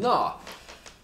Na,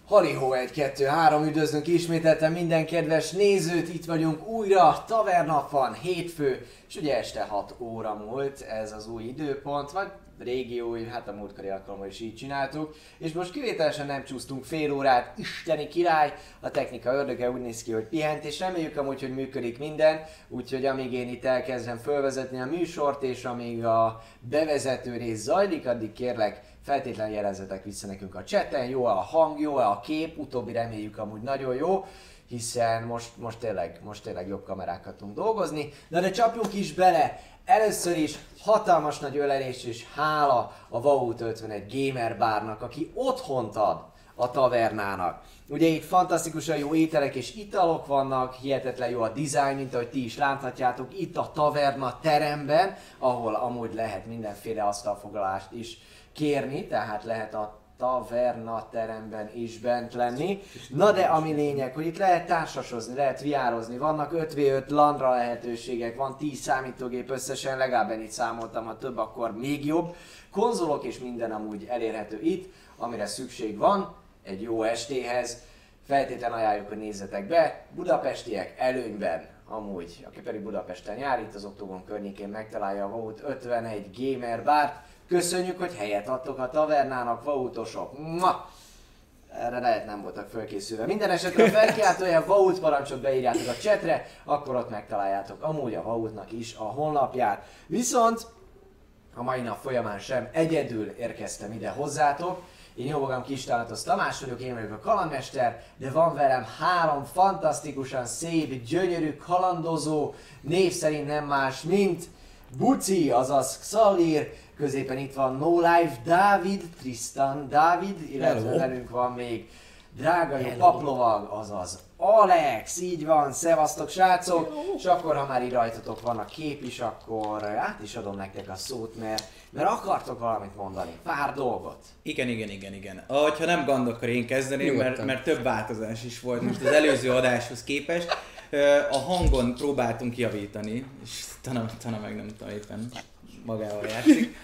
Halihó 1, 2, 3, üdvözlünk ismételten minden kedves nézőt, itt vagyunk újra, tavernap van, hétfő, és ugye este 6 óra múlt, ez az új időpont, vagy régi új, hát a múltkori alkalommal is így csináltuk, és most kivételesen nem csúsztunk fél órát, isteni király, a technika ördöge úgy néz ki, hogy pihent, és reméljük amúgy, hogy működik minden, úgyhogy amíg én itt elkezdem fölvezetni a műsort, és amíg a bevezető rész zajlik, addig kérlek feltétlenül jelezzetek vissza nekünk a chaten, jó a hang, jó a kép, utóbbi reméljük amúgy nagyon jó, hiszen most, most, tényleg, most tényleg jobb kamerákat tudunk dolgozni. Na de csapjunk is bele! Először is hatalmas nagy ölelés és hála a Vaut 51 Gamer Bárnak, aki otthont ad a tavernának. Ugye itt fantasztikusan jó ételek és italok vannak, hihetetlen jó a design, mint ahogy ti is láthatjátok itt a taverna teremben, ahol amúgy lehet mindenféle asztalfoglalást is kérni, tehát lehet a taverna teremben is bent lenni. Na de ami lényeg, hogy itt lehet társasozni, lehet viározni, vannak 5v5 landra lehetőségek, van 10 számítógép összesen, legalább ennyit számoltam, ha több, akkor még jobb. Konzolok és minden amúgy elérhető itt, amire szükség van egy jó estéhez. Feltétlen ajánljuk, hogy nézzetek be. Budapestiek előnyben amúgy, aki pedig Budapesten jár, itt az Oktogon környékén megtalálja a Vaut 51 Gamer Bart. Köszönjük, hogy helyet adtok a tavernának, vautosok. Ma! Erre lehet nem voltak fölkészülve. Minden esetre a felkiáltója Vaut parancsot beírjátok a chatre, akkor ott megtaláljátok amúgy a Vautnak is a honlapját. Viszont a mai nap folyamán sem egyedül érkeztem ide hozzátok. Én jó magam Kis Talátos Tamás vagyok, én vagyok a kalandmester, de van velem három fantasztikusan szép, gyönyörű kalandozó, név szerint nem más, mint Buci, azaz Xalir, középen itt van No Life Dávid, Tristan Dávid, illetve Hello. velünk van még drága jó paplovag, azaz Alex, így van, szevasztok srácok, és akkor ha már így rajtatok van a kép is, akkor át is adom nektek a szót, mert, mert akartok valamit mondani, pár dolgot. Igen, igen, igen, igen. Ha nem gond, akkor én kezdeném, mert, Nyugodtan. mert több változás is volt most az előző adáshoz képest. Ö, A hangon próbáltunk javítani, és Tana, Tana meg nem tudom éppen magával játszik.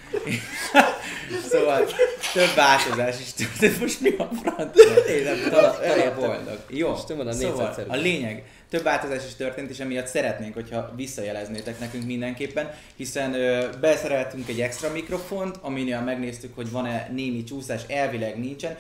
szóval több változás is történt. Most mi a franc? Én nem Tana boldog. Jó, Most tudom, a szóval a lényeg, több változás is történt, és emiatt szeretnénk, hogyha visszajeleznétek nekünk mindenképpen, hiszen ö, beszereltünk egy extra mikrofont, aminél megnéztük, hogy van-e némi csúszás, elvileg nincsen.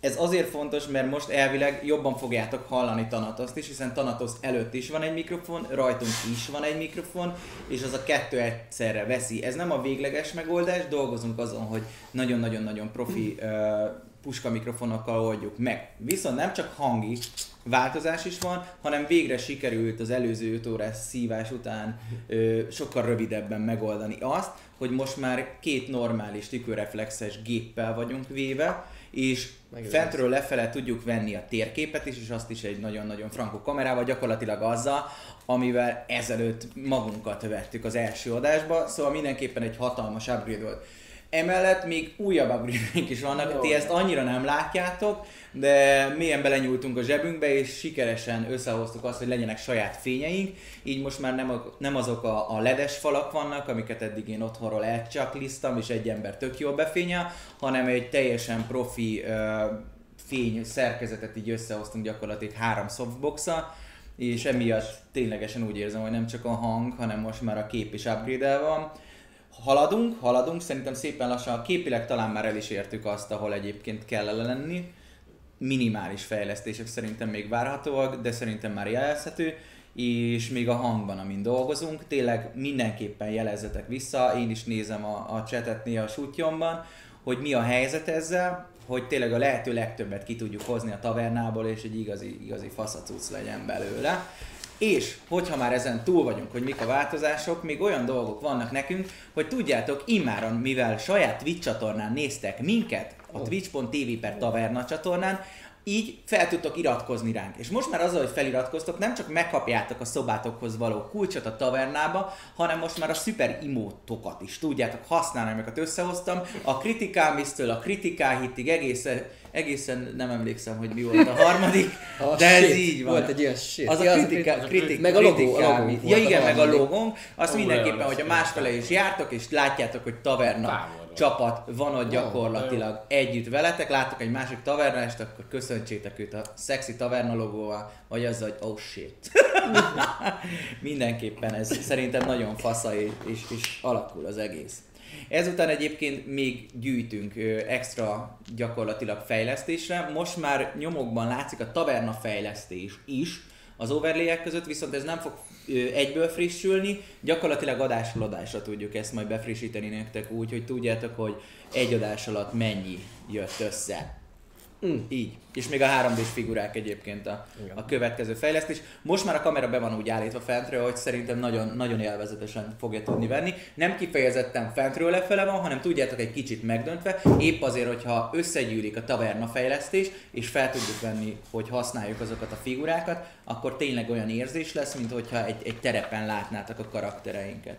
Ez azért fontos, mert most elvileg jobban fogjátok hallani Tanatoszt is, hiszen Tanatos előtt is van egy mikrofon, rajtunk is van egy mikrofon, és az a kettő egyszerre veszi. Ez nem a végleges megoldás, dolgozunk azon, hogy nagyon-nagyon-nagyon profi ö, puska mikrofonokkal oldjuk meg. Viszont nem csak hangi változás is van, hanem végre sikerült az előző 5 órás szívás után ö, sokkal rövidebben megoldani azt, hogy most már két normális tükörreflexes géppel vagyunk véve, és Fentről lefele tudjuk venni a térképet is, és azt is egy nagyon-nagyon frankó kamerával, gyakorlatilag azzal, amivel ezelőtt magunkat vettük az első adásba, szóval mindenképpen egy hatalmas upgrade volt. Emellett még újabb upgrade is vannak, Jó. ti ezt annyira nem látjátok, de mélyen belenyúltunk a zsebünkbe, és sikeresen összehoztuk azt, hogy legyenek saját fényeink, így most már nem, a, nem azok a, a ledes falak vannak, amiket eddig én otthonról elcsakliztam, és egy ember tök jól befényel, hanem egy teljesen profi uh, fény szerkezetet így összehoztunk gyakorlatilag három softbox és emiatt ténylegesen úgy érzem, hogy nem csak a hang, hanem most már a kép is upgrade van. Haladunk, haladunk, szerintem szépen lassan, képileg talán már el is értük azt, ahol egyébként kellene lenni. Minimális fejlesztések szerintem még várhatóak, de szerintem már jelezhető és még a hangban, amin dolgozunk, tényleg mindenképpen jelezzetek vissza, én is nézem a, a chatet néha a sutyomban, hogy mi a helyzet ezzel, hogy tényleg a lehető legtöbbet ki tudjuk hozni a tavernából, és egy igazi, igazi faszacuc legyen belőle. És, hogyha már ezen túl vagyunk, hogy mik a változások, még olyan dolgok vannak nekünk, hogy tudjátok, immáron, mivel saját Twitch csatornán néztek minket, a twitch.tv per taverna csatornán, így fel tudtok iratkozni ránk. És most már azzal, hogy feliratkoztok, nem csak megkapjátok a szobátokhoz való kulcsot a tavernába, hanem most már a szuper imótokat is tudjátok használni, amiket összehoztam. A kritikámisztől a kritikáhitig egészen, egészen nem emlékszem, hogy mi volt a harmadik, A de ez shit. így van. Volt egy ilyen shit. Az a Ja, az kritika, kritika- kritik, meg a logó, a logó Ja volt igen, a meg a logónk. Azt Ó, mindenképpen, hogy a másfele is jártok, és látjátok, hogy taverna Távolról. csapat van ott gyakorlatilag együtt veletek, láttok egy másik tavernást, akkor köszöntsétek őt a szexi taverna logóval, vagy azzal, hogy oh shit. Mindenképpen ez szerintem nagyon fasza és, és, és alakul az egész. Ezután egyébként még gyűjtünk extra gyakorlatilag fejlesztésre. Most már nyomokban látszik a taverna fejlesztés is az overlayek között, viszont ez nem fog egyből frissülni, gyakorlatilag adásról adásra tudjuk ezt majd befrissíteni nektek úgy, hogy tudjátok, hogy egy adás alatt mennyi jött össze. Mm. Így. És még a 3D-s figurák egyébként a, Igen. a következő fejlesztés. Most már a kamera be van úgy állítva fentről, hogy szerintem nagyon, nagyon élvezetesen fogja tudni venni. Nem kifejezetten fentről lefele van, hanem tudjátok egy kicsit megdöntve, épp azért, hogyha összegyűlik a taverna fejlesztés, és fel tudjuk venni, hogy használjuk azokat a figurákat, akkor tényleg olyan érzés lesz, mint hogyha egy, egy terepen látnátok a karaktereinket.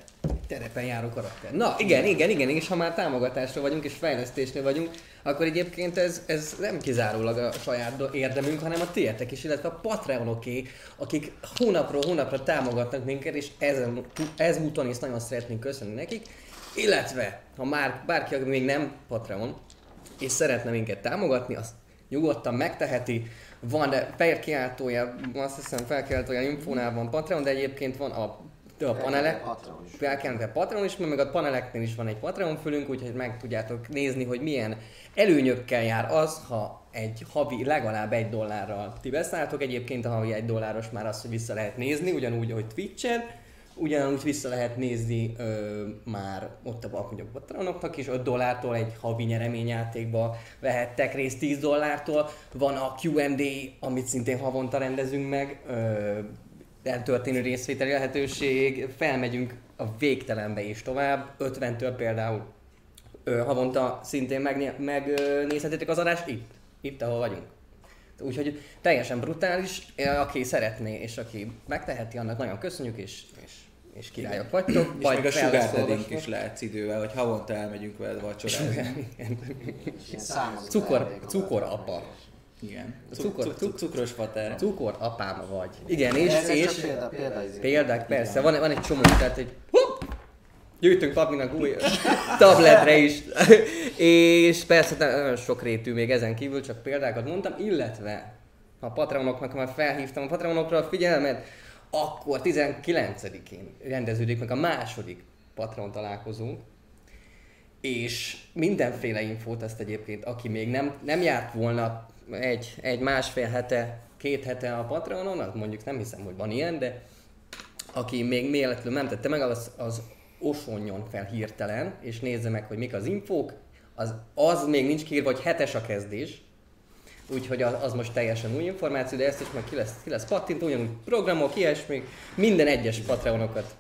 terepen járó karakter. Na, igen, igen, igen, és ha már támogatásra vagyunk és fejlesztésnél vagyunk, akkor egyébként ez, ez nem kizárólag a saját érdemünk, hanem a tiétek is, illetve a Patreonoké, akik hónapról hónapra támogatnak minket, és ezen, ezúton is nagyon szeretnénk köszönni nekik. Illetve, ha már bárki, aki még nem Patreon, és szeretne minket támogatni, azt nyugodtan megteheti. Van de felkiáltója, azt hiszem felkiáltója infónál van Patreon, de egyébként van a, a panelek, felkelnek Patreon is, mert meg a paneleknél is van egy Patreon fülünk, úgyhogy meg tudjátok nézni, hogy milyen előnyökkel jár az, ha egy havi legalább egy dollárral ti beszálltok. Egyébként a havi egy dolláros már az, hogy vissza lehet nézni, ugyanúgy, ahogy Twitch-en, ugyanúgy vissza lehet nézni ö, már ott a mondjuk patronoknak is, 5 dollártól egy havi nyereményjátékba vehettek részt 10 dollártól. Van a Q&A, amit szintén havonta rendezünk meg, ö, eltörténő részvételi lehetőség, felmegyünk a végtelenbe is tovább, 50-től például ö, havonta szintén megné- megnézhetitek az adást itt, itt ahol vagyunk. Úgyhogy teljesen brutális, aki szeretné és aki megteheti, annak nagyon köszönjük, és, és, és királyok vagytok. És még a daddy is lehet idővel, hogy havonta elmegyünk veled vacsorázni. Cukor, ajándékokat. Igen. Cukor- Cukor, cukor, cukros fater. Cukor apám vagy. Igen, és, Ez és csak példa, példa, példák persze, van, van egy csomó, tehát egy gyűjtünk papinak új tabletre is. és persze nagyon sok rétű még ezen kívül, csak példákat mondtam, illetve a Patreonoknak már felhívtam a Patreonokra a figyelmet, akkor 19-én rendeződik meg a második Patreon találkozónk, és mindenféle infót ezt egyébként, aki még nem, nem járt volna egy, egy másfél hete, két hete a Patreonon, az mondjuk nem hiszem, hogy van ilyen, de aki még méletlenül nem tette meg, az, az osonjon fel hirtelen, és nézze meg, hogy mik az infók. Az, az még nincs kiírva, hogy hetes a kezdés, úgyhogy az, az most teljesen új információ, de ezt is meg ki lesz, ki lesz pattint, ugyanúgy programok, ilyesmi, minden egyes Patreonokat,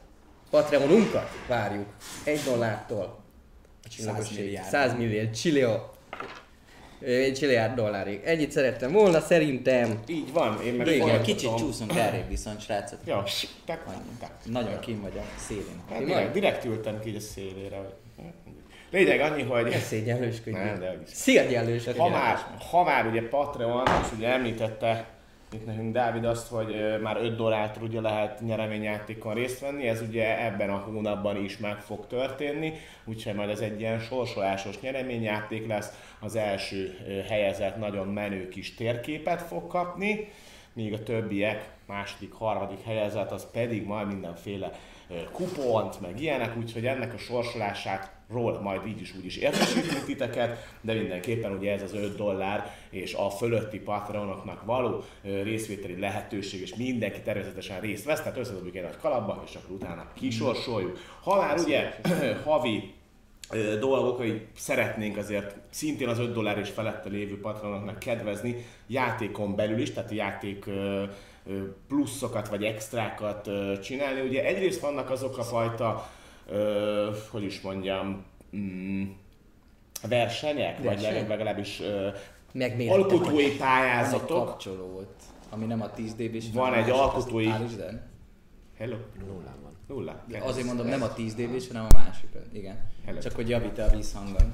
Patreonunkat várjuk, egy dollártól. A csillagosség, milliárd. 100 milliárd, csillió, csilliárd dollárig. Ennyit szerettem volna, szerintem. Így van, én meg Igen, kicsit csúszunk elrébb viszont, srácok. Ja, tak, tak. Nagyon kim vagy a szélén. Hát direkt, direkt ültem ki a szélére. Lényeg annyi, hogy... Ne szégyenlősködj. Nem, de. Szégyenlősködj. Ha már, ha már ugye Patreon, és ugye említette itt nekünk Dávid azt, hogy már 5 dollártól ugye lehet nyereményjátékon részt venni, ez ugye ebben a hónapban is meg fog történni, úgyhogy majd ez egy ilyen sorsolásos nyereményjáték lesz, az első helyezett nagyon menő kis térképet fog kapni, míg a többiek, második, harmadik helyezett, az pedig majd mindenféle kupont, meg ilyenek, úgyhogy ennek a sorsolását ról majd így is úgy is értesítünk titeket, de mindenképpen ugye ez az 5 dollár és a fölötti patronoknak való részvételi lehetőség, és mindenki természetesen részt vesz, tehát összedobjuk egy nagy kalapba, és akkor utána kisorsoljuk. Ha már ugye havi dolgok, hogy szeretnénk azért szintén az 5 dollár és felette lévő patronoknak kedvezni játékon belül is, tehát a játék pluszokat vagy extrákat csinálni. Ugye egyrészt vannak azok a fajta, ö, hogy is mondjam, mm, versenyek, vagy Versenyek? legalább- legalábbis ö, alkotói Van egy pályázatok. kapcsolót, ami nem a 10 db és Van nem egy alkotói-. Hello. Nullán van. Nulla. Azért mondom, nem a 10 db hanem a másik. Igen. Hello. Csak hogy javít a vízhangon.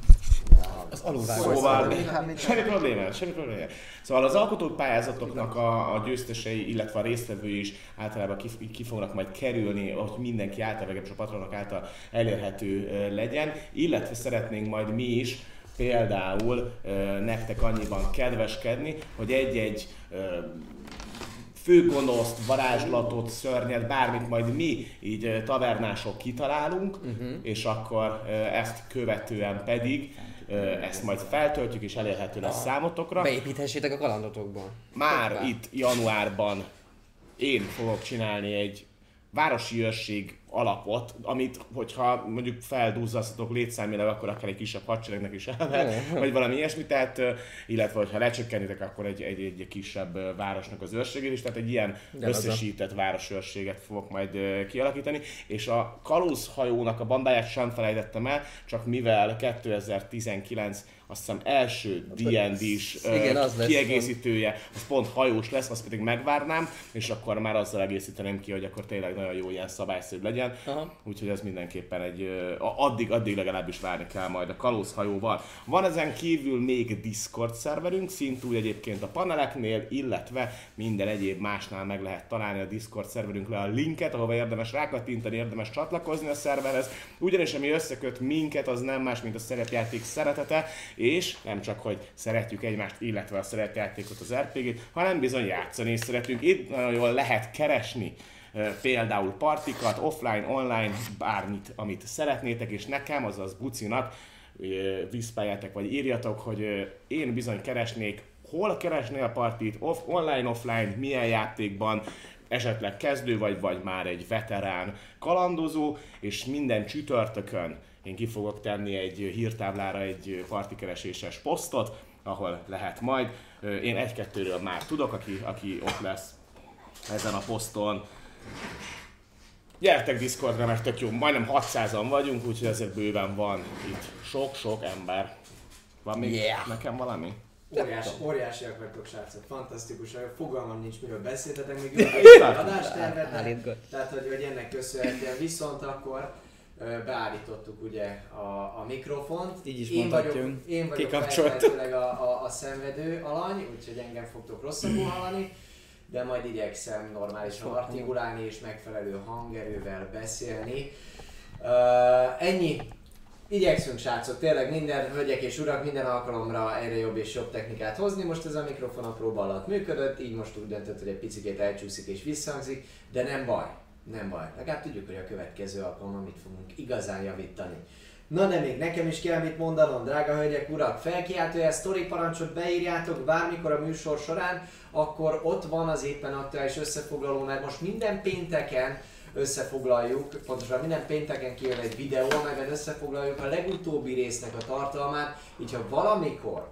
Az alulvágó. Szóval Szóval- semmi probléma, semmi probléma. Szóval az alkotópályázatoknak a, a győztesei, illetve a résztvevői is általában ki, ki fognak majd kerülni, hogy mindenki által, legalábbis a patronok által elérhető legyen, illetve szeretnénk majd mi is például nektek annyiban kedveskedni, hogy egy-egy főgonoszt, varázslatot, szörnyet, bármit majd mi így tavernások kitalálunk, uh-huh. és akkor ezt követően pedig ezt majd feltöltjük és elérhető lesz számotokra. Beépíthessétek a kalandotokba. Már Hoppá. itt januárban én fogok csinálni egy városi őrség alapot, amit, hogyha mondjuk feldúzzasztatok létszámilag, akkor akár egy kisebb hadseregnek is elmehet, vagy valami ilyesmi, tehát, illetve hogyha lecsökkenitek, akkor egy, egy, egy kisebb városnak az őrségét is, tehát egy ilyen De az a- összesített városőrséget fogok majd kialakítani, és a kalózhajónak a bandáját sem felejtettem el, csak mivel 2019 azt hiszem első D&D-s Igen, az lesz kiegészítője, az pont hajós lesz, azt pedig megvárnám, és akkor már azzal egészíteném ki, hogy akkor tényleg nagyon jó ilyen szabályszerű legyen. Aha. Úgyhogy ez mindenképpen egy, addig, addig legalábbis várni kell majd a kalózhajóval. Van ezen kívül még Discord szerverünk, szintúgy egyébként a paneleknél, illetve minden egyéb másnál meg lehet találni a Discord szerverünkre a linket, ahova érdemes rákattintani, érdemes csatlakozni a szerverhez, ugyanis ami összeköt minket, az nem más, mint a szerepjáték szeretete, és nem csak, hogy szeretjük egymást, illetve a szerepjátékot, az RPG-t, hanem bizony játszani is szeretünk. Itt nagyon jól lehet keresni például partikat, offline, online, bármit, amit szeretnétek, és nekem, azaz Bucinak ö, visszpályátok, vagy írjatok, hogy én bizony keresnék, hol keresné a partit, off, online, offline, milyen játékban, esetleg kezdő vagy, vagy már egy veterán kalandozó, és minden csütörtökön én ki fogok tenni egy hírtáblára egy partikereséses posztot, ahol lehet majd. Én egy-kettőről már tudok, aki, aki ott lesz ezen a poszton. Gyertek Discordra, mert tök jó, majdnem 600-an vagyunk, úgyhogy ezért bőven van itt sok-sok ember. Van még Yeah. nekem valami? Óriás, óriásiak vagytok srácok, fantasztikusak, fogalmam nincs miről beszéltetek, még tartunk. adástervet, tehát hogy, hogy ennek köszönhetően viszont akkor beállítottuk ugye a, a mikrofont. Így is én vagyok, én vagyok a, a, a szenvedő alany, úgyhogy engem fogtok rosszabbul hallani, de majd igyekszem normálisan artikulálni és megfelelő hangerővel beszélni. Uh, ennyi. Igyekszünk srácok, tényleg minden, hölgyek és urak, minden alkalomra egyre jobb és jobb technikát hozni. Most ez a mikrofon a próba alatt működött, így most úgy döntött, hogy egy picit elcsúszik és visszhangzik, de nem baj, nem baj. Legalább tudjuk, hogy a következő alkalommal mit fogunk igazán javítani. Na de még nekem is kell mit mondanom, drága hölgyek, urak, felkiáltójel sztori parancsot beírjátok bármikor a műsor során, akkor ott van az éppen aktuális összefoglaló, mert most minden pénteken összefoglaljuk, pontosan minden pénteken kijön egy videó, amelyben összefoglaljuk a legutóbbi résznek a tartalmát, így ha valamikor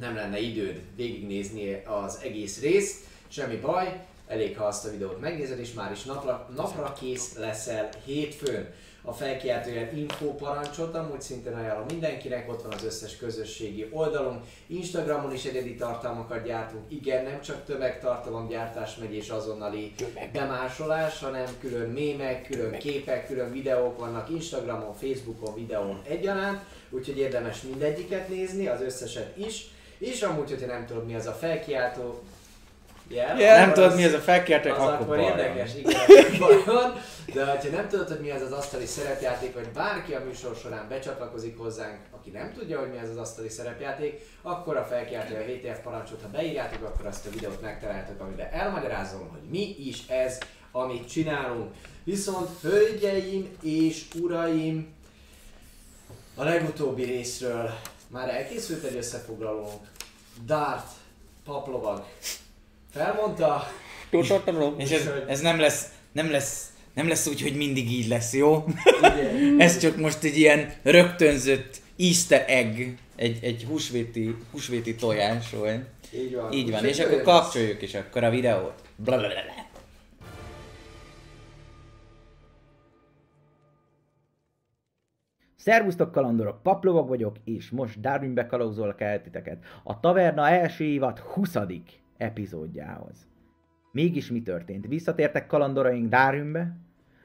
nem lenne időd végignézni az egész részt, semmi baj, elég ha azt a videót megnézed, és már is napra, napra kész leszel hétfőn. A felkiáltójel info parancsot, amúgy szintén ajánlom mindenkinek, ott van az összes közösségi oldalunk. Instagramon is egyedi tartalmakat gyártunk, igen, nem csak tömegtartalomgyártás megy és azonnali bemásolás, hanem külön mémek, külön képek, külön videók vannak Instagramon, Facebookon, videón egyaránt, úgyhogy érdemes mindegyiket nézni, az összeset is. És amúgy, hogyha nem tudod mi az a felkiáltó Yeah, nem tudod az- mi ez a felkértek, az akkor akkor érdekes, igen, van. De ha nem tudod, hogy mi az az asztali szerepjáték, vagy bárki a műsor során becsatlakozik hozzánk, aki nem tudja, hogy mi az az asztali szerepjáték, akkor a felkiáltó a VTF parancsot, ha beírjátok, akkor azt a videót megtaláltok, amiben elmagyarázom, hogy mi is ez, amit csinálunk. Viszont hölgyeim és uraim, a legutóbbi részről már elkészült egy összefoglalónk. Dart, paplovag, felmondta, És ez, ez nem lesz, nem lesz, nem lesz úgy, hogy mindig így lesz, jó? igen, Ez csak most egy ilyen rögtönzött easter egg, egy, egy húsvéti, húsvéti tojás volt. így van. Így van, és akkor kapcsoljuk is akkor a videót. Blablabla. Szervusztok kalandorok, Paplovag vagyok, és most Darwinbe kalauzolok el titeket a Taverna első évad 20. epizódjához. Mégis mi történt? Visszatértek kalandoraink Darwinbe,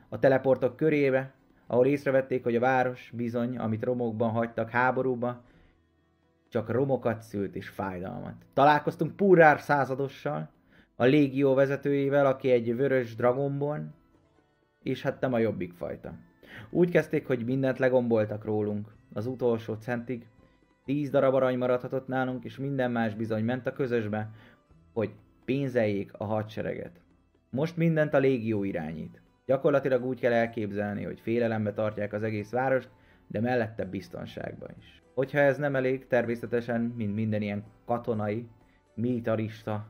a teleportok körébe, ahol észrevették, hogy a város bizony, amit romokban hagytak háborúba, csak romokat szült és fájdalmat. Találkoztunk Purrár századossal, a légió vezetőjével, aki egy vörös dragonborn, és hát nem a jobbik fajta. Úgy kezdték, hogy mindent legomboltak rólunk, az utolsó centig. Tíz darab arany maradhatott nálunk, és minden más bizony ment a közösbe, hogy pénzeljék a hadsereget. Most mindent a légió irányít. Gyakorlatilag úgy kell elképzelni, hogy félelembe tartják az egész várost, de mellette biztonságban is. Hogyha ez nem elég, természetesen, mint minden ilyen katonai, militarista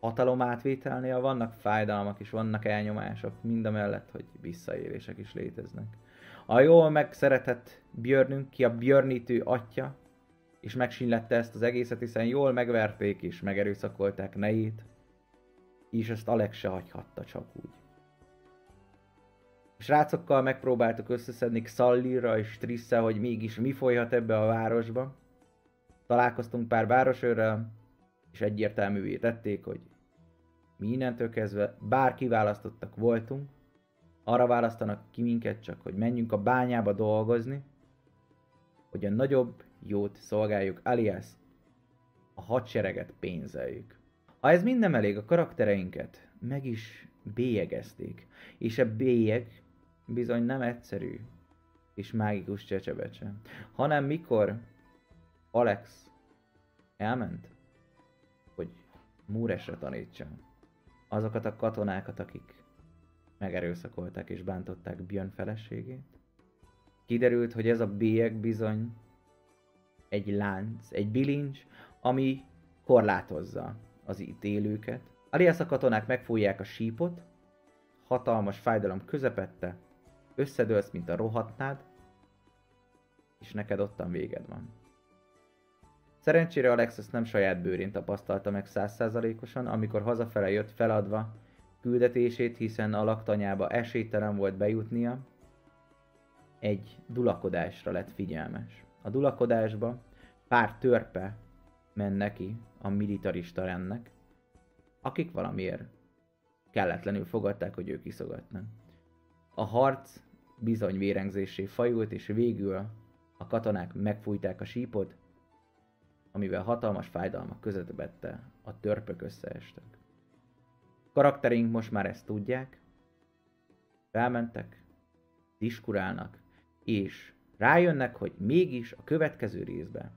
hatalomátvételnél vannak fájdalmak és vannak elnyomások, mind a mellett, hogy visszaélések is léteznek. A jól megszeretett Björnünk, ki a Björnítő atya, és megsínlette ezt az egészet, hiszen jól megverték és megerőszakolták nejét, és ezt Alex se hagyhatta csak úgy. A srácokkal megpróbáltuk összeszedni Xallira és Trisse, hogy mégis mi folyhat ebbe a városba. Találkoztunk pár városőrrel, és egyértelművé tették, hogy mi innentől kezdve bár kiválasztottak voltunk, arra választanak ki minket csak, hogy menjünk a bányába dolgozni, hogy a nagyobb jót szolgáljuk, alias a hadsereget pénzeljük. Ha ez minden elég, a karaktereinket meg is bélyegezték, és a bélyeg bizony nem egyszerű és mágikus csecsebecse, hanem mikor Alex elment, hogy Múresre tanítsa azokat a katonákat, akik megerőszakolták és bántották Björn feleségét. Kiderült, hogy ez a bélyeg bizony egy lánc, egy bilincs, ami korlátozza az itt élőket. A katonák megfújják a sípot, hatalmas fájdalom közepette, összedőlsz, mint a rohatnád, és neked ottan véged van. Szerencsére Alexis nem saját bőrén tapasztalta meg százszázalékosan, amikor hazafele jött feladva küldetését, hiszen a laktanyába esélytelen volt bejutnia, egy dulakodásra lett figyelmes. A dulakodásba pár törpe ment neki a militarista rendnek, akik valamiért kelletlenül fogadták, hogy ő kiszogatnak. A harc bizony vérengzésé fajult, és végül a katonák megfújták a sípot, amivel hatalmas fájdalmak közvetebette a törpök összeestek. Karakterink most már ezt tudják, felmentek, diskurálnak, és rájönnek, hogy mégis a következő részben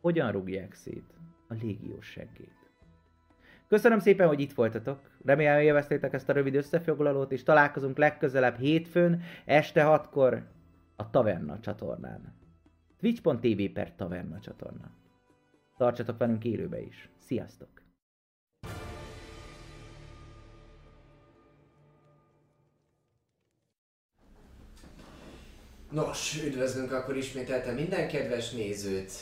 hogyan rúgják szét a légiós seggét. Köszönöm szépen, hogy itt voltatok. Remélem élveztétek ezt a rövid összefoglalót, és találkozunk legközelebb hétfőn, este 6-kor a Taverna csatornán. Twitch.tv per Taverna csatorna. Tartsatok velünk élőbe is. Sziasztok! Nos, üdvözlünk akkor ismételten minden kedves nézőt.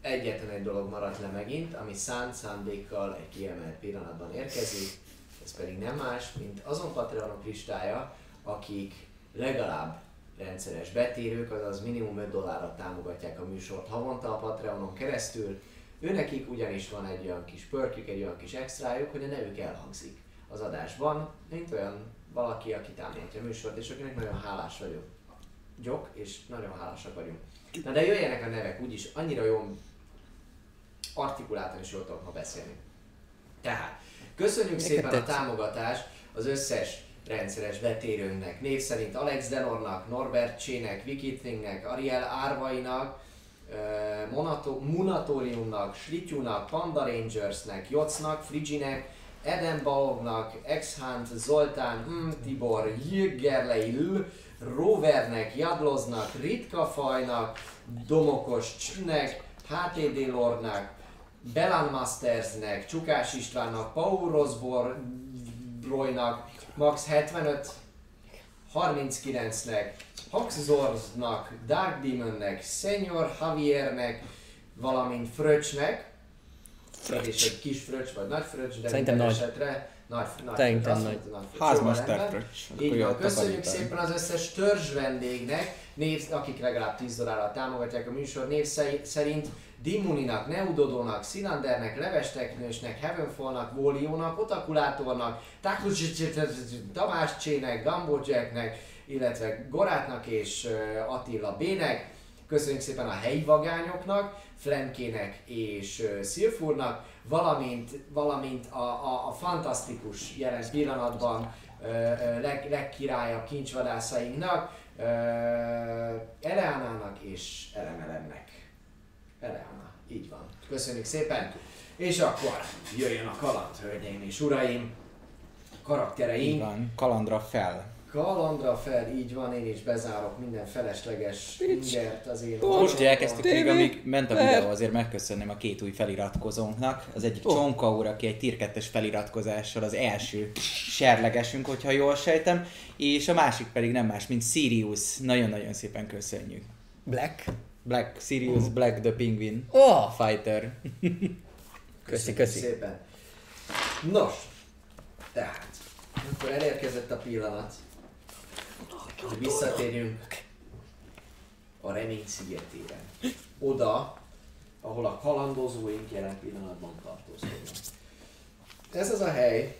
Egyetlen egy dolog maradt le megint, ami szánt szándékkal egy kiemelt pillanatban érkezik. Ez pedig nem más, mint azon Patreonok listája, akik legalább rendszeres betérők, azaz minimum 5 dollárra támogatják a műsort havonta a Patreonon keresztül. Őnekik ugyanis van egy olyan kis pörkük, egy olyan kis extrájuk, hogy a nevük elhangzik az adásban, mint olyan valaki, aki támogatja a műsort, és akinek nagyon hálás vagyok. Gyok, és nagyon hálásak vagyunk. Na de jöjjenek a nevek, úgyis annyira jól artikuláltan is jól tudok ma beszélni. Tehát, köszönjük szépen a támogatást az összes rendszeres betérőnknek. Név szerint Alex Denornak, Norbert Csének, Wikitringnek, Ariel Árvainak, Monato- Munatoriumnak, Slityunak, Panda Rangersnek, Jocnak, Friginek, Eden Balovnak, Exhunt, Zoltán, mm, Tibor, Jügerlei, L, Rovernek, Jadloznak, Ritka Fajnak, Domokos Csnek, HTD Lordnak, Belan Mastersnek, Csukás Istvánnak, Paul Rosborroynak, Max 75, 39-nek, Haxzorznak, Dark Demonnek, Senior Javiernek, valamint Fröcsnek, és egy kis fröccs vagy nagy fröccs, de Szerintem minden nagy. esetre Nagy, nagy, Szerintem nagy. nagy Házmester. Így van, köszönjük szépen az összes törzs vendégnek, név, akik legalább 10 dollárral támogatják a műsor név szerint Dimuninak, Neudodónak, Szilandernek, Levesteknősnek, Heavenfallnak, Vóliónak, Otakulátornak, Tamás Csének, Gambó Jacknek, illetve Gorátnak és Attila B-nek. Köszönjük szépen a helyi vagányoknak, Flemkének és Szilfurnak, valamint, valamint a, a, a fantasztikus jelen pillanatban leg, legkirályabb kincsvadászainknak, Eleánának és Elemelemnek. Eleana, így van. Köszönjük szépen. És akkor jöjjön a kaland, hölgyeim és uraim. Karaktereink. Így van, kalandra fel. Kalandra fel, így van, én is bezárok minden felesleges ingert az én Most hogy elkezdtük még, amíg ment a videó, azért megköszönném a két új feliratkozónknak. Az egyik oh. Csonka úr, aki egy 2 feliratkozással az első serlegesünk, hogyha jól sejtem, és a másik pedig nem más, mint Sirius. Nagyon-nagyon szépen köszönjük. Black. Black, Sirius Black the Penguin Oh! Fighter. Köszi, Köszönjük köszi. szépen. Nos, tehát, akkor elérkezett a pillanat, hogy visszatérjünk a remény szigetére. Oda, ahol a kalandozóink jelen pillanatban tartózkodnak. Ez az a hely,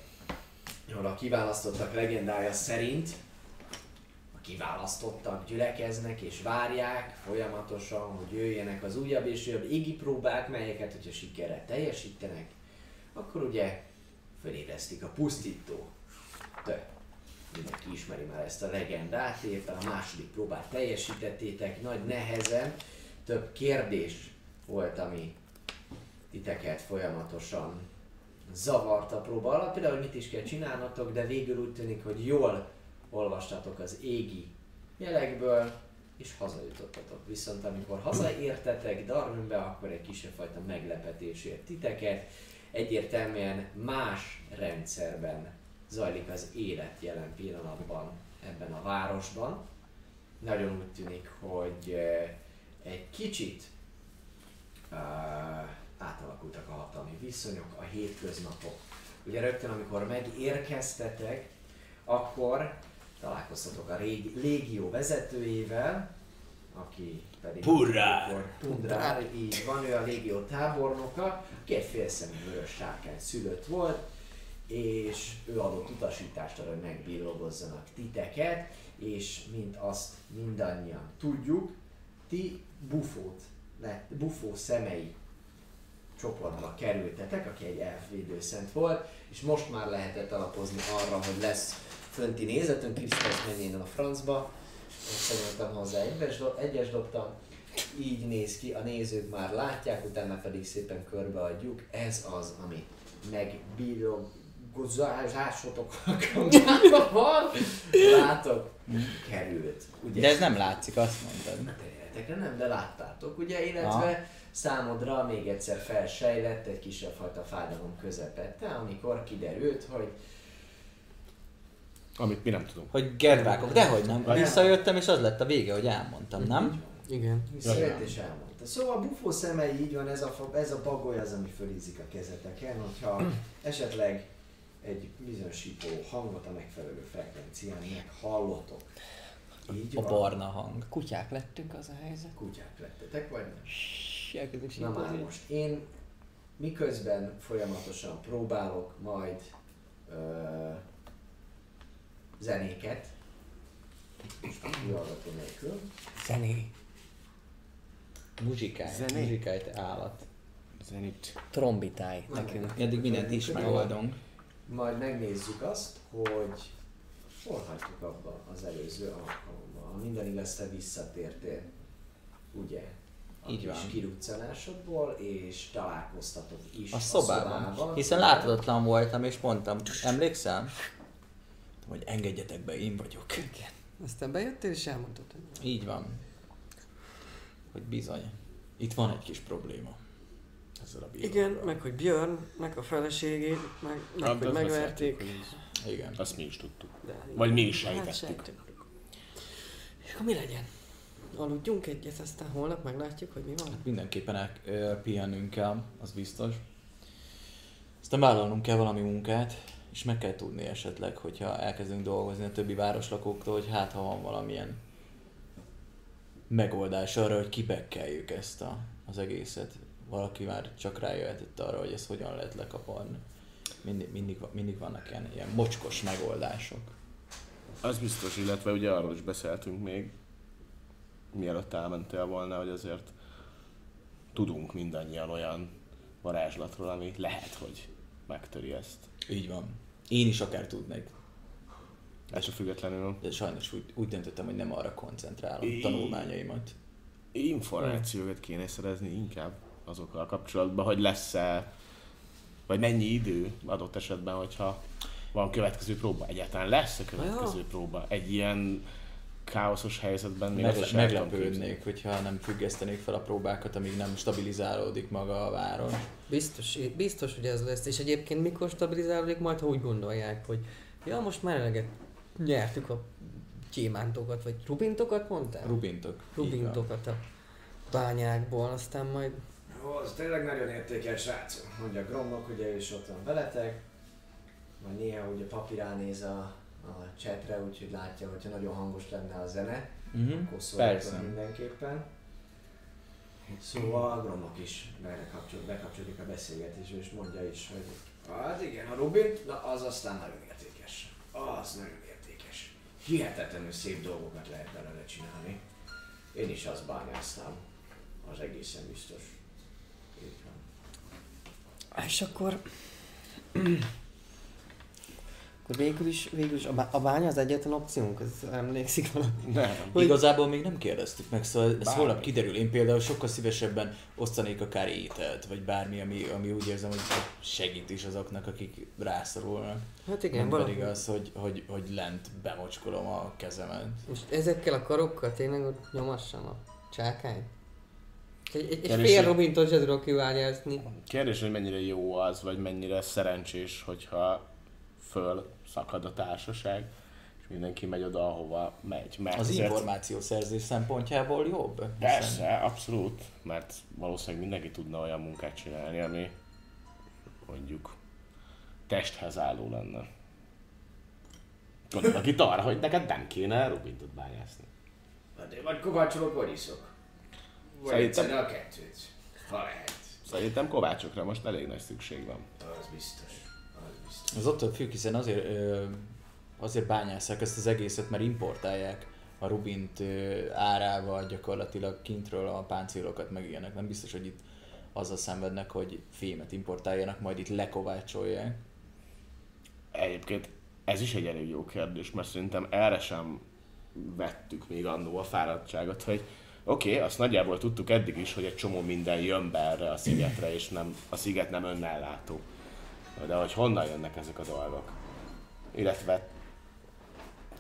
ahol a kiválasztottak legendája szerint a kiválasztottak gyülekeznek és várják folyamatosan, hogy jöjjenek az újabb és újabb égi próbák, melyeket, hogyha sikerrel teljesítenek, akkor ugye felébresztik a pusztító. De mindenki ismeri már ezt a legendát, éppen a második próbát teljesítettétek, nagy nehezen, több kérdés volt, ami titeket folyamatosan zavart a próba például, hogy mit is kell csinálnatok, de végül úgy tűnik, hogy jól olvastatok az égi jelekből, és hazajutottatok. Viszont amikor hazaértetek Darwinbe, akkor egy kisebb fajta meglepetés ért titeket. Egyértelműen más rendszerben zajlik az élet jelen pillanatban ebben a városban. Nagyon úgy tűnik, hogy egy kicsit uh, átalakultak a hatalmi viszonyok, a hétköznapok. Ugye rögtön, amikor megérkeztetek, akkor találkoztatok a régi, légió vezetőjével, aki pedig Purrár! Pundrár, így van, ő a légió tábornoka, aki egy félszemű vörös sárkány szülött volt, és ő adott utasítást arra, hogy megbillogozzanak titeket, és mint azt mindannyian tudjuk, ti bufót, lett, bufó szemei csoportba kerültetek, aki egy elfvédőszent volt, és most már lehetett alapozni arra, hogy lesz fönti nézetünk, Krisztus menjén a francba, összenyoltam hozzá egyes, do- egyes dobtam, így néz ki, a nézők már látják, utána pedig szépen körbeadjuk, ez az, ami megbírogozásotok alkalmában van, látok, került. Ugye? De ez nem látszik, azt mondtad. Területekre nem, de láttátok, ugye, illetve számodra még egyszer felsejlett egy kisebb fajta fájdalom közepette, amikor kiderült, hogy Amit mi nem tudunk. Hogy gedvákok, dehogy nem. Visszajöttem, és az lett a vége, hogy elmondtam, nem? Igen. visszajött és elmondta. Szóval a bufó szemei így van, ez a, ez a bagoly az, ami fölízik a kezeteken, hogyha esetleg egy bizonyos hangot a megfelelő frekvencián meghallotok. Így A van. barna hang. Kutyák lettünk az a helyzet. Kutyák lettetek, vagy nem? Elkezdünk Na már most én miközben folyamatosan próbálok majd ö, zenéket, most a hallgató nélkül, Zené. Muzsikáj, Zené. muzsikáj, te állat. Zenit. Trombitáj nekünk. Eddig mindent is megoldunk. Majd megnézzük azt, hogy hol hagytuk abba az előző alkalommal. Minden igaz, te visszatértél, ugye? A Így kis van. kiruccanásodból, és találkoztatok is A szobában. szobában. Hiszen láthatatlan voltam, és mondtam, emlékszel? Hogy engedjetek be, én vagyok. Igen. Aztán bejöttél és elmondtad, hogy Így van. Hogy bizony. Itt van egy kis probléma. Ezzel a bíróval. Igen, meg hogy Björn, meg a feleségét, meg, meg Hát, hogy megverték. hogy Igen. Azt mi is tudtuk. De, Vagy mi is Hát sejtettük. sejtettük. És akkor mi legyen? Aludjunk egyet, aztán holnap meglátjuk, hogy mi van. Mindenképpen el, ö, pihennünk kell, az biztos. Aztán vállalnunk kell valami munkát. És meg kell tudni esetleg, hogyha elkezdünk dolgozni a többi városlakóktól, hogy hát ha van valamilyen megoldás arra, hogy kibekkeljük ezt a, az egészet. Valaki már csak rájöhetett arra, hogy ezt hogyan lehet lekaparni. Mindig, mindig, mindig vannak ilyen, ilyen mocskos megoldások. Az biztos, illetve ugye arról is beszéltünk még, mielőtt elmentél volna, hogy azért tudunk mindannyian olyan varázslatról, ami lehet, hogy megtöri ezt. Így van. Én is akár tudnék. Ettől függetlenül De sajnos úgy, úgy döntöttem, hogy nem arra koncentrálom Í- tanulmányaimat. információkat kéne szerezni inkább azokkal kapcsolatban, hogy lesz-e, vagy mennyi idő adott esetben, hogyha van következő próba. Egyáltalán lesz-e következő próba? Egy ilyen káoszos helyzetben még Megle- meglepődnék, hogyha nem függesztenék fel a próbákat, amíg nem stabilizálódik maga a város. Biztos, biztos, hogy ez lesz. És egyébként mikor stabilizálódik majd, ha úgy gondolják, hogy ja, most már eleget nyertük a gyémántokat, vagy rubintokat mondtál? Rubintok. Rubintokat a bányákból, aztán majd az tényleg nagyon értékes srác. Mondja Gromnak, ugye is ott van veletek. Majd néha ugye papi ránéz a, a chatre, úgyhogy látja, hogyha nagyon hangos lenne a zene. Mhm. Akkor Persze. mindenképpen. Szóval Gromnak is bekapcsol, bekapcsolódik a beszélgetésbe, és mondja is, hogy hát igen, a Rubin, na az aztán nagyon értékes. Az nagyon értékes. Hihetetlenül szép dolgokat lehet belőle csinálni. Én is azt bányáztam. Az egészen biztos. És akkor... akkor végül is, végül is a, a bánya az egyetlen opciónk, ez emlékszik valami? Nem. Hogy- Igazából még nem kérdeztük meg, szóval ez Bármi. holnap kiderül. Én például sokkal szívesebben osztanék akár ételt, vagy bármi, ami, ami úgy érzem, hogy segít is azoknak, akik rászorulnak. Hát igen, Nem valami. pedig az, hogy, hogy, hogy lent bemocskolom a kezemet. Most ezekkel a karokkal tényleg ott nyomassam a csákány? Egy, egy, egy Kérdés, fél hogy- Robintól se tudok kiványázni. Kérdés, hogy mennyire jó az, vagy mennyire szerencsés, hogyha föl szakad a társaság, és mindenki megy oda, ahova megy. Mert Az azért- információszerzés szempontjából jobb? Persze, abszolút, mert valószínűleg mindenki tudna olyan munkát csinálni, ami mondjuk testhez álló lenne. Gondolok itt arra, hogy neked nem kéne Rubintot bányászni. Hát én vagy kovácsolok, vagy iszok. Szerintem- a kettőt. Ha lehet. Szerintem kovácsokra most elég nagy szükség van. Az biztos. Az biztos. Az attól függ, hiszen azért, azért bányásszák ezt az egészet, mert importálják a Rubint árával gyakorlatilag kintről a páncélokat meg ilyenek. Nem biztos, hogy itt azzal szenvednek, hogy fémet importáljanak, majd itt lekovácsolják. Egyébként ez is egy elég jó kérdés, mert szerintem erre sem vettük még annó a fáradtságot, hogy oké, okay, azt nagyjából tudtuk eddig is, hogy egy csomó minden jön be erre a szigetre, és nem, a sziget nem önnellátó. De hogy honnan jönnek ezek a dolgok? Illetve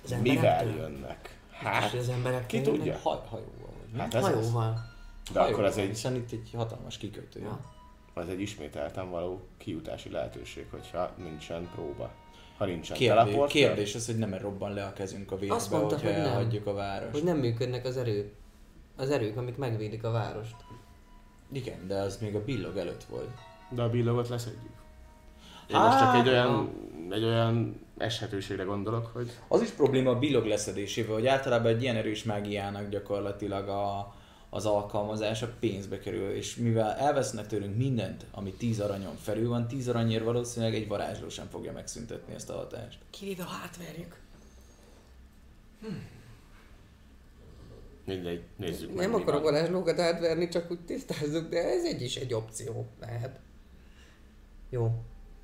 Az mivel jönnek? Hát, az emberek ki tudja? Haj, hajóval vagy? Hát ez az. Hajóval. De akkor az egy, Hiszen itt egy hatalmas kikötő. Ja. az egy ismételten való kijutási lehetőség, hogyha nincsen próba. Ha nincsen Kérdés, kérdés az, hogy nem robban le a kezünk a vérbe, Azt mondta, hogyha hogy nem. elhagyjuk a várost. Hogy nem működnek az erők. Az erők, amik megvédik a várost. Igen, de az még a billog előtt volt. De a billogot leszedjük. Én most csak egy olyan, ha. egy olyan eshetőségre gondolok, hogy Az is probléma a billog leszedésével, hogy általában egy ilyen erős mágiának gyakorlatilag a, az alkalmazása pénzbe kerül, és mivel elvesznek tőlünk mindent, ami 10 aranyon felül van, 10 aranyért valószínűleg egy varázsló sem fogja megszüntetni ezt a hatást. Kivéve ha átverjük. Mindegy, nézzük meg. Nem akarok van. varázslókat átverni, csak úgy tisztázzuk, de ez egy is egy opció lehet. Jó.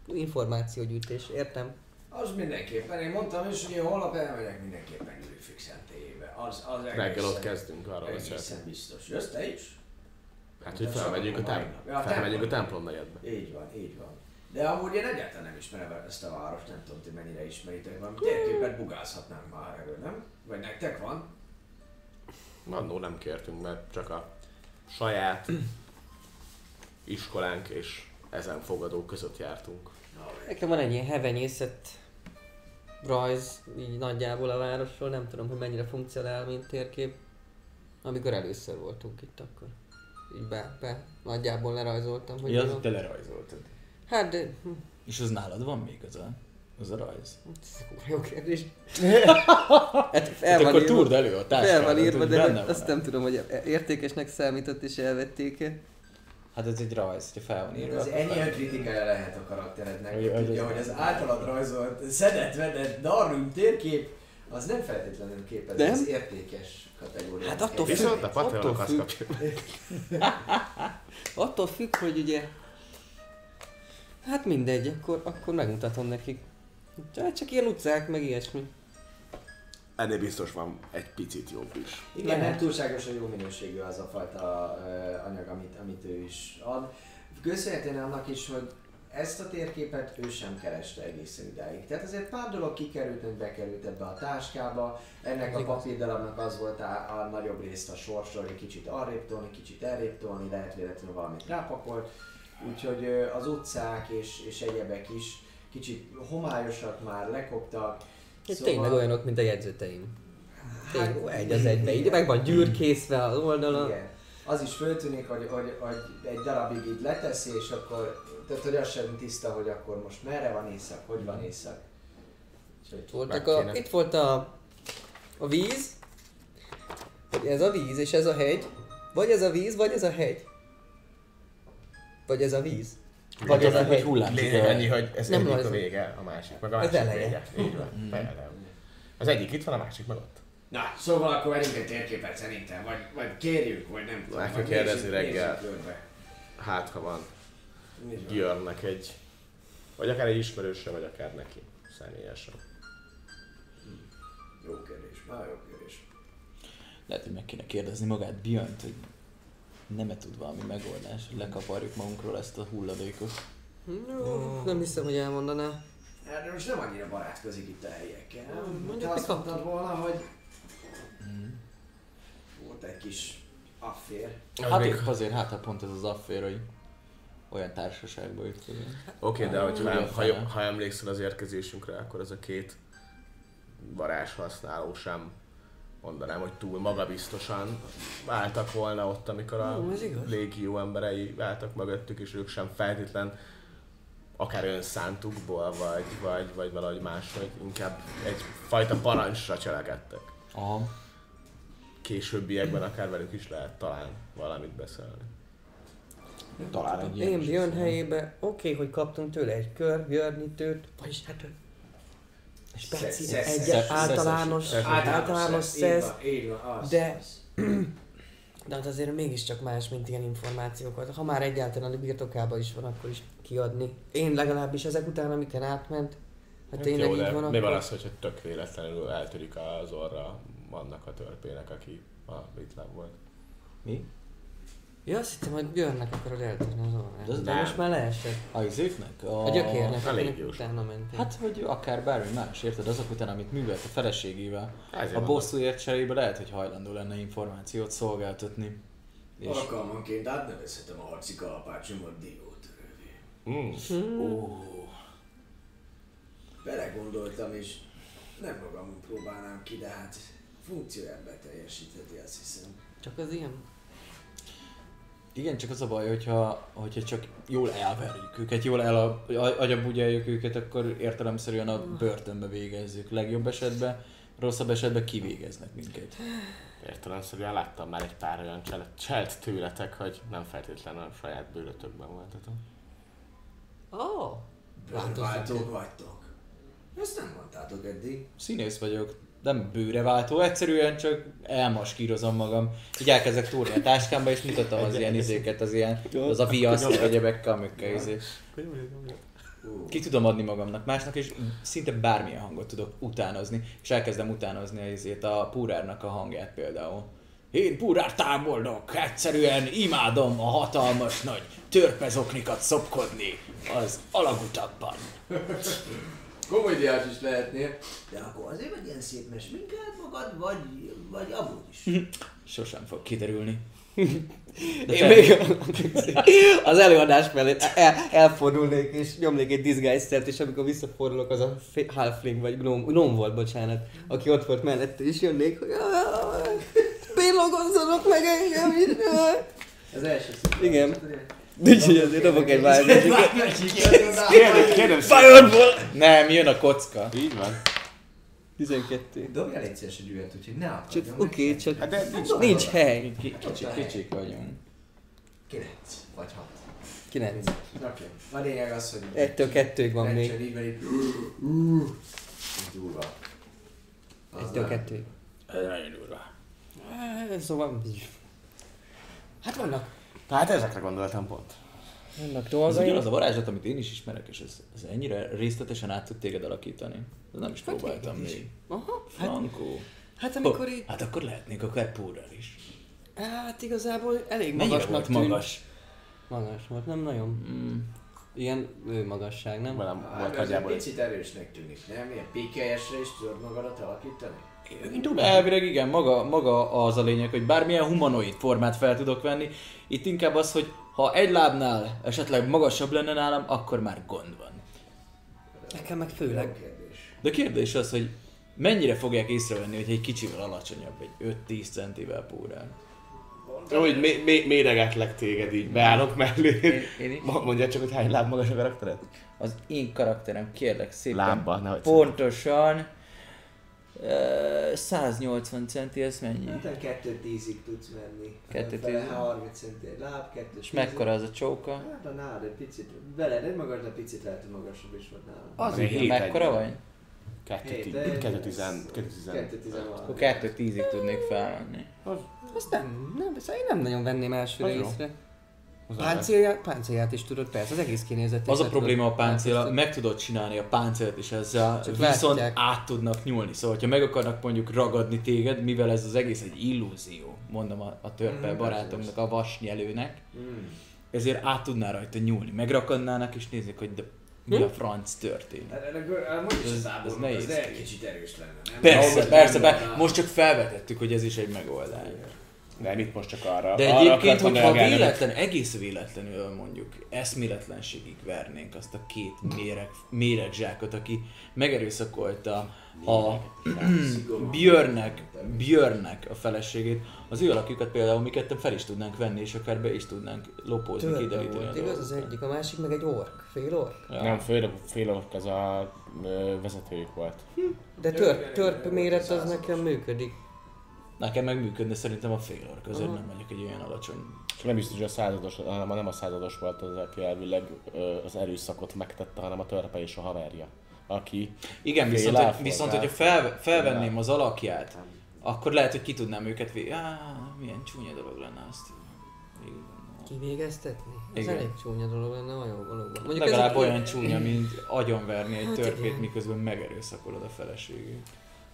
Információgyűjtés, értem. Az mindenképpen. Én mondtam is, hogy én holnap elmegyek mindenképpen Gülüfix szentélyébe. Az, az Reggel ott egészen- kezdünk, arról Egészen biztos. Jössz te is? Hát, hogy felmegyünk a, sokan temp- vannak. Ja, a felmegyünk a templom. templom negyedbe. Így van, így van. De amúgy én egyáltalán nem ismerem ezt a várost, nem tudom, ti mennyire ismeritek. Valami térképet bugázhatnánk már erről, nem? Vagy nektek van? Annó nem kértünk, mert csak a saját iskolánk és ezen fogadók között jártunk. Nekem van egy ilyen hevenyészet rajz, így nagyjából a városról, nem tudom, hogy mennyire funkcionál, mint térkép. Amikor először voltunk itt akkor. Így be, be nagyjából lerajzoltam, hogy Ja, te lerajzoltad. Hát de És az nálad van még az a... Az a rajz. Jó kérdés. hát fel Hát van akkor írva, túrd elő a táskádat, fel van írva, hogy de van. azt nem tudom, hogy értékesnek számított és elvették-e. Hát ez egy rajz, hogyha fel van írva. Ez ennyi fel. kritikája lehet a karakterednek, Hogy- tudja, hogy az általad rajzolt, szedett, vedett Darwin térkép, az nem feltétlenül képez Nem? az értékes kategóriát. Hát attól függ- Viszont a attól függ. Attól függ, hogy ugye... Hát mindegy, akkor, akkor megmutatom nekik. Hát csak ilyen utcák, meg ilyesmi. Ennél biztos van egy picit jobb is. Igen, nem túlságosan jó minőségű az a fajta uh, anyag, amit, amit ő is ad. Köszönhetően annak is, hogy ezt a térképet ő sem kereste egészen idáig. Tehát azért pár dolog kikerült, hogy bekerült ebbe a táskába. Ennek a papírdarabnak az volt a, a nagyobb részt a hogy kicsit arrébb tolni, kicsit errébb tolni, lehet véletlenül valamit rápakolt. Úgyhogy az utcák és, és egyebek is kicsit homályosak már, lekoptak. Szóval... Tényleg olyanok, mint a jegyzeteim. Tényleg, Hát, egy az egybe, így meg van gyűrkészve az oldala. Igen. Az is föltűnik, hogy, hogy, hogy egy darabig így leteszi, és akkor, tehát hogy az sem tiszta, hogy akkor most merre van éjszak, hogy van éjszak. Úgyhogy Itt, voltak a, itt volt a, a víz, vagy ez a víz és ez a hegy, vagy ez a víz, vagy ez a hegy. Vagy ez a víz. Vagy ez a Egy hullám Lényeg annyi, hogy ez Nem egyik a vége, a másik, meg a másik eleje. vége. Így van. Például. Az egyik itt van, a másik meg ott. Na, szóval akkor verünk egy térképet szerintem, vagy, vagy kérjük, vagy nem tudom. Meg kell kérdezni reggel. Hát, ha van. Györnek egy, vagy akár egy ismerőse, vagy akár neki személyesen. Jó kérdés, már jó kérdés. Lehet, hogy meg kéne kérdezni magát Björnt, hogy nem-e tud valami megoldás, hogy lekaparjuk magunkról ezt a hulladékot. No, nem hiszem, hogy elmondaná. Erre most nem annyira barátkozik itt a helyiekkel. mondjuk azt mondtad volna, hogy volt egy kis affér. Hát még- azért, hát ha pont ez az affér, hogy olyan társaságba ütközünk. Oké, okay, de hogyha, jó, ha, fene. ha emlékszel az érkezésünkre, akkor az a két varázshasználó sem mondanám, hogy túl magabiztosan váltak volna ott, amikor a Ú, ez igaz. légió emberei váltak mögöttük, és ők sem feltétlen akár önszántukból, vagy, vagy, vagy valahogy máshogy, inkább egyfajta parancsra cselekedtek. Aha. Későbbiekben akár velük is lehet talán valamit beszélni. Talán egy ilyen Én Björn lesz. helyébe, oké, hogy kaptunk tőle egy kör, Björnitőt, vagyis hát speci, Szesz- egy szesz- általános, szeszes. általános szesz, szesz, az, de- az. de hát azért mégiscsak más, mint ilyen információkat. Ha már egyáltalán a birtokában is van, akkor is kiadni. Én legalábbis ezek után, amiken átment, hát tényleg Jó, így de van, mi van akkor... az, hogyha tök véletlenül eltörik az orra annak a törpének, aki a vitlám volt? Mi? Ja, azt hittem, hogy Björnnek akarod eltörni az De orrát. De nem. most már leesett. A izéknek? A gyökérnek, a akinek utána mentél. Hát, hogy akár bármi más, érted? Azok után, amit művelt a feleségével, Ezért a bosszúért cserébe lehet, hogy hajlandó lenne információt szolgáltatni. És Alkalmanként átnevezhetem a harci kalapácsomat diótörővé. Mm. ó, Belegondoltam és nem magam próbálnám ki, de hát funkcióját beteljesítheti, azt hiszem. Csak az ilyen igen, csak az a baj, hogyha, hogyha csak jól elverjük őket, jól el, agyabugyáljuk őket, akkor értelemszerűen a börtönbe végezzük. Legjobb esetben, rosszabb esetben kivégeznek minket. Értelemszerűen láttam már egy pár olyan cselt, cselt tőletek, hogy nem feltétlenül a saját bőrötökben voltatok. Ó, oh, Bőrváltók vagytok. Ezt nem mondtátok eddig. Színész vagyok, nem bőreváltó, egyszerűen csak elmaskírozom magam. Így elkezdek túrni a táskámba, és mutatom az ilyen izéket, az ilyen, az a viaszt, egyebekkel, amikkel izé. Ki tudom adni magamnak másnak, és szinte bármilyen hangot tudok utánozni, és elkezdem utánozni a izét, a Púrárnak a hangját például. Én Púrár támoldok, egyszerűen imádom a hatalmas nagy törpezoknikat szopkodni az alagutakban. Komediás is lehetnél. De akkor azért vagy ilyen szép, mert sminkáld magad, vagy, vagy amúgy is. Sosem fog kiderülni. De Én még az előadás mellett el, elfordulnék és nyomnék egy disguise-szert, és amikor visszafordulok, az a halfling vagy gnóm, gnóm volt, bocsánat, aki ott volt mellette, és jönnék, hogy pillogozzanak meg engem. Ez első szép. Igen. Úgyhogy azért dobok egy változást. Kérdem, kérdem Fireball! Nem, jön a kocka. Így van. 12. Dobja légy szíves egy üvet, úgyhogy ne Csak akadjon oké, meg. csak Hát de nincs. nincs hely. Ki- Kicsik, kicsik vagyunk. Kilenc, vagy hat. 9. Oké. A lényeg az, hogy... Ettől kettőig van még. Így van így. Így durva. Az Ettől nem. kettőig. Ez nagyon durva. Eh, Szóval... Hát vannak, Hát ezekre gondoltam pont. vannak Az dolgaim. ugyanaz a varázslat, amit én is ismerek, és ez, ez ennyire részletesen át tud téged alakítani. Ez nem is próbáltam még. Aha, hát, Frankó. hát amikor így... Hát akkor lehetnék akár púrral is. Hát igazából elég Mennyire magasnak volt magas? Magas volt, nem nagyon. Mm. Ilyen ő magasság, nem? Velem Hát, volt nagyjából picit erősnek tűnik, nem? Ilyen PKS-re is tudod magadat alakítani? Elvileg igen, maga, maga az a lényeg, hogy bármilyen humanoid formát fel tudok venni. Itt inkább az, hogy ha egy lábnál esetleg magasabb lenne nálam, akkor már gond van. Nekem meg főleg. kérdés. De kérdés az, hogy mennyire fogják észrevenni, hogy egy kicsivel alacsonyabb, egy 5-10 centivel púrán. Úgy mé- mé- méregetlek téged így, beállok mellé. Én, én Mondja csak, hogy hány láb magas a karaktered? Az én karakterem, kérlek szépen. Lábba, nehogy Pontosan. Ö, 180 centi, ez mennyi? Hát 2-10-ig tudsz menni. Kettő Fele tízig? 30 centi egy láb, 2 És mekkora az a csóka? Hát a nálad egy picit, veled egy magas, de picit lehet, hogy magasabb is volt nálam. Az hét mekkora vagy? Hét, 2-10. 2-10. Akkor 2-10-ig tudnék felmenni. Azt nem, nem, szóval én nem nagyon venném elsőre Az jó. Páncélját, páncélját is tudod, persze, az egész kinézetét. Az a probléma a páncél, meg tudod csinálni a páncélt, és ezzel Csak viszont látják. át tudnak nyúlni. Szóval, ha meg akarnak mondjuk ragadni téged, mivel ez az egész egy illúzió, mondom a, a törpe Mm, barátomnak, a vasnyelőnek, Mm. ezért át tudná rajta nyúlni. Megrakadnának, és nézik, hogy de mi Hm? a franc történik. Hát hát is Ez- az ez nehéz. lehet kicsit erős lenne, nem? Persze, persze, be, most csak felvetettük, hogy ez is egy megoldás. Nem, itt most csak arra. De arra egyébként, akartam hogyha reagálni. véletlen, egész véletlenül mondjuk eszméletlenségig vernénk azt a két méreg, méregzsákot, aki megerőszakolta a Björnnek, Björnnek a feleségét, az ő alakjukat például mi ketten fel is tudnánk venni, és akár be is tudnánk lopózni, Törpe kideríteni a volt, igaz? Az egyik, a másik meg egy ork, fél ork. Ja. Nem, fél, fél ork az a ö, vezetőjük volt. De tör, törp méret az nekem működik. Nekem meg működne szerintem a fél ork, azért Aha. nem vagyok egy olyan alacsony. És nem biztos, hogy a százados, hanem nem a százados volt az, aki elvileg az erőszakot megtette, hanem a törpe és a haverja. Aki Igen, viszont, láb viszont hogyha fel, felvenném az alakját, akkor lehet, hogy ki tudnám őket vé... Á, milyen csúnya dolog lenne azt. gondolom. Kivégeztetni? Ez Igen. elég csúnya dolog lenne, olyan valóban. Mondjuk Legalább olyan csúnya, mint agyonverni egy Hát törpét, igen. miközben megerőszakolod a feleségét.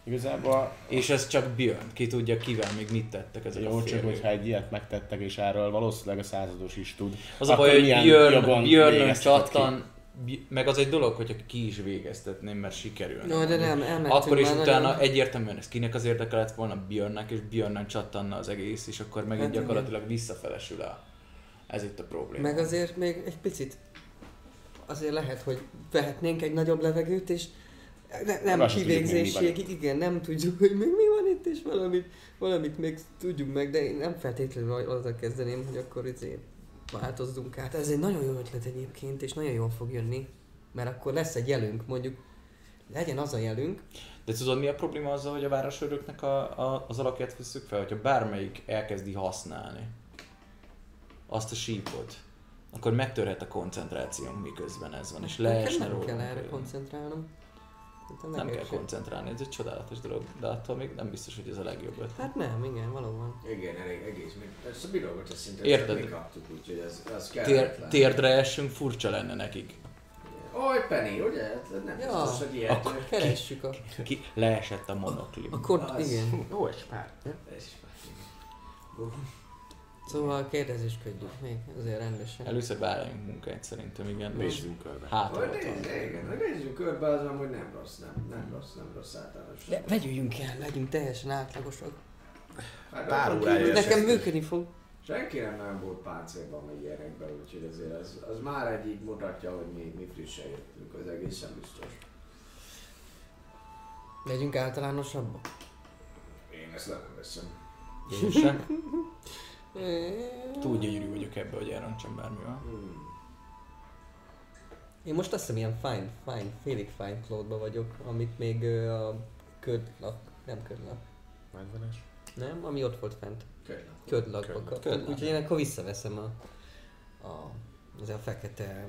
Igazából És ez csak Björn, ki tudja kivel még mit tettek ezek a jó, csak férjük. hogyha egy ilyet megtettek, és erről valószínűleg a százados is tud. Az a baj, hogy Björn, Björnön csattan, meg az egy dolog, hogyha ki is végeztetném, mert sikerülne. No, de nem, elmentünk Akkor is már utána nagyon- egyértelműen ez kinek az érdeke lett volna Björnnek, és Björnön csattanna az egész, és akkor megint Hát igen. gyakorlatilag visszafelesül el. Ez itt a probléma. Meg azért még egy picit azért lehet, hogy vehetnénk egy nagyobb levegőt, és ne, nem kivégzésig, igen, nem tudjuk, hogy még mi van itt, és valamit, valamit még tudjuk meg, de én nem feltétlenül azzal kezdeném, hogy akkor izé változzunk át. Ez egy nagyon jó ötlet egyébként, és nagyon jól fog jönni, mert akkor lesz egy jelünk, mondjuk legyen az a jelünk, De tudod mi a probléma azzal, hogy a városőröknek a, a, az alakját visszük fel? Hogyha bármelyik elkezdi használni azt a sípot, akkor megtörhet a koncentrációnk miközben ez van, és leesne nem kell erre koncentrálnom. Szerintem Nem kell koncentrálni, ez egy csodálatos dolog, de attól még nem biztos, hogy ez a legjobb ötlet. Hát nem, igen, valóban. Igen, elég egész. Ezt a bilogot ezt szinte Érted? mi kaptuk, úgyhogy ez, az Tér, kelletlen. térdre essünk, furcsa lenne nekik. Oj, Penny, ugye? Hát Nem Ja. biztos, hogy ilyet. Akkor- Keressük a... Ki leesett a monoklim. Akkor Az. igen. Jó, és pár. Ez is Szóval kérdezésködjük még, azért rendesen. Először vállaljunk munkáit szerintem, igen. Nézzünk körbe. Hát, nézzünk körbe, az amúgy nem rossz, nem, nem rossz, nem rossz általános. De vegyüljünk el, legyünk teljesen átlagosak. Hát pár órája. Nekem működni fog. Senki nem nagyon volt páncélban, meg ilyenekben, úgyhogy azért az, az már egy így mutatja, hogy mi, mi frissen jöttünk, az egészen biztos. Legyünk általánosabbak. Én ezt nem veszem. Én sem. Túl gyönyörű vagyok ebbe, hogy elrontsam bármivel. Én most azt hiszem ilyen fine, fine, félig fine cloud vagyok, amit még ö, a ködlak, nem ködlak, Medvenes. nem? Ami ott volt fent. Ködlakba Ködlak. kaptam. Ködlak. Úgyhogy én akkor visszaveszem a, a, az a fekete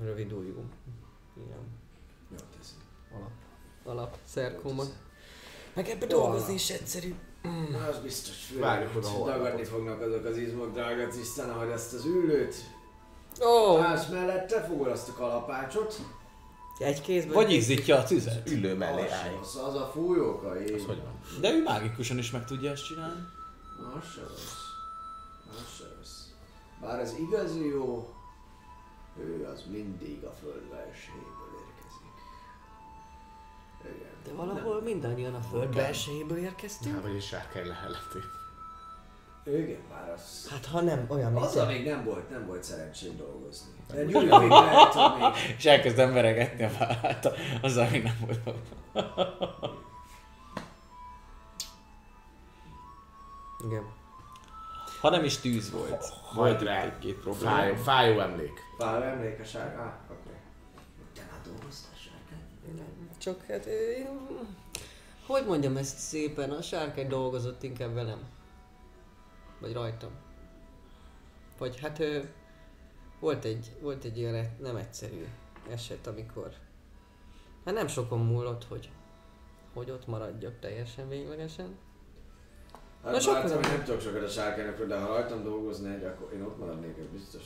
rövid ujjú. Ilyen Jó teszi. alap, alap szerkómat. Meg ebbe dolgozni is egyszerű. Na, az biztos, Várjuk oda dagadni fognak azok az izmok, drága tisztán, ahogy ezt az ülőt. Ó, Állsz mellette, fogod azt a kalapácsot. egy kézben. Vagy izzítja a tüzet. Ülő mellé Az, állj. az, az a fújóka, így. Az hogy van? De ő mágikusan is meg tudja ezt csinálni. Az se rossz. Az se rossz. Bár ez igazi jó, ő az mindig a föld belsejéből érkezik. Igen. De valahol mindannyian a föld belsejéből érkeztünk. Hát, vagyis sárkány lehelleté. Igen, bár az... Hát ha nem olyan, mint Azzal még nem volt, nem volt szerencsém dolgozni. De Gyuri még lehet, még... És elkezdem veregetni a vállát, azzal még nem volt. Igen. Ha nem is tűz volt. Volt rá egy-két probléma. Fájó, fájó emlék. Pár emlékesság. Ah, oké. Csak hát én... Hogy mondjam ezt szépen, a sárkány dolgozott inkább velem. Vagy rajtam. Vagy hát ő, volt egy, volt egy ilyen e- nem egyszerű eset, amikor hát nem sokon múlott, hogy, hogy ott maradjak teljesen véglegesen. Hát Na, sok bár olyan. nem tudok sokat a sárkányokról, de ha rajtam dolgozni egy, akkor én ott maradnék, biztos.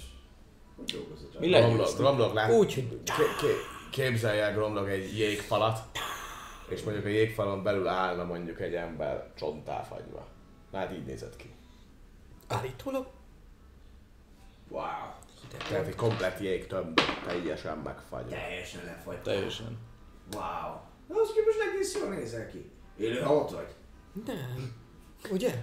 Hogy dolgozott Mi legyen? Lát. Úgy, hogy Ké- ké- Képzelj el Gromlok egy jégfalat, és mondjuk a jégfalon belül állna mondjuk egy ember csontálfagyva. Hát így nézett ki. állítólag Wow. Tehát egy komplet jégtömb, teljesen megfagyva. Teljesen lefagy. Teljesen. Wow. Na, az képest egész jól nézel ki. Élő halott vagy? nem. Ugye?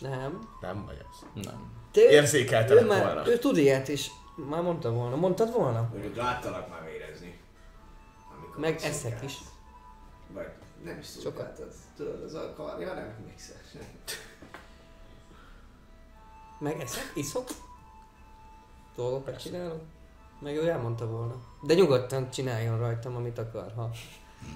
Nem. Nem vagy az. Nem. Ő- Érzékeltelek ő, már, volna. ő tud ilyet is. Már mondta volna. Mondtad volna? Mondjuk láttalak már Meg eszek is. Vagy nem is Sokat. szokáltad. Tudod, az alkalmi, ja nem emlékszel. Meg eszek, iszok. Dolgokat csinálok. Meg ő elmondta volna. De nyugodtan csináljon rajtam, amit akar, ha,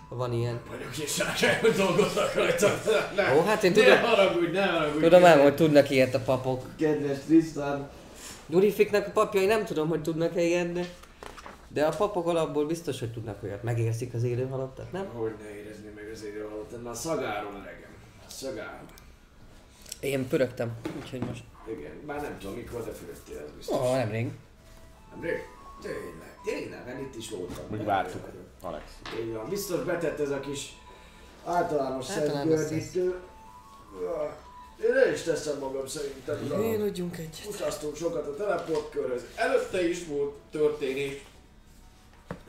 ha van ilyen. Vagyok és sárkányok dolgoznak rajta. Ne, Ó, hát én ne tudom, haragudj, ne haragudj. tudom ám, hogy tudnak ilyet a papok. Kedves Tristan. Gyurifiknek a papjai nem tudom, hogy tudnak-e ilyet, de, de a papok alapból biztos, hogy tudnak olyat. Megérzik az élő halottat, nem? Hogy ne érezni meg az élő halottat, már szagáról öregem. Szagáról. Én pörögtem, úgyhogy most. Igen, már nem tudom mikor, de fürödtél, ez biztos. Ó, oh, nemrég. Nemrég? Tényleg, tényleg, mert itt is voltam. Úgy vártuk, Alex. Így van, biztos betett ez a kis általános Általános szentgörnyitő. Én el is teszem magam szerintem. uram. Élődjünk egyet. Utaztunk sokat a teleportkörhöz. Előtte is volt történés.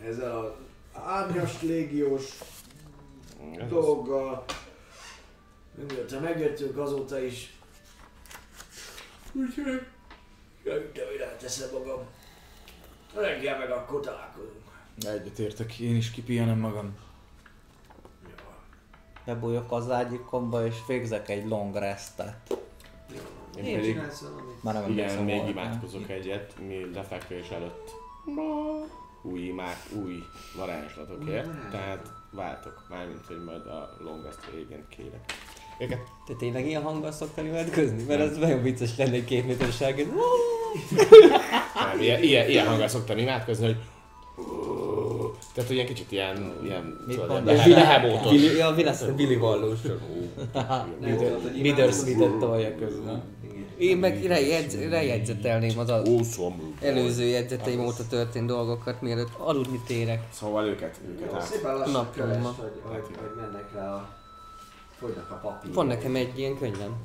Ezzel a árnyas légiós dologgal. Miután megjöttünk azóta is. Úgyhogy Jöttem, hogy elteszem magam. Reggel meg akkor találkozunk. Egyetértek, én is kipihenem magam. Jó. Bebújok az ágyikomba és végzek egy long restet. Én Én pedig csinálsz valamit? Már nem igen, még imádkozok egyet, mi lefekvés előtt. Új imák, új varázslatokért, varázslatok. tehát váltok, mármint, hogy majd a longast végén kérek. Őket Te tényleg ilyen hanggal szoktál imádkozni? Mert az nagyon vicces lenne egy két méteresságod. nem, ilyen, ilyen, ilyen hanggal szoktam imádkozni, hogy tehát, hogy ilyen kicsit ilyen, ilyen. Billy, ja, mi lesz a Billy Vallós. Withersmith tolja közben. Én meg rejegyz, rejegyzetelném az előző jegyzeteim óta történt dolgokat, mielőtt aludni térek. Szóval őket, őket Jó, át. szépen köves, hogy, hogy, hogy mennek le a... Fogynak a papírok. Van nekem egy ilyen könyvem.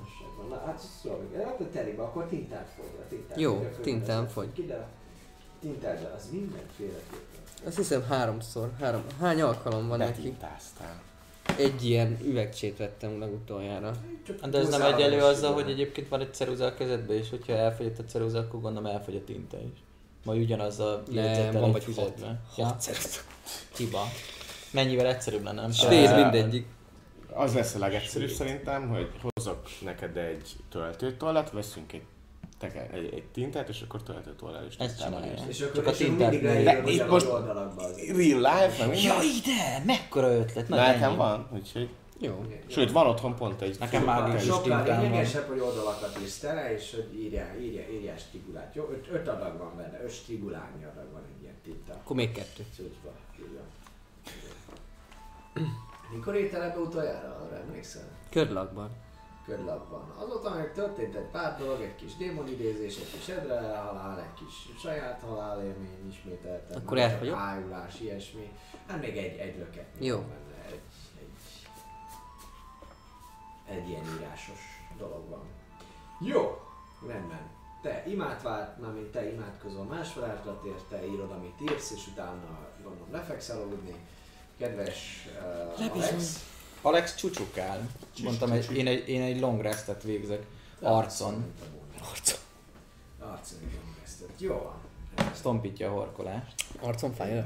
Na hát szóval, hát a telibe, akkor tintát fogy. A tintát Jó, tintán nem fogy. Ki, de tintádra az mindenféleképpen. Azt hiszem háromszor. Három. Hány alkalom van neki? Betintáztál. Egy ilyen üvegcsét vettem legutoljára. De ez nem egyenlő azzal, hogy egyébként van egy ceruza a kezedbe, és hogyha elfogyott a ceruza, akkor gondolom elfogy a tinta is. Majd ugyanaz a jegyzettel van egy vagy füzetbe. hat. Ja, hiba. Mennyivel egyszerűbb lenne, nem? Svéd mindegyik. Az lesz a legegyszerűbb szerintem, hogy hozok neked egy töltőtollat, veszünk egy, teke, egy, egy tintát, és akkor töltőtollal is Ezt csinálja. És akkor Csak a tintát mindig itt most-. Real life, meg. Ja ide! Mekkora ötlet! Na, Nekem van, úgyhogy... Jó. Sőt, van otthon pont egy... Nekem sokkal- mágikus Sokkal tintám van. lényegesebb, hogy oldalakat írsz tele, és hogy írjál, írjál, írjál stigulát. Jó, öt, öt adag van benne, öt stigulányi adag van egy ilyen tinta. Akkor még kettő. Cuccba. Mikor írtál ebbe utoljára, arra emlékszel? Körlakban. Körlapban. Azóta meg történt egy pár dolog, egy kis démonidézés, egy kis edre halál, egy kis saját halálélmény ismételtem. Akkor csak vagyok. Ájulás, ilyesmi. Hát még egy, egy löket Jó. benne, egy, egy, egy ilyen írásos dolog van. Jó, rendben. Te imádvált, mármint te imádkozol más varázslatért, te írod, amit írsz, és utána gondolom lefekszel aludni. Kedves uh, Alex, Alex csúcsukál. Mondtam, hogy én egy, én egy long restet végzek. Arcon. Arcon. Arcon egy önvesztett. Jó van. Stompítja a horkolást. Arcom fáj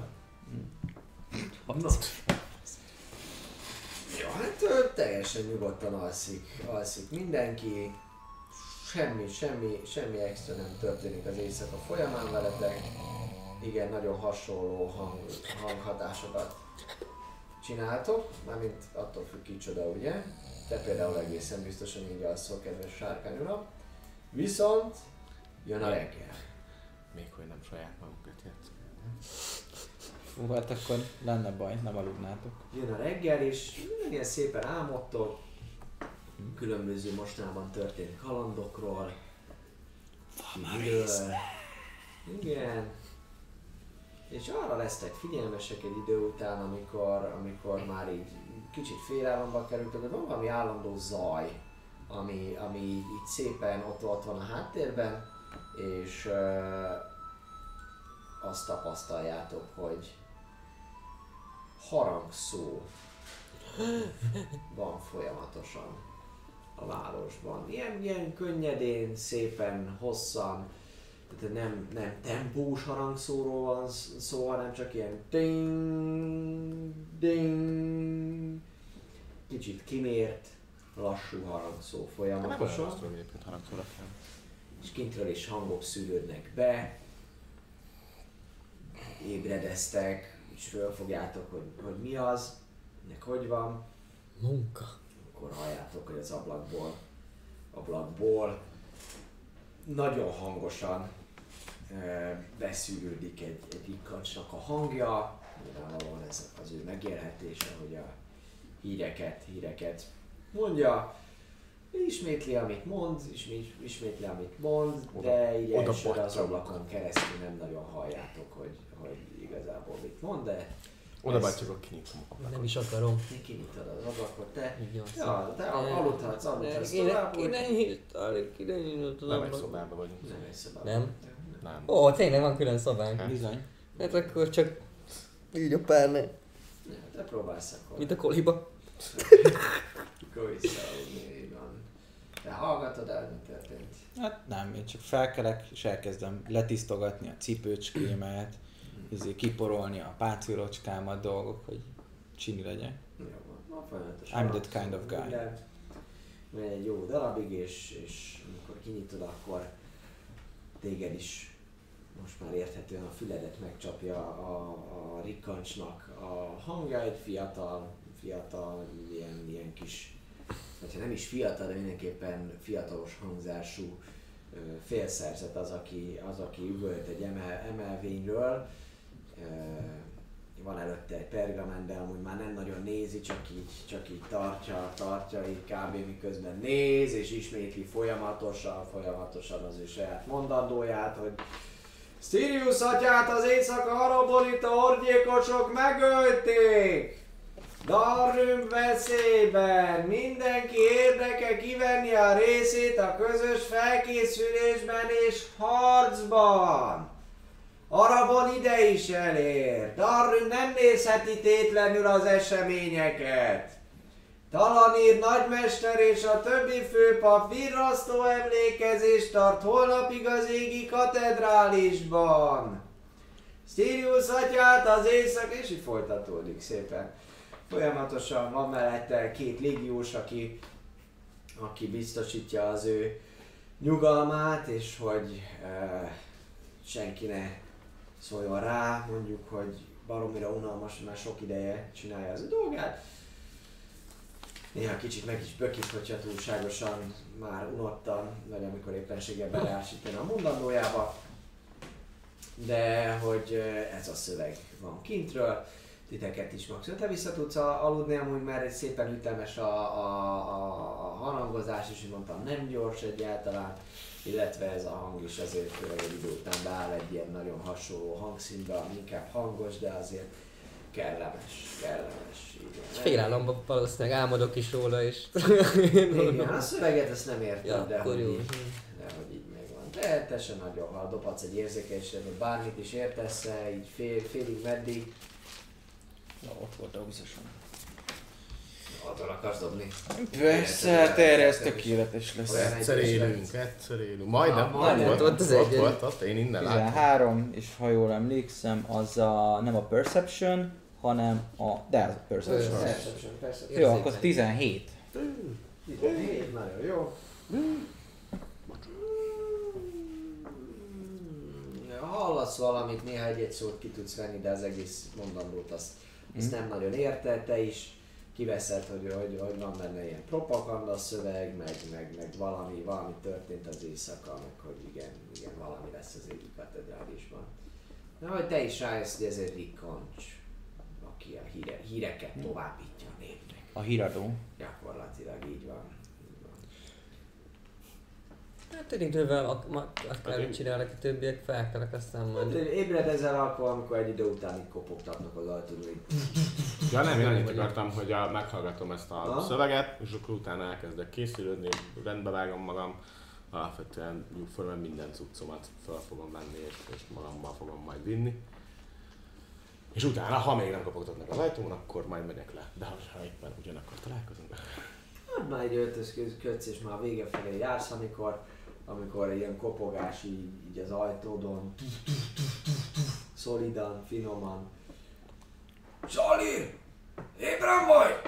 Na. Jó, hát teljesen nyugodtan alszik, alszik mindenki. Semmi, semmi, semmi extra nem történik az éjszaka folyamán veletek. Igen, nagyon hasonló hang, hanghatásokat csináltok, mármint attól függ kicsoda, ugye? Te például egészen biztosan így alszol, kedves sárkány uram. Viszont jön a reggel. Még hogy nem saját magukat játszunk. Hú, hát akkor lenne baj, nem aludnátok. Jön a reggel, és ilyen szépen álmodtok, különböző mostanában történt kalandokról, időről. Igen. És arra lesztek figyelmesek egy idő után, amikor, amikor már így kicsit félálomba kerültek, hogy van valami állandó zaj, ami, ami így, szépen ott, ott van a háttérben, és uh, azt tapasztaljátok, hogy harangszó van folyamatosan a városban. Ilyen, ilyen könnyedén, szépen, hosszan, tehát nem, nem tempós harangszóról van szó, hanem csak ilyen ding, ding, kicsit kimért, lassú harangszó Nem folyamatosan tudom egyébként harangszóra kell. és kintről is hangok szűrődnek be, ébredeztek, és fölfogjátok, hogy, hogy mi az, ennek hogy van, Munka. akkor halljátok, hogy az ablakból, ablakból. Nagyon hangosan beszűrődik egy, egy rikkancsnak a hangja, nyilvánvalóan ez az ő megélhetése, hogy a híreket, híreket mondja, ismétli, amit mond, ismét, ismétli, amit mond, de így oda elsőre az ablakon keresztül nem nagyon halljátok, hogy, hogy igazából mit mond, de Oda a kinyitom a Nem is akarom. te kinyitod az ablakot, te, Így ja, te aludhatsz, aludhatsz tovább, úgy kéne nyitani, kéne nyitani az Nem egy szobában vagyunk. nem egy szobában. Nem? Nem. Ó, tényleg van külön szobánk. Bizony. Hát akkor csak így a párne. Nem, te próbálsz akkor. Mint a koliba. Akkor visszaaludni, így van. Te hallgatod el, mi történt? Hát nem, én csak felkelek, és elkezdem letisztogatni a cipőcskémet, izé, kiporolni a páncélocskámat, dolgok, hogy csini legyen. Jó van. I'm that kind of guy. Megy egy jó darabig, és, és amikor kinyitod, akkor téged is most már érthetően a füledet megcsapja a, a rikkancsnak a hangja, egy fiatal, fiatal, ilyen, ilyen kis, vagy ha nem is fiatal, de mindenképpen fiatalos hangzású félszerzet az, aki, az, aki üvölt egy emel, emelvényről. Van előtte egy pergament, de amúgy már nem nagyon nézi, csak így, csak így tartja, tartja, így kb. miközben néz, és ismétli folyamatosan, folyamatosan az ő saját mondandóját, hogy Sirius atyát az éjszaka Arabolita orgyékosok megölték! Darrüm veszélyben! Mindenki érdeke kivenni a részét a közös felkészülésben és harcban! Arabon ide is elér! Darrüm nem nézheti tétlenül az eseményeket! Talanír nagymester és a többi főpap virrasztó emlékezést tart holnapig az égi katedrálisban. Sirius atyát az éjszak, és így folytatódik szépen. Folyamatosan van mellette két légiós, aki, aki biztosítja az ő nyugalmát, és hogy uh, senki ne szóljon rá, mondjuk, hogy baromira unalmas, már sok ideje csinálja az ő dolgát. Néha kicsit meg is bökik, hogyha túlságosan már unottan, vagy amikor éppenséggel beleásítani a mondandójába. De hogy ez a szöveg van kintről, titeket is maximum. Te vissza tudsz aludni amúgy, egy szépen ütemes a, a, a, a harangozás hogy mondtam, nem gyors egyáltalán, illetve ez a hang is azért főleg egy idő után beáll egy ilyen nagyon hasonló hangszínbe, ami inkább hangos, de azért kellemes, kellemes. Igen. Félálomban valószínűleg álmodok is róla, és... Igen, a szöveget ezt nem értem, Ja, de hogy így, de hogy így megvan. De te se nagyon, ha dobhatsz egy érzékenységet, vagy bármit is értesz így fél, félig meddig, Na, ott voltam biztosan. Attól akarsz dobni. Persze, hát erre ez tökéletes lesz. Egyszer élünk, egyszer élünk. Majdnem, majdnem, volt, ott az egyen. volt, ott én innen látom. 13, és ha jól emlékszem, az a, nem a Perception, hanem a, de az a Perception. Perception, persze. Jó, akkor 17. 17, nagyon jó. Hallasz valamit, néha egy-egy szót ki tudsz venni, de az egész mondandót azt, azt nem nagyon érte, te is kiveszed, hogy, hogy, hogy van benne ilyen propaganda szöveg, meg, meg, meg valami, valami történt az éjszaka, meg hogy igen, igen, valami lesz az egyik katedrálisban. De hogy te is rájössz, hogy ez egy rikancs, aki a híre, híreket továbbítja a népnek. A híradó. Gyakorlatilag. Így van. Hát idővel Hát akár én- mit csinálnak a többiek, felkelek, aztán Hát, majd... ébred ezzel akkor, amikor egy idő után így kopogtatnak az ajtón, hogy Ja nem, én annyit akartam, hogy a, meghallgatom ezt a Aha. szöveget, és akkor utána elkezdek készülődni, rendbe vágom magam, alapvetően jóformán minden cuccomat fel fogom venni, és, és magammal fogom majd vinni. És utána, ha még nem kopogtatnak az ajtón, akkor majd megyek le. De ha, ha éppen ugyanakkor találkozunk. hát már egy öltözködsz és már a vége felé jársz, amikor, amikor ilyen kopogás így, így az ajtódon, szolidan, finoman. Zsali! Ébren vagy?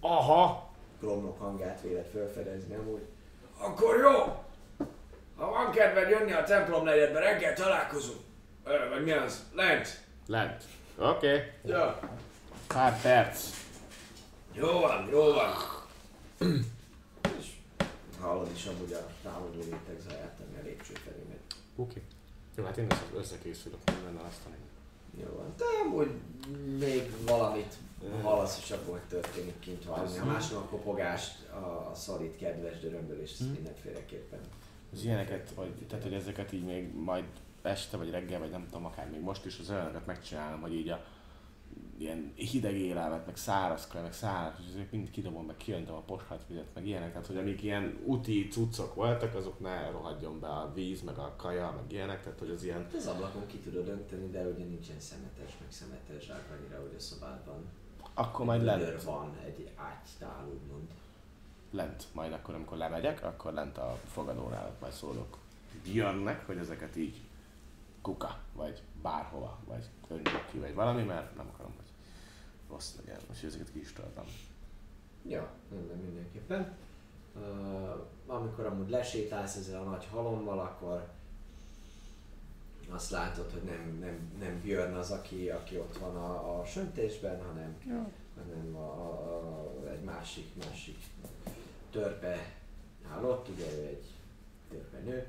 Aha! Gromnok hangját véled felfedezni amúgy. Akkor jó! Ha van kedved jönni a templom negyedbe, reggel találkozunk. Ö, vagy mi az? Lent. Lent. Oké. Okay. Ja. Pár perc. Jó van, jó van. Hallod is amúgy a távolodó réteg zaját, ami a lépcső felé megy. Oké. Jó, hát én össze- összekészülök mindennel aztán én. Jó van. De amúgy még valamit abból, hogy történik kint valami. Ha máshol a kopogást, a, a szalít kedves dörömbölést, ezt mindenféleképpen. Az ilyeneket, vagy, tehát hogy ezeket így még majd este, vagy reggel, vagy nem tudom, akár még most is az olyanokat megcsinálom, hogy így a ilyen hideg élelmet, meg száraz kaj, meg száraz, és ezeket mind kidobom, meg kijöntöm a poshat vizet, meg ilyenek, tehát hogy amik ilyen úti cuccok voltak, azok ne rohadjon be a víz, meg a kaja, meg ilyenek, tehát hogy az ilyen Hát az ablakon ki tudod önteni, de ugye nincsen szemetes, meg szemetes zsák annyira, hogy a szobádban. akkor majd lent, van egy ágytál, úgymond. lent, majd akkor amikor lemegyek, akkor lent a fogadónál majd szólok jönnek, hogy ezeket így kuka, vagy bárhova, vagy öntsük ki, vagy valami, mert nem akarom, rossz legyen, és ezeket ki is töltöm. Ja, minden mindenképpen. Uh, amikor amúgy lesétálsz ezzel a nagy halommal, akkor azt látod, hogy nem, nem, nem Björn az, aki, aki ott van a, a söntésben, hanem, Ja. hanem a, a, a, egy másik, másik törpe áll ott, ugye ő egy törpe nő,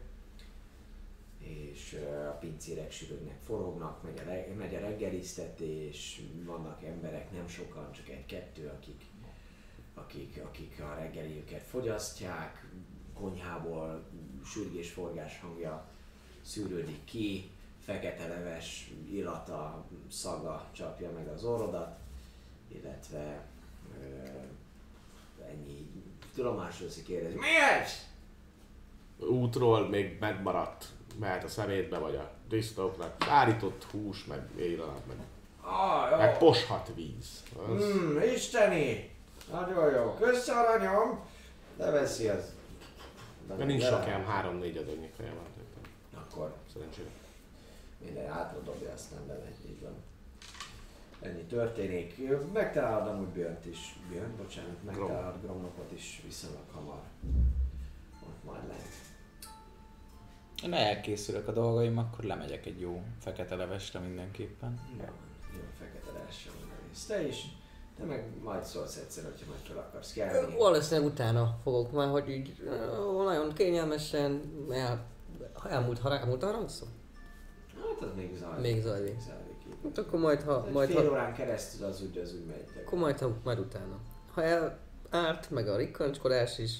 és a pincérek sűrögnek, forognak, megy a, reg- megy a reggeliztetés, vannak emberek, nem sokan, csak egy-kettő, akik, akik, akik a reggeliüket fogyasztják, konyhából sürgés-forgás hangja szűrődik ki, fekete leves illata, szaga csapja meg az orrodat, illetve ö, ennyi veszi kérdezi. Mi ez? Útról még megmaradt, mehet a szemétbe, vagy a disznóknak, szárított hús, meg élelet, meg, Ah, jó. meg poshat víz. Az, Hmm, isteni! Nagyon jó. Kösz aranyom! Leveszi az. de nincs sok ilyen három-négy van, tehát Akkor szerencsére. minden hátra dobja, aztán bemegy, így van. ennyi történik. Megtalálod amúgy Björnt is. Björn, bocsánat, megtalálod Gromnokot is viszonylag hamar. Ott majd lehet. Én elkészülök a dolgaim, akkor lemegyek egy jó fekete levesre mindenképpen. Jó, jó fekete lehessen rész. Te is. Te meg majd szólsz egyszer, hogyha majd fel akarsz kelni. Valószínűleg utána fogok már, hogy így nagyon kényelmesen el, elmúlt, ha elmúlt a harangszó? Hát az még zajlik. Még zajlik. Még zajlik így. Hát akkor majd, ha, Egy majd, fél ha, órán keresztül az úgy, az úgy megy. de- akkor majd, ha, majd utána. Ha el árt, meg a rikkancskodás is,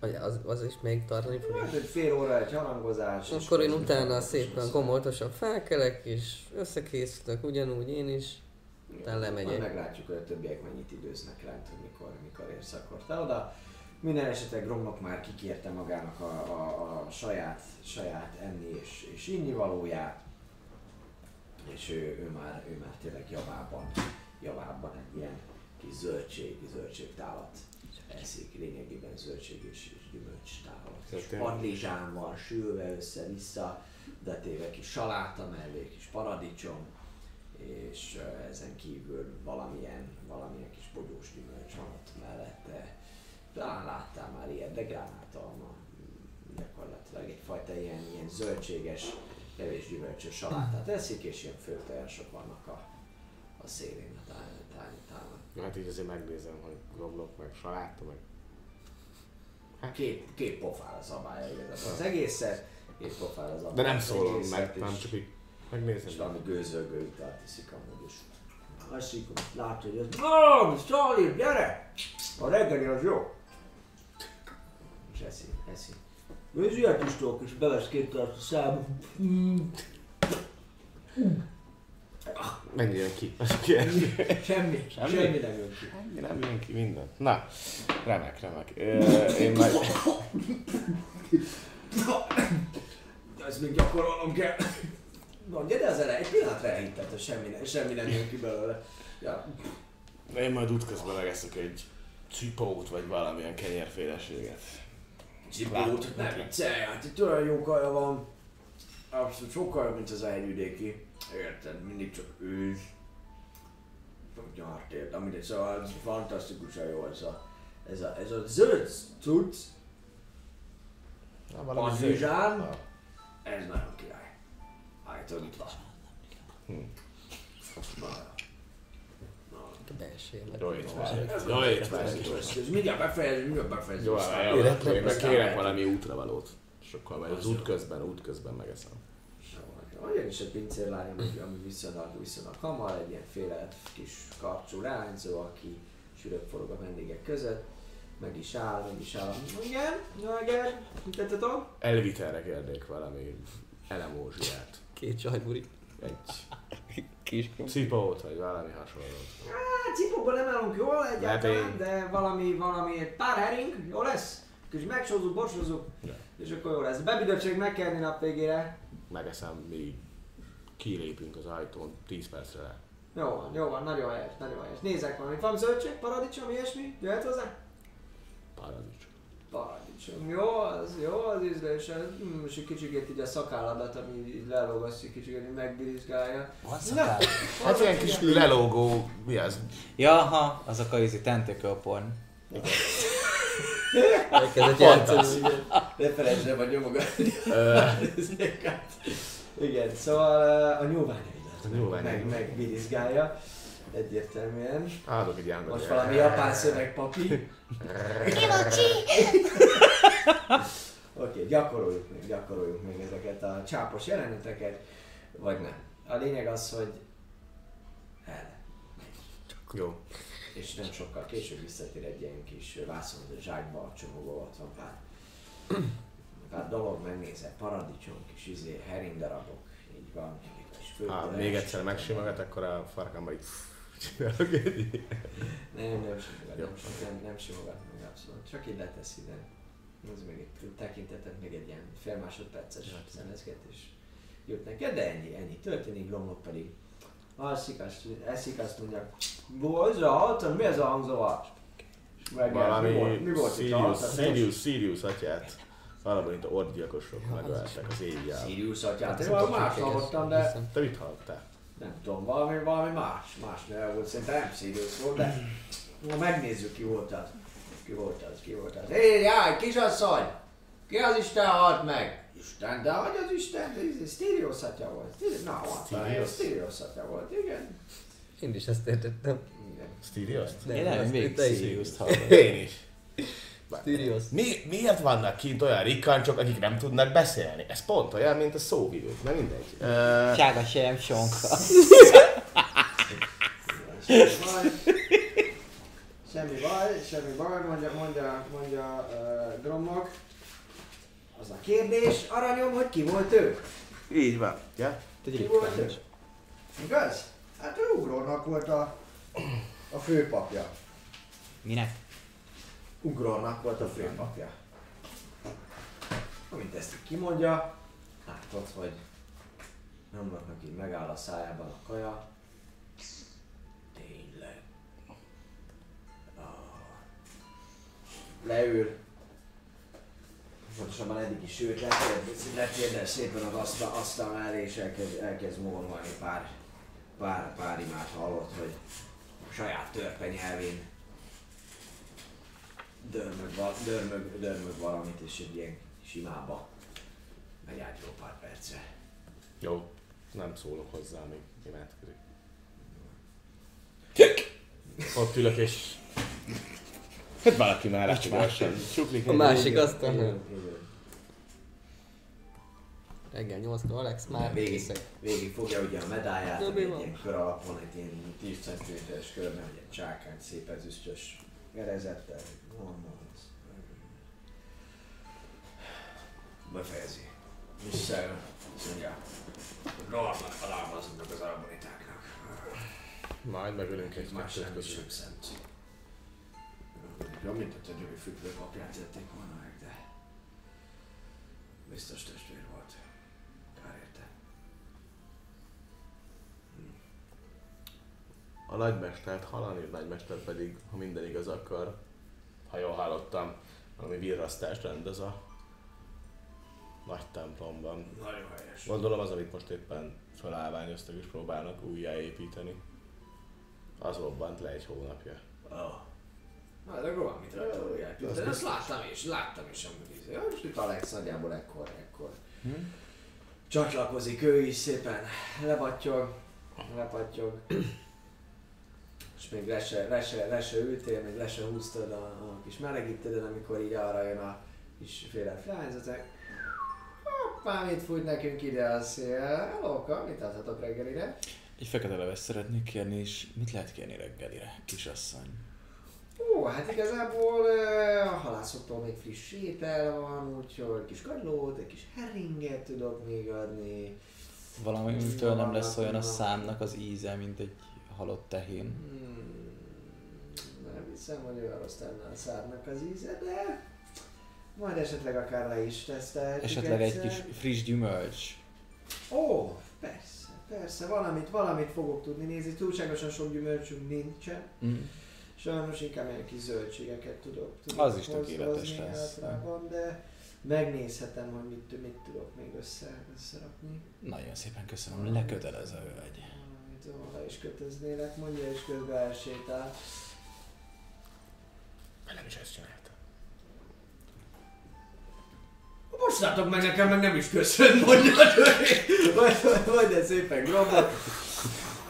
vagy az, az is még tartani fog. Hát egy fél óra egy harangozás. Akkor én utána szépen komoltosan felkelek, és összekészülök, ugyanúgy én is. utána lemegyek. Majd meglátjuk, hogy a többiek mennyit időznek lent, hogy mikor, mikor érsz akkor te oda. Minden esetre Gromnak már kikérte magának a, a, a saját, saját enni és, és inni valóját. És ő, ő, már, ő már tényleg javában, javában egy ilyen kis zöldség, zöldségtálat eszik, lényegében zöldség és, és gyümölcs tálat. Padlizsán van sülve össze-vissza, de téve kis saláta mellé, kis paradicsom, és ezen kívül valamilyen, valamilyen kis bogyós gyümölcs van ott mellette. Talán láttál már ilyet, de gránátalma gyakorlatilag egyfajta ilyen, ilyen zöldséges, kevés gyümölcsös salátát eszik, és ilyen főtojások vannak a, a szélén. Hát így azért megnézem, hogy goblok, meg saláta, meg... Két, két pofára szabálya igazából az egészet, két pofára szabálya De nem szólom meg, és- nem csak így És megnézem. valami gőzölgő italt iszik amúgy is. Hogy látja, hogy ez Mom, Stalin, gyere! A reggeli az jó. És eszi, eszi. Ez ilyet is tudok, és bevesz két tart a szába. Mennyire ki? Az kérdés. Semmi, Semmi? semmi nem jön ki. Ennyi nem jön ki minden. Na, remek, remek. Ö, én meg... Ezt még gyakorolnom kell. Na, gyere az egy pillanatra elhitted, hogy semmi, ne, semmi nem jön ki belőle. Ja, Én majd útközben megeszek egy cipót, vagy valamilyen kenyérféleséget. Cipót, ne viccelj, hát itt olyan jó kaja van. Abszolút sokkal jobb, mint az a hegyvidéki. Érted, mindig csak őz. Nyart, érted, mindegy, szóval ez fantasztikusan jó ez a, ez a, ez a zöld cucc, Na, Padlizsán? Na, ez nagyon király. Állítólag itt van. Hm. Na, belső. Jó étvágyat. Jó étvágyat. Ez mindjárt befejezünk, mindjárt befejezünk. Jó, kérek valami útravalót. Sokkal majd az Az jó. út közben, út közben megeszem. Olyan is egy pincérlány, ami, ami viszonylag, viszonylag hamar, egy ilyen féle kis karcsú leányzó, aki sűrög forog a vendégek között. Meg is áll, meg is áll. Igen, igen, mit tettetek? Elvitelre kérnék valami elemózsiát. Két csajburi. Egy Kis cipót, vagy valami hasonlót. Hát cipóban nem állunk jól egyáltalán, de valami, valami, egy pár hering, jó lesz? Kis megsózzuk, borsózzuk, Ja. és akkor jó lesz. Bebüdöttség meg kell enni nap végére. Megeszem, míg kilépünk az ajtón 10 percre le. Jó van, jó van, nagyon helyes, nagyon helyes. Nézzek valami, van zöldség, paradicsom, ilyesmi? Jöhet hozzá? Paradicsom. Paradicsom. Jó, az jó, az ízlés. Mm, és egy kicsikét így a szakálladat, ami így lelógassz, egy kicsikét így megbirizgálja. Na, Hát ilyen kis lelógó, mi az? Jaha, azok a izi tentacle porn. Elkezdett játszani. Ne felejtsd el, vagy nyomogatni. Igen, szóval uh, a nyúlványaidat A meg, nyúlványaidat. megbirizgálja. Egyértelműen. Adok egy álmot. Most valami japán szövegpapi. Oké, gyakoroljuk még, gyakoroljuk még ezeket a csápos jeleneteket, vagy nem. A lényeg az, hogy el. Jó. És nem sokkal később visszatér egy ilyen kis vászon zsákba csomagolva, ott van pár, pár dolog, megnézed, paradicsom, kis izé, heringdarabok, így van, Ha főtörés. még egyszer megsimogat, akkor a farkamba így csinálok egy Nem, nem simogat, nem, nem, nem simogat meg abszolút, csak így letesz ide. Ez még egy tekintetet, még egy ilyen fél másodperces szenezgetés jut neked, de ennyi, ennyi történik, Lomlok pedig alszik, azt, eszik, azt mondja, ez a hallottam, mi ez a hangzavar? Meg, mi volt, Valami mi volt itt Sirius, hallottad? Sirius, Sirius atyát. Valami, mint a orgyilkosok megöltek az éjjel. Sirius atyát, Hát, én valami más hallottam, de Te mit hallottál? Nem tudom, valami, valami más, más neve volt, szerintem nem Sirius volt, de na megnézzük ki volt az. Ki volt az, ki volt az. Hé, jaj, kisasszony! Ki az Isten halt meg? Isten, de hogy az Isten? Ez Sirius atya volt. Sirius- Na? Sirius atya volt, igen. Én is ezt értettem. De Én nem, még hallom. Én is. Sirius. Mi, miért vannak kint olyan rikkancsok, akik nem tudnak beszélni? Ez pont olyan, mint a szóvívők, de mindegy. Uh, Sága sem sonka. Semmi baj. Semmi baj, semmi baj, mondja, mondja, mondja uh. Az a kérdés, aranyom, hogy ki volt ő? így van. Ja? Ki volt ő? Igaz? Hát ő Ugrónak volt a, a főpapja. Minek? Ugrónak volt a főpapja. Amint ezt kimondja, látod, hogy nyomnak így megáll a szájában a kaja. Tényleg. Ah. Leül. Pontosabban eddig is ült, letérdel, szépen az asztal, asztal mellé, és elkezd, elkezd mormolni pár, pár, pár imát hallott, hogy a saját törpe nyelvén dörmög, val- dörmög, dörmög valamit, és egy ilyen simába megy át jó pár perce. Jó, nem szólok hozzá, még imádkozik. Ott ülök és... Hát valaki már csuklik. A másik. Igen, igen. Reggel 8 Alex már Végig, készek. végig fogja ugye a medáját, ami mi egy ilyen kör alapon, egy ilyen 10 cm-es körben, egy ilyen csákány, szép ezüstös gerezettel. Mondom, ez- Befejezi. Visszaül, azt mondja, rohadnak alámaznak az arbonitáknak. Majd megölünk egy Más nem sem szent. Ja, mint a györi függőpapját tették volna meg, de biztos testvér A nagymestert hallani, a nagymester pedig, ha minden igaz, akkor, ha jól hallottam, valami virrasztást rendez a nagy templomban. Nagyon helyes. Gondolom az, amit most éppen felállványoztak és próbálnak újjáépíteni. Az robbant le egy hónapja. Oh. Hát akkor valamit rajta újját. Az De ezt biztos. láttam is, láttam is amúgy. Ja, most itt Alex nagyjából ekkor, ekkor. Csatlakozik ő is szépen, lebattyog, lebattyog. És még le se, le se, le se ültél, még le se húztad a, a kis melegítőden, amikor így arra jön a kis féle flájzatek. Hoppá, mit fújt nekünk ide a szél? Helóka, mit adhatok reggelire? Egy fekete leves szeretnék kérni, és mit lehet kérni reggelire, kisasszony? Ó, hát igazából a halászoktól még friss étel van, úgyhogy kis kagylót, egy kis herringet tudok még adni. Valamitől nem lesz olyan a számnak az íze, mint egy halott tehén. Hmm, nem hiszem, hogy olyan rossz lenne a szárnak az íze, de majd esetleg akár le is tesztelhetjük Esetleg egy kis friss gyümölcs. Ó, persze, persze, valamit, valamit fogok tudni nézni, túlságosan sok gyümölcsünk nincsen. Mm. Sajnos inkább ilyen kis zöldségeket tudok, tudok Az is tökéletes lesz. általában, de megnézhetem, hogy mit, mit tudok még össze, összerakni. Nagyon szépen köszönöm, lekötelez a hölgy. Amit le is kötöznélek, mondja, és közben elsétál. Nem is ezt csináltam. Bocsánatok meg nekem, meg nem is köszön, mondja a többi. Majd, majd ez szépen gromba.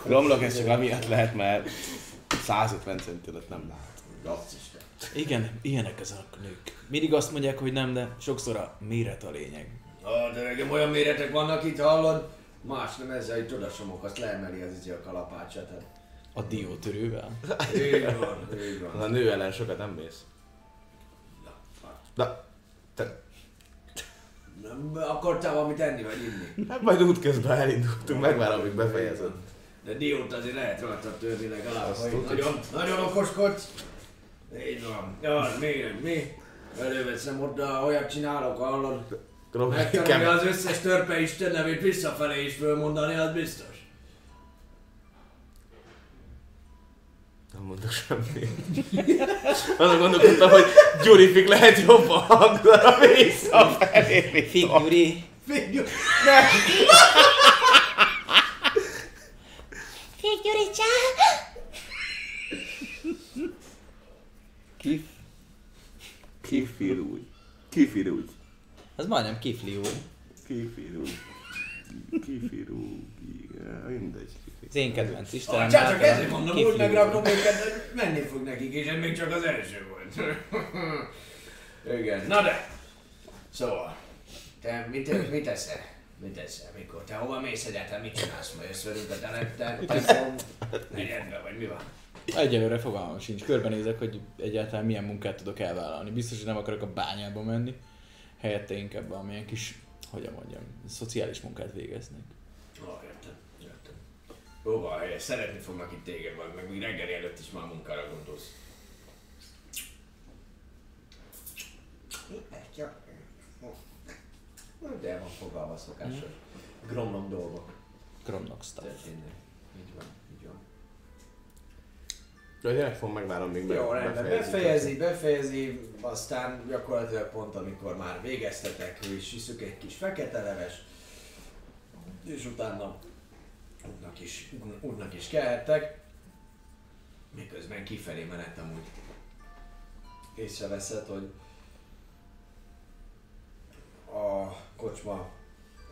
Romlok, ez csak amiatt lehet, mert 150 centimet nem lát. Rasszista. Igen, ilyenek ezek a nők. Mindig azt mondják, hogy nem, de sokszor a méret a lényeg. Ó, de nekem olyan méretek vannak itt, hallod? Más nem ezzel, hogy tudasomok, azt leemeli az izé a kalapácsát. Hát. A diótörővel. Így van, így van. A nő ellen sokat nem mész. Na, hát. Na, te, Nem akartál valamit enni vagy inni? hát majd útközben elindultunk, megvárom, amíg befejezed. De diót azért lehet rajta törni legalább, Azt hogy nagyon, nagyon okoskodsz. Így van. Ja, mi, mi? Előveszem oda, olyat csinálok, hallod? Robi, Megtanulja az összes törpe Isten nevét visszafelé is fölmondani, az biztos. nem mondok semmit. Azon gondolkodtam, hogy Gyurifik lehet jobb a hangzara visszafelé. mint Fig, a- Gyuri! Figyelj! Kif? Kifirúgy. Kifirúgy. Az majdnem kifli úr. Kifirúgy. Kifirúgy. Igen, mindegy. Az én kedvenc Istenem. Csak ezért mondom, úgy megrakom őket, menni fog nekik, és ez még csak az első volt. Igen. Na de, szóval, te mit, mit teszel? Mit teszel? Mikor? Te hova mész egyáltalán? Mit csinálsz? Majd jössz velünk a telepten? Tempom? Negyedbe, vagy mi van? Egyelőre fogalmam sincs. Körbenézek, hogy egyáltalán milyen munkát tudok elvállalni. Biztos, hogy nem akarok a bányába menni. Helyette inkább valamilyen kis, hogyan mondjam, szociális munkát végeznék. Ó, értem, van, helyes, szeretni fognak itt téged, vagy meg még reggeli előtt is már munkára gondolsz. De el van fogalma szokásos. Gromlok dolgok Gromnok stuff. történnek. Így van, így van. De gyerek fog megvárom még Jó, rendben, befejezi, befejezi, aztán gyakorlatilag pont amikor már végeztetek, és iszük egy kis fekete leves, és utána útnak is, útnak is kelhettek, miközben kifelé menet amúgy észreveszed, hogy a kocsma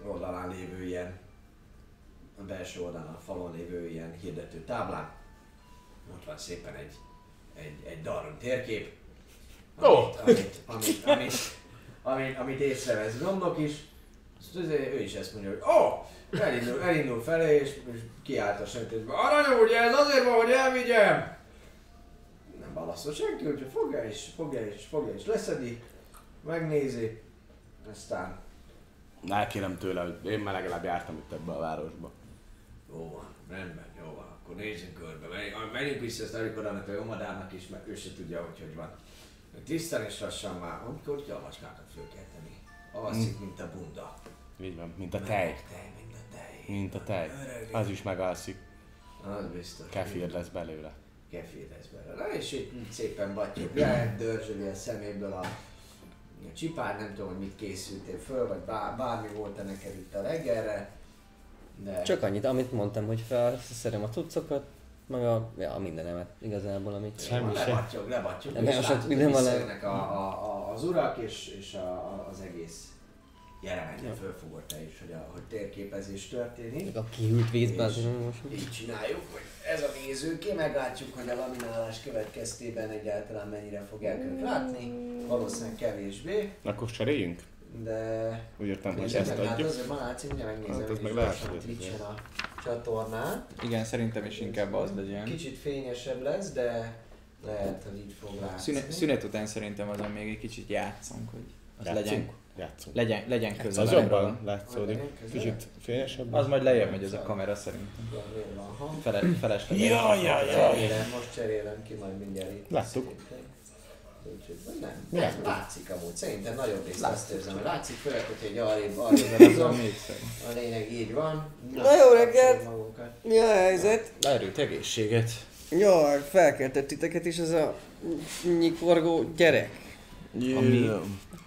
oldalán lévő ilyen, a belső oldalán, a falon lévő ilyen hirdető táblán, ott van szépen egy, egy, egy Darun térkép, amit, amit, amit, amit, amit, amit észrevesz gondok is, ő is ezt mondja, hogy ó, oh, elindul, elindul felé, és, és kiállt a sötétbe. Aranyom, ugye ez azért van, hogy elvigyem! Nem válaszol senki, úgyhogy fogja és fogja és fogja és leszedi, megnézi, aztán Elkérem tőle, hogy én már legalább jártam itt ebbe a városba. Jó van, rendben, akkor nézzünk körbe. Menjünk, vissza ezt Arikodának, a Jomadának is, mert ő se tudja, hogy hogy van. Tisztán és lassan már, amikor ugye a macskákat föl kell tenni. Alszik, mint a bunda. Így van, mint a tej. Tej, mint a tej. Mint a tej. Öreg. Az is megalszik. Az biztos. Kefir lesz belőle. Kefir lesz belőle. Na, és itt szépen batyog, jár, dörzsöli a szeméből a, csipár, nem tudom, hogy mit készültél föl, vagy bár, bármi volt-e neked itt a reggelre. De... Csak annyit, amit mondtam, hogy felszerem a cuccokat, meg a, ja, a mindenemet igazából, amit... Semmi se. Lebatyog, lebatyog, Nem, és látod, nem hogy van- visszajönnek a, a, a, az urak, és, és a, a, az egész jelenetben fölfogott te is, hogy, a, hogy térképezés történik. Meg a kiült vízbe, az most... így csináljuk, hogy ez a nézőké, meglátjuk, hogy a laminálás következtében egyáltalán mennyire fogják ők látni. Valószínűleg kevésbé, Akkor cseréljünk? De... Úgy értem, hogy ezt meg, hát adjuk. azért már látszik, ugye megnézem, Hát, az hogy meg lehet, hogy ez Twitch-en a csatornán. Igen, szerintem is inkább az legyen. Kicsit fényesebb lesz, de lehet, hogy így fog látszani. Szünet, szünet után szerintem azon még egy kicsit játszunk, hogy az Játszunk? legyen, Játszunk. legyen, legyen Az közelebb. jobban látszódik. Kicsit fényesebb. Az majd lejjebb megy ez a kamera szerintem. Fele, felesleges. Ja, ja, ja. Cserélem, most cserélem ki, majd mindjárt itt. Láttuk. Szerintem. Úgyhogy, nem, nem látszik amúgy. Szerintem nagyobb részt azt Látszik. érzem, hogy látszik, főleg, hogy egy arrébb, arrébb. A lényeg így van. Na, jó reggelt! Mi a helyzet? Erőt, egészséget. Jaj, felkeltett titeket is ez a nyikorgó gyerek. Ami-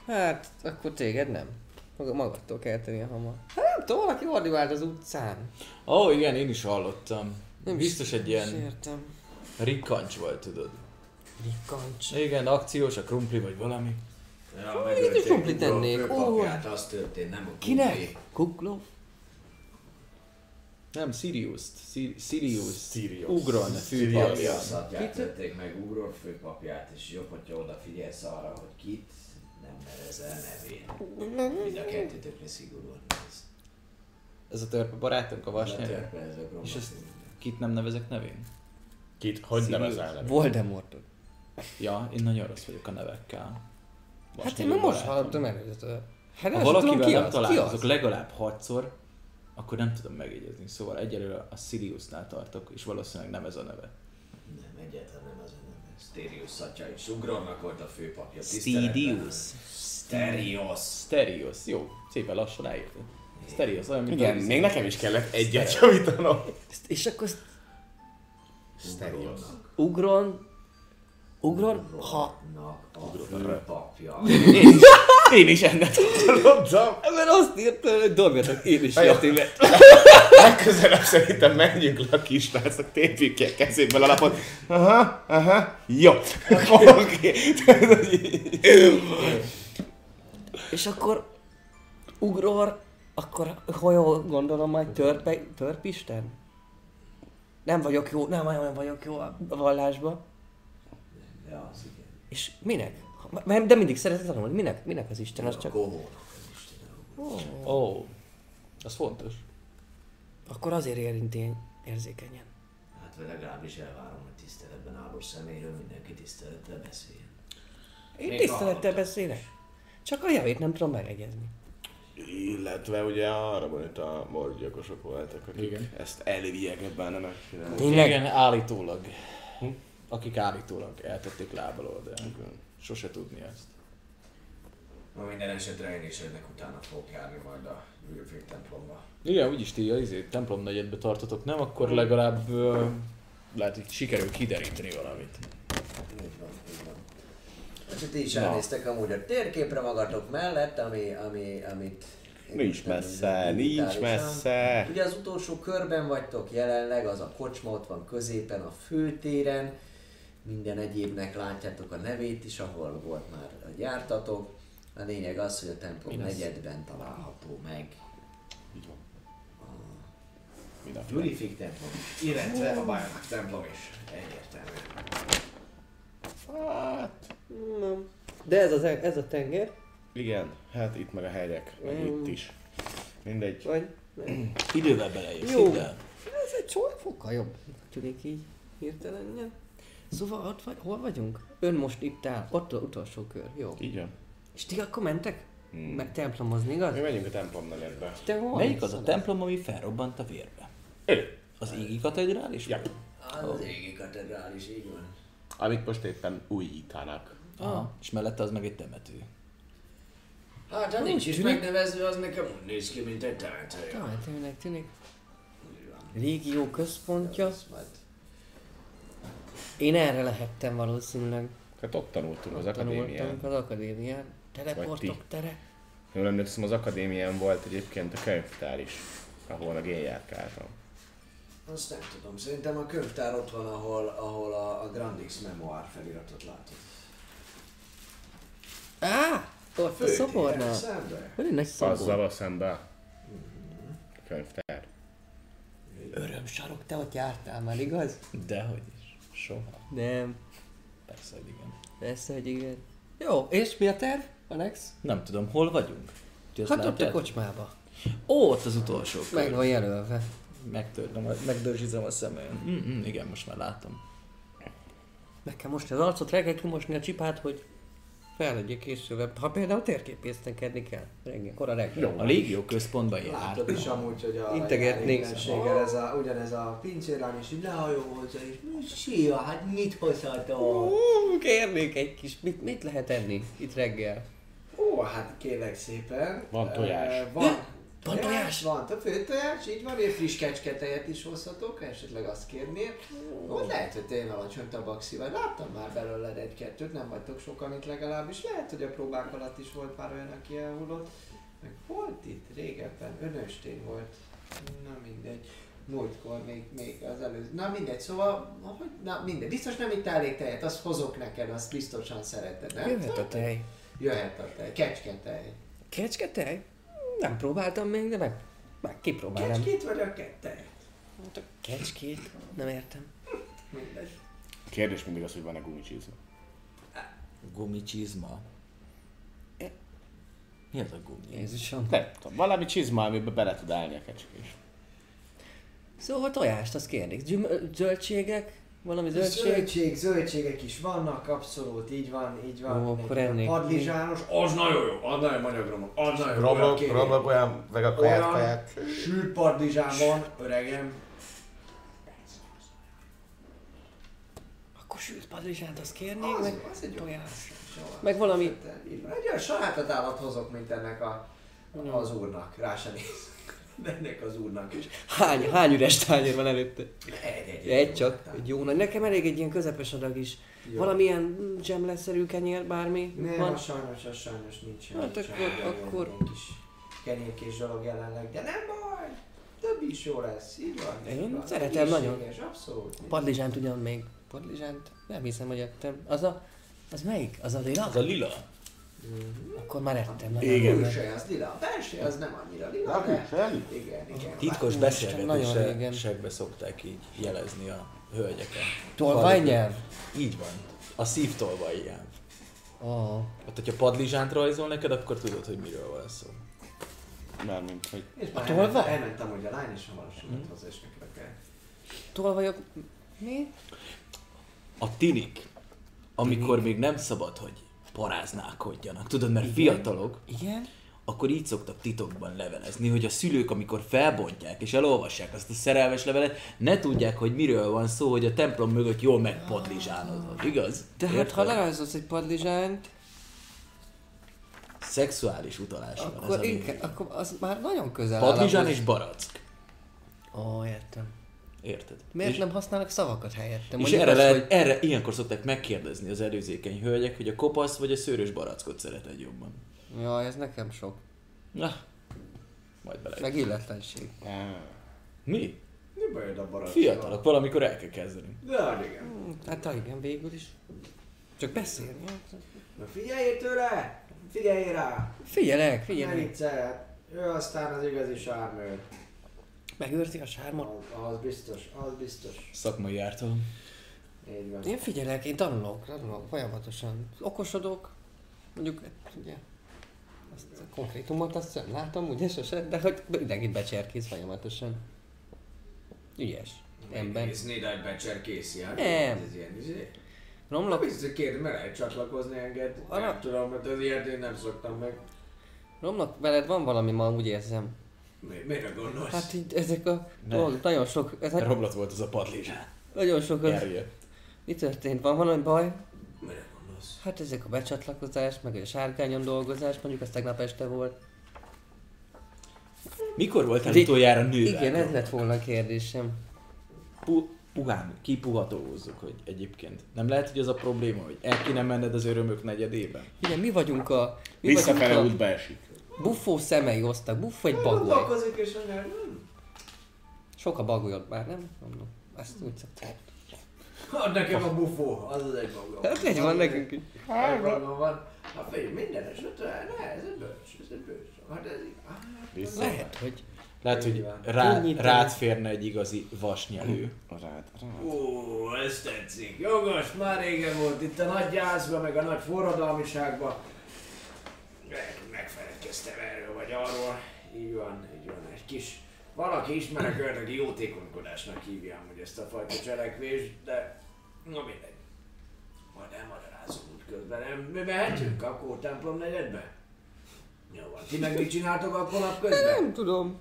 Hát, akkor téged nem. Maga, magadtól kell tenni a hamar. Hát nem tudom, valaki ordivált az utcán. Ó, oh, igen, én is hallottam. Nem Biztos is, egy ilyen értem. rikancs volt, tudod. Rikancs. Igen, akciós, a krumpli vagy valami. Ja, megölték krumplit Ugró tennék? főpapját, az történt, nem a Kinek? krumpli. Kukló? Nem, Sirius. Sirius. Ugron. Sirius apját Kit? tették meg Ugró főpapját, és jobb, hogyha odafigyelsz arra, hogy kit nem nevezel nevén. Mind a kettőtökre szigorúan néz. Ez a törpe barátunk, a vas nyelven. Letörpe ez a gromba És ezt kit nem nevezek nevén? Kit, hogy nevezel nevét? Voldemortot. Ja, én nagyon rossz vagyok a nevekkel. Vas Hát én most barátom. hallottam előzetől. Hát Ha nem tudom, valakivel ki nem az? Ki találkozok az? legalább hatszor, akkor nem tudom megjegyezni. Szóval egyelőre a Siriusnál tartok, és valószínűleg nem ez a neve. Nem, egyáltalán nem az a neve. Sterius atya is. Ugronnak volt a főpapja. tiszteletben. Sirius. Sterios. Sterios. Jó, szépen lassan eljöttem. Sterios, olyan, mint Igen, még nekem is kellett egyet javítanom. És akkor ezt Sterios. ugron Ugron, ha... Papja. Én is, ennek tudtam. Mert azt írta, hogy dobjatok, én is be. Legközelebb szerintem menjünk le a kisrácok, tépjük ki a kezéből a lapot. Aha, aha, jó. Oké. És akkor Ugror, akkor ha jól gondolom, majd törpe, törpisten? Nem vagyok jó, nem nagyon vagyok jó a vallásba. Ja, az igen. És minek? De mindig szeretek tanulni, minek, minek az Isten, az csak... Ó, oh, az fontos. Akkor azért érinti érzékenyen. Hát vagy legalábbis elvárom, hogy tiszteletben álló személyről mindenki tisztelettel beszéljen. Én Még tisztelettel beszélek. Csak a javét nem tudom megjegyezni. Illetve ugye arra van, itt a mordgyilkosok voltak, akik Igen. ezt elviekben nem megcsinálni. Tényleg? Igen, állítólag. Akik állítólag eltették lábalól, de sose tudni ezt. Ma minden esetre én is ennek utána fogok járni majd a Gyűrűfék templomba. Igen, úgyis ti az izé, templom negyedbe tartotok, nem? Akkor legalább ö, lehet, hogy sikerül kideríteni valamit. Így van, így van. És ti is Na. elnéztek amúgy a térképre magatok mellett, ami, ami, amit... Nincs messze, nincs messze. Ugye az utolsó körben vagytok jelenleg, az a kocsma ott van középen, a főtéren. Minden egyébnek látjátok a nevét is, ahol volt már gyártatok. A lényeg az, hogy a templom Mi lesz? negyedben található meg Így van. a Mind a Purifik templom, illetve a Biomax templom is. Egyértelmű. Hát, Nem. De ez, az, ez a tenger, igen, hát itt meg a hegyek, meg Mm. itt is. Mindegy. vagy... nem. Idővel belejössz, Jó. de Ez egy csomó fokkal jobb. Tűnik így hirtelenjen. Szóval ott vagy, hol vagyunk? Ön most itt áll, ott az utolsó kör, jó. Így van. És ti akkor mentek? Hmm. Meg templomozni, igaz? Mi megyünk a templom negyedbe. Te hol Melyik az a templom, ami felrobbant a vérbe? Ő. Az égi katedrális? Ja. Az az égi katedrális, így van. Amit most éppen újítanak. Aha. És mellette az meg egy temető. Hát, ha nincs is megnevező, az nekem úgy néz ki, mint egy temető. Tényleg tűnik. Régió központja. Majd Én erre lehettem valószínűleg. Hát ott tanultunk az akadémián. Tanultam az akadémián. Teleportok tere. Jól emlékszem, az akadémián volt egyébként a könyvtár is, ahol én járkáltam. Azt nem tudom, szerintem a könyvtár ott van, ahol, ahol a, a Grandix Memoir feliratot látod. Á! Ott a szobornál. Hogy egy nagy szobor. Azzal a szembe. Könyvtár. Örömsarok, te ott jártál már, igaz? Dehogy is. Soha. Nem. Persze, hogy igen. Persze, hogy igen. Jó, és mi a terv, Alex? Nem tudom, hol vagyunk? Ti azt Hát ott a látjátok? kocsmába. Ó, ott az utolsó kör. Meg van jelölve. Megtörlöm, megdörzsizem a szemem. Mm-mm, igen, most már látom. Meg kell mosni az arcot, reggel kimosni a csipát, hogy fel legyek készülve. Ha például térképésztenkedni kell. Reggel, kora reggel. A légió központban jár. Látod is amúgy, hogy a játékmenséggel ez a, ugyanez a pincérlány is így lehajol hozzá, és mi szia, hát mit hozhatok? Kérnék egy kis, mit, mit lehet enni itt reggel? Ó, hát kérlek szépen. Van tojás. Eh, van. Van tojás? Van, a fő tojás, így van, egy friss kecsketejet is hozhatok, esetleg azt kérnél. Ó, lehet, hogy tényleg alacsony tabakszívaj. Láttam már belőled egy-kettőt, nem vagytok sokan itt legalábbis. Lehet, hogy a próbák alatt is volt pár olyan, aki elhullott. Meg volt itt régebben, önöstény volt. Na mindegy. Múltkor még, még az előző. Na mindegy, szóval, hogy, na mindegy. Biztos nem itt elég tejet, azt hozok neked, azt biztosan szereted, nem? Jöhet a tej. Jöhet a tej, kecsketej. Kecsketej? Nem próbáltam még, de meg, meg kipróbálom. Kecskét vagy a kettej? Hát a kecskét? Nem értem. Mindegy. Kérdés mindig az, hogy van-e gumicsizma. Gumicsizma. Mi az a gumi? Jézusom. Nem tudom, valami csizma, amiben bele tud állni a kecskés. Szóval tojást, azt kérnék. Gyüm- zöldségek? Valami zöldség? Zöldség, zöldségek is vannak, abszolút, így van, így van. Ó, akkor ennék. Padlizsános, az nagyon jó, az nagyon magyar gromok, az nagyon jó. olyan kérlek. olyan vega Olyan sült padlizsán van, öregem. Akkor sült padlizsánt azt kérnék, Az, meg az egy jó. tojás. Jó. Meg valami... Egy olyan sajátot állat hozok, mint ennek a, az úrnak, rá se néz. Ennek az úrnak is. Hány, hány üres tányér van előtte? Egy, egy, Egy csak, egy jó nagy. Nekem elég egy ilyen közepes adag is. Jó. Valamilyen zsemleszerű kenyér, bármi Nem, van. sajnos, az sajnos nincs. Hát nincs akkor- akkor- kis kenyérkés dolog jelenleg, de nem baj, több is jó lesz, így van. Én így van. szeretem nagyon. Egészséges, Abszolút. Padlizsánt ugyan még. Padlizsánt? Nem hiszem, hogy ettem. Az a... Az melyik? Az a lila? Az a lila. Akkor már ettem. nagyon Igen. jó. Külső az lila, a belső az nem annyira lila, Na, de... külső? Igen, igen. Titkos nagyon régen. beszélgetésekbe szokták így jelezni a hölgyeket. Tolvajnyelv? Így van. A szívtolvaj ilyen. Ó. Hát, hogyha padlizsánt rajzol neked, akkor tudod, hogy miről van szó. Mármint, hogy És A már tolvaj? elmentem, hogy a lány is hamarosan jött hozzá, és neked kell. Tolvajok... Mi? A tinik, amikor még nem szabad, hogy paráználkodjanak. Tudod, mert fiatalok, Igen? akkor így szoktak titokban levelezni, hogy a szülők, amikor felbontják és elolvassák azt a szerelmes levelet, ne tudják, hogy miről van szó, hogy a templom mögött jól megpadlizsánozod, igaz? Tehát Érted? ha lerajzolsz egy padlizsánt, Szexuális utalás van ez a akkor, inkább, akkor az már nagyon közel Padlizsán és barack. Ó, értem. Érted? Miért és, nem használnak szavakat helyette? és Mondjuk erre, azt, lehet, hogy erre ilyenkor szokták megkérdezni az előzékeny hölgyek, hogy a kopasz vagy a szőrös barackot szereted jobban. Jaj, ez nekem sok. Na, majd bele. Meg illetlenség. Mi? Mi bajod a barát? Fiatalok, valamikor el kell kezdeni. De hát igen. Hm, Hát igen, végül is. Csak beszélni. hát. Na figyeljél tőle! Figyeljél rá! Figyelek, Ne figyelek. viccelj! Ő aztán az igazi sármőr. Megőrzi a sármot. Az, az biztos, az biztos. Szakmai ártalom. Így van. Én figyelek, én tanulok, tanulok folyamatosan. Okosodok, mondjuk, ugye, azt a konkrétumot azt sem látom, ugye sose, de hogy mindenkit becserkész folyamatosan. Ügyes. Ember. Kész, négy becser kész jár. Nem. Ez ilyen izé. Na Romlok, biztos, kérd, mert csatlakozni enged. Nem tudom, mert az ilyet én nem szoktam meg. romlok veled van valami ma, úgy érzem. Mi, mire gondolsz? Hát így ezek a Ne. dolgok, nagyon sok, ez, hát Romlott volt az a padlizsán. nagyon sok, az, mi történt? Van valami baj? Mire gondolsz? Hát ezek a becsatlakozás, meg a sárkányon dolgozás, mondjuk az tegnap este volt. Mikor voltál Di- utoljára nővel? Igen, ez lett volna a kérdésem. Pu- puhán, kipuhatózzuk, hogy egyébként. Nem lehet, hogy az a probléma, hogy el kéne menned az örömök negyedében? Igen, mi vagyunk a... Mi visszafele vagyunk útba esik. Buffó szemei osztak, buffó egy bagoly. Gondolkozik és. Sok a bagolyod már, nem? Mondom. Ezt úgy szokták. Add nekem a bufó, az az egy maga. Hát egy van nekünk is. Egy maga van. Hát figyelj, minden esetre, ne, ez egy bölcs, ez egy bölcs. Hát ez így, ah. Lehet, hogy... Lehet, hogy rá, rád férne egy igazi vasnyelő. Rád, rád. Ó, ez tetszik. Jogos, már régen volt itt a nagy gyászba, meg a nagy forradalmiságba. Meg, megfeledkeztem erről vagy arról. Így van, így van. Egy kis... Valaki ismerek olyat, aki jótékonykodásnak hívjam, hogy ezt a fajta cselekvést, de... Na mindegy. Majd elmagyarázom úgy közben. Nem, mi mehetünk akkor templom negyedbe? Jó van. Ti meg mit csináltok akkor napközben? Nem tudom.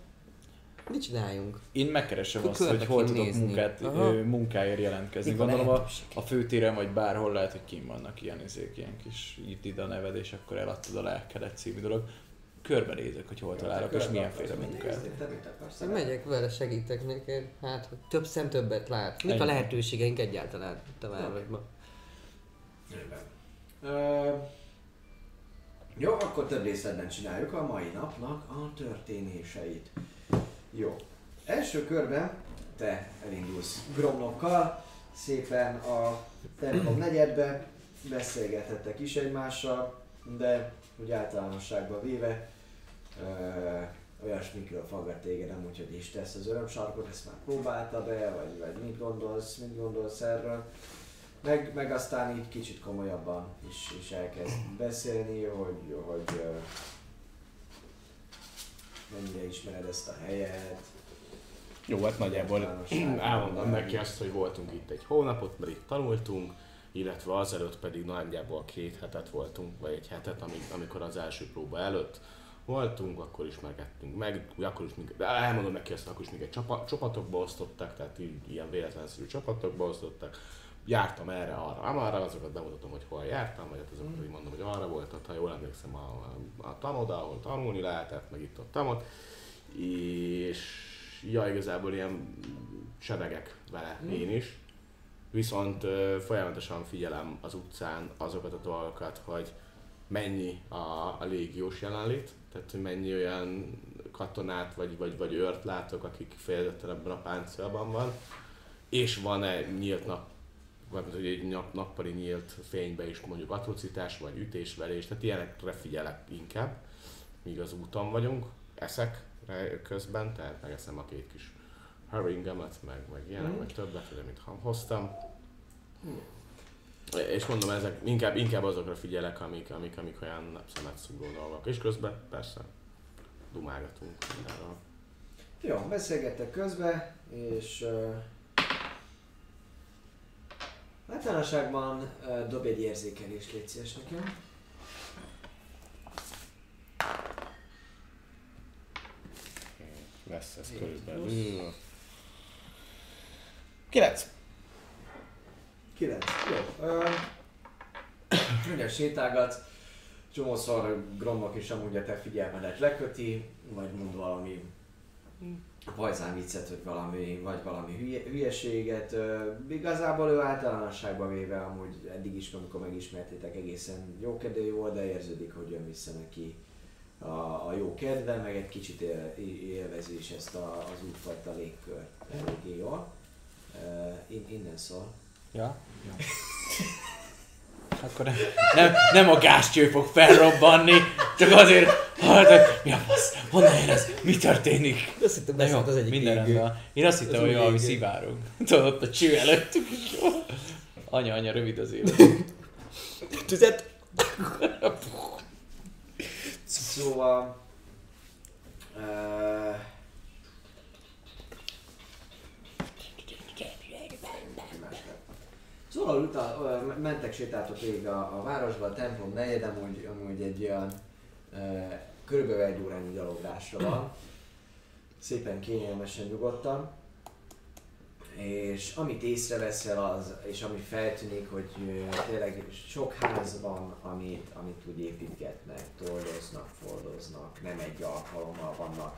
Mit csináljunk? Én megkeresem azt, hogy hol tudok nézni. munkát, Aha. munkáért jelentkezni. Mik a Gondolom a, a főtéren vagy bárhol lehet, hogy kim vannak ilyen izék, ilyen kis itt ide a neved, és akkor eladtad a lelkedet című dolog. Körbenézek, hogy hol találok, és munkát. Mit akarsz? Én megyek vele, segítek neked. Hát, hogy több szem többet lát. Mik a lehetőségeink egyáltalán itt a városban? Jó, akkor több részletben csináljuk a mai napnak a történéseit. Jó. Első körben te elindulsz Gromnokkal, szépen a templom negyedbe, beszélgethettek is egymással, de úgy általánosságban véve ö, olyasmikről faggat téged amúgy, hogy is tesz az örömsarkot, ezt már próbálta be, vagy, vagy mit gondolsz, mit gondolsz erről. Meg, meg aztán így kicsit komolyabban is, is elkezd beszélni, hogy, hogy mennyire ismered ezt a helyet. Jó, hát nagyjából elmondom neki azt, hogy voltunk itt egy hónapot, mert itt tanultunk, illetve azelőtt pedig nagyjából két hetet voltunk, vagy egy hetet, amik, amikor az első próba előtt voltunk, akkor ismerkedtünk meg, akkor is minket, de elmondom neki azt, akkor is minket csapa, csapatokba osztottak, tehát így, ilyen véletlenszerű csapatokba osztottak. Jártam erre, arra, amarra, azokat bemutatom, hogy hol jártam, vagy hát azokat pedig mondom, hogy arra volt, ott, ha jól emlékszem, a, a, tanoda, ahol tanulni lehetett, meg itt ott tamot. és ja, igazából ilyen sebegek vele én is. Viszont ö, folyamatosan figyelem az utcán azokat a dolgokat, hogy mennyi a, a légiós jelenlét, tehát hogy mennyi olyan katonát vagy, vagy, vagy őrt látok, akik fejezetten ebben a páncélban van, és van-e nyílt nap, vagy hogy egy nap, nappali nyílt fénybe is mondjuk atrocitás, vagy ütésverés, tehát ilyenekre figyelek inkább, míg az úton vagyunk, eszek közben, tehát megeszem a két kis haringemet, meg, meg ilyenek, Mhm. meg többet, ugye, amit hoztam. És mondom, ezek inkább, inkább azokra figyelek, amik, amik, amik olyan szemet szúró dolgok. És közben persze dumálgatunk mindenről. Jó, beszélgettek közben, és uh, általánosságban uh, dob egy érzékelést, légy szíves nekem. Lesz ez körülbelül. 9. 9. Jó. Uh, ugye sétálgatsz, csomószor Gromnak is amúgy a te figyelmedet leköti, vagy mond valami pajzán viccet, vagy valami, vagy valami hülye, hülyeséget. Ö, igazából ő általánosságban véve amúgy eddig is, amikor megismertétek, egészen jó kedvű volt, de érződik, hogy jön vissza neki a, a jó kedve, meg egy kicsit él, élvezi is ezt a, az útfajta légkört eléggé jól. Ö, in, innen szól. Ja? Akkor nem, nem, nem a gázcső fog felrobbanni, csak azért, hát, mi a fasz, honnan jön ez, mi történik? Azt hittem, beszélt az egyik minden égő. rendben. Én azt hittem, Az hogy valami szivárog. Tudod, ott a cső előttük is jó. Anya, anya, rövid az élet. Tüzet! Szóval... Uh, Szóval utána, ö, mentek, sétáltok végig a, a városba, a templom negyed, amúgy, amúgy egy olyan uh, körülbelül egy órányi gyaloglásra van. Szépen kényelmesen, nyugodtan. És amit észreveszel az, és ami feltűnik, hogy tényleg sok ház van, amit, amit úgy építgetnek, toldoznak, fordoznak, nem egy alkalommal vannak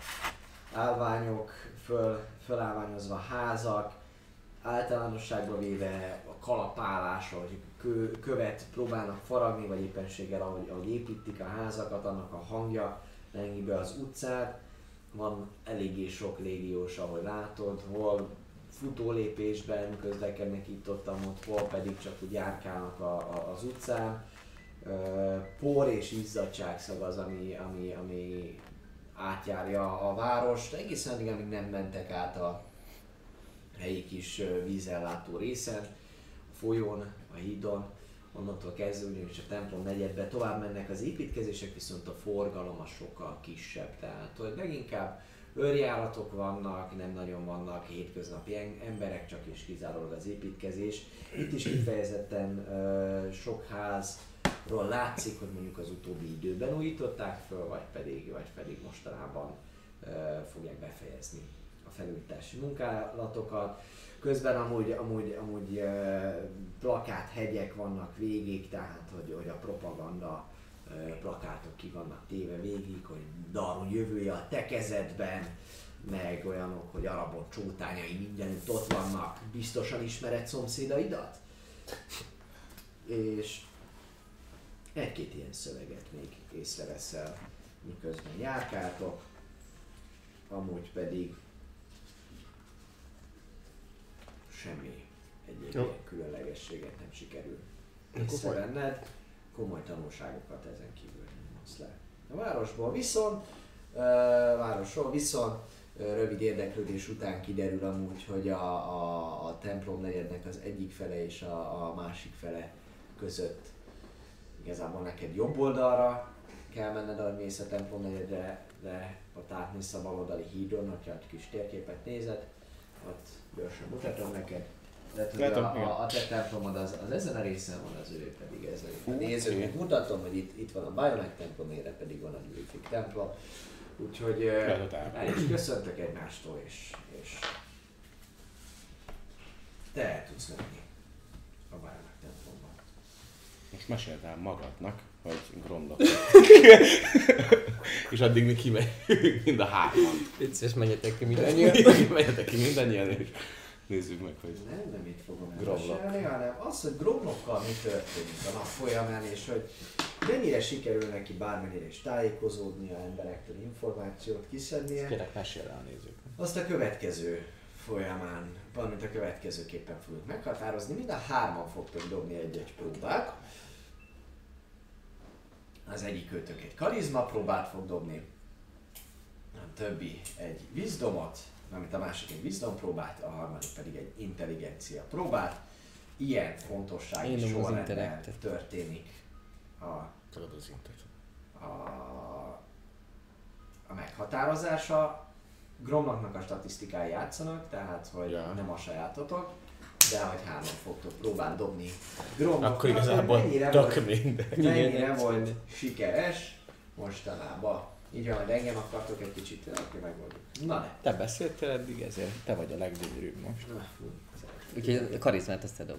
állványok, föl, fölállványozva házak, általánosságban véve a kalapálás, hogy kő, követ próbálnak faragni, vagy éppenséggel ahogy, ahogy építik a házakat, annak a hangja lengi be az utcát. Van eléggé sok légiós, ahogy látod, hol futólépésben közlekednek itt ott, ott, hol pedig csak úgy járkálnak a, a, az utcán. Por és izzadságszag az, ami, ami, ami átjárja a várost, egészen addig, amíg nem mentek át a helyi kis vízellátó részen, a folyón, a hídon, onnantól kezdve ugyanis a templom negyedbe tovább mennek az építkezések, viszont a forgalom az sokkal kisebb, tehát hogy leginkább őrjáratok vannak, nem nagyon vannak hétköznapi emberek, csak és kizárólag az építkezés. Itt is kifejezetten sok házról látszik, hogy mondjuk az utóbbi időben újították föl, vagy pedig, vagy pedig mostanában fogják befejezni a felújítási munkálatokat. Közben amúgy, amúgy, amúgy ö, plakáthegyek vannak végig, tehát hogy, hogy a propaganda plakátok ki vannak téve végig, hogy Darun jövője a te kezedben, meg olyanok, hogy arabok csótányai mindenütt ott vannak, biztosan ismered szomszédaidat? És egy-két ilyen szöveget még észreveszel, miközben járkáltok, amúgy pedig semmi egyéb ilyen különlegességet nem sikerül észrevenned, komoly tanulságokat ezen kívül nem le. A városból viszont, ö, városról viszont rövid érdeklődés után kiderül amúgy, hogy a, a, a templom negyednek az egyik fele és a, a másik fele között igazából neked jobb oldalra kell menned, ahogy mész a templom negyedre, de ott átmész a baloldali hídon, hogyha egy kis térképet nézed, ott gyorsan mutatom neked. De tudod, Látom, a, a, a te templomod az, az ezen a részen van, az ő pedig ezen. A Oké. nézőnek mutatom, hogy itt, itt van a Bionek templom, erre pedig van a Gyűjtők templom. Úgyhogy el is köszöntök egymástól, és, és te el tudsz menni a Bionek templomba. Most meséltem magadnak, hogy grondok. és addig mi kimegyünk mind a hárman. Vicces, menjetek ki mindannyian. Menjetek ki mindannyian, és nézzük meg, hogy... Nem, nem itt fogom Gromlok. elmesélni, hanem az, hogy gromlokkal mi történik a nap folyamán, és hogy mennyire sikerül neki bármennyire is tájékozódni a emberektől, információt kiszednie, Kérlek, mesélj el a nézőknek. azt a következő folyamán, valamint a következőképpen fogjuk meghatározni. Mind a hárman fogtok dobni egy-egy próbát. Az egyik őtök egy karizma próbát fog dobni, a többi egy wisdomot, amit a másik egy wisdom próbát, a harmadik pedig egy intelligencia próbát. Ilyen az sorrendben történik a a, a meghatározása. Gromloknak a statisztikái játszanak, tehát hogy Ja. nem a sajátotok, de hogy hárman fogtok próbálni dobni Gromloknak, Akkor hogy igazából mennyire tök volt, mindegy. mennyire volt sikeres mostanában. Így van, hogy engem akartok egy kicsit, akkor megoldjuk. Na ne. Te beszéltél eddig, ezért te vagy a leggyönyörűbb most. Na, fú, Úgyhogy a karizmát azt te dob.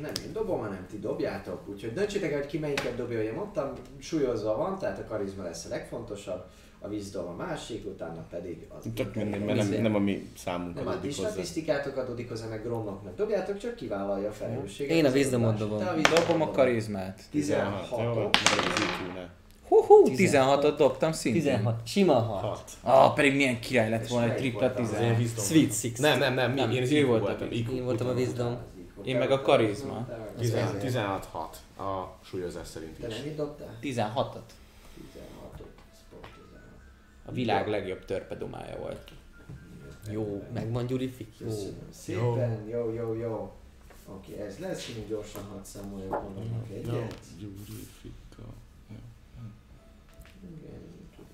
Nem én dobom, hanem ti dobjátok, úgyhogy döntsétek el, hogy ki melyiket dobja, ugye mondtam, súlyozva van, tehát a karizma lesz a legfontosabb, a wisdom a másik, utána pedig az Tök mindegy, mert nem, nem a mi Nem számunkon a ti statisztikátokat addig hozzá, meg Gromloknak dobjátok, csak kivállalja a felelősséget. Én a wisdomot dobom. Te Dobom a karizmát. 16. Jó, 16 mert az IQ-ne. Hú, 16. 16-ot dobtam szintén. 16. Sima 6. 6. Ah, pedig milyen király lett volna egy tripla volt az? 16. wisdom. Sweet Six. Nem, nem, nem, mi, Nem, én IQ voltam. Én voltam a wisdom. Én meg a karizma. 16, 16 6 a súlyozás szerint Te is. mennyit dobtál? 16-ot. A világ legjobb törpedomája volt. Jó, megvan Gyuri Fik. Jó. Szépen, jó, jó, jó. Oké, ez lesz, én gyorsan hadd számoljak magamnak egyet. Gyuri, Fika.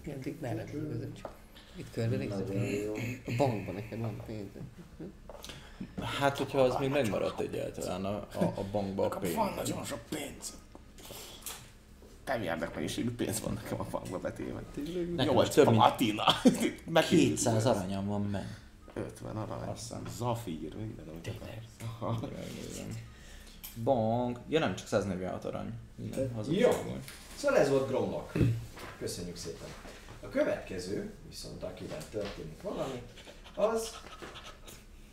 Igen, itt merre között csak. Itt jó. A bankban neked van pénzed. Hát, hogyha az még megmaradt egyáltalán a, a, a bankba a pénz. Van nagyon sok pénz. Milliárdok mennyiségű pénz van nekem a bankba betéve. Nekem 8 is több platina. Meg 200 aranyam van meg. 50 arany. Azt hiszem. Zafír, minden, amit akarsz. Bank. Ja nem, csak 146 arany. Minden Jó. Szóval ez volt Gromlok. Köszönjük szépen. A következő, viszont akivel történik valami, az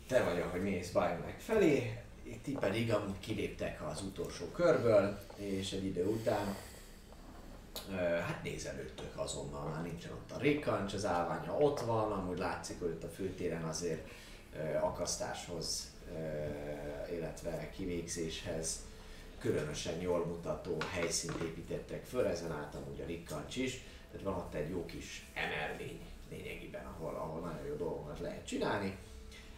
te vagy, ahogy mész Bionek felé, ti pedig amúgy kiléptek az utolsó körből, és egy idő után hát nézelődtök azonnal, már nincsen ott a rikkancs, az állványa ott van, amúgy látszik, hogy ott a főtéren azért akasztáshoz, illetve kivégzéshez különösen jól mutató helyszínt építettek föl, ezen át amúgy a rikkancs is, tehát van ott egy jó kis emelvény lényegében, ahol, ahol nagyon jó dolgokat lehet csinálni,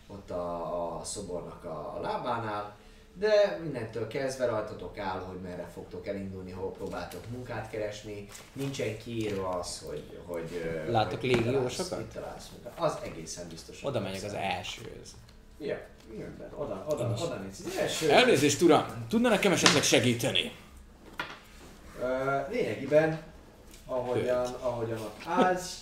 ott a, a szobornak a lábánál, de mindentől kezdve rajtatok áll, hogy merre fogtok elindulni, hol próbáltok munkát keresni, nincsen kiírva az, hogy, hogy Látok légiósokat? Mit találsz munkát. Az egészen biztos. Oda megyek az elsőhöz. Ja, jönben, oda, oda, oda mész. Az első. Elnézést, uram! Tudna nekem esetleg segíteni? Ö, lényegében, ahogyan, ahogyan ott állsz,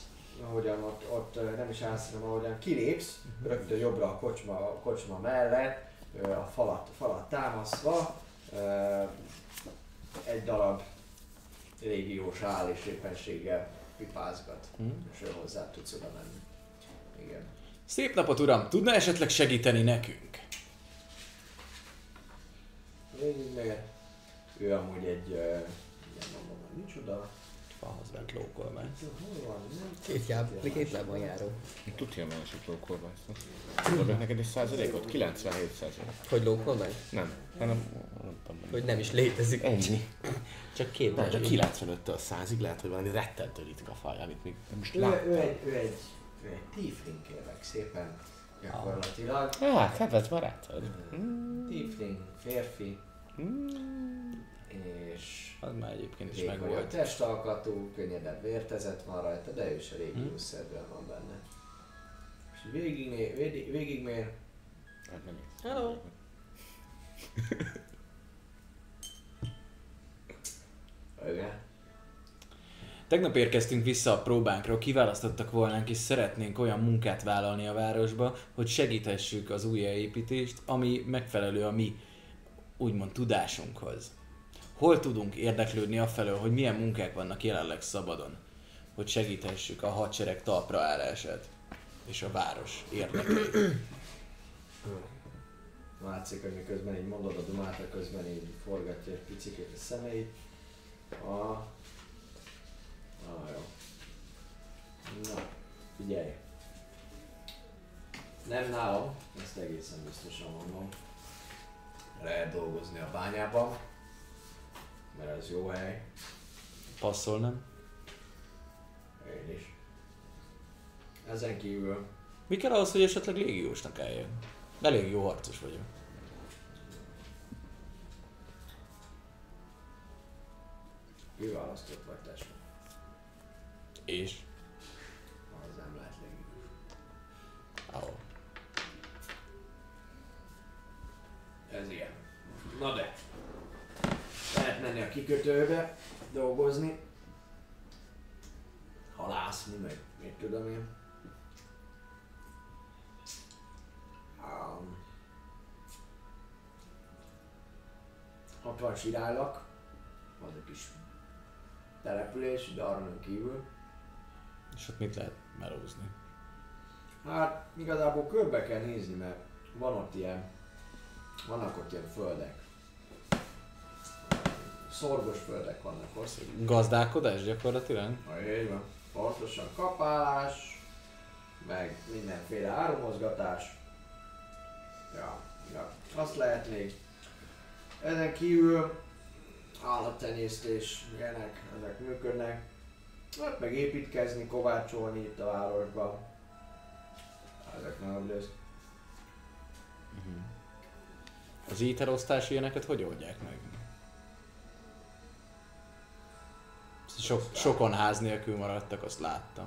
ahogyan ott, ott nem is állsz, hanem ahogyan kilépsz, rögtön jobbra a kocsma, a kocsma mellett, a falat, falat támaszva, egy darab régiós áll és éppenséggel pipázgat, és ő hozzá tudsz oda menni. Igen. Szép napot, uram! Tudna esetleg segíteni nekünk? Végig meg ő amúgy egy, igen mondom, hogy micsoda, Hol van, nem Két, jáb, két lábon járó. Tudja, másik lókolba ezt. Dobjak neked egy százalékot? 97 százalék. Hogy lókol meg? Nem, hanem nem tudom. Hogy nem is létezik. Ennyi. Csak két Nem, csak 95-től 100-ig lehet, hogy valami rettentő ritka faj, amit még nem is Ő, láttam. ő, egy, ő egy, ő egy tiefling kérlek szépen, gyakorlatilag. Hát, kedves barátod. Tiefling, férfi, Mm. És Az már egyébként is vékony a megvolt. testalkatú, könnyedebb vértezet van rajta, de ő is a régiós szerűen van benne. És végigné, végig, végigmér, Hát nem. Hello. igen, Tegnap érkeztünk vissza a próbánkról, kiválasztottak volnánk és szeretnénk olyan munkát vállalni a városba, hogy segíthessük az újjáépítést, ami megfelelő a mi úgymond tudásunkhoz. Hol tudunk érdeklődni afelől, hogy milyen munkák vannak jelenleg szabadon, hogy segíthessük a hadsereg talpra állását és a város érdekeit. Látszik, hogy miközben így mondod a dumát, a közben így forgatja egy picit a szemeit. Ah. Ah, jó. Na, figyelj. Nem nálam, ezt egészen biztosan mondom. Lehet dolgozni a bányában, mert ez jó hely. Passzol, nem? Én is. Ezen kívül Mi kell ahhoz, hogy esetleg légiósnak álljon? Elég jó harcos vagyok. kiválasztott vagy tesó. És? Az nem lehet légiós. Ahol. Ez ilyen. Na de. Lehet menni a kikötőbe, dolgozni. Halászni, meg mit tudom én. Um, ott van Sirállak, az egy kis település, de arra kívül. És ott mit lehet melózni? Hát igazából körbe kell nézni, mert van ott ilyen, vannak ott ilyen földek. Szorgos földek vannak ott. Gazdálkodás gyakorlatilag? Na, így van. Pontosan kapálás, meg mindenféle árumozgatás. Ja, ja, azt lehet még. Ezen kívül állattenyésztés, ilyenek, ezek működnek. Hát meg építkezni, kovácsolni itt a városban. Ezek nem lesz. Az ítelosztási ilyeneket hogy oldják meg? Sok, sokan ház nélkül maradtak, azt láttam.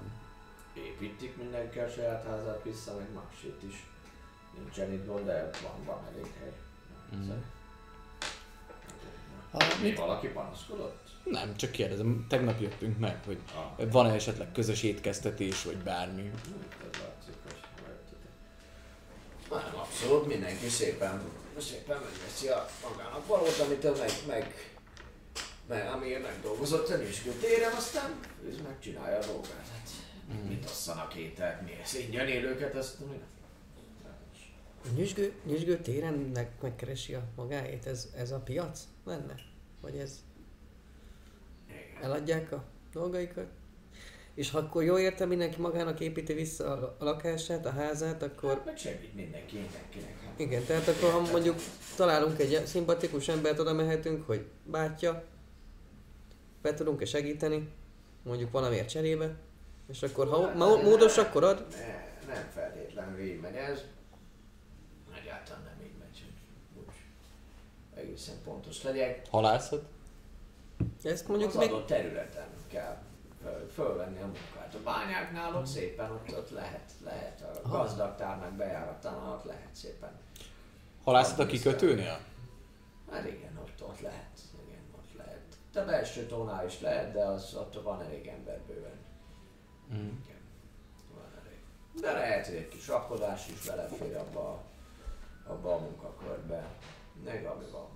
Építik mindenki a saját házát vissza, meg másét is. Nincsen itt gond, de van, van elég hely. Mhm. Ha, Mi valaki panaszkodott? Nem, csak kérdezem, tegnap jöttünk meg, hogy Ah. van-e esetleg közös étkeztetés, vagy bármi. Ez látszik, hogy. Nem, abszolút mindenki szépen, szépen megveszi a magának valót, amit ő meg, meg, meg amiért megdolgozott a nyüzsgőtérem, aztán ő megcsinálja a dolgát. Hát, Mm. mit osszanak ételt, mi ez ingyen élőket, ezt mi Nyüzsgő, nyüzsgő téren meg, megkeresi a magáét, ez, ez a piac lenne? Vagy ez Igen. eladják a dolgaikat? És ha akkor jól értem, mindenki magának építi vissza a, a lakását, a házát, akkor Hát meg segít mindenki, mindenkinek. Hát. igen, tehát akkor ha mondjuk találunk egy szimpatikus embert, oda mehetünk, hogy bátyja, be tudunk-e segíteni, mondjuk valamiért cserébe, és akkor ha ma- módos, akkor ad. Ne, nem feltétlenül így megy ez. Egyáltalán nem így megy, hogy úgy egészen pontos legyek. Halászat? Ezt Mondjuk az még... adott területen kell föl, fölvenni a munkát. A bányáknál ott szépen ott, ott lehet, lehet a Aha. gazdagtárnak bejáratánál ott lehet szépen. Halászat a kikötőnél? Hát igen, ott, ott lehet. Igen, ott lehet. De a belső tónál is lehet, de az, ott van elég ember bőven. Mm. Igen, van elég. De lehet, hogy egy kis rakodás is belefér abba, a- abba a munkakörbe. Meg ami van.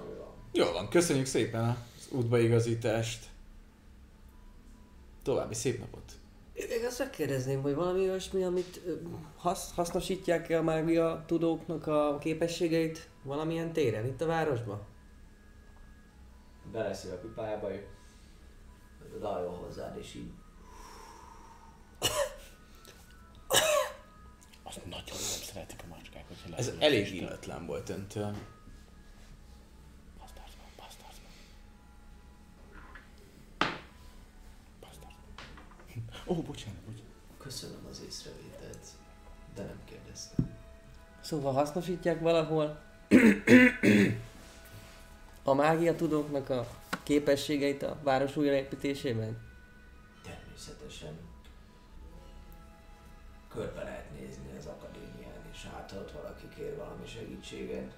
Ami van. Jó van, köszönjük szépen az útbaigazítást. További szép napot. Én azt megkérdezném, hogy valami olyasmi, amit hasz, hasznosítják el már mi a tudóknak a képességeit valamilyen téren itt a városban? Beleszél a pipájába, ő rajol hozzád, és így Azt nagyon nem szeretik a macskák, hogyha Ez elég illetlen volt öntől. Ó, bocsánat, bocsánat. köszönöm az észrevételt, de nem kérdeztem. Szóval hasznosítják valahol a mágia tudóknak a képességeit a város újraépítésében? Természetesen körbe lehet nézni az akadémián, és hát ott valaki kér valami segítséget,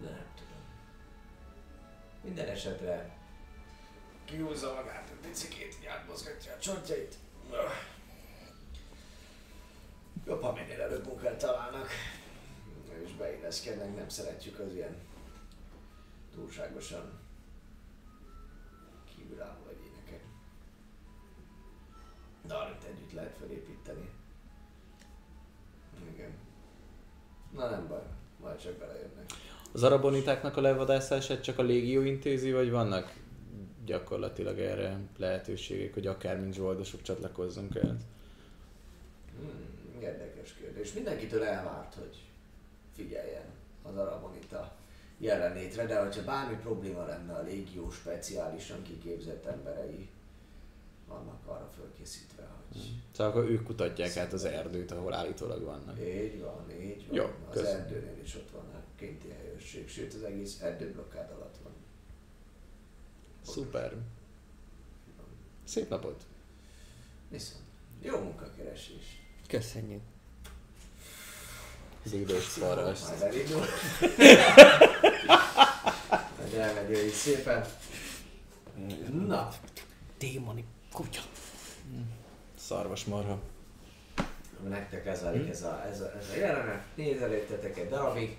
de nem tudom. Minden esetre kihúzza magát egy picikét, így átmozgatja a csontjait. Jobb, ha minél előbb munkát találnak, és beilleszkednek, nem szeretjük az ilyen túlságosan kívülálló egyéneket. De amit együtt lehet felépíteni. Igen. Na nem baj, majd csak belejönnek. Az arabonitáknak a levadászását csak a légió intézi, vagy vannak gyakorlatilag erre lehetőségek, hogy akár mint zsoldosok csatlakozzunk el? Hmm, érdekes kérdés. Mindenkitől elvárt, hogy figyeljen az arabonita jelenlétre, de hogyha bármi probléma lenne a légió speciálisan kiképzett emberei vannak arra fölkészítve, hogy Szóval akkor ők kutatják át az erdőt, ahol állítólag vannak. így van, így van. Jó, az köszönöm. erdőnél is ott van a kinti helyőrség, sőt az egész erdőblokkád alatt van. Szuper. Szép napot! Viszont jó munkakeresés. Köszönjük. Zédos paraszt. Majd elindul. Majd elmegy ő is szépen. Na, Démoni kutya. Szarvas marha. nektek ez a, ez a, ez a, ez a jelenet, nézelődtetek egy darabig,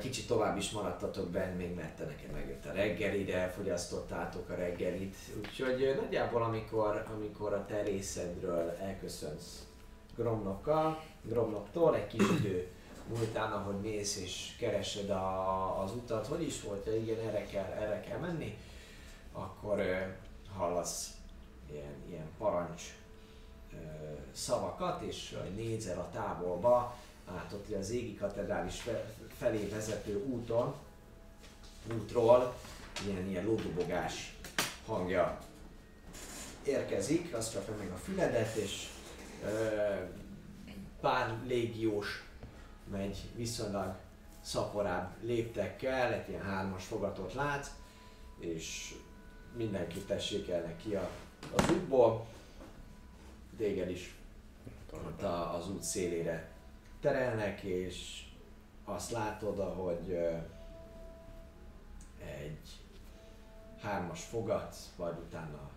kicsit tovább is maradtatok benn, még mert te nekem megjött a reggeli, de elfogyasztottátok a reggelit, úgyhogy nagyjából amikor, amikor a te részedről elköszönsz Gromnokkal, Gromnoktól egy kis idő múltán, ahogy mész és keresed a, az utat, hogy is volt, hogy igen, erre kell, erre kell menni, akkor ö, hallasz ilyen, ilyen parancs ö, szavakat, és nézel a távolba, át ott ugye az égi katedrális fe- felé vezető úton, útról ilyen, ilyen lódobogás hangja érkezik, azt csapja meg a füledet, és pár légiós megy viszonylag szaporább léptekkel, egy ilyen hármas fogatot látsz, és mindenki tessékelnek ki a, az útból, téged is ott a, az út szélére terelnek, és azt látod, ahogy egy hármas fogat, vagy utána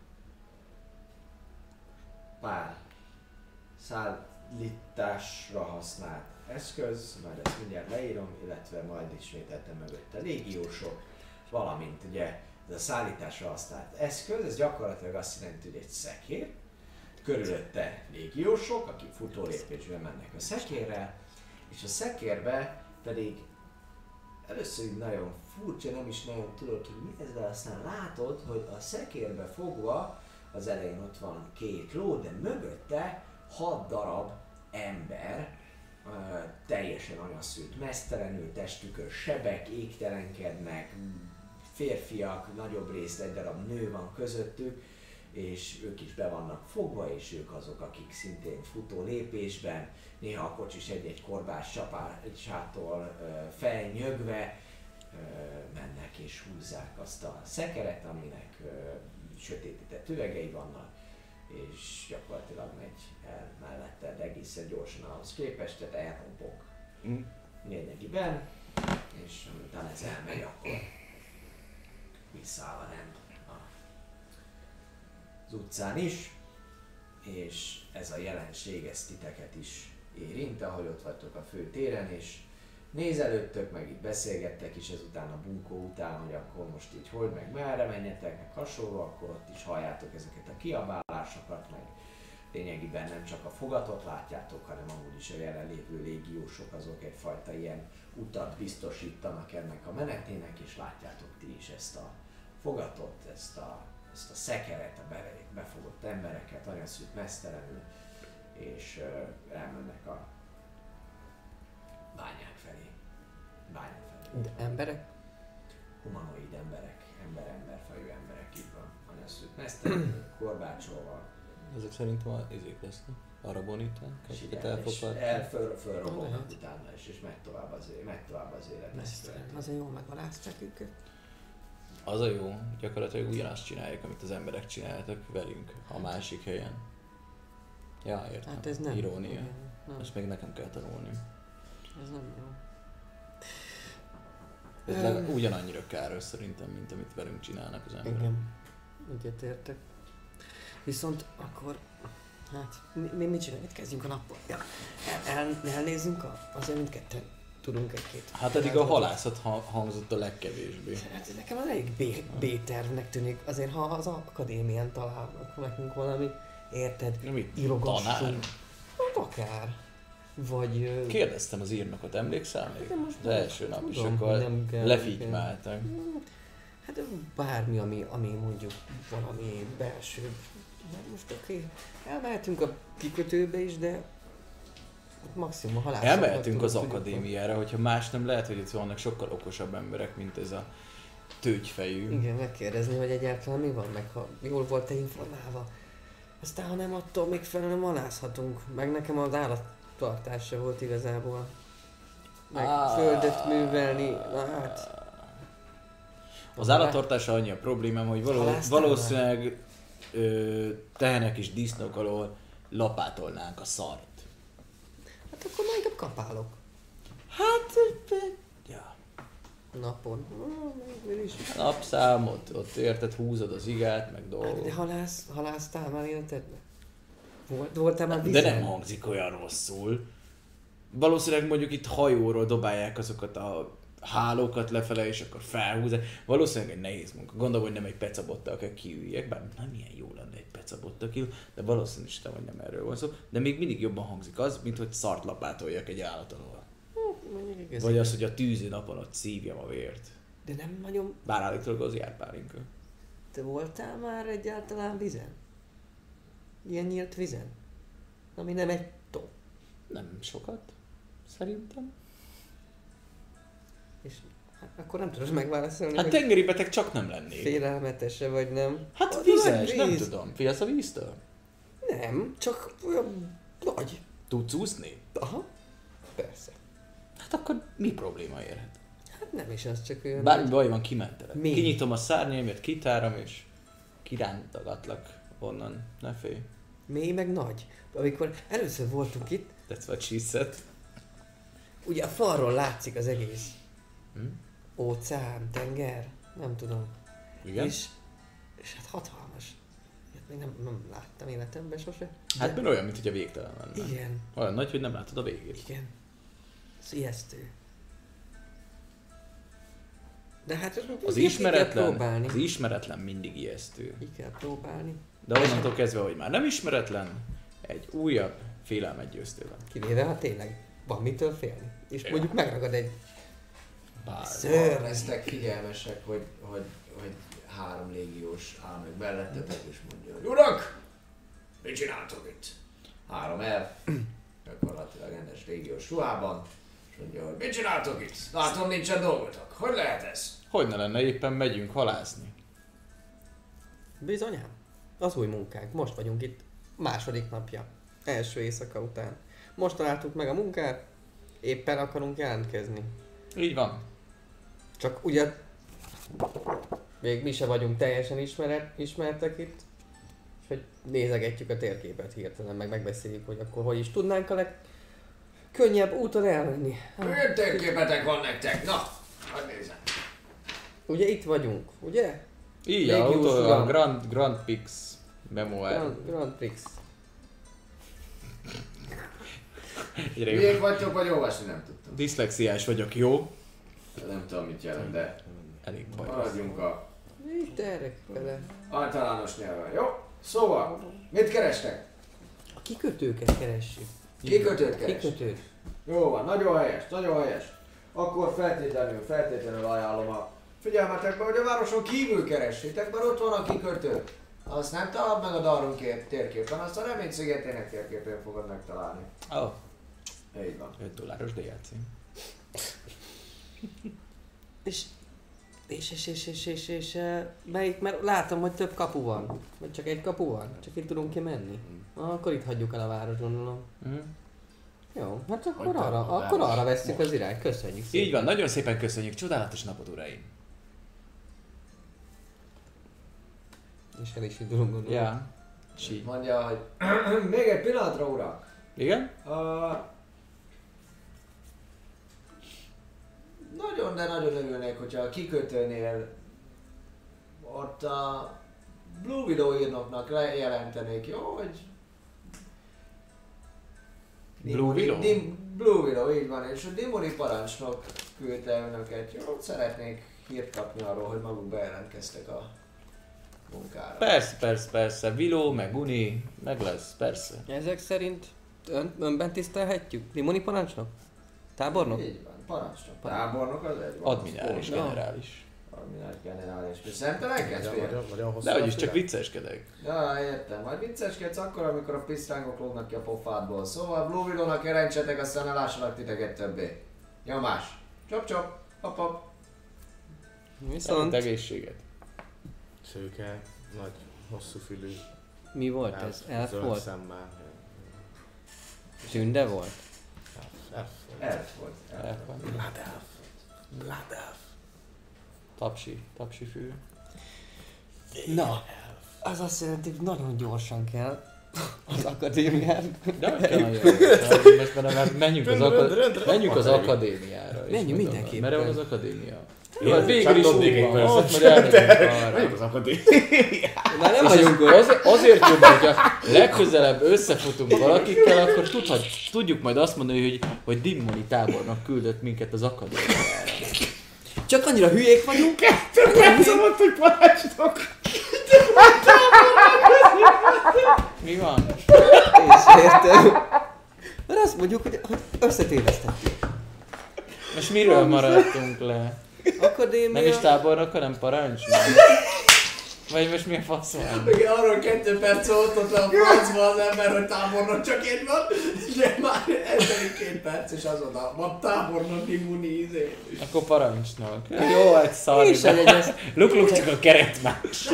pár szállításra használt eszköz, majd ezt mindjárt leírom, illetve majd ismételtem mögötte. Légiósok, valamint ugye ez a szállításra használt eszköz, ez gyakorlatilag azt jelenti, hogy egy szekér, körülötte légiósok, akik futólépésben mennek a szekérrel, és a szekérbe pedig először így nagyon furcsa, nem is nagyon tudod, hogy mi ez, de aztán látod, hogy a szekérbe fogva az elején ott van két ló, de mögötte hat darab ember, teljesen anyaszült, mesztelenül testükön sebek, égtelenkednek, férfiak, nagyobb részt egy darab nő van közöttük, és ők is be vannak fogva, és ők azok, akik szintén futó lépésben, néha a kocsis egy-egy korbás csapásától felnyögve mennek és húzzák azt a szekeret, aminek sötétített üvegei vannak, és gyakorlatilag megy el mellette, de egészen gyorsan ahhoz képest, tehát elrombok Mm. lényegében, és utána ez elmegy, akkor visszaáll a rend az utcán is, és ez a jelenség, ez titeket is érint, ahogy ott vagytok a fő téren, és nézelődtök, meg itt beszélgettek is ezután a bunkó után, hogy akkor most így hogy, meg merre menjetek, meg hasonló, akkor ott is halljátok ezeket a kiabálásokat, meg lényegében nem csak a fogatot látjátok, hanem amúgy is a jelenlévő légiósok azok egyfajta ilyen utat biztosítanak ennek a menetének, és látjátok ti is ezt a fogatot, ezt a, ezt a szekeret, a be, befogott embereket, anyaszült mesztelenül, és elmennek a bányák De emberek? Humanoid emberek, ember-ember-fajú emberek, így van. Anyaszült mesztelenül, korbácsolva, Ezek szerintem a izék lesznek. És így akiket el, és elfogad. el föl, fölrobognak utána is, és megy tovább az, megy tovább az élet. Mesztelen. Azért jól megalázták őket. Az a jó, gyakorlatilag ugyanazt csinálják, amit az emberek csináltak velünk a másik helyen. Ja, értem. Hát ez nem. Irónia. Ezt még nekem kell tanulni. ez nem jó. Ez legalább ugyanannyira káros szerintem, mint amit velünk csinálnak az emberek. Igen. Egyetértek. Viszont akkor, hát mi, mi mit csináljuk? Mit kezdjünk a nappal? Ja. El, el, elnézzünk a, azért mindketten tudunk egy-két. Hát eddig a halászat ha- hangzott a legkevésbé. Hát nekem az elég B- B-tervnek tűnik. Azért ha az akadémián találnak nekünk valami, érted? Tanár? Hát akár. Vagy... Kérdeztem az írnokot, emlékszel még? De most Az első nap tudom, akkor nem lefitymáltak. Hát bármi, ami, ami mondjuk valami belső. Mert most oké, elmehetünk a kikötőbe is, de maximum a halászat. Elmehetünk az akadémiára, hogyha más nem lehet, hogy itt vannak sokkal okosabb emberek, mint ez a tőgyfejű. Igen, megkérdezni, hogy egyáltalán mi van, meg ha jól volt-e informálva. Aztán, ha nem attól még felül halászhatunk. Meg nekem az állattartás se volt igazából. Meg Á. földet művelni, hát... Az állattartása annyi a problémám, hogy való, valószínűleg ö, tehenek és disznók alól lapátolnánk a szart. Hát akkor majd inkább kapálok. Hát, ja. Napon. Ah, is. Napszámot, ott érted, húzod az igát, meg Hát, dolgok. De halász, halásztál már életedben? Volt, voltál már De nem hangzik olyan rosszul. Valószínűleg mondjuk itt hajóról dobálják azokat a hálókat lefele, és akkor felhúzják. Valószínűleg egy nehéz munka. Gondolom, hogy nem egy pecabottal kell kiüljek, bár nem ilyen jó lenne egy pecabottal kiül, de valószínűsítem, hogy nem erről van szó. De még mindig jobban hangzik az, mint hogy szart lapátoljak egy állat alól. Vagy az, hogy a tűző napon ott szívjam a vért. De nem nagyon... Bár állítólag az jár pálinka. Te voltál már egyáltalán vizen? Ilyen nyílt vizen? Ami nem egy tó. Nem sokat, szerintem. És hát akkor nem tudod megválaszolni, Hát tengeri beteg csak nem lennék. félelmetese vagy nem. Hát vizes, nagy nem víz. tudom. Félsz a víztől? Nem, csak olyan nagy. Tudsz úszni? Aha, persze. Hát akkor mi probléma érhet? Hát nem is az, csak olyan Bármi baj van, kimentelek. Mi? Kinyitom a szárnyaimat, kitárom és kirántogatlak onnan. Ne félj. Mély meg nagy. Amikor először voltunk itt, That's what she said. ugye a falról látszik az egész. Hm? Óceán, tenger, nem tudom. Igen? És, és hát hatalmas. Ilyet még nem, nem láttam életemben sose. Hát mert olyan, mint hogy a végtelen lenne. Igen, Olyan nagy, hogy nem látod a végét. igen. Ez ijesztő. De hát Az ki kell ismeretlen, próbálni. az ismeretlen mindig ijesztő. Ki kell próbálni. De onnantól kezdve, hogy már nem ismeretlen, egy újabb félelmet győztél le. Kivéve, ha tényleg van mitől félni. És Ja. mondjuk megragad egy Bár. szőr. lesztek figyelmesek, hogy, hogy, hogy három légiós áll meg mellettetek, és mondja, hogy Urak! Mit csináltok itt? Három el, gyakorlatilag rendes légiós ruhában, és mondja, hogy mit csináltok itt? Látom, nincsen dolgotok. Hogy lehet ez? Hogy ne lenne, éppen megyünk halászni. Bizonyám. Az új munkánk. Most vagyunk itt. Második napja. Első éjszaka után. Most találtuk meg a munkát. Éppen akarunk jelentkezni. Így van. Csak ugye még mi se vagyunk teljesen ismeret, ismertek itt. És hogy nézegetjük a térképet hirtelen, meg megbeszéljük, hogy akkor hogy is tudnánk a legkönnyebb úton elmenni. Milyen térképetek van nektek? Na, hogy nézem. Ugye itt vagyunk, ugye? Így, a, utol, a. Grand, Grand Pix memoir. Grand, Grand Prix. Miért vagytok, vagy olvasni nem tudtam. Diszlexiás vagyok, jó? Nem tudom, mit jelent, de Elég baj. maradjunk a Itt erre vele. általános nyelven, jó? Szóval, mit kerestek? A kikötőket keressük. Kikötőt keres. Kikötőt. Jó van, nagyon helyes, nagyon helyes. Akkor feltétlenül, feltétlenül ajánlom a figyelmetekbe, hogy a városon kívül keressétek, mert ott van a kikötő. Azt nem találod meg a Darun ké- térképen, azt a Remény szigetének térképén fogod megtalálni. Ó, oh, Így van. 5 dolláros DLC. És, és, és, és, és, és, és, melyik, mert látom, hogy több kapu van. Vagy csak egy kapu van? Csak itt tudunk kimenni? Ah, akkor itt hagyjuk el a város, gondolom. Mm. Jó, hát akkor Hagytam arra, a akkor arra vesszük az irányt. Köszönjük szépen. Így van, nagyon szépen köszönjük, csodálatos napot uraim! És el is indulunk, gondolom. Ja. Így. Mondja, hogy még egy pillanatra, uram. Igen? Uh, nagyon, de nagyon örülnék, hogyha a kikötőnél ott a Blue Widow írnoknak jelentenék, jó? Hogy Blue Willow? Dim, Blue Willow, így van, és a Dimoni parancsnok küldte önöket. Jó, szeretnék hírt kapni arról, hogy maguk bejelentkeztek a munkára. Persze, persze, persze. Viló, meg Uni, meg lesz, persze. Ezek szerint ön, önben tisztelhetjük? Limoni parancsnok? Tábornok? Így van, parancsnok. Tábornok az egy van. Admirális, Ó, generális. Admirális generális. Nagyon, nagyon hosszú. De a úgyis csak vicceskedek. Ja, értem. Majd vicceskedsz akkor, amikor a pisztrángok lógnak ki a pofádból. Szóval Blue Willow-nak jelentsetek, aztán ne lássanak titeket többé. Nyomás. Csop csop. Hop hop. Viszont Viszont egészséget. Szőke, nagy, hosszú fülű. mi volt ez? Elf zöld volt? Szemmel. Tünde volt? Elf. Elf. Elf volt. Elf. Elf van. Blood elf. Blood elf. Tapsi, tapsi fű. Na, az azt jelenti, hogy nagyon gyorsan kell az akadémián. De. Most már menjünk az, akad... menjünk az akadémiára. Menjünk mindenképpen. Merre van az akadémia? Jó, csak végül is úgy van, ott majd elmegyünk arra. Az akadémia? Már nem vagyunk ott. az, azért jobb, hogyha legközelebb összefutunk valakikkel, akkor tudhat, tudjuk majd azt mondani, hogy, hogy Dimmoni tábornak küldött minket az akadémiára. Csak annyira hülyék vagyunk. Több percem volt, hogy parancsnok. Mi van? És értem. Mert azt mondjuk, hogy hogy összetévesztettük. Most miről maradtunk le? Akadémia... Nem is tábornok, hanem parancsnok? Vagy most mi a fasz van? Igen, arról kettő perc volt ott le a francba az ember, hogy tábornok csak én van, de már eltelik két perc, és azonnal van tábornok imuni izé. Akkor parancsnok. Jó, egy szar. És egyez... Luk, luk, csak a keret más.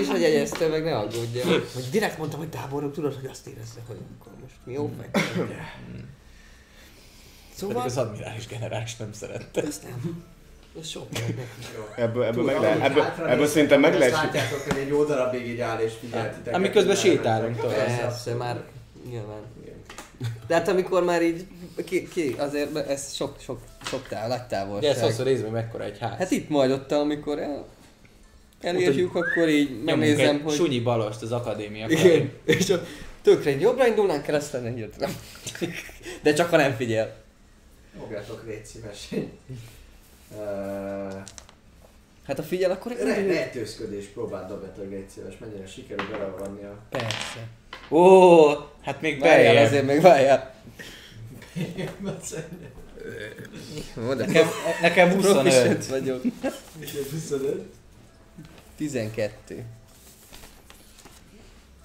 És hogy egyeztél meg, ne aggódjál. Hogy direkt mondtam, hogy tábornok, tudod, hogy azt érezze, hogy akkor most mi jó meg. Pedig Szóval... az admirális generális nem szerette. Ezt nem. Ez sok. Ebből, ebből, meg lehet, ebből, ebből szerintem meg lehet... Látjátok, hogy egy jó darabig így áll és figyel titeket. Amiközben sétálunk tovább. Persze, már nyilván. De hát amikor már így, ki, ki azért ez sok, sok, sok táv, nagy De ezt távolság. hosszú részben mekkora egy ház. Hát itt majd ott, amikor el, elérjük, akkor így megnézem, hogy... sunyi balost az akadémia Igen, és a tökre jobbra indulnánk egy jobbra. De csak ha nem figyel. Fogjátok, légy szíves. Uh, Hát ha figyel, akkor Re- rejtőzködés, próbáld dobjatok, légy szíves, mennyire sikerül belevanni a... Persze. Ó, hát még Várjál, azért még várjál. Nekem, nekem 25. Proficient vagyok. 25. 12.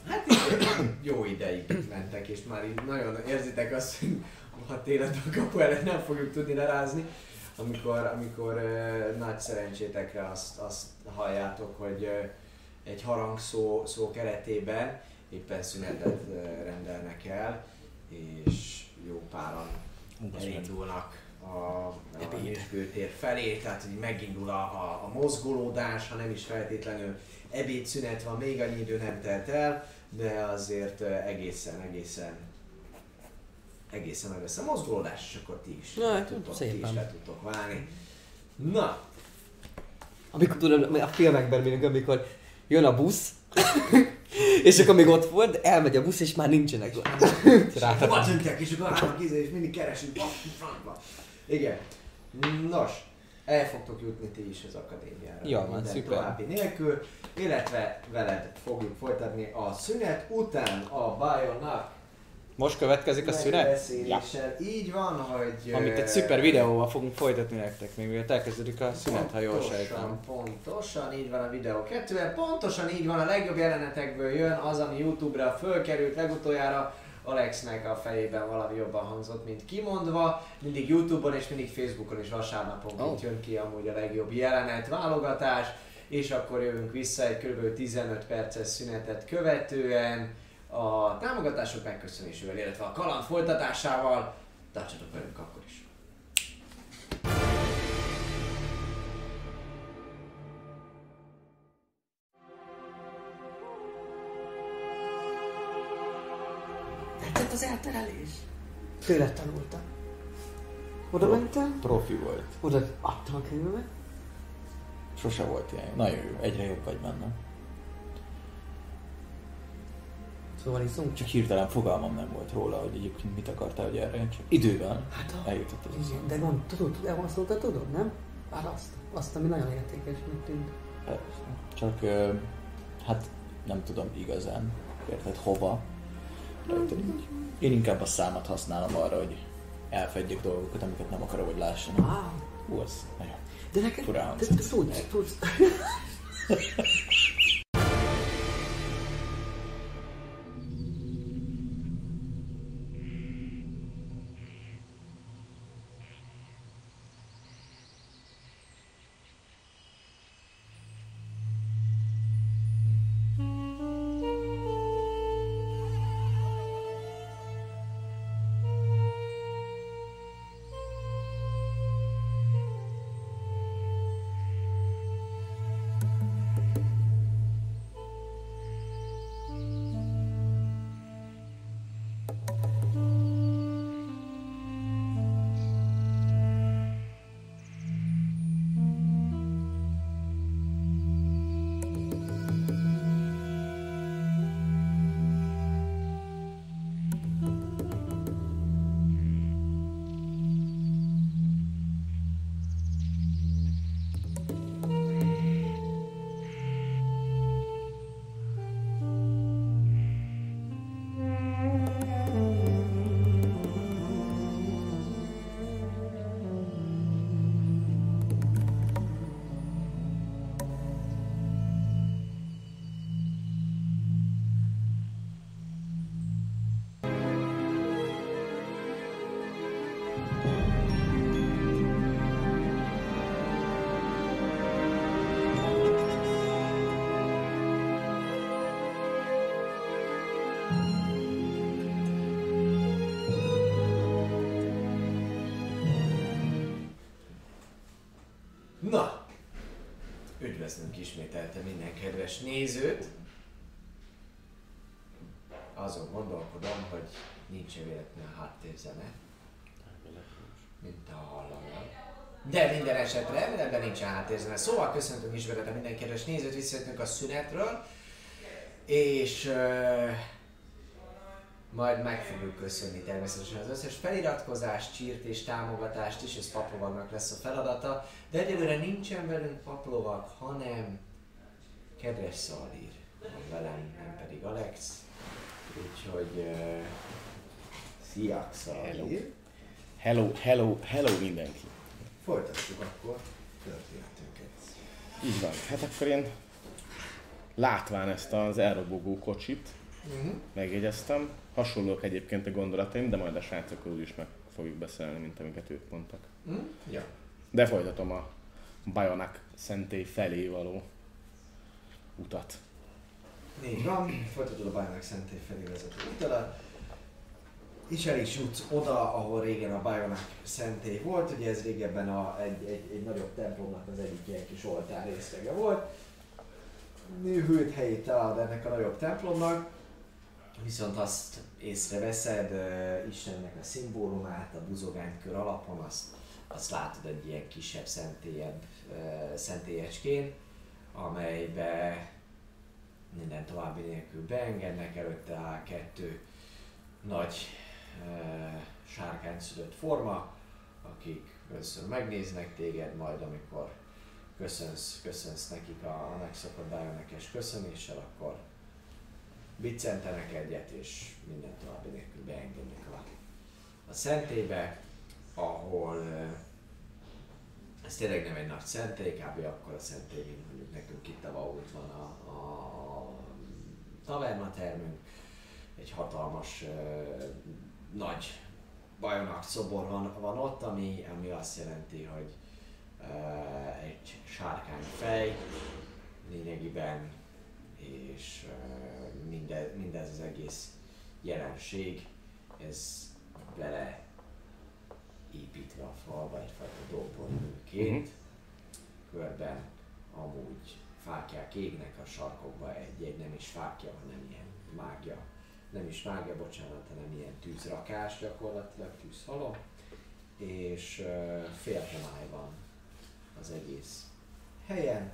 Hát így jó ideig mentek, és már így nagyon érzitek azt, hogy ha télen a kapu előtt nem fogjuk tudni lerázni, amikor, amikor uh, nagy szerencsétekre azt, azt halljátok, hogy uh, egy harangszó szó keretében éppen szünetet uh, rendelnek el, és jó páran elindulnak a, a Nősgőtér felé, tehát hogy megindul a, a, a mozgolódás, ha nem is feltétlenül ebédszünet van, még annyi idő nem telt el, de azért ö, egészen, egészen egészen meg lesz a mozgolódás, és akkor ti is, Na, le hát tudtok, ti is szépen. le tudtok válni. Na, Amikor tudod, a filmekben mindig, amikor jön a busz, és akkor még ott volt, de elmegy a busz, és már nincsenek ott. hova tűntek, és akkor állnak izé, és mindig keresünk, francba. Igen. Nos, el fogtok jutni ti is az akadémiára. Jó, van, szuper. további nélkül, illetve veled fogjuk folytatni a szünet után a Bionnak Most következik a szünet? megbeszéléssel. Így van, hogy... Amit egy szuper videóval fogunk folytatni nektek, még mielőtt elkezdődik a szünet, ha jól sejtem. Pontosan, így van a videó kettőben, pontosan így van, a legjobb jelenetekből jön az, ami Youtube-ra fölkerült legutoljára, Alexnek a fejében valami jobban hangzott, mint kimondva. Mindig Youtube-on és mindig Facebookon is vasárnaponként Oh. jön ki amúgy a legjobb jelenet válogatás, és akkor jövünk vissza egy kb. 15 perces szünetet követően a támogatások megköszönésével, illetve a kaland folytatásával. Tartsatok velünk akkor is! Tetszett az elterelés? Tőle tanultam. Oda mentem, Profi volt. oda adtam a könyvemet. Sose volt ilyen. Nagyon jó. Egyre jobb vagy benne. Szóval iszunk. Csak hirtelen fogalmam nem volt róla, hogy egyébként mit akartál, hogy erre csak idővel Hát a... eljutott ez. Igen, de gond, tudod, de azt mondta, tudod, nem? Választ. Azt, ami nagyon értékesnek tűnt. Persze. Csak hát nem tudom igazán, érted hova. Én inkább a számat használom arra, hogy elfedjek dolgokat, amiket nem akarok, hogy lássanak. Á, Hú, az nagyon de neked, Furán de, de tudsz, tudsz. kedves nézőt. Azon gondolkodom, hogy nincs véletlenül háttérzene, mint a hallanám. De minden esetre ebben nincs háttérzene. Szóval köszöntünk ismételte minden kedves nézőt, visszajöttünk a szünetről. És uh, majd meg fogjuk köszönni természetesen az összes feliratkozást, csírt és támogatást is, ez Paplovagnak lesz a feladata, de egyelőre nincsen velünk Paplovag, hanem kedves Szalír van velem, nem pedig Alex. Úgyhogy uh, szia Szalír! Hello, hello, hello mindenki. Folytatjuk akkor történetünket. Így van. Hát akkor én látván ezt az elrobogó kocsit, Uh-huh. megjegyeztem. Hasonlók egyébként a gondolataim, de majd a srácokkal úgy is meg fogjuk beszélni, mint amiket ők mondtak. Uh-huh. Ja. De folytatom a Bajonak szentély felé való utat. Így van, folytatod a Bajnok Szentély felé vezető utadat. És el is jutsz oda, ahol régen a Bajonak szentély volt, ugye ez régebben a, egy, egy, egy nagyobb templomnak az egyik ilyen kis oltár részlege volt. Hűlt helyét találod ennek a nagyobb templomnak, viszont azt észreveszed, uh, Istennek a szimbólumát, a buzogánykör alapon, azt, azt látod egy ilyen kisebb szentélyebb uh, szentélyecskén, amelybe minden további nélkül beengednek, előtte áll kettő nagy uh, sárkányszülött forma, akik először megnéznek téged, majd amikor köszönsz, köszönsz nekik a, a megszokott bájonekes köszönéssel, akkor biccentenek egyet, és minden további nélkül beengednek a, a szentélybe, ahol uh, ez tényleg nem egy nagy szentély, kb. akkor a szentély, mint mondjuk nekünk itt a Vault van a tavernatermünk, egy hatalmas, uh, nagy bajonak szobor van, van ott, ami, ami azt jelenti, hogy uh, egy sárkány fej lényegében, és uh, minde, mindez az egész jelenség, ez bele építve a falba egyfajta domborműként. Körben amúgy fákják égnek a sarkokba, egy-egy nem is fákja, hanem ilyen mágia, nem is mágia, bocsánat, hanem ilyen tűzrakás gyakorlatilag, tűzhalom. És fél homály van az egész helyen.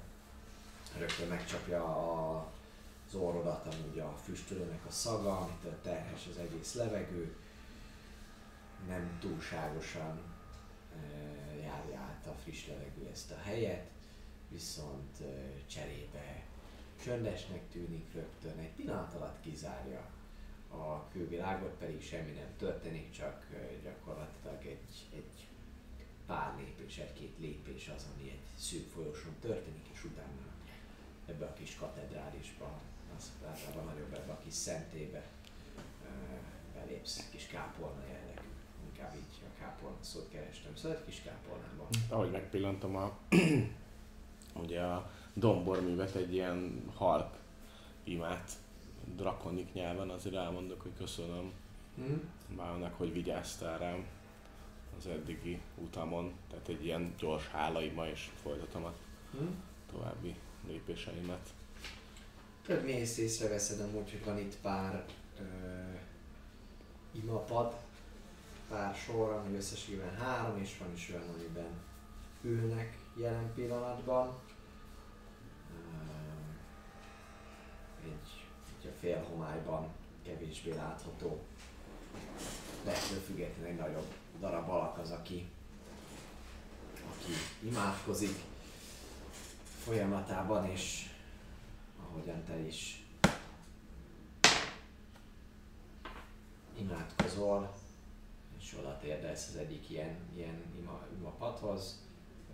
Rögtön megcsapja a az orrodat amúgy a füstölőnek a szaga, amitől terhes az egész levegő, nem túlságosan járja át a friss levegő ezt a helyet, viszont cserébe csöndesnek tűnik rögtön, egy pillanat alatt kizárja a külvilágot, pedig semmi nem történik, csak gyakorlatilag egy, egy pár lépés, egy-két lépés az, ami egy szűk folyosón történik, és utána ebbe a kis katedrálisba, az általában nagyobb ebbe a kis szentébe belépsz, kis kápolna jellegű. Inkább így a kápolna szót kerestem. Szóval egy kis kápolnába. Ahogy megpillantom a, ugye a domborművet, egy ilyen halk imát drakonik nyelven, azért elmondok, hogy köszönöm Hm? Mának, hogy vigyáztál rám az eddigi utamon, tehát egy ilyen gyors hálaima, és folytatom a Hm? további lépéseimet. Több mész észreveszed amúgy, hogy van itt pár ö, imapad, pár sor, ami összességében három, és van is olyan, amiben ülnek jelen pillanatban. Ö, egy a félhomályban kevésbé látható, de ettől függetlenül egy nagyobb darab alak az, aki, aki imádkozik folyamatában, és ahogyan te is imádkozol, és oda térdelsz az egyik ilyen, ilyen ima, imapadhoz,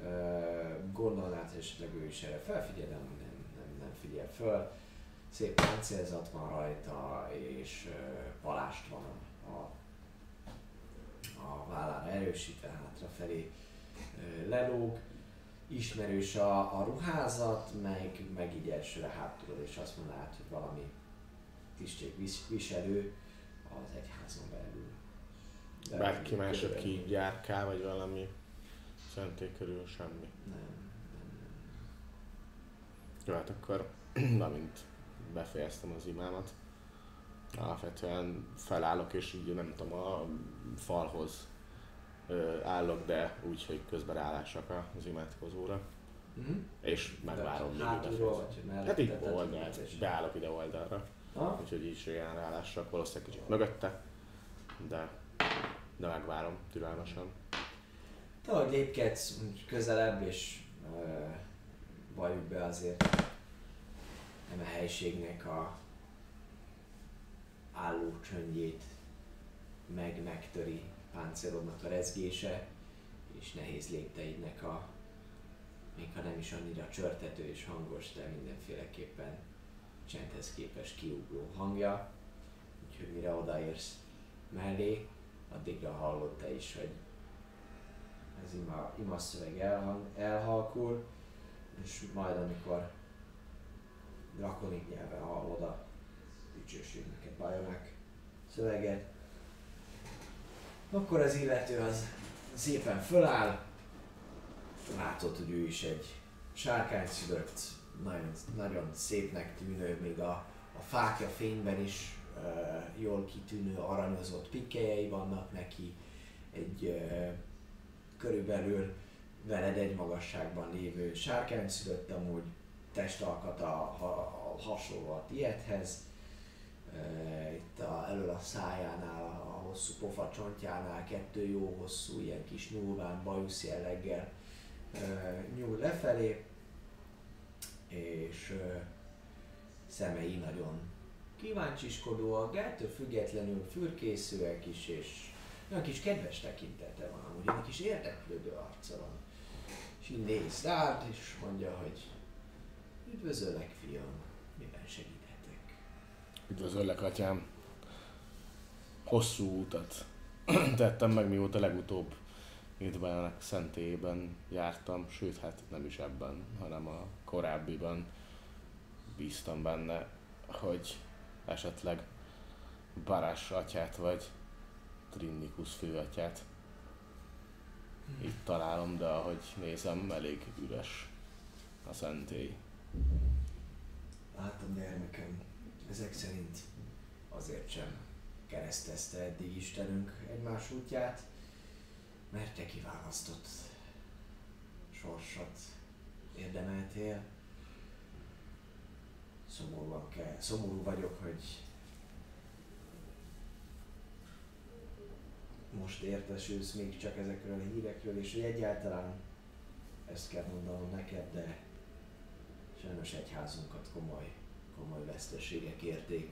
Ö, gondolnád, hogy esetleg ő is erre felfigyel, nem, nem, nem figyel föl. Szép páncélzat van rajta, és palást van a, a, vállára erősítve, hátrafelé lelóg ismerős a, a ruházat, meg, meg így elsőre hátulról, és azt mondanád, hogy valami tisztségviselő az egyházon belül. De Bárki más, aki járkál, vagy valami szentély körül, semmi. Nem, nem, nem. Jó, hát akkor, amint befejeztem az imámat, alapvetően felállok, és így nem tudom, a falhoz állok, de úgy, hogy közben rálássak az imádkozóra, Mhm. és megvárom, ő Hátulról vagy? Hát így oldalt, így- beállok ide oldalra, Ha? úgyhogy így ilyen rálássak, valószínűleg kicsit mögötte, de, de megvárom türelmesen. Te, ahogy lépkedsz közelebb, és uh, valljuk be azért nem a helységnek a álló csöndjét meg megtöri páncélodnak a rezgése, és nehéz lépteidnek a még ha nem is annyira csörtető és hangos, de mindenféleképpen csendhez képes kiugró hangja. Úgyhogy mire odaérsz mellé, addigra hallod te is, hogy ez ima, ima szöveg elhang, elhalkul, és majd amikor drakonik nyelven hallod a dicsőség neked bajonak szöveget, akkor az illető az szépen föláll, látod, hogy ő is egy sárkány szülött, nagyon, nagyon szépnek tűnő, még a, a fákja fényben is uh, jól kitűnő aranyozott pikkelyei vannak neki, egy uh, körülbelül veled egy magasságban lévő sárkány szülött amúgy testalkata ha, hasonló a tiédhez. Itt a, elől a szájánál, a hosszú pofa csontjánál kettő jó hosszú, ilyen kis nyúlván, bajusz jelleggel nyúl lefelé, és szemei nagyon kíváncsiskodóak, de ettől függetlenül fürkészőek is, és olyan kis kedves tekintete van, amúgy egy kis érdeklődő arca van. És így néz rád, és mondja, hogy üdvözöllek, fiam, miben segíthetek? Üdvözöllek, atyám! Hosszú utat tettem meg, mióta legutóbb Idvának szentélyében jártam, sőt, hát nem is ebben, hanem a korábbiban bíztam benne, hogy esetleg Barás atyát vagy Trinnikus főatyát itt találom, de ahogy nézem, elég üres a szentély. Látom, gyermekem, ezek szerint azért sem keresztezte eddig Istenünk egymás útját, mert te kiválasztott sorsot érdemeltél. szomorúan kell, szomorú vagyok, hogy most értesülsz még csak ezekről a hírekről, és hogy egyáltalán ezt kell mondanom neked, de sajnos egyházunkat komoly, komoly veszteségek érték.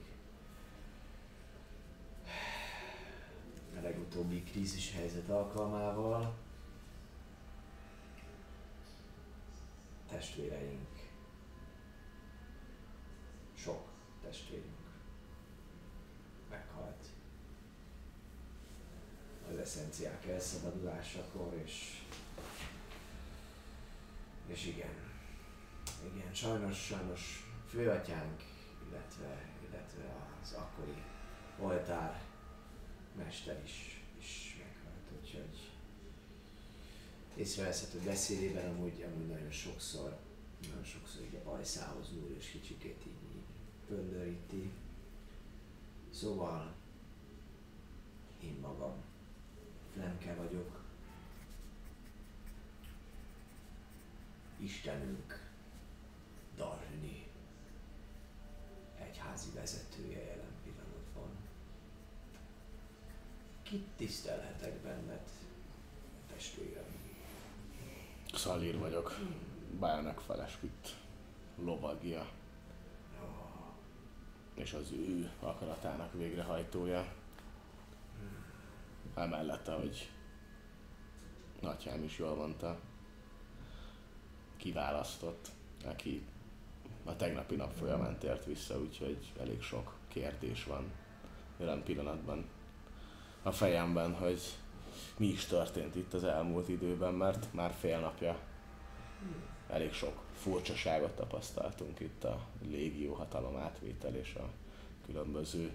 A legutóbbi krízis helyzet alkalmával testvéreink, sok testvérünk meghalt az eszenciák elszabadulásakor, és, és igen, igen, sajnos, sajnos főatyánk, illetve, illetve az akkori oltár mester is, is meghalt, úgyhogy észreveszhető beszédében amúgy, amúgy nagyon sokszor, nagyon sokszor így a bajszához nyúl, és kicsikét így, így pöndöríti. Szóval én magam Flemke vagyok. Istenünk Darni egyházi vezetője jelen pillanatban. Kit tisztelhetek benned, testvérem? Szalír vagyok. Bájának felesküdt lovagja. És az ő akaratának végrehajtója. Emellett, ahogy Nagyhám is jól mondta, kiválasztott, aki a tegnapi nap folyamán tért vissza, úgyhogy elég sok kérdés van jelen pillanatban a fejemben, hogy mi is történt itt az elmúlt időben, mert már fél napja elég sok furcsaságot tapasztaltunk itt a légió hatalom átvétel és a különböző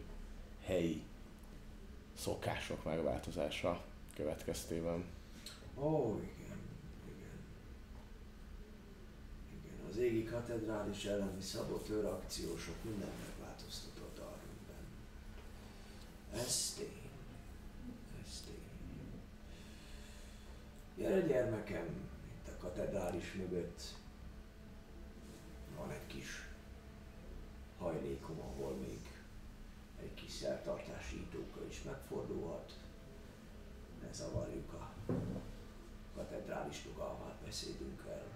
helyi szokások megváltozása következtében. Ó, igen, igen. Igen, az égi katedrális elleni szabott őrakciósok minden megváltoztatott Arvinben. Ez tény. Ez tény. Gyere gyermekem, itt a katedrális mögött van egy kis hajlékom, ahol még egy kis szertartási ítóka is megfordulhat. Ne zavarjuk a katedrális nyugalmát beszédünk el.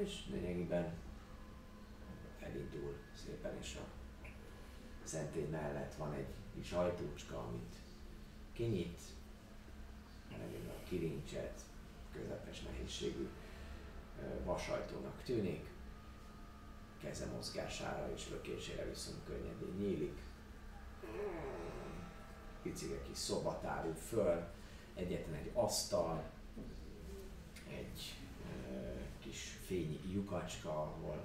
És lényegében elindul szépen, és a szentély mellett van egy kis ajtócska, amit kinyit, megint a kilincset, közepes nehézségű vasajtónak tűnik, keze mozgására és lökésére viszont könnyedén nyílik. Picike kis szoba tárul föl, egyetlen egy asztal, egy kis fényi lyukacska, ahol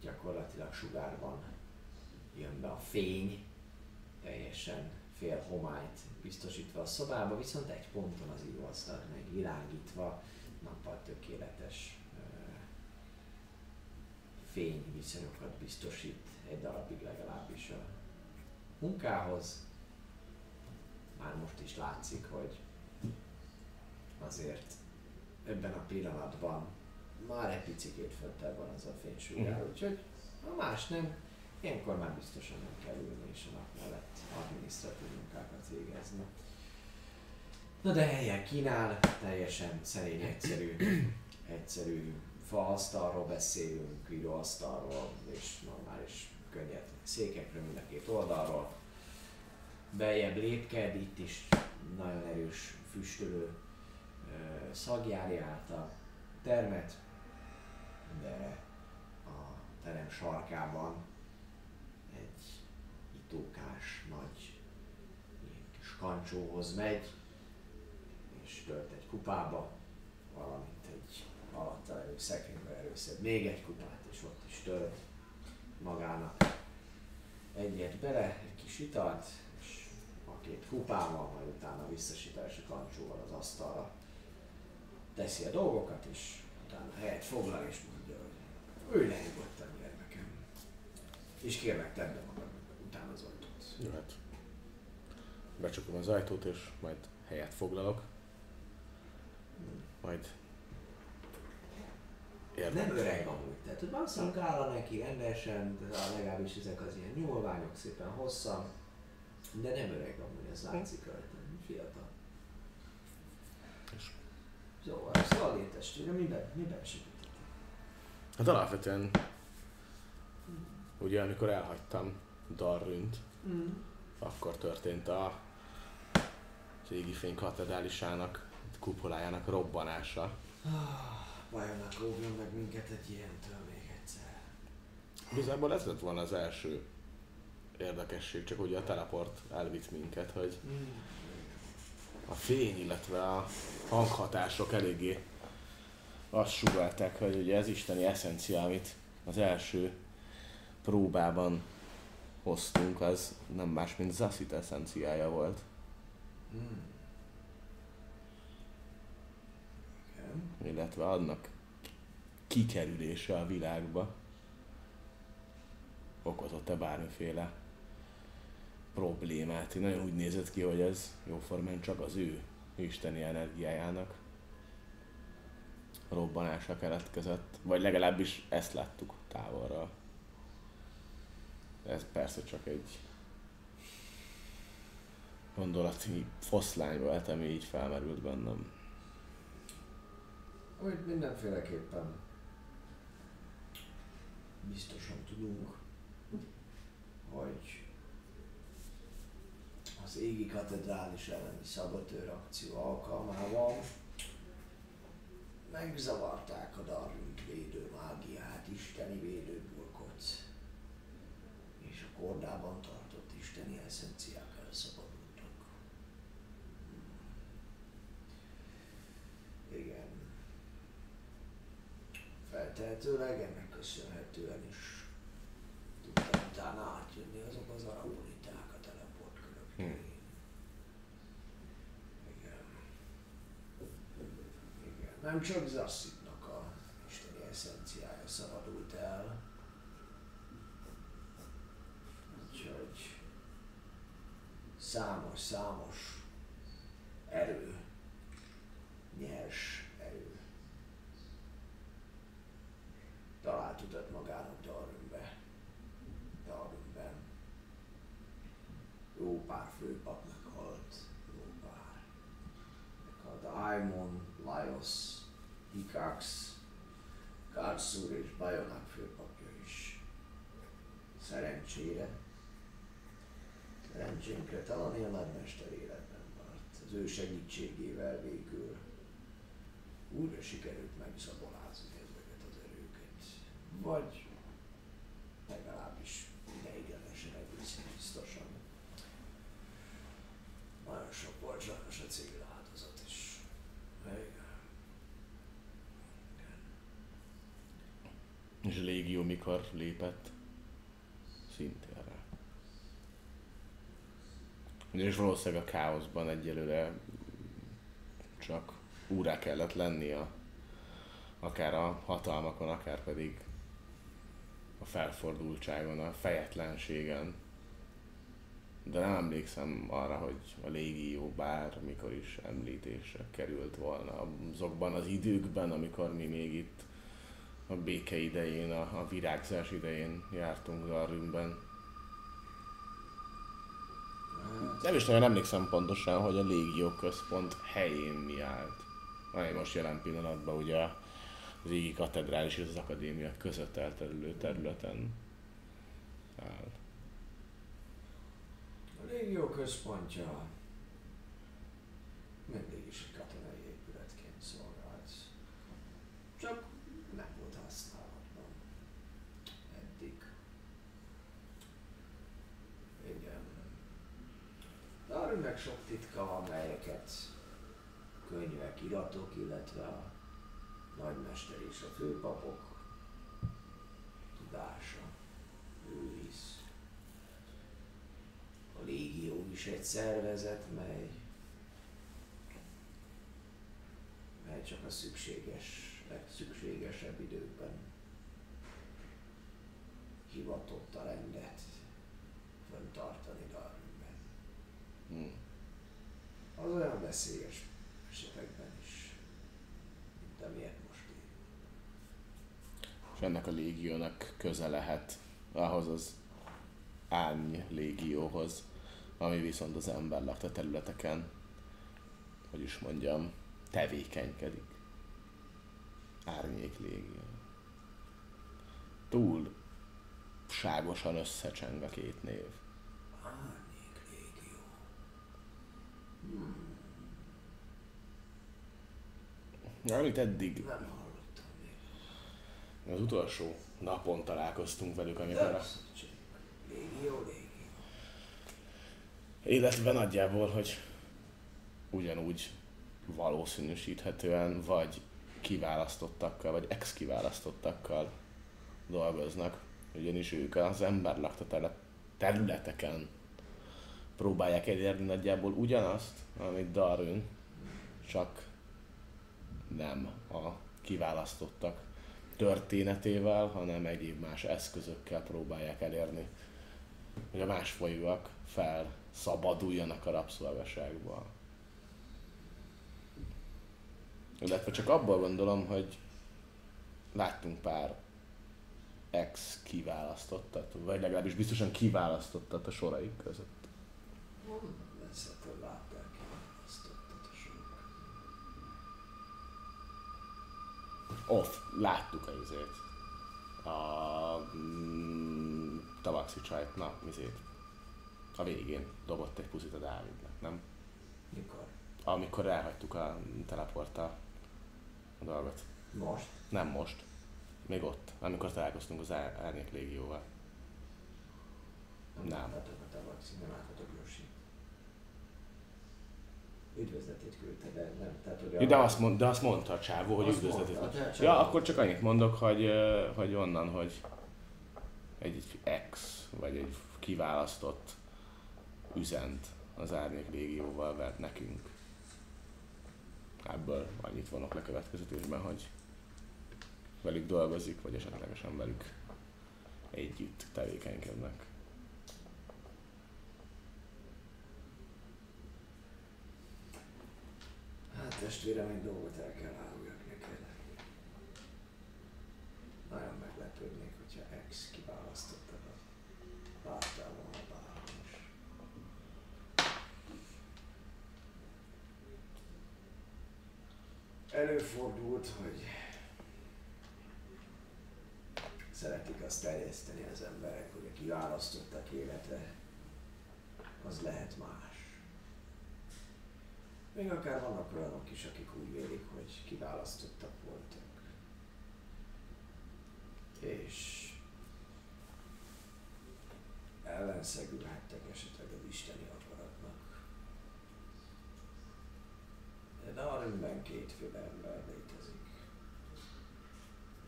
gyakorlatilag sugárban jön be a fény, teljesen fél homályt biztosítva a szobába, viszont egy ponton az íróasztal meg világítva, nappal tökéletes fényviszonyokat biztosít egy darabig legalábbis a munkához. Már most is látszik, hogy azért ebben a pillanatban már egy picit föntebb van az a fénysúlyár, Mhm. úgyhogy ha más nem, ilyenkor már biztosan nem kell ülni és a nap mellett adminisztratív munkákat végezni. Na de helyen kínál, teljesen szerény, egyszerű, egyszerű faasztalról beszélünk, íróasztalról és normális könnyed székekről mind a két oldalról. Beljebb lépked, itt is nagyon erős füstölő ö, szag járja át a termet, de a terem sarkában egy itókás nagy kis kancsóhoz megy, és tölt egy kupába, valamint egy alatta levő szekrénybe előszed még egy kupát, és ott is tölt magának egyet bele, egy kis italt, és a két kupával, majd utána visszasítás a kancsóval az asztalra teszi a dolgokat, és utána helyet foglal, és mondja, hogy ülj le nyugodtan, gyermekem. És kérlek, tedd magad utána az ajtót. Jöhet. Becsukom az ajtót, és majd helyet foglalok. Majd Érdekes. Nem öreg amúgy, tehát hogy van szakálla neki rendesen, de legalábbis ezek az ilyen nyúlványok szépen hosszan, de nem öreg amúgy, ez látszik rajta, fiatal. Szóval, szóval létestére, miben, miben segítettek? Hát alapvetően, ugye amikor elhagytam Darrünt, Mm. akkor történt a az Égifény katedrálisának, kupolájának robbanása. Vajon óvjon meg minket egy ilyentől még egyszer. Igazából ez lett volna az első érdekesség, csak ugye a teleport elvitt minket, hogy a fény, illetve a hanghatások eléggé azt sugalták, hogy ugye ez isteni eszencia, amit az első próbában hoztunk, az nem más, mint Zassit eszenciája volt. Mm. Igen. illetve annak kikerülése a világba okozott-e bármiféle problémát. Nagyon úgy nézett ki, hogy ez jóformán csak az ő isteni energiájának robbanása keletkezett, vagy legalábbis ezt láttuk távolról. Ez persze csak egy gondolati foszlány volt, ami így felmerült bennem. Úgy mindenféleképpen biztosan tudunk, hogy az égi katedrális elleni szabotőr akció alkalmával megzavarták a Darwin védő mágiát, isteni védőburkot, és a kordában tartott isteni eszenciák elszabadultak. Igen. Feltehetőleg ennek köszönhetően is tudtam utána átjönni azok az araboniták a Hmm. Igen. Igen. Nem csak Zasszitnak a isteni eszenciája szabadult el. Úgyhogy számos-számos erő, nyers erő talált utat magának Darwinbe. Darwinben. Jó pár főpap meghalt. Jó pár. Meghalt Aimon, Laios, Hikax, Karszúr és Bajonak főpapja is. Szerencsére. Szerencsénkre talán a nagymester életben maradt. Az ő segítségével végül újra sikerült megszabolázni ezeket az erőket. Vagy legalábbis ideiglenesen egészen biztosan. Nagyon sok volt sajnos a civil áldozat is. Igen. És a légió mikor lépett szintérre. Ugyanis valószínűleg a káoszban egyelőre csak úrá kellett lennie, akár a hatalmakon, akár pedig a felfordultságon, a fejetlenségen. De nem emlékszem arra, hogy a légió bármikor is említésre került volna azokban az időkben, amikor mi még itt a béke idején, a, a virágzás idején jártunk Darwinben. Nem is nagyon emlékszem pontosan, hogy a légió központ helyén mi állt. Ami most jelen pillanatban ugye az égi katedrális és az akadémia között elterülő területen áll. A légió központja mindig is egy katonai épületként szolgált. Csak nem volt használatban. Eddig. Igen. Arra meg sok titka van, melyeket könyvek, iratok, illetve a nagymester és a főpapok tudása, őriz. A légió is egy szervezet, mely, mely csak a szükséges, legszükségesebb időkben hivatott a rendet föntartani. Az olyan veszélyes esetekben is, mint amilyet most élünk. és ennek a légiónak köze lehet ahhoz az árny légióhoz, ami viszont az ember lakta területeken, hogy is mondjam, tevékenykedik. Árnyék légió. Túl ságosan összecseng a két név. Árnyék légió. Amit eddig Nem hallottam még. az utolsó napon találkoztunk velük, amikor a. Légió, légió. illetve nagyjából, hogy ugyanúgy valószínűsíthetően vagy kiválasztottakkal, vagy ex-kiválasztottakkal dolgoznak, ugyanis ők az ember lakta tele- területeken próbálják elérni nagyjából ugyanazt, amit Darwin, csak nem a kiválasztottak történetével, hanem egyéb más eszközökkel próbálják elérni, hogy a más folyóak felszabaduljanak a rabszolgaságból. Illetve csak abból gondolom, hogy láttunk pár ex kiválasztottat, vagy legalábbis biztosan kiválasztottat a soraik között. Veszettel látták ki azt. Off, láttuk a izét. A mm, Tabaxi csajt, na, izét. A végén dobott egy puszit a Dávidnak, nem? Mikor? Amikor elhagytuk a teleporttal a dolgot. Most? Nem most. Még ott, amikor találkoztunk az Ár- Árnyék Légióval. Nem. A tavaxi, nem láthatok Yoshi. Üdvözletét küldte, de nem. Tehát, hogy Ja, de, azt mond, de azt mondta a csávó, hogy Azt üdvözletét. mondta, Ja, a csávó. akkor csak annyit mondok, hogy, hogy onnan, hogy egy ex, vagy egy kiválasztott üzent az Árnyék Légióval vett nekünk. Ebből annyit vonok le következetésben, hogy velük dolgozik, vagy esetlegesen velük együtt tevékenykednek. Hát testvérem, egy dolgot el kell áruljak neked. Nagyon meglepődnék, hogyha ex kiválasztottad a láttál volna bárhol is. Előfordult, hogy szeretik azt terjeszteni az emberek, hogy a kiválasztottak élete az lehet más. Még akár vannak olyanok is, akik úgy vélik, hogy kiválasztottak voltak. És ellenszegülhettek esetleg az isteni akaratnak. De Darwinben kétféle ember létezik.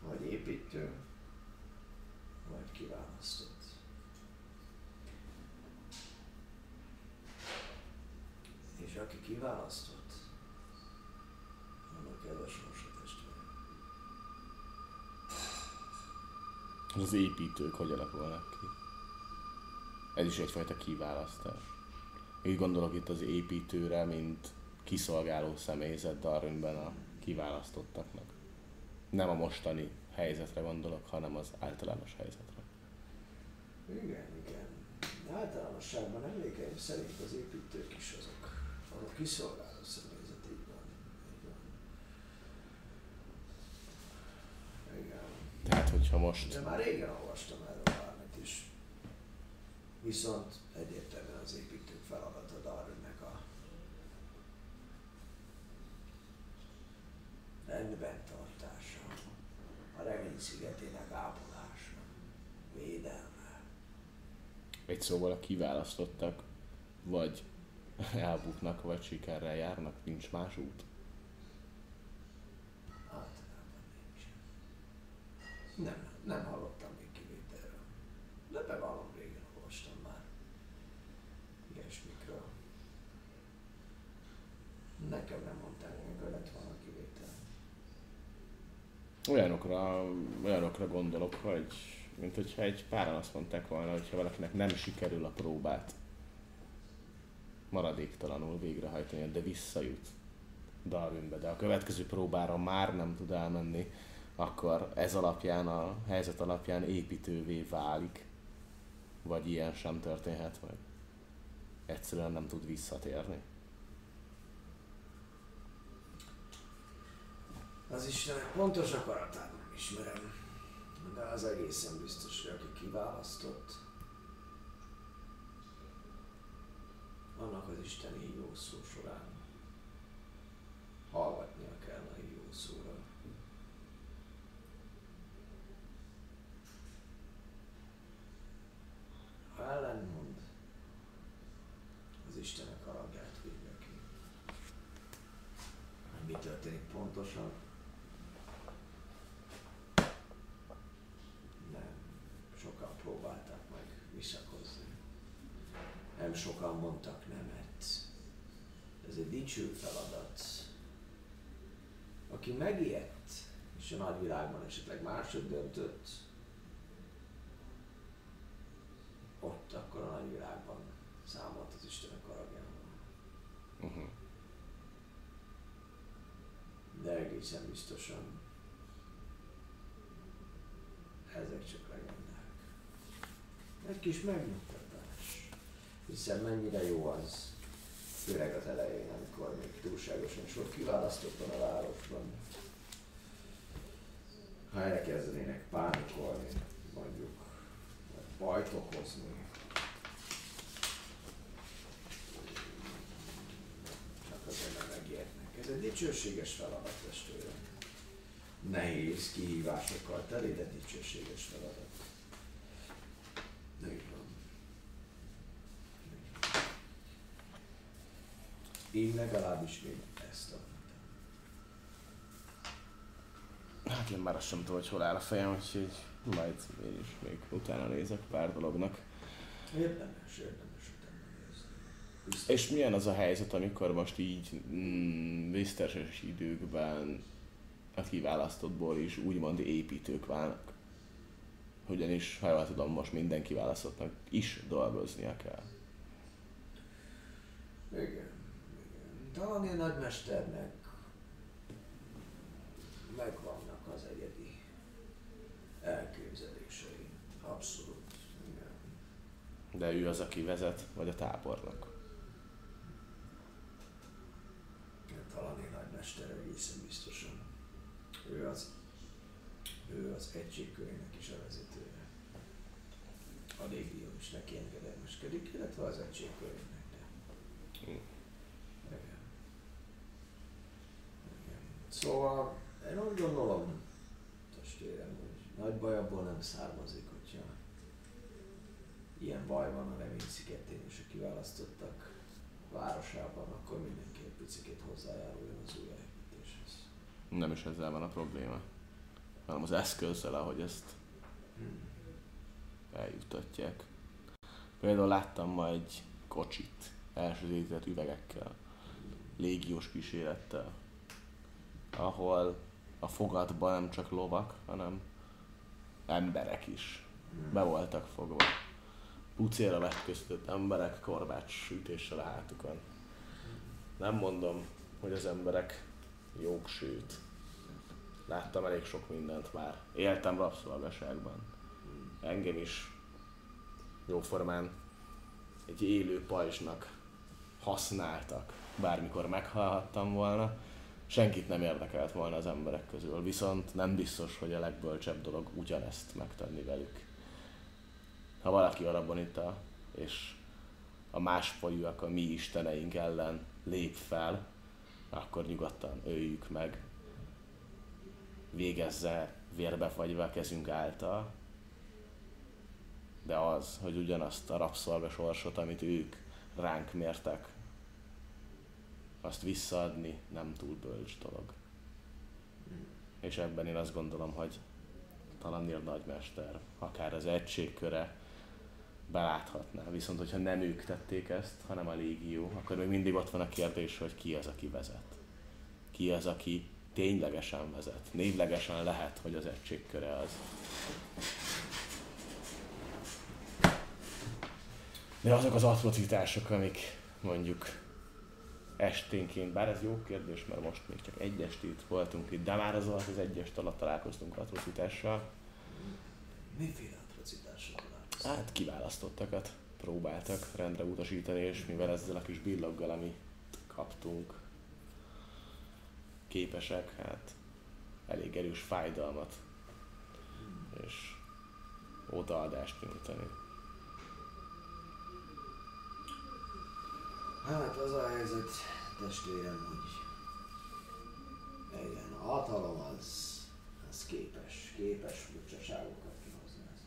Vagy építő, vagy kiválasztott. És aki kiválasztott, annak a sorsa testvérem. Az építők hogy alakulnak ki? Ez is egyfajta kiválasztás. Így gondolok itt az építőre, mint kiszolgáló személyzet Darwinben a kiválasztottaknak. Nem a mostani helyzetre gondolok, hanem az általános helyzetre. Igen, igen. Általánosságban emlékeim szerint az építők is azok, azok kiszolgáló személyzet, így van. Így van. Igen. Tehát, hogyha most De már régen olvastam erről bármit is. Viszont egyértelműen az építők feladata Darwinnek a rendben tartása, a remény szigetének ápolása, védelme. egy szóval a kiválasztottak, vagy elbuknak, vagy sikerrel járnak, nincs más út. Nincsen. Nem, nem hallottam még kivételről. De bevallom, régen olvastam már ilyesmikről. Nekem nem mondták meg, hogy lett volna kivétel. Olyanokra, olyanokra gondolok, hogy mint hogyha egy páran azt mondták volna, hogy ha valakinek nem sikerül a próbát maradéktalanul végrehajtani, de visszajut Darwinbe, de a következő próbára már nem tud elmenni, akkor ez alapján, a helyzet alapján építővé válik, vagy ilyen sem történhet meg. Egyszerűen nem tud visszatérni. Az Istenek pontos akaratát nem ismerem, de az egészen biztos, hogy aki kiválasztott, annak az Isten hívó szó során hallgatnia kell a hívó szóra. Ha ellenmond, az Istenek haragját hívja ki. Hogy mi történik pontosan, nem. Sokan próbálták meg visszakozni. Nem sokan mondtak. Ez egy dicső feladat. Aki megijedt, és a nagyvilágban esetleg másod döntött, ott akkor a nagyvilágban számolt az Istenek haragjával. Uh-huh. De egészen biztosan ezek csak legendák. Egy kis megnyugtatás. Hiszen mennyire jó az, főleg az elején, amikor még túlságosan sok kiválasztott van a városban. Ha elkezdenének pánikolni, mondjuk, vagy bajt okozni, csak azért nem megijednek. Ez egy dicsőséges feladat, testvérem. Nehéz kihívásokkal teli, de dicsőséges feladat. Így van. Én legalábbis még ezt a Hát én már azt sem tudom, hogy hol áll a fejem, úgyhogy majd én is még utána nézek pár dolognak. Érdemes, érdemes utána nézni. Biztos. És milyen az a helyzet, amikor most így mm, visszaeses időkben a kiválasztottból is úgymond építők válnak? Ugyanis, ha jól tudom, most minden kiválasztottnak is dolgoznia kell. Igen. Talán ilyen nagymesternek megvannak az egyedi elképzelései. Abszolút. Igen. De ő az, aki vezet, vagy a tábornok. Talán én nagymester egészen biztosan. Ő az, ő az egységkörének is a vezetője. A légió is neki engedelmeskedik, illetve az egységkörének. De... Hm. Igen. Igen. Szóval én úgy gondolom, testvérem, hogy nagy baj abból nem származik, hogyha ilyen baj van a remény szigetén és a kiválasztottak városában, akkor mindenki egy picit hozzájáruljon az újjáépítéshez. Nem is ezzel van a probléma, hanem az eszközzel, ahogy ezt Hmm. eljutatják. Például láttam ma egy kocsit, elsötétített üvegekkel, légiós kísérettel, ahol a fogatban nem csak lovak, hanem emberek is be voltak fogva. Pucéra vetköztött emberek korbács ütéssel a hátukon. Nem mondom, hogy az emberek jók, sőt, láttam elég sok mindent már. Éltem rabszolgaságban. Engem is jóformán egy élő pajzsnak használtak, bármikor meghalhattam volna. Senkit nem érdekelt volna az emberek közül, viszont nem biztos, hogy a legbölcsebb dolog ugyanezt megtenni velük. Ha valaki arabonita, és a másfajúak a mi isteneink ellen lép fel, akkor nyugodtan öljük meg, végezze vérbefagyva a kezünk által, de az, hogy ugyanazt a rabszolgasorsot, amit ők ránk mértek, azt visszaadni nem túl bölcs dolog. És ebben én azt gondolom, hogy talán Nil nagymester, akár az egységköre beláthatná. Viszont, hogyha nem ők tették ezt, hanem a légió, akkor még mindig ott van a kérdés, hogy ki az, aki vezet. Ki az, aki ténylegesen vezet. Névlegesen lehet, hogy az egységköre az. De azok az atrocitások, amik mondjuk esténként, bár ez jó kérdés, mert most még csak egy estét voltunk itt, de már az alatt az egy est alatt találkoztunk atrocitással. Miféle atrocitásra Hát kiválasztottakat próbáltak rendre utasítani, és mivel ezzel a kis billoggal, amit kaptunk, képesek, hát elég erős fájdalmat és odaadást nyújtani. Hát az a helyzet, testvérem, hogy igen, a hatalom az, az képes, képes furcsaságokat kihozni az.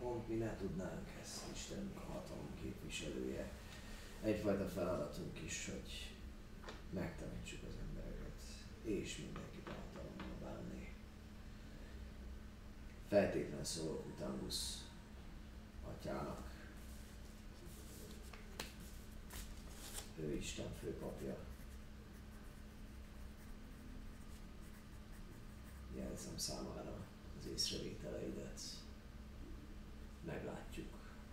Pont mi ne tudnánk ezt, Istenünk a hatalom képviselője. Egyfajta feladatunk is, hogy megtanítsuk az embereket, és mindenkit a hatalommal bánni. Feltétlen szólok Utangusz atyának, ő Isten főpapja. Jelzem számára az észrevételeidet. Meglátjuk,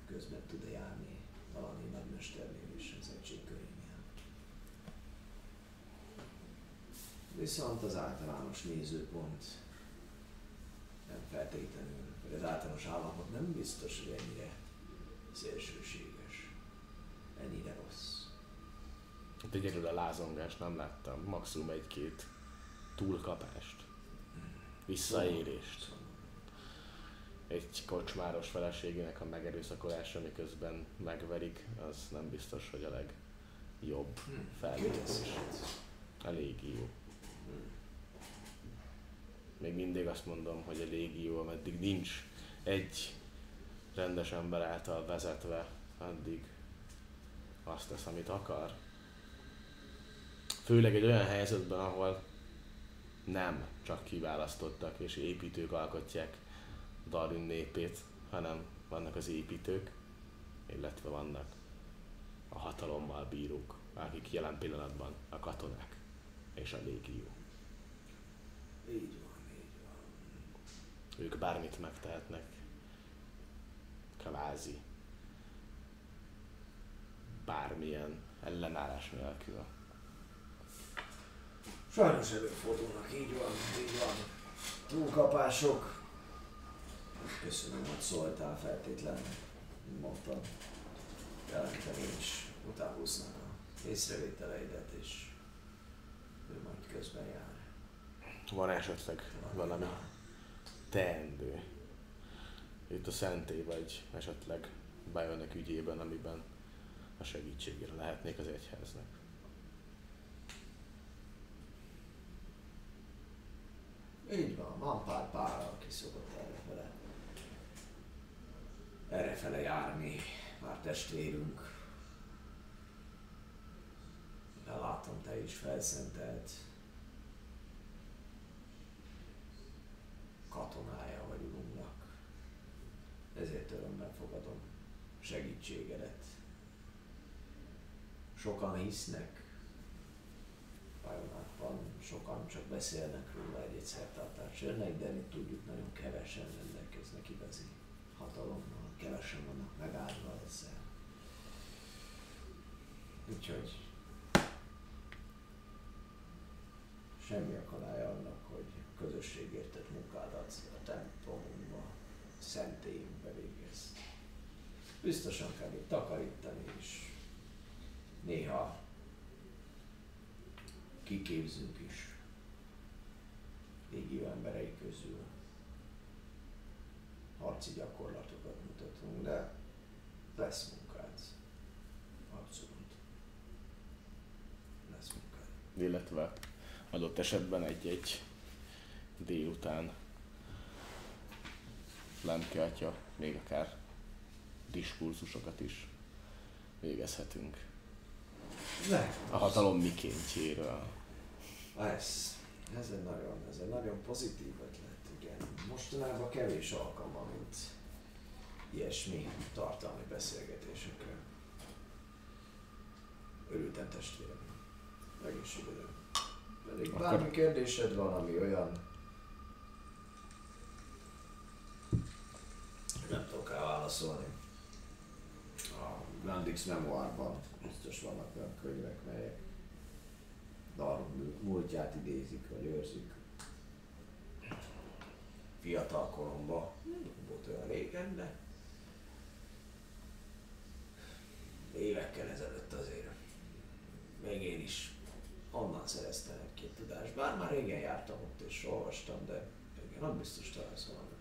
közben tud-e járni valami nagymesternél és az egységkörénél. Viszont az általános nézőpont nem feltétlenül, vagy az általános állapot nem biztos, hogy ennyire szélsőséges, ennyire rossz. Hát egyelőre lázongást nem láttam, maximum egy-két túlkapást, visszaérést. Egy kocsmáros feleségének a megerőszakolása, miközben megverik, az nem biztos, hogy a legjobb fellépés. A légió. Még mindig azt mondom, hogy a légió, ameddig nincs egy rendes ember által vezetve, addig azt tesz, amit akar. Főleg egy olyan helyzetben, ahol nem csak kiválasztottak és építők alkotják Darwin népét, hanem vannak az építők, illetve vannak a hatalommal bírók, akik jelen pillanatban a katonák és a légió. Így van, így van. Ők bármit megtehetnek, kvázi bármilyen ellenállás nélkül. Sajnos előfordulnak, így van, így van. Túlkapások. Köszönöm, hogy szóltál feltétlen. Mondtam. Jelentem én is utánhúznak a észrevételeidet, és ő majd közben jár. Van esetleg valami teendő itt a szentély, vagy esetleg bejönnek ügyében, amiben a segítségére lehetnék az egyháznak. Így van, van pár pár, aki szokott errefele, errefele járni, pár testvérünk. De látom, te is felszentelt katonája vagy urunknak. Ezért örömmel fogadom segítségedet. Sokan hisznek Bajonákban, sokan csak beszélnek róla egy-egy szertartás jönnek, de mi tudjuk, nagyon kevesen rendelkeznek igazi hatalommal, kevesen vannak megállva ezzel. Úgyhogy semmi akadálya annak, hogy a közösségért tett munkádat a templomunkba, szentélyünkbe végez. Biztosan kell itt takarítani is. Néha kiképzünk is légió emberei közül. Harci gyakorlatokat mutatunk, de lesz munkád. Abszolút. Lesz munkád. Illetve adott esetben egy-egy délután Lemke atya, még akár diskurzusokat is végezhetünk. Lehet. A hatalom mikéntjéről. Ez, ez egy nagyon, ez egy nagyon pozitív ötlet, igen. Mostanában kevés alkalom, van, mint ilyesmi tartalmi beszélgetésekre. Örültem testvérem. Egészségedre. Pedig Akkor- bármi kérdésed van, ami olyan... Nem tudok rá válaszolni. A Grandix memoárban biztos vannak olyan könyvek, melyek Daron múltját idézik, vagy őrzik. Fiatal koromban, nem volt olyan régen, de évekkel ezelőtt azért még én is onnan szereztem egy-két tudást. Bár már régen jártam ott és olvastam, de igen, nem biztos találsz valamit.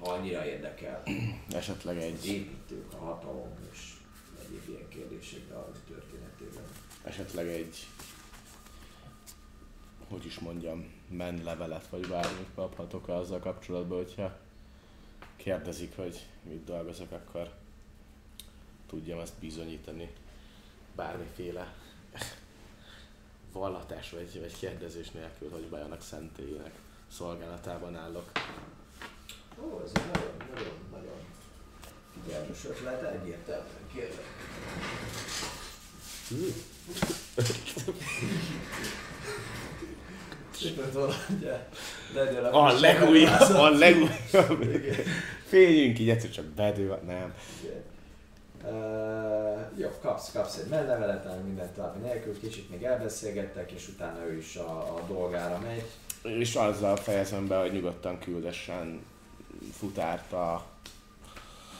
Ha annyira érdekel Esetleg egy, építők, a hatalom és egyéb ilyen kérdésekre a történetében. esetleg egy, hogy is mondjam, menlevelet vagy bármit kaphatok azzal kapcsolatban, hogyha kérdezik, hogy mit dolgozok, akkor tudjam ezt bizonyítani bármiféle vallatás vagy, vagy kérdezés nélkül, hogy Bajanak szentélyének szolgálatában állok. Ó, ez egy nagyon, nagyon, nagyon figyelmes ötlet, egyértelműen kérlek. Szépen tovább, legyen A legújabb, a legújabb. Féljünk így, egyszer csak bedő, nem. Igen. Uh, jó, kapsz, kapsz egy mellevelet, ami mindent további nélkül, kicsit még elbeszélgettek, és utána ő is a, a dolgára megy. És azzal fejezem be, hogy nyugodtan küldessen futárt a,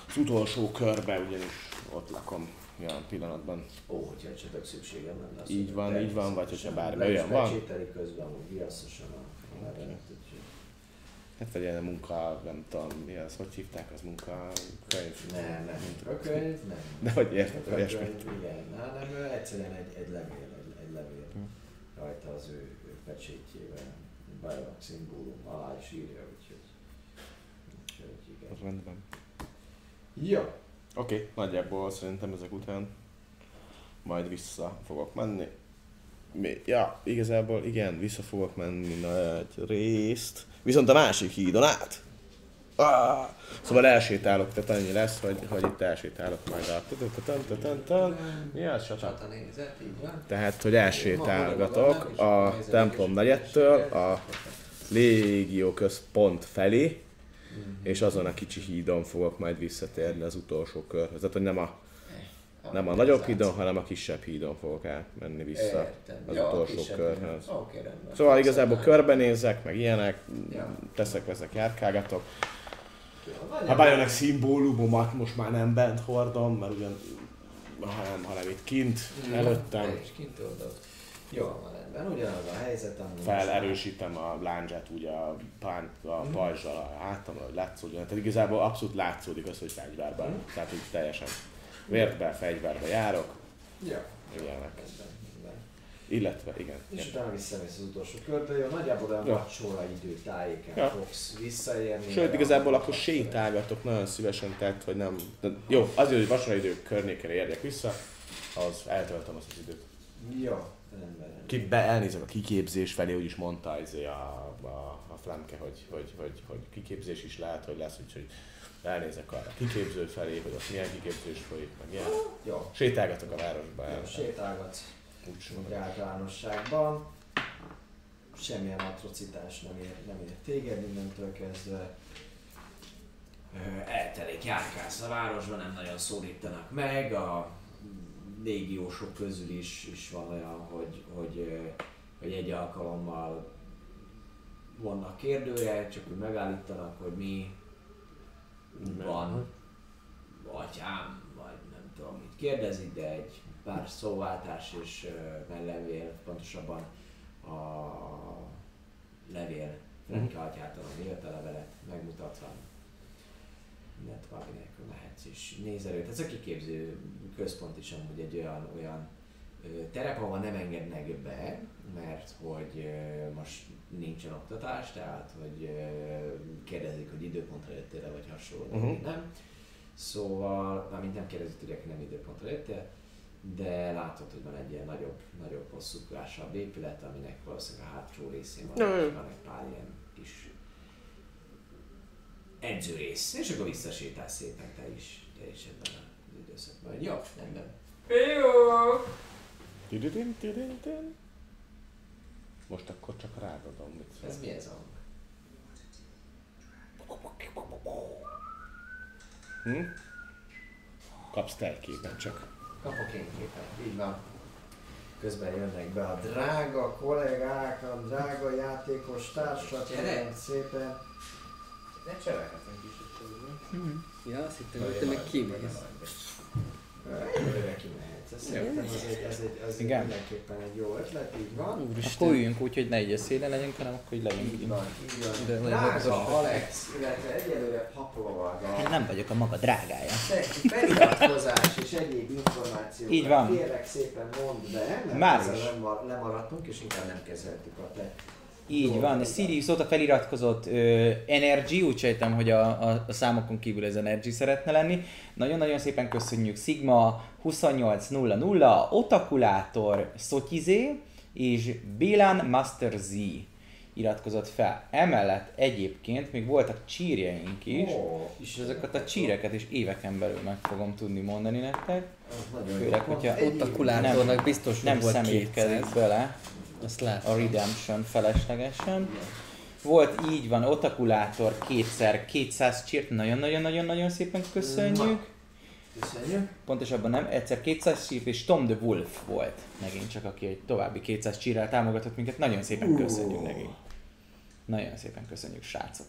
az utolsó körbe, ugyanis ott lakom jelen pillanatban. Ó, hogyha esetleg szükségem lenne. Így van, így van, vagy hogyha bármi olyan van. Becsételi közben, amúgy viaszosan a a levelet, Hát vagy ilyen munka, nem tudom, mi az, hogy hívták az munka könyv? nem, nem, a könyv, nem. De hogy érted, A olyasmi. könyv, igen, hanem egyszerűen egy, egy levél, egy, egy levél Hm. rajta az ő, ő pecsétjével, bajnak szimbólum alá is írja, úgyhogy, úgyhogy igen. Rendben. Jó, Oké, okay, nagyjából szerintem ezek után majd vissza fogok menni. Mi? Ja, igazából igen, vissza fogok menni nagy részt. Viszont a másik hídon át. Ah! Szóval elsétálok, tehát annyi lesz, hogy, hogy itt elsétálok majd a... Mi az, van. Tehát, hogy elsétálgatok a templom negyedtől a légió központ felé, és azon a kicsi hídon fogok majd visszatérni az utolsó körhöz. Tehát, hogy nem a, nem a nagyobb hídon, hanem a kisebb hídon fogok átmenni vissza Értem. az Ja, utolsó körhöz. rendben. Szóval igazából körbenézek, meg ilyenek, Ja. teszek, veszek, járkálgatok. A Bionek szimbólumomat most már nem bent hordom, mert ugyan, hanem, hanem itt kint, Te előttem. is kint oldod. Jó, rendben, ugyanaz a helyzet, amúgy felerősítem a láncsát úgy a, pán, a pajzsal a hátamra, hogy látszódjon. Tehát igazából abszolút látszódik az, hogy fegyverben. Mhm. Tehát úgy teljesen vértbe, fegyverbe járok, Ja, ilyenek. Illetve, igen. És igen. utána visszamész az utolsó körbe, jó, nagyjából olyan Ja. vacsora idő tájéken Ja. fogsz visszaérni. Sőt, igazából akkor sétálgatok nagyon szívesen, tehát, hogy nem... De jó, azért, hogy vasoraidő környékére érjek vissza, az eltöltöm azt az időt. Jó, rendben. Ki, be, elnézek a kiképzés felé, úgyis mondta izé a, a, a Flemke, hogy, hogy, hogy, hogy, kiképzés is lehet, hogy lesz, úgyhogy elnézek arra a kiképző felé, hogy ott milyen kiképzés folyik, meg ilyen. Jó, Sétálgatok a városba. jó El, sétálgatsz úgy úgy általánosságban. Semmilyen atrocitás nem ér, nem ér téged mindentől kezdve. Eltelik, járkálsz a városban, nem nagyon szólítanak meg, a légiósok közül is, is van olyan, hogy, hogy, hogy egy alkalommal vannak kérdője, csak úgy megállítanak, hogy mi van, atyám, vagy nem tudom mit kérdezik, de egy pár szóváltás és uh, mellevél, pontosabban a levél Franke Mhm. atyától a életelevelet megmutatva mindent további nélkül mehetsz és nézelőt. Ez a kiképző központ is amúgy egy olyan, olyan terep, ahol nem engednek be, mert hogy most nincsen oktatás, tehát hogy kérdezik, hogy időpontra jöttél vagy hasonló, Mhm. nem. Szóval, mármint nem kérdezik, hogy nem időpontra jöttél, de látod, hogy van egy ilyen nagyobb, nagyobb hosszúkásabb épület, aminek valószínűleg a hátsó részén van, Mhm. van egy pár ilyen kis edzőrész, és akkor visszasétálsz szépen te is, te is ebben az időszakban. Jó, rendben. Jó! Most akkor csak rádadom, mit szól. Ez mi ez a hang? Hm? Kapsz te egy képet csak. Kapok én képet, így van. Közben jönnek be a drága kollégák, a drága játékos társak, nagyon szépen. Ne cserélhetünk is itt. Ja, azt hittem, hogy te meg kimész. Egyelőre kimehetsz. Ez egy, mindenképpen egy jó ötlet, így van. Akkor Úristen. üljünk úgy, hogy ne egy a szélen legyünk, hanem akkor hogy legyünk Így így. van, így van. De Drága. Alex, illetve egyelőre paplovag Én nem vagyok a maga drágája. feliratkozás és egyéb információkat. Így van. Kérlek szépen mondd be, mert nem ma- lemaradtunk, és inkább nem kezeltük a te Így van, Sirius óta feliratkozott ö, Energy, úgy sejtem, hogy a, a, a számokon kívül ez Energy szeretne lenni. Nagyon-nagyon szépen köszönjük Sigma 2800, Otakulátor Szotizé és Bélan Master Z iratkozott fel. Emellett egyébként még voltak csírjeink is, Ó, és ezeket a csíreket is éveken belül meg fogom tudni mondani nektek. Főleg, hogyha Ott a kulátornak biztos, Nem volt szemétkezik 200. bele Azt a látom. Redemption feleslegesen. Volt így van, Otakulátor kétszer 200 csírt, nagyon-nagyon-nagyon-nagyon szépen köszönjük. Köszönjük. Pontosabban nem, egyszer 200 csírt és Tom the Wolf volt megint csak, aki egy további 200 csírrel támogatott minket. Nagyon szépen köszönjük neki. Nagyon szépen köszönjük, srácok.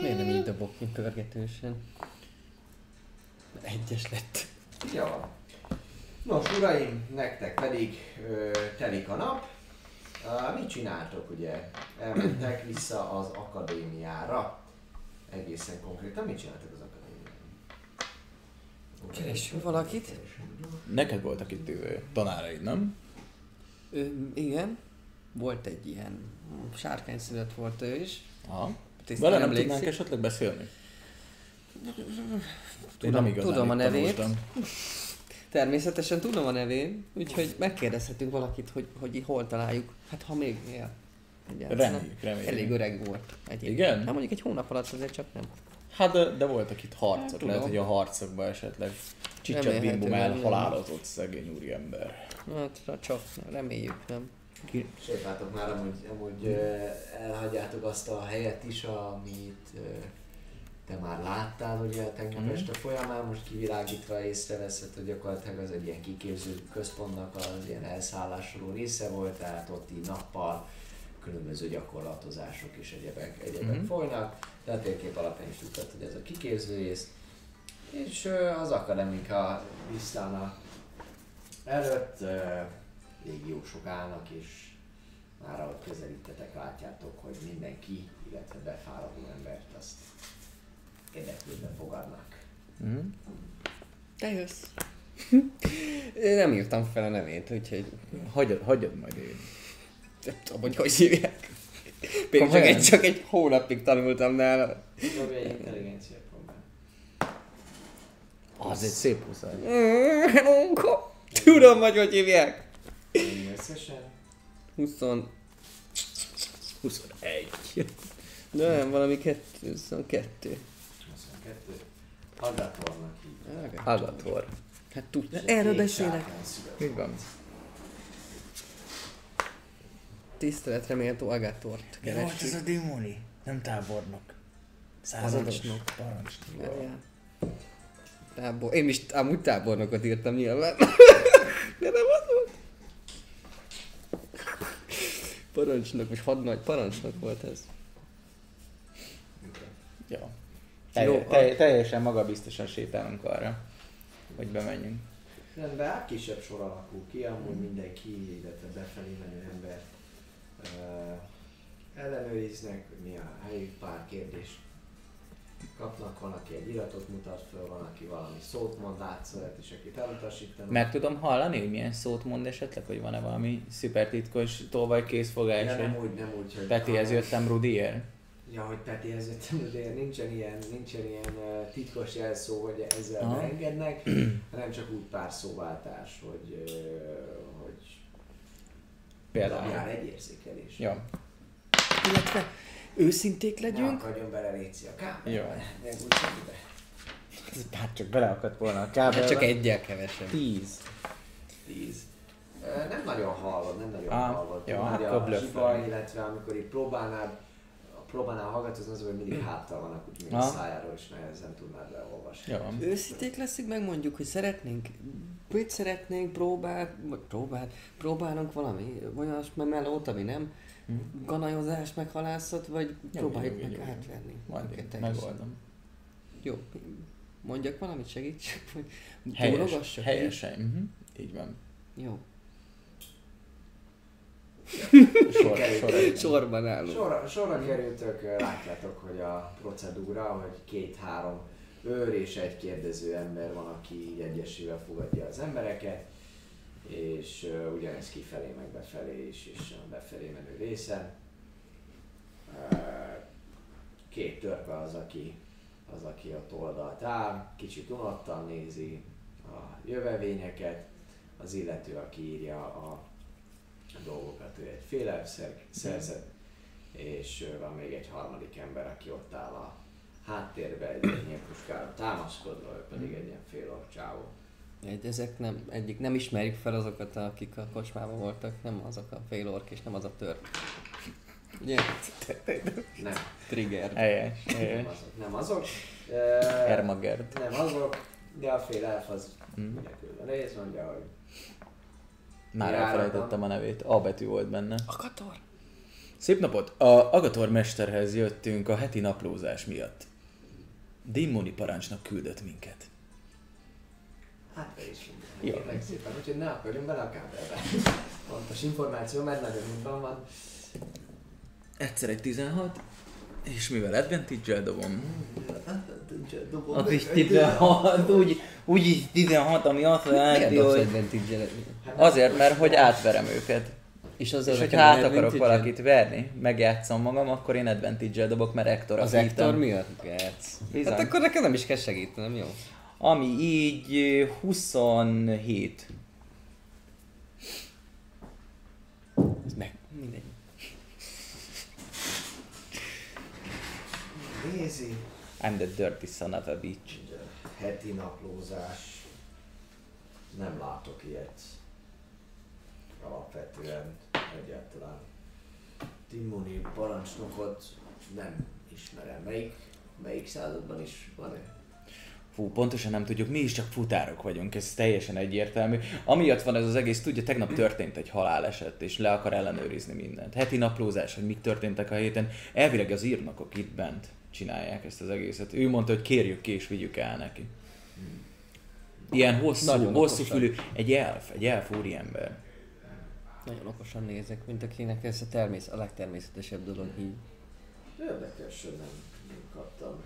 Miért nem így dobok ki pörgetősen? Egyes lett. Jó. Nos, uraim, nektek pedig ö, telik a nap. Uh, mit csináltok, ugye? Elmentek vissza az akadémiára. Egészen konkrétan mit csináltak az akadémián? Keressünk valakit? Neked voltak itt ö, tanáraid, nem? Ö, igen. Volt egy ilyen sárkány szület volt ő is. Aha. Tisztán Vele nem emlékszik. tudnánk esetleg beszélni? Én Tudom- nem igazán tudom a nevét. Természetesen tudom a nevén, úgyhogy megkérdezhetünk valakit, hogy, hogy hol találjuk. Hát ha még él. Reméljük, reméljük. Elég öreg volt. Egyébként. Igen? Nem mondjuk egy hónap alatt azért csak nem. Hát de, de voltak itt harcok, tudom. lehet, hogy a harcokban esetleg Csicsak Bimbum elhalálozott szegény úriember. Hát csak reméljük nem. Sétáltok már amúgy, amúgy ö, elhagyjátok azt a helyet is, amit te már láttál ugye tegnap Mhm. este folyamán, most kivilágítva észreveszed, hogy gyakorlatilag az egy ilyen kiképző központnak az ilyen elszállásoló része volt, tehát ott így nappal különböző gyakorlatozások és egyebek, egyebek Mhm. folynak, de a térkép alapján is tudtad, hogy ez a kiképző rész. És az akademika Visztána előtt légiósok állnak, és már ahogy közelítetek, látjátok, hogy mindenki, illetve befáradó embert azt érdeklődve fogadnak. Mm. Te jössz. Én nem írtam fel a nevét, úgyhogy Hagyjad, hagyjad majd én. nem tudom, hogy hogy hívják. Még csak egy, csak egy hónapig tanultam nála. Dobj egy intelligencia próbát. Az egy szép. Helónko! Tudom, hogy hogy hívják. Összesen. 20... 21. De nem, valami kettő, 22. 22. Agatornak hívják. Agator. Hát tudja, erről beszélek. Így van. Tiszteletre méltó Agatort kerestük. a démoni? Nem tábornok. Parancsnok. Parancsnok. Várjál. Tábor... Én is amúgy tábornokot írtam nyilván. De nem az volt. Parancsnok, most hadnagy parancsnok volt ez. Ja. Jó, Telj, teljesen magabiztosan sétálunk arra, hogy bemenjünk. Rendben, hát kisebb sor alakul ki, amúgy mindenki, illetve befelé menő ember uh, ellenőriznek, hogy mi a helyük, pár kérdést kapnak, van, aki egy iratot mutat föl, van, aki valami szót mond átszövet, és akit elutasítanak. Meg tudom hallani, hogy milyen szót mond esetleg, hogy van-e valami szuper titkos tolvaj készfogás, ja, nem hogy úgy, nem úgy, hogy... Petihez jöttem Rudiért. Ja, hogy jöttem, de nincsen ilyen, nincsen ilyen titkos jelszó, hogy ezzel Aha. beengednek, hanem csak úgy pár szóváltás, hogy, hogy Például. dobjál egy érzékelés. Ja. Illetve őszinték Ne legyünk. akadjon bele Réci a kábelbe. Hát csak beleakadt volna a kábelbe. Hát csak egyel kevesebb. 10. Tíz. Ö, Nem nagyon hallod, nem nagyon Á, hallod. jó, Tudod, akkor a zsiba, illetve amikor így próbálnád, próbálnál hallgatozni, az, hogy mindig háttal vannak, úgyhogy még a szájáról is nehezen tudnád leolvasni. Jó. Őszinték leszünk, megmondjuk, hogy szeretnénk mit szeretnénk próbál, vagy próbál, próbálunk valami olyas melót, ami nem ganajozás, meg halászat, vagy Jó, próbáljuk jó, meg jó, jó. átverni. Majd megoldom. Jó, mondjak valamit, segíts, hogy Helyes, túlogassak? helyesen. Uh-huh. Így van. Jó. Sor, sor. Sorban állunk. Sorra, sorra kerültök, látjátok, hogy a procedúra, hogy két-három őr és egy kérdező ember van, aki így egyesével fogadja az embereket, és uh, ugyanez kifelé meg befelé is, és a befelé menő részen. Uh, két törpe az, aki, az, aki ott oldalt áll, kicsit unottan nézi a jövevényeket, az illető, aki írja a dolgokat, ő egy féle szer- szerzet, és van még egy harmadik ember, aki ott áll a háttérbe egy ilyen puskára támaszkodva, ő pedig egy ilyen fél csávó. Egy, ezek nem, egyik nem ismerjük fel azokat, akik a kocsmában voltak, nem azok a fél ork és nem az a tör. Ugye? Nem, Trigger. Helyes, nem azok. Nem azok. Nem azok, de a fél elf az Mm. ugye külön rész, mondja, hogy Már elfelejtettem a nevét. A betű volt benne. Akator! Szép napot! A Agator mesterhez jöttünk a heti naplózás miatt. Démoni parancsnak küldött minket. hát is Jó. Kérlek szépen, úgyhogy ne akarjunk bele a kábelbe. Pontos információ, mert nagyon van. Egyszer egy 16, és mivel advantage dobom, az is 16, úgy, úgy is 16, ami azt jelenti, hogy advantage azért, mert hogy átverem őket. És az És az hogyha nekem át akarok valakit verni, megjátszom magam, akkor én advantage dobok, mert Ektor Az Ektor miatt? Bizony. Hát akkor nekem nem is kell segítenem, jó? Ami így ö, 27. Ez meg, Nézi, I'm the dirty son of a bitch. heti naplózás. Nem látok ilyet. Alapvetően egyáltalán. Timoni parancsnokot nem ismerem. Melyik, melyik században is van-e? Fú, pontosan nem tudjuk, mi is csak futárok vagyunk, ez teljesen egyértelmű. Amiatt van ez az egész, tudja, tegnap történt egy haláleset, és le akar ellenőrizni mindent. Heti naplózás, hogy mik történtek a héten. Elvileg az írnokok itt bent csinálják ezt az egészet. Ő mondta, hogy kérjük ki és vigyük el neki. Ilyen hosszú, Nagyon hosszú okosan. fülű, egy elf, egy elf úriember. Nagyon okosan nézek, mint akinek ez a, termész, a legtermészetesebb dolog így. Érdekes, hogy nem, nem kaptam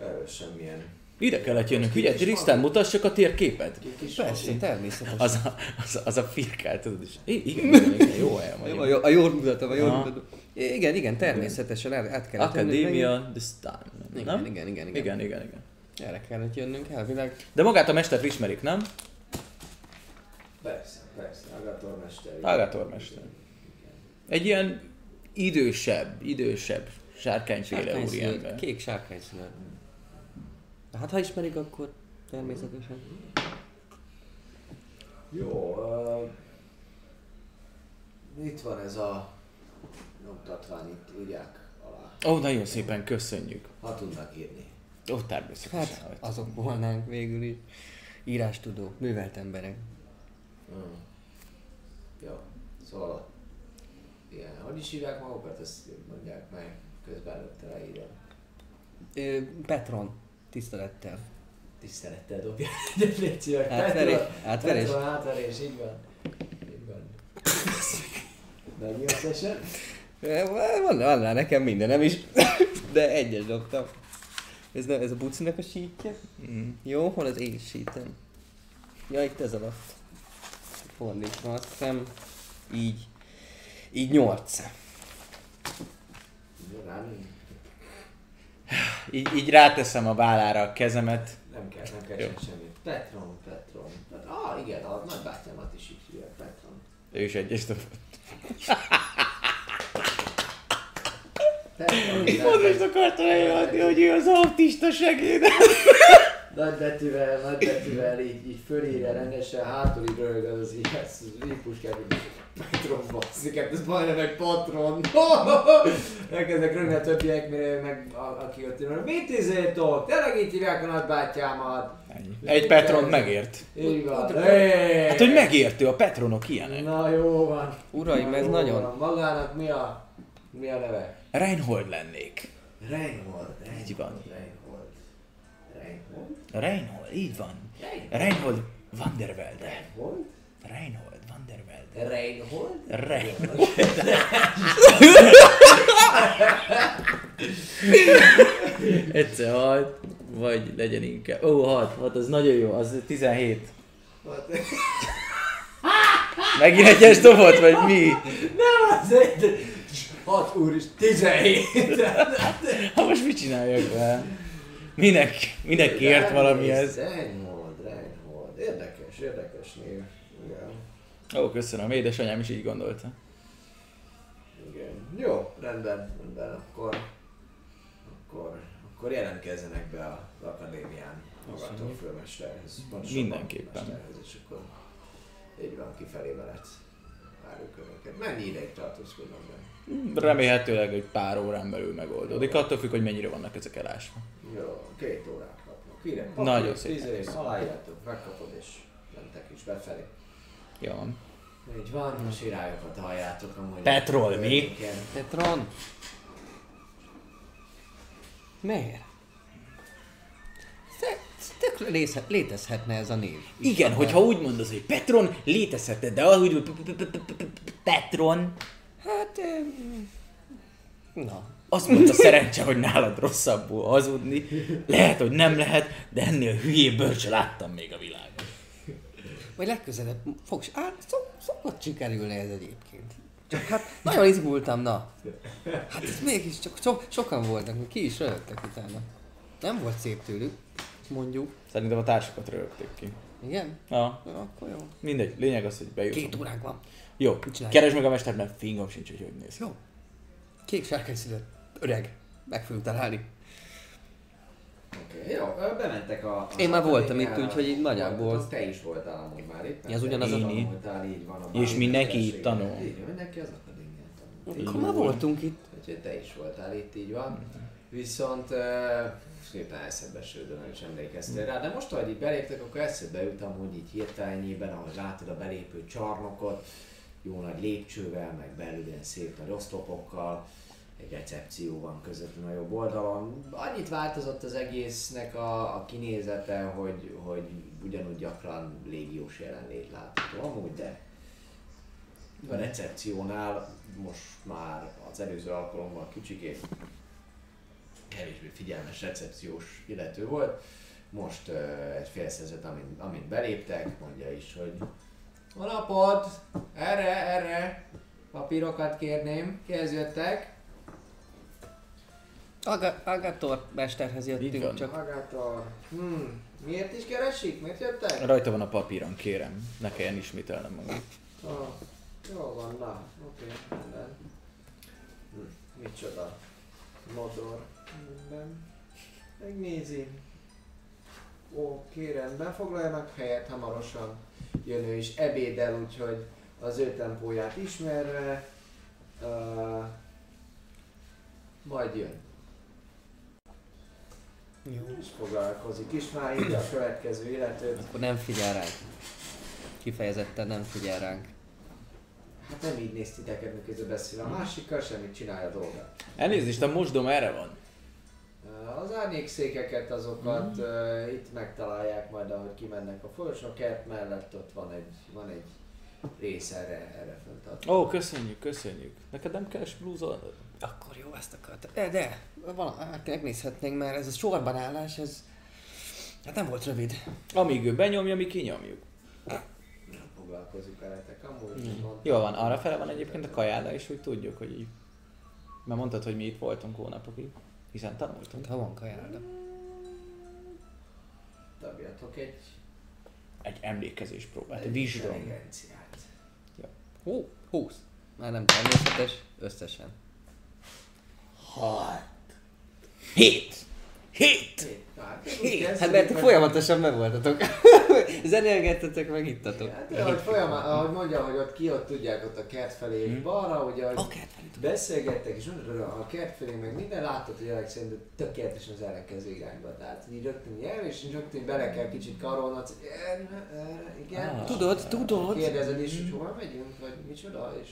erről semmilyen Ide kellett jönnünk, ugye, Tristan, mutass csak a térképet. Persze, természetesen. Az a, az, az a firkál, tudod, és I- igen, igen, jó helyen vagyunk. a, jó, a jól mutatom, a jól mutatom. Igen, igen, természetesen át, át kellett jönnünk Academia, the Stan, megint. nem? Igen, igen, igen, igen. Igen, igen, igen. Erre kellett jönnünk, elvileg. De magát a mestert ismerik, nem? Persze, persze, Agator mester. Agator mester. Egy ilyen idősebb, idősebb sárkányféle úriember. kék sárkányszínű. Hát ha ismerik, akkor természetesen. Jó, uh, itt van ez a nyomtatvány, itt írják alá. Ó, nagyon szépen köszönjük. Ha tudnak írni. Ó, természetesen. Hát azok volnánk végül is. Írástudó, művelt emberek. Mm. Jó, szóval igen, hogy is hívják magukat, ezt mondják meg, közben előtte leírja. Ö, Petron, tisztelettel. Tisztelettel dobja egyet, légy szíves. Átverés, átverés. Petron, átverés, így van. Így van. Mennyi összesen? Ö, Van, van rá nekem mindenem is, de egyes dobtam. Ez, nem, ez a bucinak a sítja? Mm. Jó, hol az én sítem? Ja, itt ez alatt. Fordítva, azt hiszem. Így. Így nyolc. Így, így ráteszem a vállára a kezemet. nem kell, nem kell Jó. sem semmit. Petron, Petron. Pet- ah, igen, a nagybátyámat is így hívják, Petron. Ő is egyes dobott. Most akartam eljöhetni, hogy ő az autista segéd. nagybetűvel, nagybetűvel így, így fölírja rendesen, hátul így röhög az így, ez így Patron basszik, hát ez majdnem egy patron. Elkezdek rögni a többiek, mire meg a, aki ott ül, mit izéltok? Tényleg így hívják a nagybátyámat? Egy Petront megért. Így van. Hát, hogy megértő, a Petronok ilyenek. Na jó van. Uraim, ez nagyon... Magának mi a, mi a neve? Reinhold lennék. Reinhold. Reinhold így van. Reinhold. Reinhold? Reinhold, így van. Reinhold, Reinhold van der Welde. Reinhold? Reinhold van der Welde. Reinhold? Reinhold. Egyszer halt, vagy legyen inkább. Ó, oh, halt, az nagyon jó, az 17. Megint egyes dobot, vagy mi? Nem, az egy... 6 úr is 17. ha most mit csináljak vele? Minek, minek kért valamihez? Reinhold, Reinhold. Érdekes, érdekes név. Igen. Ó, köszönöm, édesanyám is így gondolta. Igen. Jó, rendben, rendben, akkor, akkor, akkor jelentkezzenek be az akadémián magától főmesterhez. Mindenképpen. Főmesterhez, és akkor így van, kifelé veled. Várjuk önöket. Mennyi ideig tartózkodnak benne? Remélhetőleg egy pár órán belül megoldódik, attól függ, hogy mennyire vannak ezek elásva. Jó, két órát kapnak. Ide, Nagyon szépen aláírjátok, megkapod és mentek is befelé. Jó van. Így van, a sirályokat halljátok amúgy. Petrol, mi? Igen. Petron? Miért? Te- Tök létezhetne ez a név. Igen, hogyha úgy mondod, hogy Petron, létezhetne, de ahogy úgy Petron, Hát... Na, azt mondta szerencse, hogy nálad rosszabbul hazudni. Lehet, hogy nem lehet, de ennél hülyébb bőrcsö láttam még a világon. majd legközelebb fogsz... Hát szok, szokott sikerülni ez egyébként. Csak hát nagyon izgultam, na. Hát ez mégis csak so, sokan voltak, ki is röhögtek utána. Nem volt szép tőlük, mondjuk. Szerintem a társakat rögtük ki. Igen? Na, Jó, akkor jó. mindegy, lényeg az, hogy Két bejutunk. óránk van. Jó, csináljuk? keresd meg a mestert, mert fingom sincs, hogy hogy néz ki. Jó. Kék sárkány szület. Öreg. Meg fogjuk találni. Oké, jó, ö, bementek a... az Én már voltam itt, úgyhogy így nagyjából. Voltatok, Te is voltál amúgy már itt. Ez ugyanaz a- tanultál, így van. a És báli mindenki itt tanul. Így, van, mindenki az akadémián tanul. Akkor már voltunk itt. Úgyhogy te is voltál itt, így van. Viszont uh, szépen eszedbe sődön, nem is emlékeztél rá. De most, ahogy itt beléptek, akkor eszedbe jutam, hogy így hirtelenjében, ahogy látod a belépő csarnokot, jó nagy lépcsővel, meg belül ilyen szép nagy oszlopokkal, egy recepció van közvetlenül a jobb oldalon. Annyit változott az egésznek a, a kinézete, hogy, hogy ugyanúgy gyakran légiós jelenlét látható amúgy, de a recepciónál most már az előző alkalommal kicsikét kevésbé figyelmes recepciós illető volt. Most egy félszerzet, amint, amint beléptek, mondja is, hogy a napot, erre, erre, papírokat kérném, kihez jöttek? Aga- Agator mesterhez jöttünk, csak Magator. Hmm. Miért is keresik? Miért jöttek? Rajta van a papíron, kérem. Ne kelljen ismételnem magam. Ah, jó van, na, oké, minden. Hm, micsoda? Motor. Minden. Megnézi. Oké, rendben, foglaljanak helyet, hamarosan jön ő is ebédel, úgyhogy az ő tempóját ismerve, uh, majd jön. Jó. És foglalkozik is, már írja a következő illetőt. Akkor nem figyel ránk. Kifejezetten nem figyel ránk. Hát nem így néz titeket, miközben beszél a másikkal, semmit csinálja a dolgát. Elnézést, a mosdom erre van. Az árnyékszékeket azokat uh, itt megtalálják majd, ahogy kimennek a folyosó kert mellett, ott van egy, van egy rész erre, erre. Ó, köszönjük, köszönjük. Neked nem kell blúzolnod? Akkor jó, ezt akartam. De, de van, hát megnézhetnénk, mert ez a sorban állás, ez hát nem volt rövid. Amíg ő benyomja, mi kinyomjuk. Nem foglalkozik veletek, amúgy mondtam. Jó van, arra fele van egyébként a kajáda is, hogy tudjuk, hogy így. Mert mondtad, hogy mi itt voltunk hónapokig. Hiszen tanultunk. Ha van kajáda. Dobjatok egy Egy emlékezés próbát, egy vizsgálom. intelligenciát. Hú, 20. Már nem természetes, összesen. Hat. Hét. Hét! Hát mert ti folyamatosan meg voltatok. Zenélgettetek, meg ittatok. Hát, de ahogy, folyamat, ahogy mondja, hogy ott ki ott tudják, ott a kert felé és balra, ugye, hogy A kert felé. beszélgettek, és a kert felé meg minden láttad, hogy Alex szerint tökéletesen az ellenkező irányba. Tehát így rögtön jel, és rögtön bele kell kicsit karolnod, igen. Ah. Tudod, tudod. Kérdezed is, hogy hova megyünk, vagy micsoda, és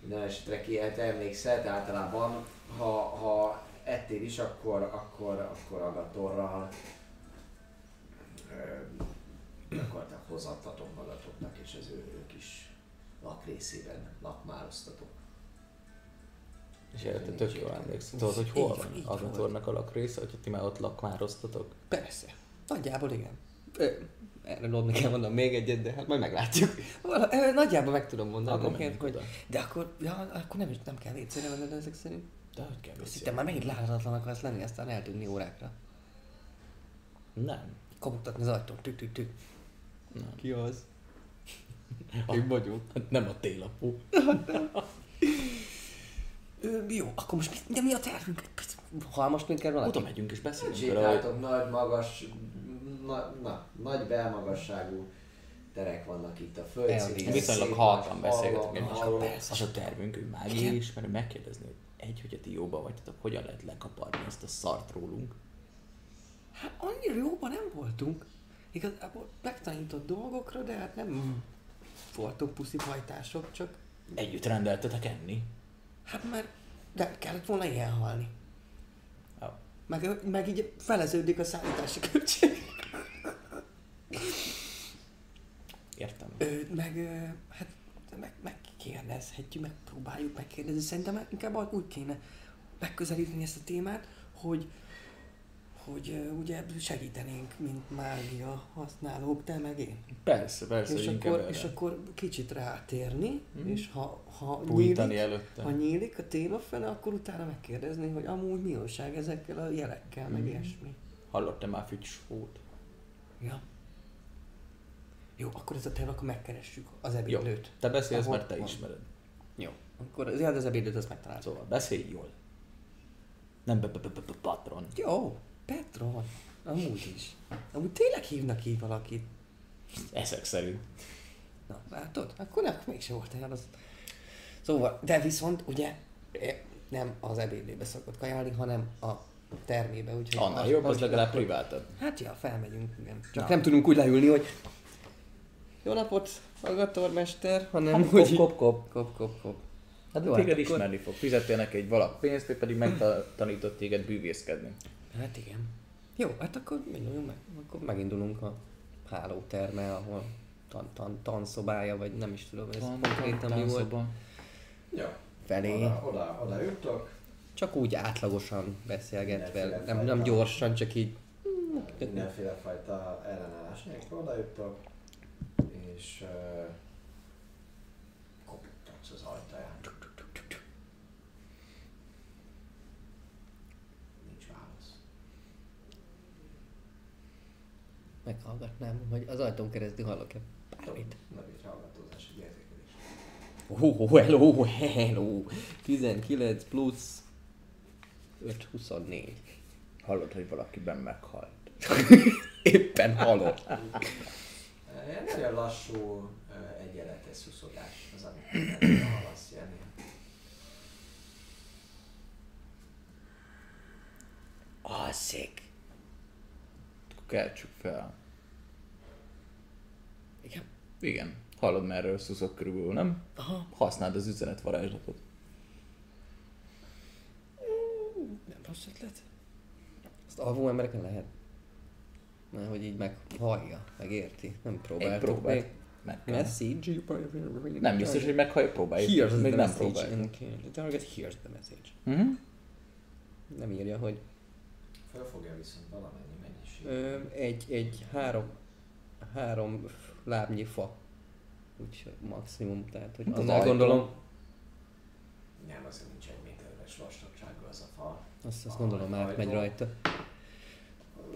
minden esetre ki, hát emlékszel, tehát általában, ha, ha ettél is, akkor, akkor, akkor Agatorral gyakorlatilag hozattatok magatoknak, és az ő, ő kis lakrészében lakmároztatok. És erre tök jól emlékszem. Tudod, hogy hol van Agatornak a lakrésze, hogyha ti már ott lakmároztatok? Persze. Nagyjából igen. Ö, Erre Lodni kell mondanom még egyet, de hát majd meglátjuk. Vala, ö, nagyjából meg tudom mondani Akkor hogy... De akkor, ja, akkor nem, is nem kell vécére venned ezek szerint. De hogy kell Azt beszélni? hittem már megint láthatatlan akarsz lenni, aztán eltűnni órákra. Nem. Kopogtatni az ajtón, tük tük tük. Nem. Ki az? Én vagyok. Hát nem a télapó. Ö, jó, akkor most mi, de mi a tervünk? Halmos minket valaki? Oda megyünk és beszélünk vele, hogy Sétáltok nagy, magas, na, na, nagy belmagasságú terek vannak itt a földszínen. viszonylag halkan beszélgetünk egymással. Az a tervünk, hogy mágia ismerő megkérdezni, hogy egy, hogyha ti jóban vagytok, hogyan lehet lekaparni ezt a szart rólunk. Hát annyira jóban nem voltunk. Igazából megtanított dolgokra, de hát nem voltunk puszipajtások, csak Együtt rendeltetek enni. hát mert de kellett volna ilyen halni. Jó. Meg, meg így feleződik a szállítási költség. Értem. Ö, meg, hát meg, megkérdezhetjük, megpróbáljuk megkérdezni. Szerintem inkább úgy kéne megközelíteni ezt a témát, hogy hogy ugye segítenénk, mint mágia használók, te meg én. Persze, persze, és, akkor, erre és akkor kicsit rátérni, Mhm. és ha, ha nyílik, előtte. ha nyílik a téma fele, akkor utána megkérdezni, hogy amúgy mi újság ezekkel a jelekkel, meg Mhm. ilyesmi. Hallottam már fücsfót. Ja. Jó, akkor ez a terv, akkor megkeressük az Jó, ebédlőt. te beszélsz, Ahol mert te van. ismered. Jó. Akkor az, az ebédlőt azt megtaláltuk. Szóval beszélj jól. Nem be, be, be, be, patron. Jó, Petron. Amúgy is. Amúgy tényleg hívnak így valakit. Ezek szerint. Na, látod? Akkor nem, mégse volt olyan az. Szóval, de viszont ugye eh, nem az ebédlébe szokott kajálni, hanem a termébe, úgyhogy... Annál jobb, az legalább privátad. Hát ja, felmegyünk, igen. Csak Na. nem tudunk úgy leülni, hogy jó napot, hallgatómester, hanem Kop, úgy... kop, kop. Kop, kop, kop. Hát Jó, Jó, téged hát ismerni fog. Fizettél neki egy valak pénzt, ő pedig megtanított téged bűvészkedni. Hát igen. Jó, hát akkor induljunk meg. Akkor megindulunk a hálóterme, ahol tan, tan, tanszobája, vagy nem is tudom, ez konkrétan mi volt. Jó. Felé. Oda, oda, oda. Csak úgy átlagosan beszélgetve, nem, nem gyorsan, csak így... Mindenféle fajta ellenállás nélkül oda jutok. És uh, kopogtatsz az ajtaján. Nincs válasz. Meghallgatnám, hogy az ajtón keresztül hallok-e bármit. Nagy hallgatózás, egy érzékelés. Oh, hello, hello. 19 plusz 5, 24. Hallod, hogy valakiben meghalt. Éppen halott. Ilyen nagyon lassú, ö, egyenletes szuszogás az, amit hallasz Jani. Alszik. Keltsük fel. Igen. Igen. Hallod, merről szuszok körülbelül, nem? Aha. Használd az üzenet varázslatot. Nem rossz ötlet. Azt alvó embereken lehet. Mert hogy így meghallja, megérti. Nem próbáltuk próbát. még. Meg kell. Message. Nem biztos, hogy meghallja, próbáljuk. Here's Még the nem message. próbáljuk. Okay. The target here's the message. Mhm. Nem írja, hogy Fölfogja viszont valamennyi mennyiség. ö, egy, egy három, három lábnyi fa. Úgyhogy maximum, tehát hogy Hát az annál gondolom, Nem, azért nincs egy méteres vastagságú az a fa. azt, azt gondolom átmegy rajta.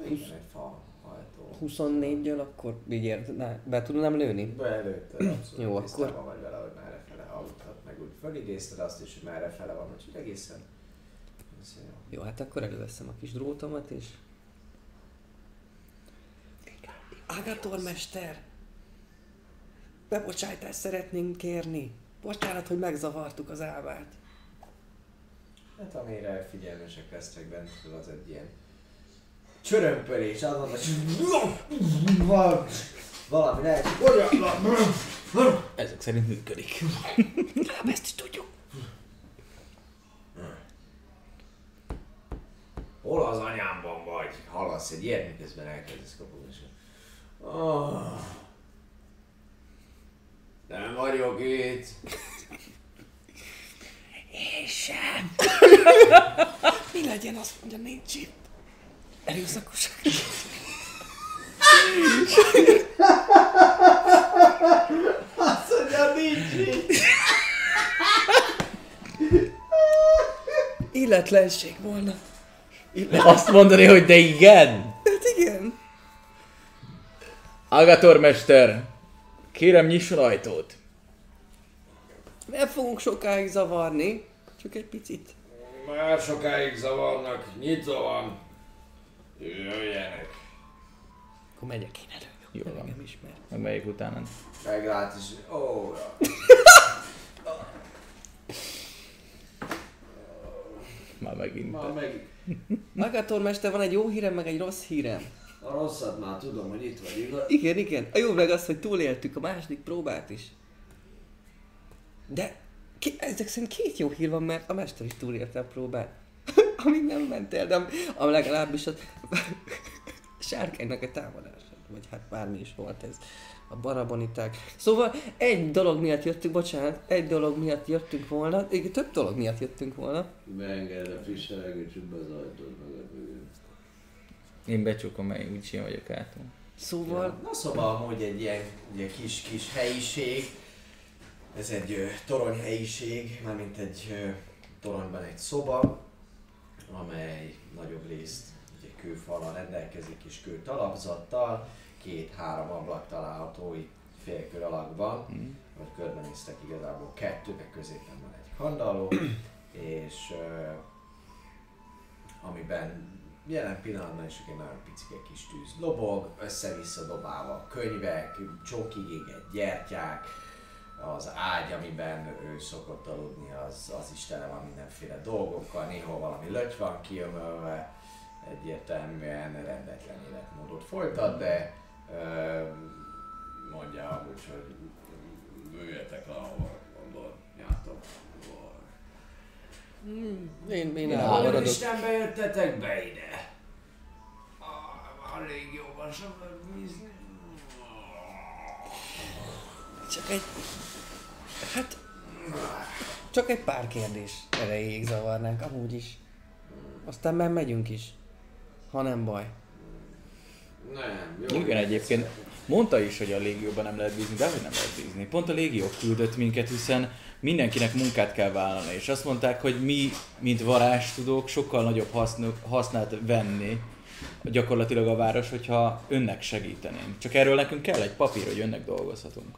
Igen, egy fa ajtó. 24-jel akkor így ér, na, be tudnám lőni? Beelőtted abszolút Jó, akkor- vagy vele, hogy merre fele aludhat, meg úgy fölidézted azt is, hogy merre fele van, úgyhogy egészen Ez jó. Jó, hát akkor előveszem a kis drótomat, és... Agator mester! Bebocsájtást szeretnénk kérni. Bocsánat, hogy megzavartuk az álmát. Hát amire figyelmesek lesznek bent, az egy ilyen csörömpölés, az van, hogy valami lehet, Ezek szerint működik. Hát ezt is tudjuk. hol az anyámban vagy? Hallasz egy ilyet, miközben elkezdesz kapogni. és- Oh. Nem vagyok itt. Mi legyen, azt mondja, nincs itt. Erőszakosak. Azt mondja, nincs. Illetlenség volna. Azt mondani, hogy de igen! Hát igen. Agator mester, kérem nyisson ajtót. Nem fogunk sokáig zavarni. Csak egy picit. Már sokáig zavarnak, nyitva van. Jöjjenek. Akkor megyek én elő. Jó van. Engem ismer. Meg melyik utána? Meglát is. Ó, Már megint. már meg Agator mester, van egy jó hírem, meg egy rossz hírem. a rosszat már tudom, hogy itt vagy, igaz? Igen, igen. A jó meg az, hogy túléltük a második próbát is. De ki, ezek szerint két jó hír van, mert a mester is túlélte a próbát. Amíg nem ment el, de am- legalábbis a sárkánynak a támadása. Vagy hát bármi is volt ez. A baraboniták. Szóval egy dolog miatt jöttünk, bocsánat, egy dolog miatt jöttünk volna, igen, több dolog miatt jöttünk volna. Beenged a friss levegőt, be az ajtót magad mögött. Én becsukom, mert úgy sem vagyok átul. Szóval, Na szóval amúgy egy ilyen ugye, kis, kis helyiség, ez egy ö, toronyhelyiség, mármint egy ö, toronyban egy szoba, amely nagyobb részt ugye, kőfalra rendelkezik és kőtalapzattal, két-három ablak található itt félkör alakban, Mm. vagy körbenéztek igazából kettő, meg középen van egy kandalló, és ö, amiben jelen pillanatban is egy nagyon picike kis tűz lobog, össze-vissza dobálva könyvek, csokig égett gyertyák, az ágy, amiben ő szokott aludni, az, az is tele van mindenféle dolgokkal, néha valami löty van kiömölve, egyértelműen rendetlen életmódot folytat, de ö, mondja amúgy, hogy üljetek le, ahol gondoljátok. mm, én, én elmaradok. Istenbe jöttetek be ide? A, a légióban sem bízni. Csak egy... Hát... Csak egy pár kérdés erejéig zavarnánk, amúgy is. Aztán már megyünk is. Ha nem baj. Nem, jó. Igen, egyébként mondta is, hogy a légióban nem lehet bízni, de hogy nem lehet bízni. Pont a légió küldött minket, hiszen mindenkinek munkát kell vállalni, és azt mondták, hogy mi, mint varázstudók, sokkal nagyobb hasznok, hasznát venni gyakorlatilag a város, hogyha önnek segítenénk. Csak erről nekünk kell egy papír, hogy önnek dolgozhatunk.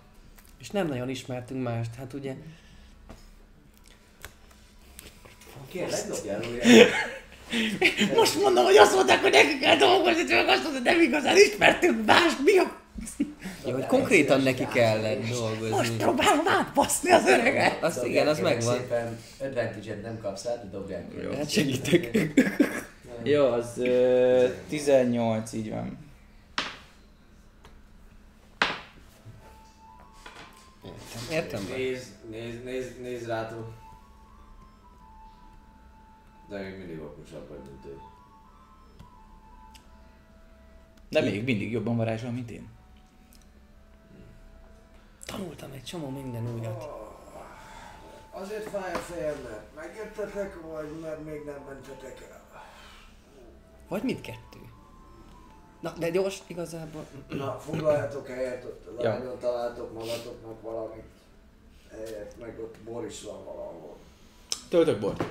És nem nagyon ismertünk mást, hát ugye... Kérlek, dobjál újra. Most mondom, hogy azt mondták, hogy nekünk kell dolgozni, csak azt mondod, nem igazán ismertünk más, mi a... Ja, hogy konkrétan neki kellett dolgozni. próbálom átbaszni az öreget. Az igen, az megvan. Szépen advantage nem kapsz át, de dobjál ki. Hát segítek. Jó, az ö, 18, így van. Értem. Nézd, nézd, nézd, nézd rátok. De még mindig okosabb vagy, mint ő. De még mindig jobban varázsol, mint én. Tanultam egy csomó minden újat. Azért fáj a fejem, mert megjöttetek, vagy mert még nem mentetek el. Vagy mindkettő. Na, de gyors, igazából. Na, foglaljátok helyet, ott az Ja. találtok magatoknak valamit. Helyet, meg ott bor is van valahol. Töltök bort.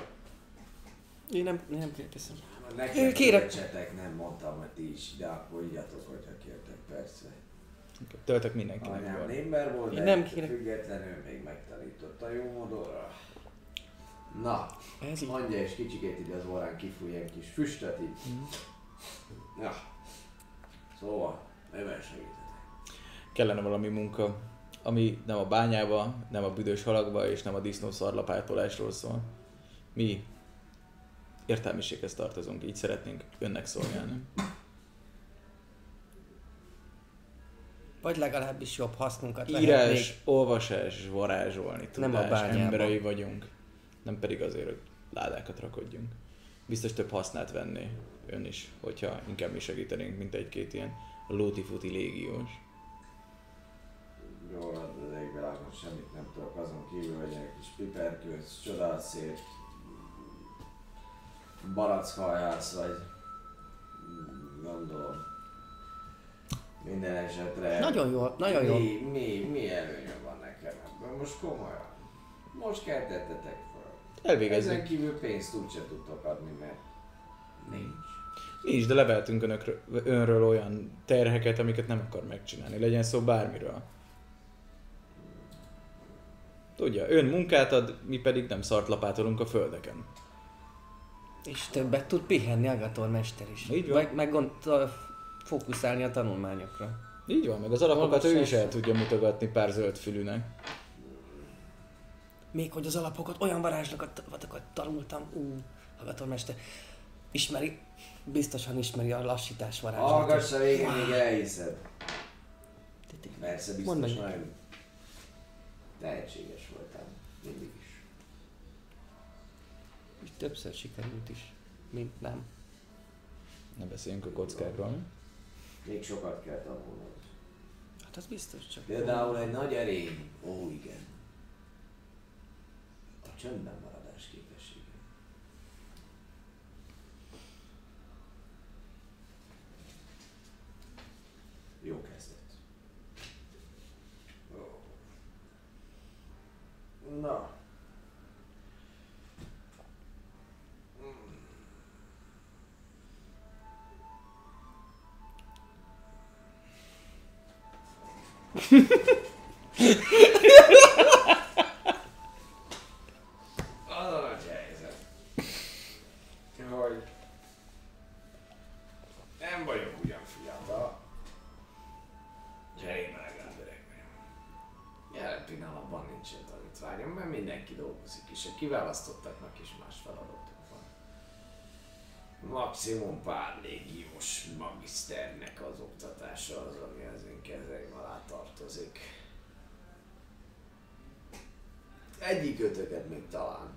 Én nem, én nem kérdezem. Nekem Kérek. nem mondtam, hogy ti is, de akkor ígyatok, hogyha kértek, persze. Töltök mindenkinek Anyám némber volt, Én de nem kérek. függetlenül még megtanította jó modorra. Na, Ez így. mondja és kicsikét ide az órán kifújja egy kis füstöt így. Na, szóval, mivel segítetek? Kellene valami munka, ami nem a bányába, nem a büdös halakba és nem a disznó szarlapátolásról szól. Mi értelmiséghez tartozunk, így szeretnénk önnek szolgálni. Vagy legalábbis jobb hasznunkat Írás, vehetnék. olvasás varázsolni Nem a tudás bányában. emberei vagyunk. Nem pedig azért, hogy ládákat rakodjunk. Biztos több hasznát venné ön is, hogyha inkább mi segítenénk, mint egy-két ilyen lótifuti légiós. Jól ad az égvilágon semmit nem tudok azon kívül, hogy egy kis piperkőz, csodálszép, barackhajász vagy gondolom. Minden esetre Nagyon jó, nagyon jó. mi, mi, mi előnyöm van nekem ebből? Most komolyan. Most keltettetek fel. Elvégezzük. Ezen kívül pénzt úgyse tudtok adni, mert nincs. Nincs, de leveltünk önökről, önről olyan terheket, amiket nem akar megcsinálni. Legyen szó bármiről. Tudja, ön munkát ad, mi pedig nem szart lapátolunk a földeken. És többet tud pihenni Agator mester is. Így van. Meg, meg gond, a- fókuszálni a tanulmányokra. Így van, meg az alapokat ő is el tudja mutogatni pár zöldfülűnek. Még hogy az alapokat, olyan varázslatokat tanultam. Ú, Agator mester. Ismeri, biztosan ismeri a lassítás varázslatot. Hallgass a végén, még elhiszed. Persze biztos nagyon tehetséges voltam. Mindig is. És többször sikerült is, mint nem. Ne beszéljünk a kockákról. Még sokat kell tanulnod. Hát az biztos csak. Például egy nagy erény. Ó, igen. A csöndben maradás Jó kezdet. Ó. Na. kiválasztottaknak is más feladatuk van. Maximum pár légiós magiszternek az oktatása az, ami az én kezeim alá tartozik. Egyik ötöket még talán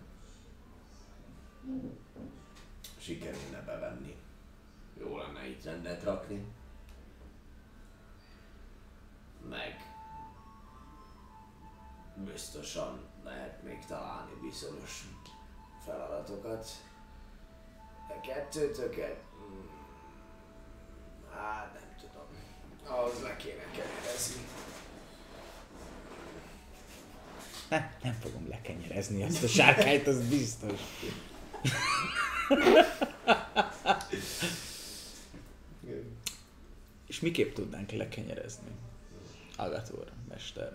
sikerülne bevenni. Jó lenne itt rendet rakni. Meg biztosan lehet még találni bizonyos feladatokat. De kettőtöket? Hmm, Hát nem tudom. Ahhoz le kéne kenyerezni. Ne, nem fogom lekenyerezni ezt a sárkányt, az biztos. És miképp tudnánk lekenyerezni? Agator, mester.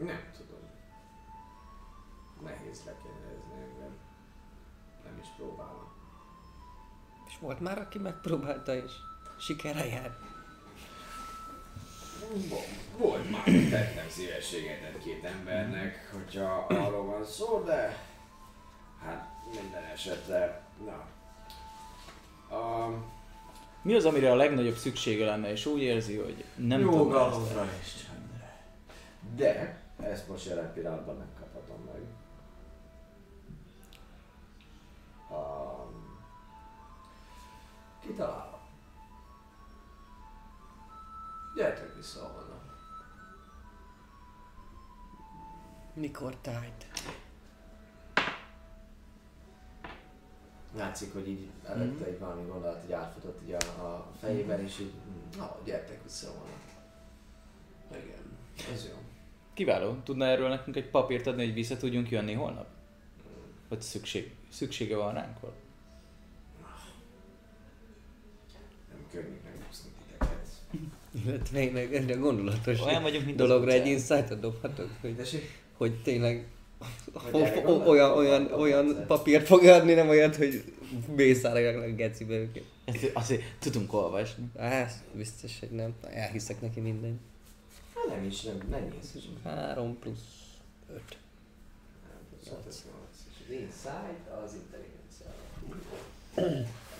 Nem tudom. Nehéz lekenyerezni engem. Nem is próbálom. És volt már, aki megpróbálta és sikerre jár. Volt már, tettem szívességet egy-két embernek, hogyha arról van szó, de hát minden esetre, na. Um, Mi az, amire a legnagyobb szüksége lenne, és úgy érzi, hogy nem tudom ezt Nyugalomra és csendre. De ezt most jelen pillanatban nem kaphatom meg. Um, kitalálom. Gyertek vissza holnap. Mikor tájt? Látszik, hogy így előtte egy valami gondolat, hogy átfutott így a, a fejében, és így, na, gyertek vissza holnap. Igen, ez jó. Kiváló. Tudna erről nekünk egy papírt adni, hogy vissza tudjunk jönni holnap? Vagy szükség, szüksége van ránk hol? Nem könnyű megúszni titeket. Illetve én meg egyre gondolatos Olyan vagyunk, mint dologra egy insight-ot dobhatok, hogy, hogy tényleg erre olyan, olyan, olyan papírt fog adni, nem olyat, hogy mészárolják a gecibe őket. Ezt Azért tudunk olvasni. Á, biztos, hogy nem. Elhiszek neki mindent. Hát nem is, nem, nem nyílsz. 3 plusz 5. És az insight az intelligencia.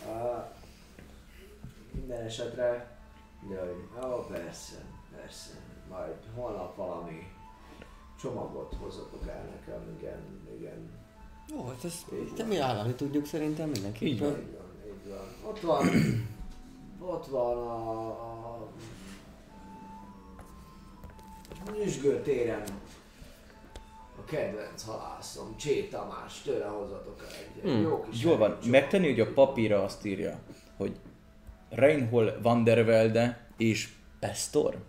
Uh, minden esetre, jaj, ó, persze, persze, majd holnap valami csomagot hozatok el nekem, igen, igen. Jó, hát ezt de mi állani tudjuk szerintem Így mindenképpen. van. Így van, így van. Ott van, ott van a, a Nyüzsgő téren a kedvenc halászom, Csé Tamás, tőle hozatok el egy Hmm, jó kis Jól van, megtenni, hogy a papírra azt írja, hogy Reinhold van der Velde és Pestor?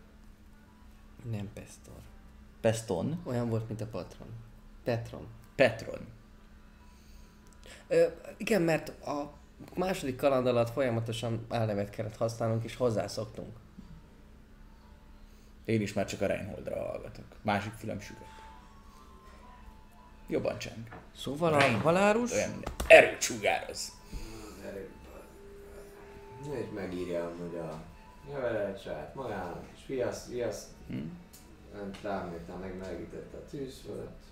Nem Pestor. Peston? Olyan volt, mint a patron. Petron. Petron. Ö, igen, mert a második kaland alatt folyamatosan álnevet kellett használnunk, és hozzászoktunk. Én is már csak a Reinholdra hallgatok. Másik fülem süvet. Jobban cseng. Szóval a halárus... Olyan erőt sugároz. Erre- És megírja, hogy a jövelet saját magának, és viasz, viasz, Hm? nem rámértem, megmelegítette a tűz fölött.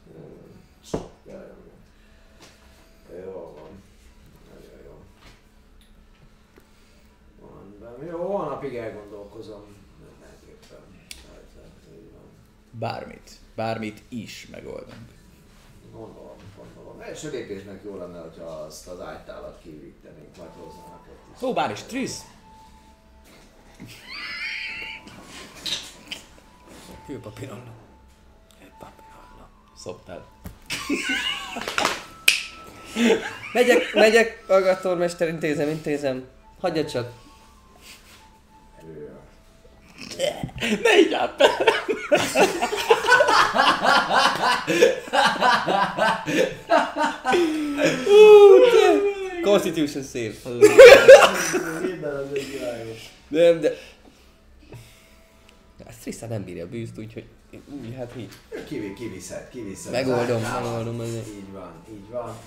Jó van. Nagyon jó. Van, jó, holnapig elgondolkozom. Mindenképpen. Rajta, így van. Bármit. Bármit is megoldunk. Gondolom, gondolom. Első lépésnek jó lenne, hogyha azt az ágytálat kivítenénk, majd hoznának ott is. Ó, bár is Trisz. Kőpapíron. Kőpapíron. Szoptál. Megyek, megyek, agatormester, intézem, intézem. Hagyja csak. Ne így át be! Constitution save. Nem, de... Ezt Tristan nem bírja a bűzt, úgyhogy úgy, hát így. Kivi, kiviszed, kiviszed. Megoldom, megoldom. Így van, így van.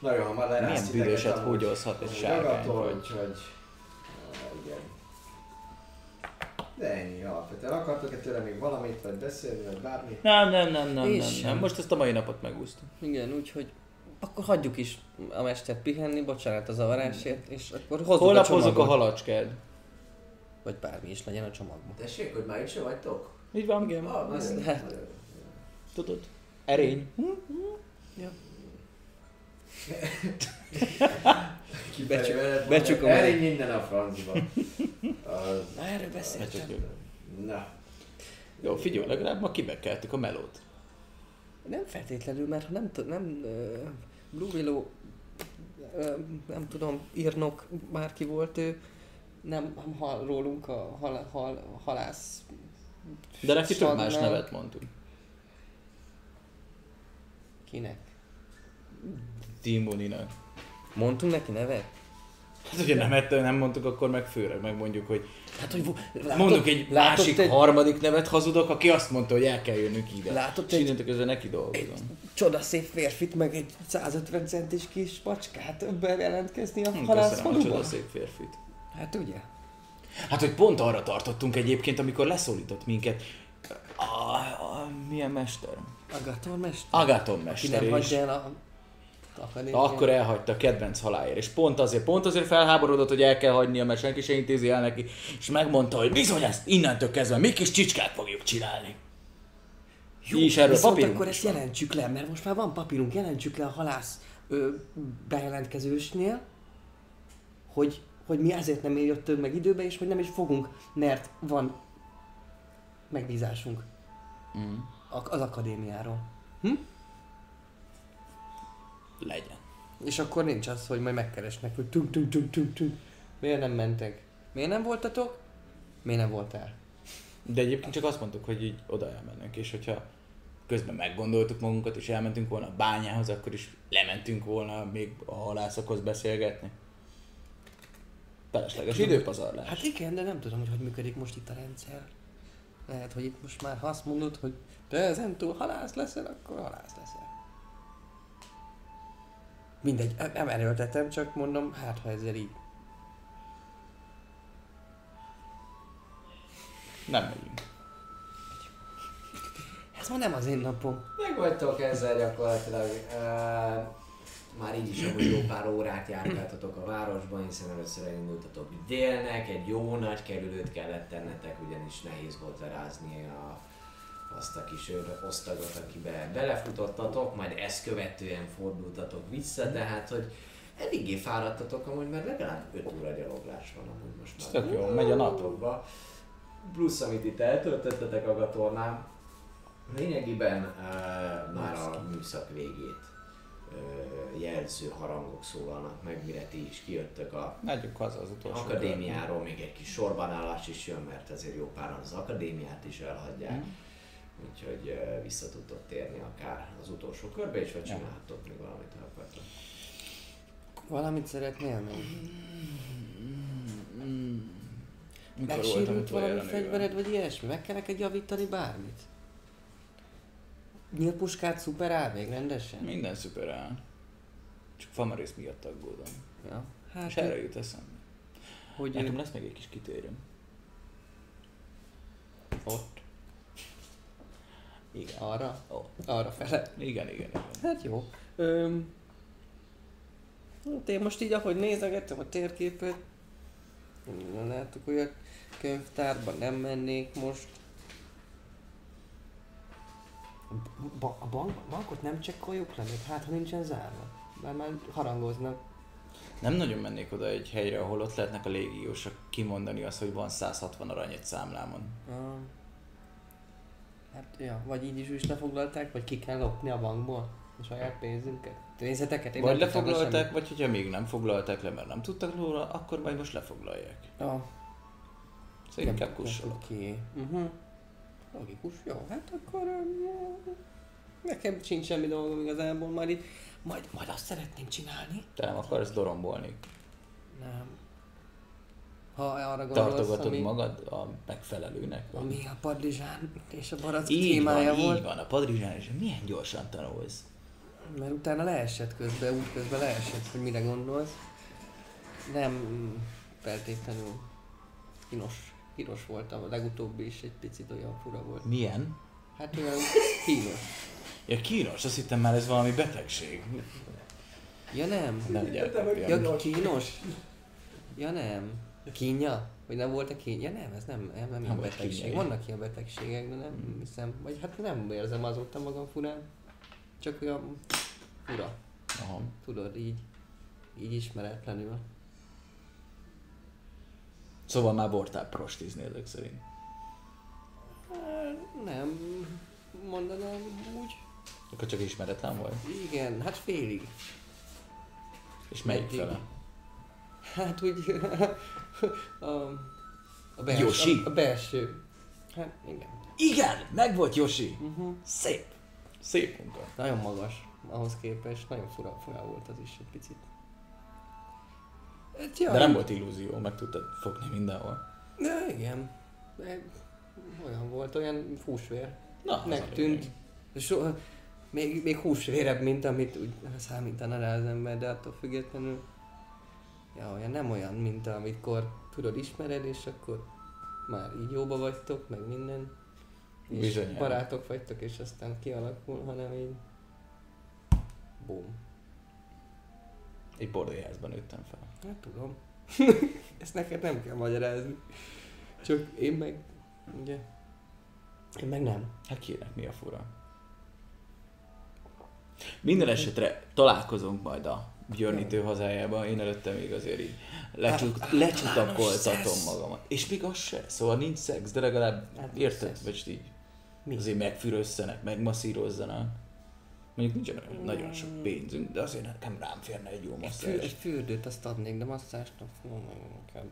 Nagyon hamar lerász Milyen amúgy, hógyolzhat egy sárkány, Úgyhogy... Ah, igen. De ennyi alapvetően. Akartok-e tőle még valamit, vagy beszélni, vagy bármi? Nem, nem, nem, nem, És nem, nem. Most ezt a mai napot megúsztuk. Igen, úgyhogy akkor hagyjuk is a mestert pihenni, bocsánat a zavarásért, és akkor hozzuk Holnap a hozzuk a halacskád. Vagy bármi is legyen a csomagban. Tessék, hogy már itt se vagytok? Így van, Igen, Ah, tudod. Erény. Becsuk- Becsuk, becsukom Elég el. minden a francba. Az... Na erről beszéltem. Na. Jó, figyelj, legalább ma kibekeltük a melót. Nem feltétlenül, mert ha nem, t- nem uh, Blue Willow, uh, nem tudom, írnok, bárki volt ő, nem hall rólunk a hal, hal, halász De neki több más nevet mondtunk. Kinek? Timoninak. Mondtunk neki nevet? Hát ugye nem, ettől nem mondtuk, akkor meg főre megmondjuk, hogy Hát, hogy látod, mondunk egy másik egy harmadik nevet hazudok, aki azt mondta, hogy el kell jönnünk ide. Látod És egy- közben neki dolgozom. csoda szép férfit, meg egy 150 centis kis macskát bejelentkezni a Hm, halász Köszönöm a csoda faluba? szép férfit. Hát ugye? Hát, hogy pont arra tartottunk egyébként, amikor leszólított minket. A, a, milyen mester? Agator mester? Agaton mester. nem és hagyja el a akadémiát. akkor elhagyta a kedvenc haláért, és pont azért, pont azért felháborodott, hogy el kell hagynia, mert senki se intézi el neki, és megmondta, hogy bizony ezt innentől kezdve mi kis csicskát fogjuk csinálni. Jó, és erről viszont papírunk akkor ezt van. jelentsük le, mert most már van papírunk, jelentsük le a halász ö, bejelentkezősnél, hogy, hogy mi ezért nem jöttünk meg időbe, és hogy nem is fogunk, mert van megbízásunk Mm. az akadémiáról. Legyen. És akkor nincs az, hogy majd megkeresnek, hogy tunk, tunk, tunk, tunk, tunk. Miért nem mentek? Miért nem voltatok? Miért nem voltál? De egyébként csak azt mondtuk, hogy így oda elmennek, és hogyha közben meggondoltuk magunkat, és elmentünk volna a bányához, akkor is lementünk volna még a halászokhoz beszélgetni. Felesleges időpazarlás. Hát igen, de nem tudom, hogy hogy működik most itt a rendszer. Lehet, hogy itt most már ha azt mondod, hogy te ezen túl halász leszel, akkor halász leszel. Mindegy, nem- erőltetem, csak mondom, hát ha ezzel így. Nem megyünk. Ez ma nem az én napom. Meg vagytok ezzel gyakorlatilag. Uh, már így is amúgy jó pár órát járkáltatok a városban, hiszen először elindultatok délnek, egy jó nagy kerülőt kellett tennetek, ugyanis nehéz volt lerázni a, azt a kis osztagot, akibe belefutottatok, majd ezt követően fordultatok vissza, tehát hogy eléggé fáradtatok amúgy, mert legalább 5 óra gyaloglás van amúgy most már. Tök jó, megy a nap. Napokba. Plusz amit itt eltöltöttetek a gatornán, lényegében uh, már a műszak végét uh, jelző harangok szólalnak meg, mire ti is kijöttök a Megyünk haza az utolsó akadémiáról, még egy kis sorbanállás is jön, mert ezért jó páran az akadémiát is elhagyják. Úgyhogy vissza tudtok térni akár az utolsó körbe is, vagy Ja. csináltok még valamit, ha akartok. Valamit szeretnél még? Mikor Megsérült valami fegyvered, vagy ilyesmi? Meg kell neked javítani bármit? Nyílpuskát szuper áll még rendesen? Minden szuper áll. Csak famarész miatt aggódom. Ja. Hát, És erre jut eszembe. hogy Nekem lesz még egy kis kitérőm. ott, Igen. arra, Ó. arra fele. Igen, igen, igen. Hát jó. Öm, hát én most így, ahogy nézegettem a térképet, nem látok olyat, könyvtárban nem mennék most. Ba- a bank, bankot nem csekkoljuk le még? Hát, ha nincsen zárva. Már már harangoznak. Nem nagyon mennék oda egy helyre, ahol ott lehetnek a légiósok kimondani azt, hogy van 160 arany egy számlámon. Ah. Hát, ja, vagy így is, is lefoglalták, vagy ki kell lopni a bankból a saját pénzünket. Pénzeteket? Én Vagy lefoglalták, vagy hogyha még nem foglalták le, mert nem tudtak róla, akkor majd most lefoglalják. Ah, Szóval inkább kussolok. Oké. Uh-huh. Logikus, jó, hát akkor um, nekem sincs semmi dolgom igazából, majd itt, majd, majd azt szeretném csinálni. Te nem akarsz dorombolni. Nem. Ha arra gondolsz, Tartogatod ami, magad a megfelelőnek? vagy? ami a padlizsán és a barack Így témája van, volt, így van, a padrizsán, és milyen gyorsan tanulsz. mert utána leesett közben, út közben leesett, hogy mire gondolsz. Nem feltétlenül kínos, kínos volt a legutóbbi is, egy picit olyan fura volt. Milyen? Hát olyan kínos. Ja, kínos, azt hittem már ez valami betegség. Ja nem, Nem gyertek, Ja, kínos? Ja nem. Kínja? Vagy nem volt a kínja? Ja nem, ez nem, nem, nem ilyen volt betegség. kínja, Vannak ilyen betegségek, de nem hiszem. Vagy hát nem érzem azóta magam furán. Csak olyan fura. Aha. Tudod, így. Így ismeretlenül. Szóval már voltál prostizni ezek szerint. Nem mondanám úgy. Akkor csak ismeretlen vagy? Igen, hát félig. És melyik Meddig? fele? Hát úgy a, a, belső, Yoshi? a, a belső. Hát igen. Igen, meg volt Yoshi. Uh-huh. Szép. Szép munka. Nagyon magas ahhoz képest, nagyon fura, fura volt az is egy picit. Hát, ja, De nem volt illúzió, meg tudtad fogni mindenhol. De igen. De olyan volt, olyan húsvér. Na, Megtűnt. So, még, még húsvérebb, mint amit úgy számítana rá az ember, de attól függetlenül ja, olyan nem olyan, mint amikor tudod, ismered, és akkor már így jóba vagytok, meg minden. És Bizonyára. barátok vagytok, és aztán kialakul, hanem így bum. Egy bordélyházban nőttem fel. Hát tudom. Ezt neked nem kell magyarázni. Csak én meg, ugye, én meg nem. Hát kinek mi a fura? Minden esetre találkozunk majd a györnyítő hazájában, én előtte még azért így lecsut, Hát, lecsutakoltatom magamat. És még az se, szóval nincs szex, de legalább Hát érted, vagy így Mi? azért megfürösszenek, megmasszírozzanak. Mondjuk nincs olyan nagyon sok pénzünk, de azért nekem rám férne egy jó fű, egy masszázs. fürdőt azt adnék, de masszást, fú, inkább,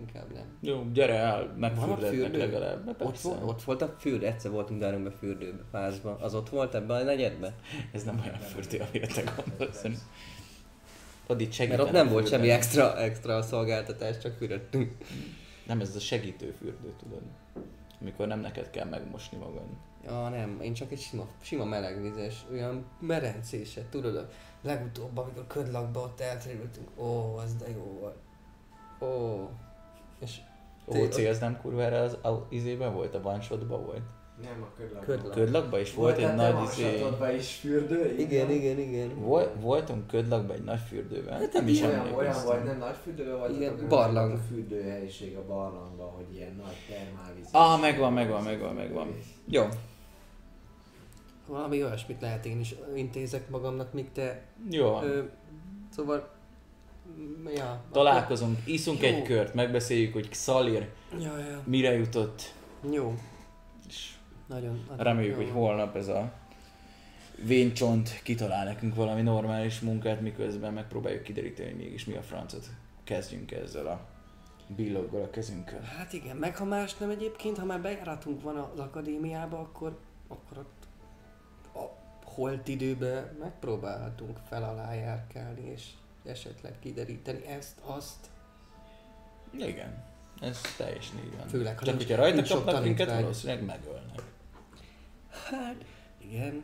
inkább nem. Jó, gyere el, megfürdetnek legalább. Ott, persze. volt, ott volt a fürdő, egyszer voltunk Darumbe fürdőbe, fázba. Az ott volt ebben a negyedben? Ez nem olyan fürdő, amire te gondolsz. Addig Mert segítenek ott nem volt semmi extra, extra szolgáltatás, csak fürödtünk. Nem, ez a segítő fürdő, tudod. Amikor nem neked kell megmosni magad. Ja, nem, én csak egy sima, sima melegvizes, olyan merencéset, tudod, a legutóbb, amikor ködlakba ott elterültünk, ó, az de jó volt. Ó, és OC az nem kurvára az a, izében volt, a one volt. Nem a ködlak. Ködlak. Ködlakban is volt, egy nagy izé... is fürdő? igen, igen, igen. Vol, voltunk ködlakban egy nagy fürdőben. Hát nem is Olyan, olyan volt, nem nagy fürdőben volt, Igen, barlang. volt A fürdőhelyiség a barlangban, hogy ilyen nagy termálvíz. Ah, megvan, megvan, megvan, megvan. Jó, Valami olyasmit lehet én is intézek magamnak, míg te... jó. Ö, szóval... Ja. Találkozunk, iszunk Jó. egy kört, megbeszéljük, hogy Szalir Ja, ja. mire jutott, Jó. Nagyon. nagyon reméljük, jó. hogy holnap ez a vénycsont kitalál nekünk valami normális munkát, miközben megpróbáljuk kideríteni, hogy mégis mi a francot kezdjünk ezzel a billoggal a kezünkkel. Hát igen, meg ha más nem egyébként, ha már bejáratunk van az akadémiába, akkor, akkor ott a holt időben megpróbálhatunk fel alá járkálni, és esetleg kideríteni ezt, azt. Igen, ez teljesen így van. Főleg, ha Csak hogyha rajta kapnak minket, valószínűleg megölnek. Hát, igen,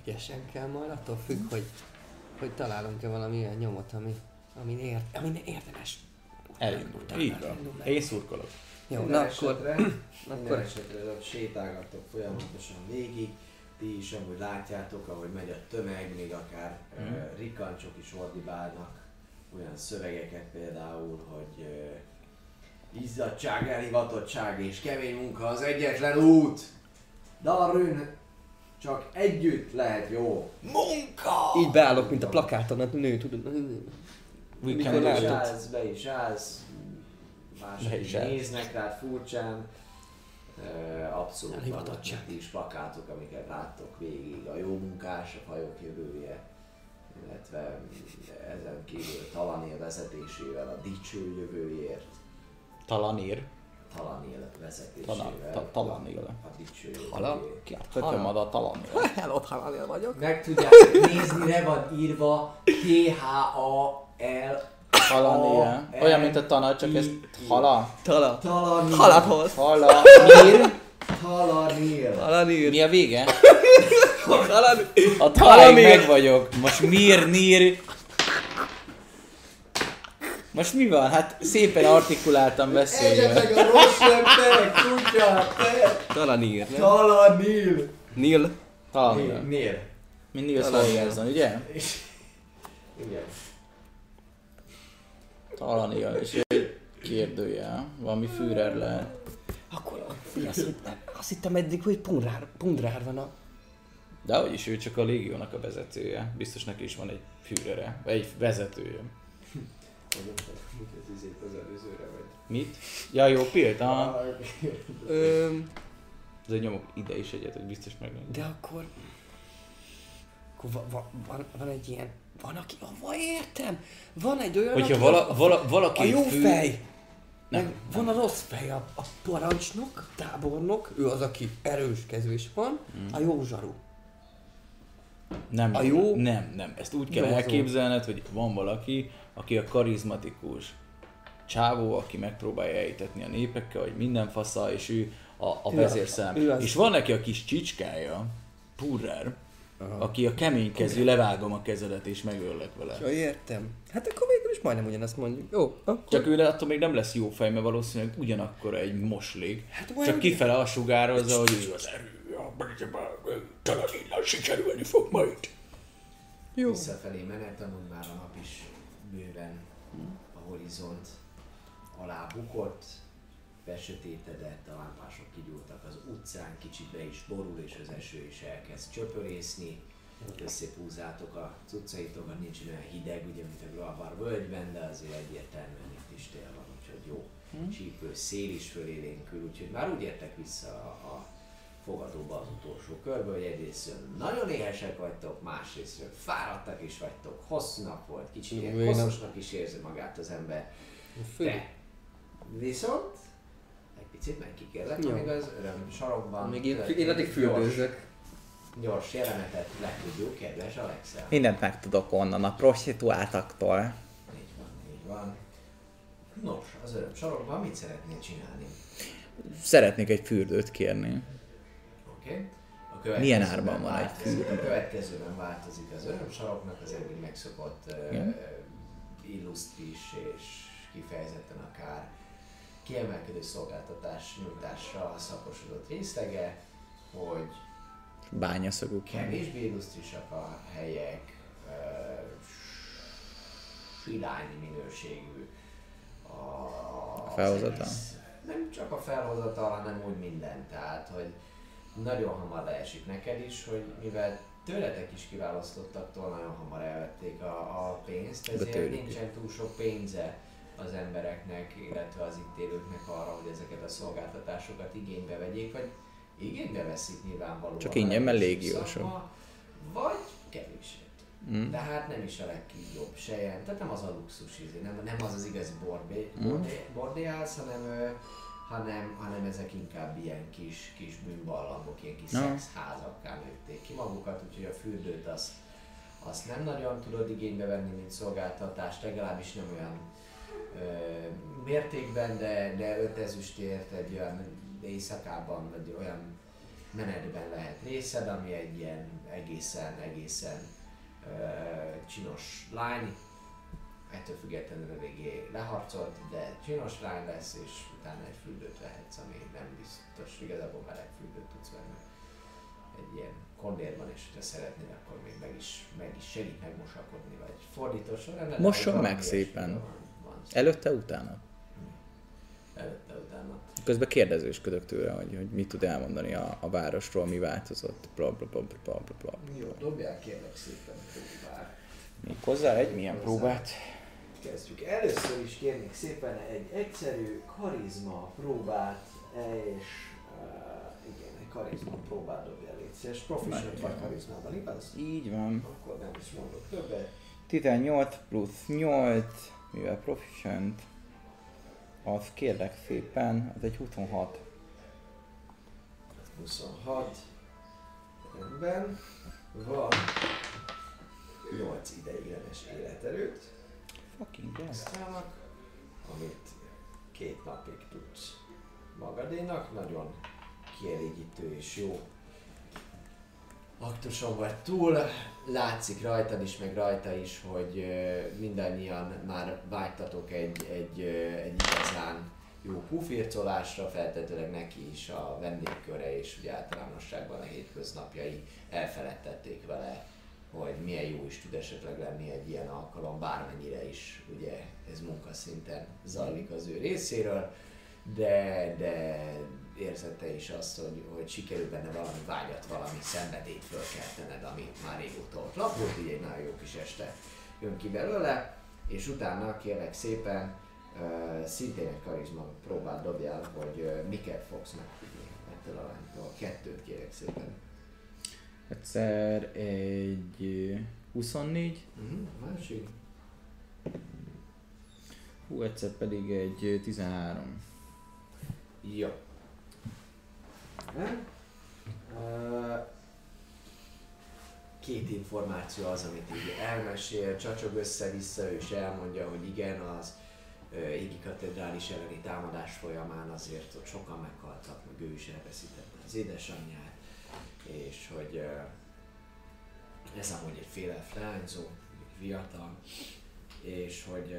ügyesen kell majd, attól függ, hogy, hogy találunk-e valami olyan nyomot, ami, amin, ért, amin érdemes. Elindul. Így van. Én szurkolok. Jó, Minden na akkor, esetre, minden akkor esetre sétálgattok folyamatosan végig, ti is amúgy látjátok, ahogy megy a tömeg, még akár mm. uh, rikancsok is ordibálnak olyan szövegeket például, hogy uh, izzadság, elhivatottság és kemény munka az egyetlen út. Darün, csak együtt lehet jó. így beállok, mint a plakáton, a nő, tudod. Mikor Be is állsz, be is állsz, mások is néznek rád furcsán. Abszolút vannak is plakátok, amiket láttok végig. A jó munkás, a fajok jövője, illetve ezen kívül Talanél vezetésével a dicső jövőért. Talanír. Talanél vezetésével. Tala- ta- Talanél. A dicső Hala? Ki a tököm ad a Talanír? Hello, Halanél vagyok. Meg tudják nézni, le van írva T-H-A-L Talanír. Olyan, mint a tana, csak ez hala. Tala. Talanél. Halathoz. Hala. Nír. Talanél. Halanír. Mi a vége? Halanír. A taláig meg vagyok. Most mir, nír. Most mi van? Hát szépen artikuláltan beszéljél. Egyetek a rossz leptek, kutya, te! Talanír, nem? Talanél. Nil. Talanír. Nél. Mint Nils Talanír. Holgersson, ugye? Igen. Talanír. És kérdője. Valami Führer lehet. Akkor azt hittem, azt hittem eddig, hogy pundrár, pundrár van a... De hogy is ő csak a légiónak a vezetője. Biztos neki is van egy Führere. Vagy egy vezetője. Az izét az előzőre vagy. Mit? Ja, jó, Pilt, aha. Öm, Azért nyomok ide is egyet, hogy biztos meg. de akkor... Akkor va, va, van, van egy ilyen... Van aki... Va, értem! Van egy olyan, Hogyha aki vala, vala, valaki a jó fő... fej! Nem, Meg van a rossz fej, a, a parancsnok, tábornok, ő az, aki erős kezű is van, Mm. a jó zsaru. Nem, A jó- nem, nem. Ezt úgy kell elképzelned, hogy van valaki, aki a karizmatikus csávó, aki megpróbálja elhitetni a népekkel, hogy minden fasza, és ő a, a vezérszám. És van neki a kis csicskája, Purrer, Aha. aki a kemény kezű, levágom a kezedet és megöllek vele. Ja, értem. Hát akkor végül is majdnem ugyanazt mondjuk. Jó, akkor... Csak ő attól még nem lesz jó fej, mert valószínűleg ugyanakkor egy moslék. Hát Csak olyan- kifele a sugározza, hogy ő az erő. Talán innen sikerülni fog majd. Jó. Visszafelé menet, amúgy már a nap is bőven a horizont alá bukott, besötétedett, a lámpások kigyúltak az utcán, kicsit be is borul, és az eső is elkezd csöpörészni. Összepúzátok a cuccaitokat, nincs olyan hideg, ugye, mint a Grabar völgyben, de azért egyértelműen itt is tél van, úgyhogy jó. Csípő szél is fölélénkül, úgyhogy már úgy értek vissza a, a fogadóba az utolsó körbe, hogy egyrészt nagyon éhesek vagytok, másrészt fáradtak is vagytok, hosszú nap volt, kicsit ilyen hosszosnak is érzi magát az ember. De viszont egy picit megkíkérlek, Jó. amíg az öröm sarokban. Még én, én addig gyors- fürdőzök. gyors jelenetet letudjuk, kedves Alexel. Mindent megtudok onnan a prostituáltaktól. Így van, így van. Nos, az öröm sarokban mit szeretnél csinálni? Szeretnék egy fürdőt kérni. Okay. A következőben Milyen árban van egy változik- fürdő? A következőben változik az örömsaroknak az eddig megszokott uh, illusztris és kifejezetten akár kiemelkedő szolgáltatás nyújtásra szakosodott részlege, hogy Bányaszaguk. kevésbé illusztrisak a helyek, uh, silányi minőségű a, A egész. Nem csak a felhozatal, hanem úgy minden. Tehát, hogy nagyon hamar leesik neked is, hogy mivel tőletek is kiválasztottaktól nagyon hamar elvették a, a pénzt, ezért nincsen túl sok pénze az embereknek, illetve az itt élőknek arra, hogy ezeket a szolgáltatásokat igénybe vegyék, vagy igénybe veszik nyilvánvalóan. Csak ingyen, mert légiósok. Vagy kevését. Mm. De hát nem is a legjobb sejen, tehát nem az a luxus izé, nem, nem az az igazi bordé, Mm. bordé, bordiász, hanem, hanem, hanem ezek inkább ilyen kis, kis bűnballagok, ilyen kis No. szexházakká nőtték ki magukat, úgyhogy a fürdőt azt, azt nem nagyon tudod igénybe venni, mint szolgáltatást, legalábbis nem olyan ö, mértékben, de, de öt ezüstért egy olyan éjszakában, vagy olyan menetben lehet részed, ami egy ilyen egészen, egészen ö, csinos lány, ettől függetlenül eléggé leharcolt, de csinos lány lesz, és utána egy fürdőt vehetsz, ami nem biztos, igazából meleg fürdőt tudsz venni. Egy ilyen kondérban, és ha szeretnél, akkor még meg is, meg is segít megmosakodni, vagy fordító során. Mosson meg szépen. Van, van Előtte, utána. előtte, utána. Közben kérdezősködök tőle, hogy, hogy mit tud elmondani a, a városról, mi változott. Bla, bla, bla, bla, bla, bla. Jó, dobjál kérlek szépen próbál. Még hozzá egy milyen próbát? Kezdjük. Először is kérnék szépen egy egyszerű karizma próbát, és uh, igen, egy karizma próbát dobjál légy szíves. Proficient vagy karizmában, igaz? Így van. Akkor nem is mondok többet. 18 plusz 8, mivel proficient, az kérlek szépen, az egy 26. 26. Rendben. Van 8 ideiglenes életerőt. Fucking yes. Aztrának, amit két napig tudsz magadénak. Nagyon kielégítő és jó aktuson vagy túl. Látszik rajtad is, meg rajta is, hogy mindannyian már vágytatok egy, egy, egy igazán jó pufircolásra, feltetőleg neki is a vendégköre és ugye általánosságban a hétköznapjai elfeledtették vele, hogy milyen jó is tud esetleg lenni egy ilyen alkalom, bármennyire is ugye ez munkaszinten zajlik az ő részéről, de, de érzette is azt, hogy, hogy sikerül benne valami vágyat, valami szenvedélyt fölkeltened, ami már régóta ott lapult, így egy nagyon jó kis este jön ki belőle, és utána kérlek szépen uh, szintén egy karizma próbát dobjál, hogy uh, miket fogsz megtudni ettől a lánytól. Kettőt kérek szépen. Egyszer egy ö, 24, Uh-huh. Másik. hú, egyszer pedig egy ö, 13. Jó. Uh, két információ az, amit így elmesél, csacsog össze-vissza, is elmondja, hogy igen, az égi katedrális elleni támadás folyamán azért ott sokan meghaltak, meg ő is elveszítette az édesanyját, és hogy ez amúgy egy félelf leányzó, fiatal, és hogy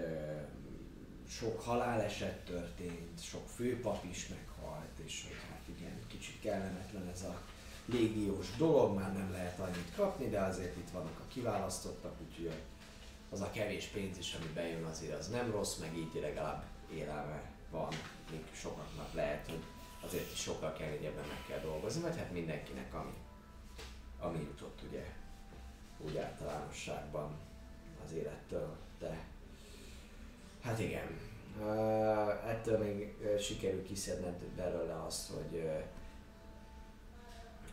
sok haláleset történt, sok főpap is meghalt, és hogy hát igen, kicsit kellemetlen ez a légiós dolog, már nem lehet annyit kapni, de azért itt vannak a kiválasztottak, úgyhogy az a kevés pénz is, ami bejön azért az nem rossz, meg így legalább élelme van, még sokaknak lehet, hogy azért is sokkal keményebben meg kell dolgozni, vagy hát mindenkinek, ami, ami jutott ugye úgy általánosságban az élettől, de Hát igen. Uh, ettől még sikerül kiszedned belőle azt, hogy uh,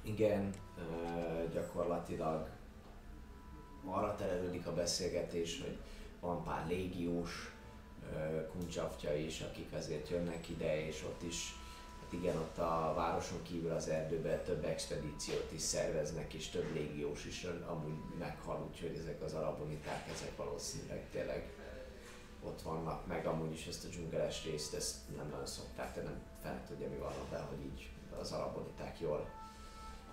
igen, uh, gyakorlatilag arra terelődik a beszélgetés, hogy van pár légiós uh, kuncsaftja is, akik azért jönnek ide, és ott is igen, ott a városon kívül az erdőben több expedíciót is szerveznek, és több légiós is amúgy meghal, úgyhogy ezek az araboniták, ezek valószínűleg tényleg ott vannak, meg amúgy is ezt a dzsungeles részt, ezt nem nagyon szokták, de nem fel tudja mi van be, hogy így az araboniták jól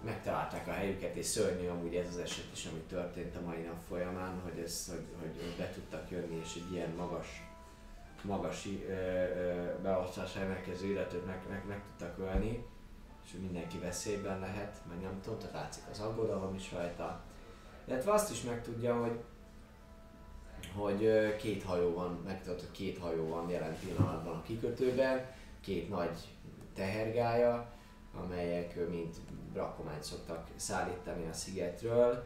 megtalálták a helyüket, és szörnyű amúgy ez az eset is, ami történt a mai nap folyamán, hogy, ez, hogy, hogy be tudtak jönni, és egy ilyen magas, magas beosztásra emelkező illetőt meg, meg, meg tudtak ölni, és mindenki veszélyben lehet, meg nem tudom, tehát látszik az aggodalom is rajta. Illetve azt is megtudja, hogy hogy két hajó van, megtudott, hogy két hajó van jelen pillanatban a kikötőben, két nagy tehergája, amelyek ö, mind rakományt szoktak szállítani a szigetről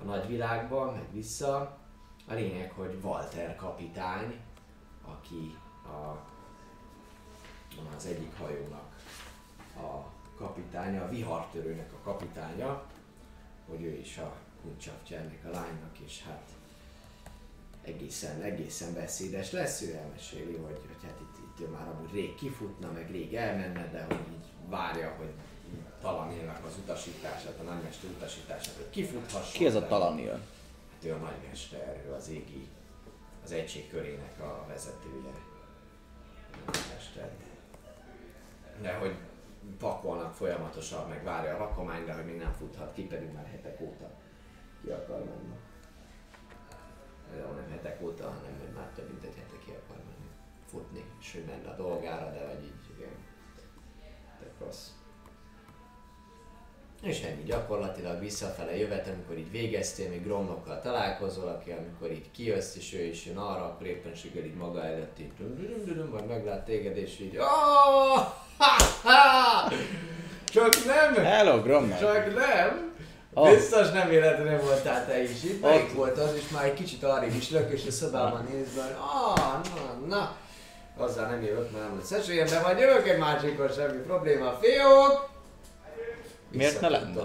a nagyvilágba, meg vissza. A lényeg, hogy Walter kapitány, aki a, az egyik hajónak a kapitánya, a vihartörőnek a kapitánya, hogy ő is a kuncsapja ennek a lánynak, és hát egészen, egészen beszédes lesz, ő elmeséli, hogy, hogy hát itt, itt ő már amúgy rég kifutna, meg rég elmenne, de hogy így várja, hogy Talanilnak az utasítását, a nagymester utasítását, hogy kifuthasson. Ki ez a Talanil? Hát ő a nagymester, ő az égi, az egység körének a vezetője. Nagymester. De hogy pakolnak folyamatosan, meg várja a rakomány, de hogy még nem futhat ki, pedig már hetek óta ki akar menni. De nem hetek óta, hanem hogy már több mint egy hete ki akar menni. Futni, és hogy menne a dolgára, de hogy így, igen. Tök rossz. És ennyi gyakorlatilag visszafele jövet, amikor így végeztél, még Gromnokkal találkozol, aki amikor így kijössz, és ő is jön arra, akkor éppenséggel így maga előtt így majd meglát téged, és így oh, ha, ha! Csak nem! Hello, Grommel! Csak nem! Ah. Biztos nem véletlenül voltál te is itt, itt volt az, és már egy kicsit arrébb is lök, és a szobában nézve, hogy ah, na, na, azzal nem jövök, mert nem volt esélyemben, vagy jövök egy másikon, semmi probléma, fiúk! Miért ne lenne?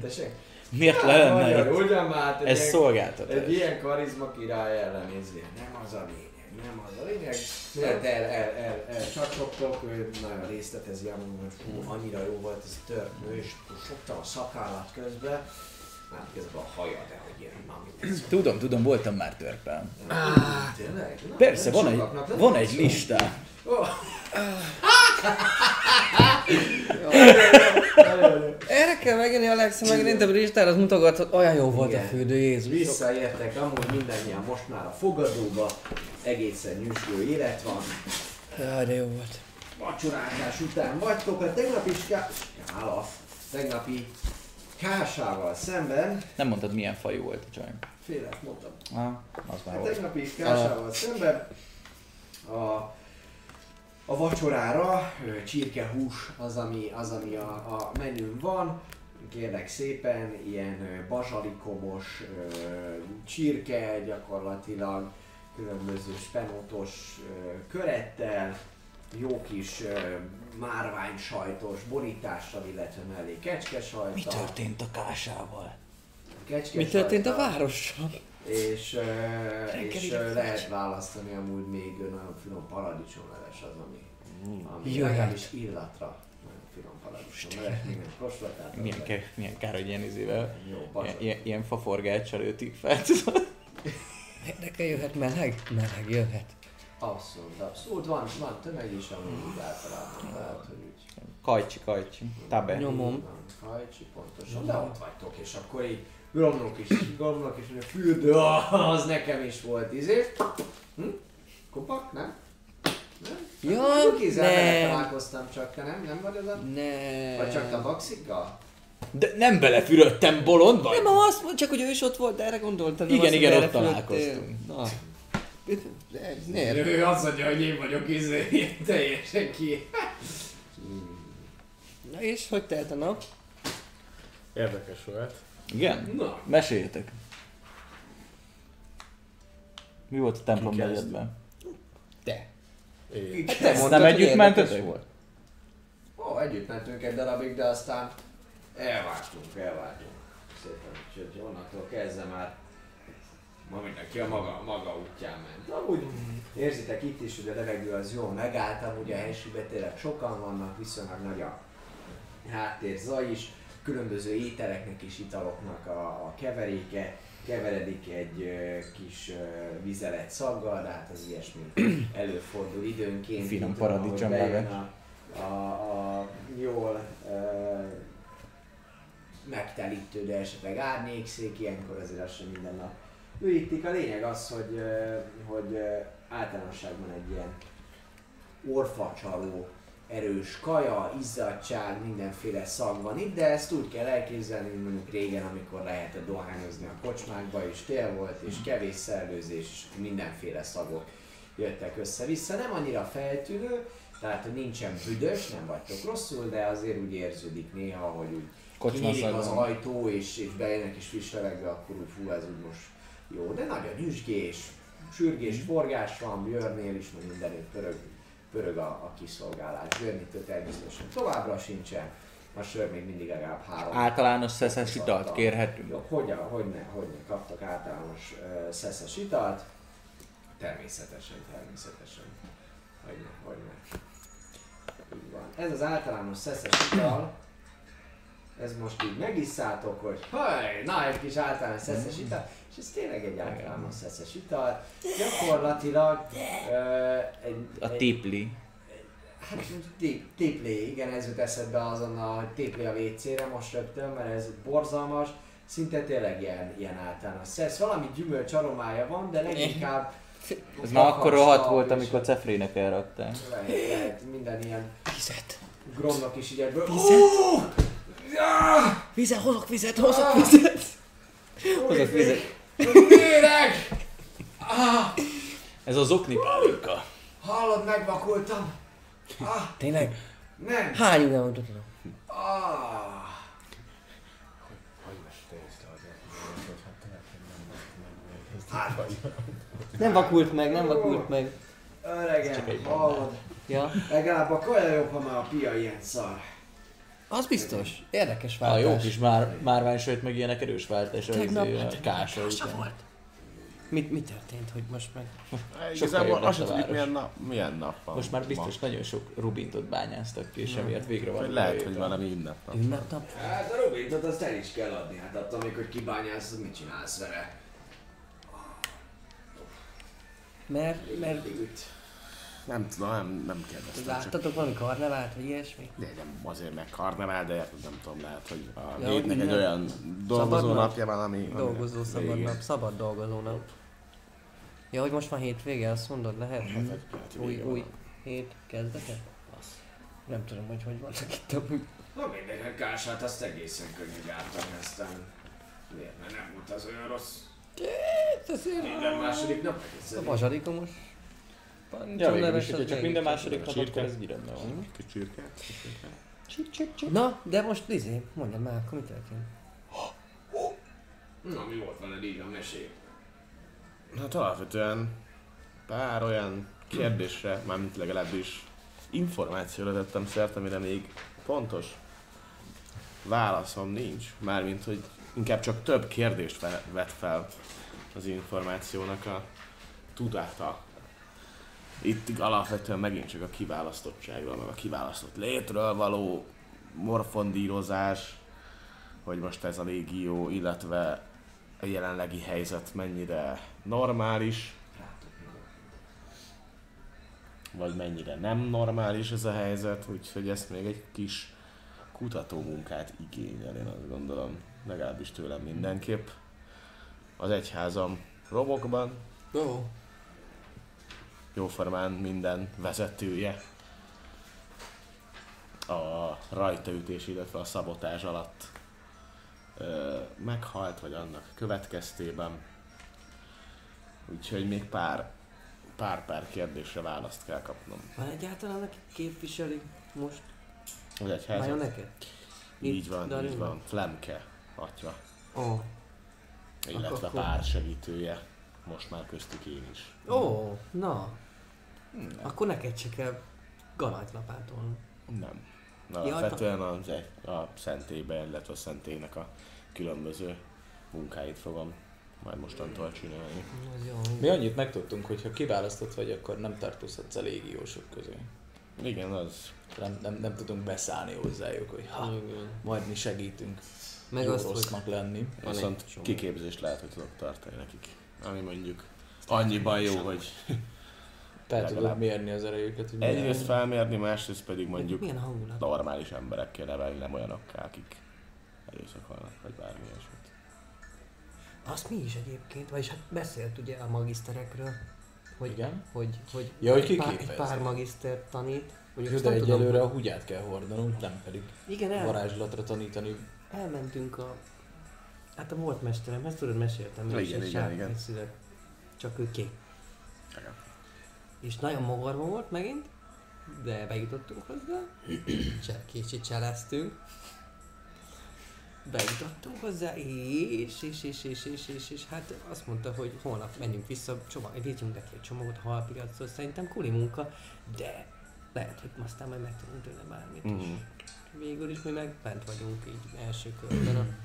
Tessék? Miért Hát, lenne magyar, itt? Ugyan már, hát egy Ez ilyen- szolgáltatás. Egy ilyen karizma király ellen nézni, nem az a lényeg, nem az a lényeg. Mert el, el, el, el csacsogtok, ő nagyon részletezi amúgy, hogy fú, annyira jó volt ez a törpnő, és fogta a szakállat közben. Hát közben a haja, de hogy ilyen, na Tudom, tudom, voltam már törpem. Tényleg? Na, Persze, van egy, van egy szó. listám. Ó, Erre kell megjönni Alexa, meg én listára, az mutogat, hogy olyan jó volt a Igen. fürdő, Jézus. Visszaértek amúgy mindannyian most már a fogadóba, egészen nyüzsgő élet van. Jaj, de jó volt. vacsorázás után vagytok a tegnapi ská... Skála. Tegnapi kásával szemben, Nem mondtad milyen fajú volt a csaj. félek mondtam, Ah, az már a volt. tegnapi kásával szemben a, a vacsorára csirkehús az, ami, az, ami a, a menün van. Kérlek szépen, ilyen bazsalikomos csirke gyakorlatilag, különböző spenótos körettel, jó kis márvány sajtos borítással, illetve mellé kecske sajta. Mi történt a kásával? Kecske Mi történt a várossal? És, és lehet választani amúgy még nagyon finom paradicsomleves az, ami, ami Jöhet. legalábbis illatra nagyon finom paradicsomleves, kóstoltál. Milyen, ke, milyen kár, hogy ilyen izével, Jó, ilyen, ilyen, faforgáccsal őtik fel, tudod? Nekem jöhet meleg? Meleg jöhet. Abszolút, abszolút. Van, van tömeg is, ami úgy általában, tehát, hogy úgy Kajcsi, kajcsi. Tabe. Nyomom. Van, Fajcsi, pontosan, de ott vagytok, és akkor így Gromnok is, Gromnok is, a fürdő, az nekem is volt izé. Hm? Kupak, nem? Nem? Ja, Kézzel vele nem. találkoztam csak, te nem? Nem vagy az a... Ne. Vagy csak a baxikkal? De nem belefürödtem, bolond vagy? Nem, azt mondja, csak hogy ő is ott volt, de erre gondoltam. nem Igen, azt, igen, ott találkoztunk. Na. De- Miért? Ő azt mondja, hogy én vagyok izé, teljesen ki. Na és hogy telt a nap? Érdekes volt. Igen? Na, Meséljetek. Mi volt a templom negyedben? Te. Én. Hát te Ezt mondtad, nem együtt mentetek? volt. ó, együtt mentünk egy darabig, de aztán elváltunk, elváltunk. Szépen, úgyhogy onnantól kezdve már ma mindenki a maga, maga útján ment. Amúgy Érzitek itt is, hogy a levegő az jól megállt, amúgy a helységben tényleg sokan vannak, viszonylag nagy a háttér zaj is, különböző ételeknek és italoknak a, a keveréke, keveredik egy kis vizelet szaggal, de hát az ilyesmi előfordul időnként. Finom bejön A, a, a jól ö, megtelítő, de esetleg árnyékszék, ilyenkor azért az sem minden nap ürítik. A lényeg az, hogy, hogy általánosságban egy ilyen orfacsaró, erős kaja, izzadság, mindenféle szag van itt, de ezt úgy kell elképzelni, mint mondjuk régen, amikor lehetett dohányozni a kocsmákba, és tél volt, és kevés szellőzés, és mindenféle szagok jöttek össze-vissza. Nem annyira feltűnő, tehát hogy nincsen büdös, nem vagytok rosszul, de azért úgy érződik néha, hogy úgy kinyílik az ajtó, és, és bejönnek is friss levegő, akkor úgy fú, ez úgy most jó. De nagy a nyüzsgés, sürgés, forgás van, Björnél is, meg mindenütt pörög, pörög a, a kiszolgálás. Björnitől természetesen továbbra sincsen, a sör még mindig legalább három. Általános szeszes italt kérhetünk. Jó, hogyan, hogyne, hogyne kaptak általános uh, szeszes italt? Természetesen, természetesen. Hogyne, hogyne. Így van. Ez az általános szeszes ital, ez most így megisszátok, hogy haj, na egy kis általános szeszes ital, és ez tényleg egy általános szeszes ital. Gyakorlatilag uh, egy, A tipli. Hát téplé, igen, ez jut eszedbe azonnal, hogy téplé a WC-re most rögtön, mert ez borzalmas, szinte tényleg ilyen, ilyen általános szesz. Valami gyümölcs aromája van, de leginkább... Ez már akkor rohadt volt, amikor Cefrének elrakták. Lehet, minden ilyen Vizet. gromnak is így egyből... Vizet. Ah! Vizet, hozok vizet, hozok vizet. Hozok vizet. Méreg! Ah! Ez az okni pálinka. Hallod, megvakultam! Ah! Tényleg? Nem! Hány ide van? Ah! Te nem vakult meg, nem vakult meg. öregem, hallod? Ja, Legalább a kaja jobb, ha már a pia ilyen szar. Az biztos. Érdekes A váltás. jó kis már, márványsőt meg ilyenek erős váltás, az Tegnap- izé, a kása Kása után. volt. Mit, mi történt, hogy most meg? Igazából azt sem a tudjuk milyen nap, milyen nap van. Most már biztos nagyon sok rubintot bányáztak ki, és emiatt végre van. Lehet, hogy valami ünnepnap. Ünnepnap? Hát a Rubintot azt el is kell adni, hát attól még, hogy kibányász, mit csinálsz vele? Mert, mert. Nem tudom, nem, nem kérdeztem. Csak láttatok valami karnevált, vagy ilyesmi? de nem azért meg karnevál, de nem tudom, lehet, hogy a Ja, hétnek egy olyan dolgozó napja van, ami... ami Dolgozó a szabad nap, szabad dolgozó nap. Ja, hogy most van hétvége, azt mondod, lehet? Hát, egy- hát Új, új van. hét kezdete? Nem tudom, hogy hogy vannak itt amúgy. Na mindenki kását azt egészen könnyű gyártani, aztán miért, mert nem volt az olyan rossz. Minden második nap A egészen. Ja, végül is, az hogyha csak minden második nap, akkor ez így rendben van. Kis csirke. kis csirke. Na, de most izé, mondjad már, akkor mi történt? Na mi volt veled így a mesé? Hát alapvetően pár olyan kérdésre, mármint legalábbis információra tettem szert, amire még pontos válaszom nincs. Mármint, hogy inkább csak több kérdést ve- vet fel az információnak a tudata. Itt alapvetően megint csak a kiválasztottságról, meg a kiválasztott létről való morfondírozás, hogy most ez a légió, illetve a jelenlegi helyzet mennyire normális, vagy mennyire nem normális ez a helyzet, úgyhogy ezt még egy kis kutatómunkát igényel, én azt gondolom, legalábbis tőlem mindenképp. Az egyházam romokban, Ó, jóformán minden vezetője a rajtaütés, illetve a szabotás alatt ö, meghalt, vagy annak következtében. Úgyhogy még pár, pár-pár kérdésre választ kell kapnom. van egyáltalán, aki képviseli most? Az egyház. Vajon neked? Így van, így Darinban? van. Flemke atya, Ó, illetve Akkor- pár segítője. Most már köztük én is. ó, na. Akkor neked se kell galajtlapátolni. Nem. Ja, Alapvetően az egy, a szentélybe, illetve a szentélynek a különböző munkáit fogom majd mostantól csinálni. Jó. Mi annyit megtudtunk, hogy ha kiválasztott vagy, akkor nem tartozhatsz a légiósok közé. Igen, az. Nem, nem, nem tudunk beszállni hozzájuk, hogy ha, Igen. majd mi segítünk Meg jó azt, hogy rossznak lenni. Viszont kiképzést lehet, hogy tudok tartani nekik. Ami mondjuk annyiban jó, hogy Fel tudod mérni az erejüket. Hogy egyrészt felmérni, másrészt pedig mondjuk Milyen hangulat? normális emberekkel nevelni, nem olyanokká, akik erőszakolnak, vagy bármi ilyesmit. Azt mi is egyébként, vagyis hát beszélt ugye a magiszterekről, hogy, Igen? hogy, hogy, Ja, hogy egy, pár, egy pár magiszter tanít. Hogy de egyelőre a húgyát kell hordanunk, nem pedig Igen, el, varázslatra tanítani. elmentünk a... Hát a volt mesteremhez, tudod, meséltem, is Igen, egy igen, sárkány igen. szület. Csak ő kék. És nagyon mogorva volt megint, de bejutottunk hozzá. Csak kicsit cseleztünk. Bejutottunk hozzá, és, és, és, és, és, és, és, hát azt mondta, hogy holnap menjünk vissza, csomag, vigyünk neki egy csomagot a halpiacról, szerintem kuli munka, de lehet, hogy aztán majd megtudunk tőle bármit Mhm. is. Végül is mi meg bent vagyunk így első körben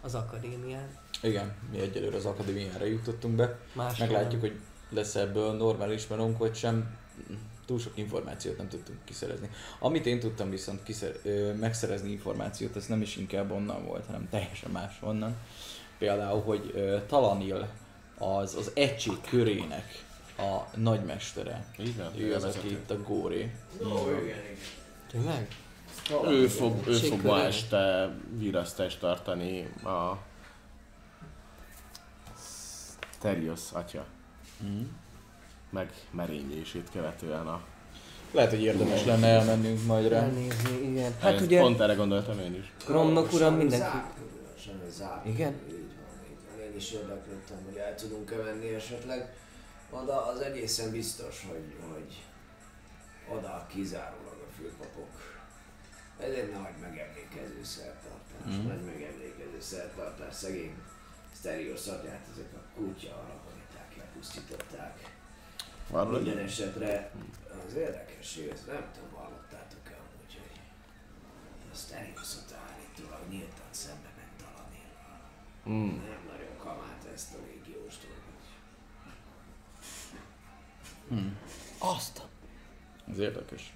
az akadémián. Igen, mi egyelőre az akadémiára jutottunk be. Más Meglátjuk, hogy lesz ebből normális melónk, vagy sem. Túl sok információt nem tudtunk kiszerezni. Amit én tudtam viszont kiszer- ö, megszerezni információt, az nem is inkább onnan volt, hanem teljesen más onnan. Például, hogy ö, Talanil az, az egység körének a nagymestere. Van, Ő az, aki itt a Góré. Tényleg? Ő fog, ő fog ma este virasztást tartani a Terios atya Mm. meg merénylését követően a... Lehet, hogy érdemes lenne elmennünk majd rá. Elnézni, igen. Hát Hát ugye Pont erre gondoltam én is. Gromnak uram mindenki... Igen? Így van. Én is érdeklődtem, hogy el tudunk-e menni esetleg. Oda az egészen biztos, hogy, hogy oda kizárólag a főpapok. Ez egy nagy megemlékező szertartás, Mhm. nagy megemlékező szertartás. Szegény Sterios atyát, ezek a kutya elpusztították. Valahogy Minden esetre az érdekes, hogy ezt nem tudom, hallottátok-e amúgy, hogy a Steriosot állítólag nyíltan szembe ment Talanillal. Mm. Nem nagyon kamált ezt a légiós dolgot. Azt! Ez érdekes.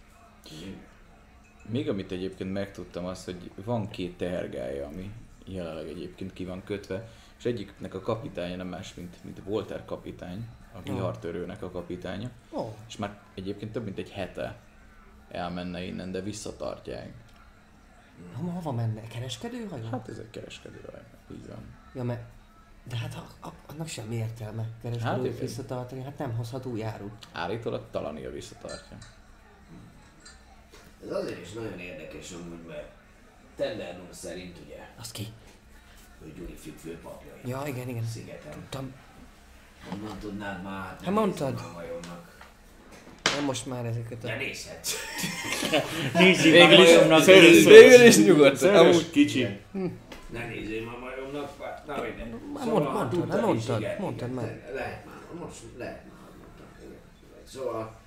Még amit egyébként megtudtam az, hogy van két tehergája, ami jelenleg egyébként ki van kötve, és egyiknek a kapitánya nem más, mint, mint Walter kapitány, a vihartörőnek a kapitánya, Ó, és már egyébként több mint egy hete elmenne innen, de visszatartják. ha hova menne? Kereskedő hajó? Hát ez egy kereskedő hajó, így van. Ja, mert... De hát a, a, annak semmi értelme Hát kereskedőt igen. visszatartani, hát nem hozhat új árut. Állítólag Talanil visszatartja. Ez azért is nagyon érdekes amúgy, mert Tendernum szerint ugye, Az ki? Hogy Gyuri főpapja Ja, igen, igen. szigeten. Tudtam, Honnan tudnád már? Hát mondtad. A majomnak. nem most már ezeket a... De nézhetsz. Végül is, Szörös, végül is nyugodt. Szörös, Amúgy, kicsi. Ne nézzél ma majomnak, na mindegy. Már mond- mondtad, mondtad, mondtad igen, már. Lehet már, most lehet már, mondtam. Szóval,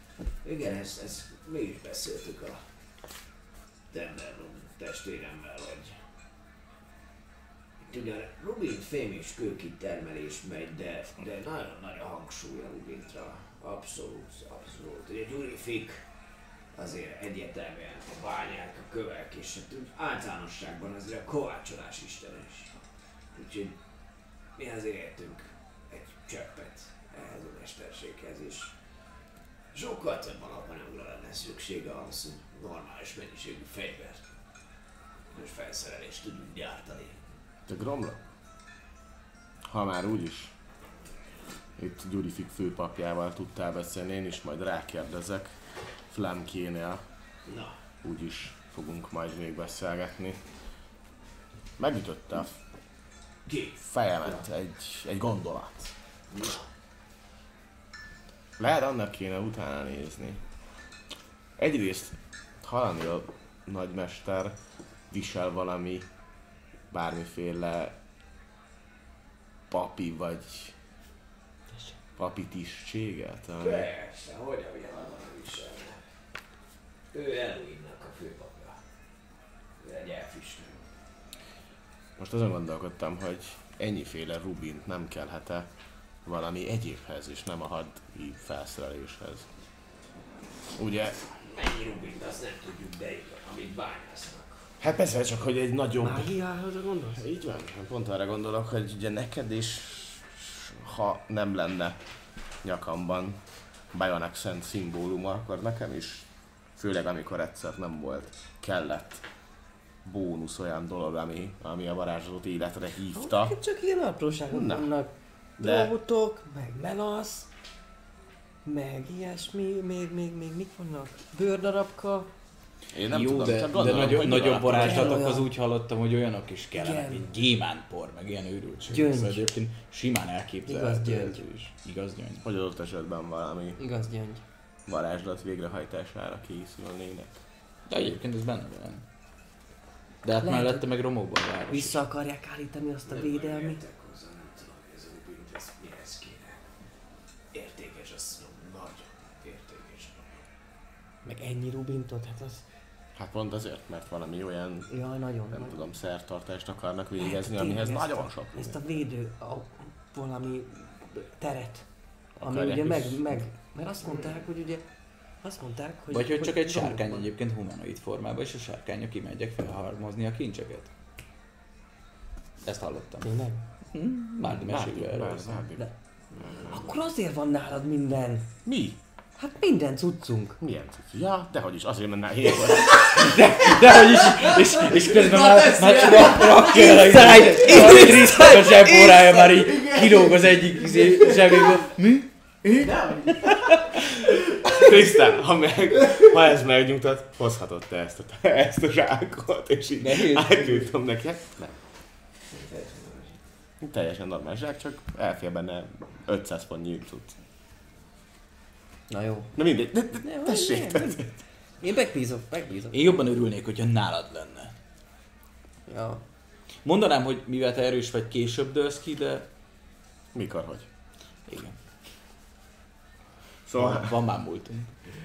igen, ezt, ezt mi is beszéltük a Tendernum testvéremmel, hogy ugyan Rubin fém és kőkitermelés megy, de, de nagyon nagy a hangsúly a Rubintra. Abszolút, abszolút. Ugye Gyuri Fik azért egyértelműen a bányák, a kövek, és hát általánosságban azért a kovácsolás istene is. Úgyhogy mi azért értünk egy csöppet ehhez a mesterséghez is. Sokkal több alapanyagra lenne szüksége ahhoz, hogy normális mennyiségű fegyvert és felszerelést tudjunk gyártani. Te Gromla? Ha már úgyis itt Gyuri Fik főpapjával tudtál beszélni, én is majd rákérdezek. Flamkénél Na, úgyis fogunk majd még beszélgetni. Megütötte a ki? fejemet egy, egy gondolat. Lehet annak kéne utána nézni. Egyrészt hallani a nagymester visel valami bármiféle papi vagy papi tisztséget, ami Persze, hogy a világban viselne. Ő Eloinnak a főpapja. Ő egy elfistő. Most azon gondolkodtam, hogy ennyiféle rubint nem kellhet-e valami egyébhez, és nem a hadi felszereléshez. Ugye, Mennyi rubint, azt nem tudjuk, de amit bányásznak. Hát persze, csak hogy egy nagyobb... Mágiához gondolsz? Így van, pont arra gondolok, hogy ugye neked is, ha nem lenne nyakamban Bionek Szent szimbóluma, akkor nekem is, főleg amikor egyszer nem volt, kellett bónusz olyan dolog, ami, ami a varázslatot életre hívta. Csak ilyen apróságok Na. vannak. De- Dolgotok, meg melasz, meg ilyesmi, még, még, még mik vannak? Bőrdarabka. Én nem Jó, tudom, de, csak de gondolom, nagyobb, hogy nagyobb nyilván- varázslatokhoz Olyan. úgy hallottam, hogy olyanok is kellenek, Igen. mint gyémánpor, meg ilyen őrültség. Gyöngy. Szóval egyébként simán elképzelhető Igaz gyöngy. is. Igaz gyöngy. Hogy adott esetben valami Igaz gyöngy. varázslat végrehajtására készülnének. De egyébként ez benne van. De hát Lehet, mellette meg romokban vár. Vissza akarják állítani azt a. Értékes, az nagyon értékes. Meg ennyi rubintot, hát az... Hát pont azért, mert valami olyan, Jaj, nagyon. nem nagy. tudom, szertartást akarnak végezni, Lehet, amihez nagyon ezt sok. a, Ezt a védő, a, valami teret. Ami Akarják ugye meg, is. meg, mert azt mondták, hogy ugye, azt mondták, hogy... Vagy hogy csak egy sárkány romokban. egyébként humanoid formában, és a sárkányok kimegyek felhalmozni a kincseket. Ezt hallottam. Tényleg? Hm? Márdi mesél erről. Akkor azért van nálad minden. Mi? Hát minden cuccunk. Milyen cucc? Ja, dehogy is, azért menne hétből. De hogy is, és, és közben már, már rak, rakja el a! Krisztak a zsebórája már így kilóg az egyik izé zsebéből. Mi? Krisztán, ha, meg, ha ez megnyugtat, hozhatod te ezt a, ezt a zsákot, és így átnyújtom neki. Hát, Nem. Teljesen normális zsák, csak elfér benne 500 pontnyi cucc. Na jó. Na mindegy, de, de, tessék. Én megbízok, megbízok. Én jobban örülnék, hogyha nálad lenne. Ja. Mondanám, hogy mivel te erős vagy, később dőlsz ki, de Mikor, hogy? igen. Szóval, Van, van már múltunk.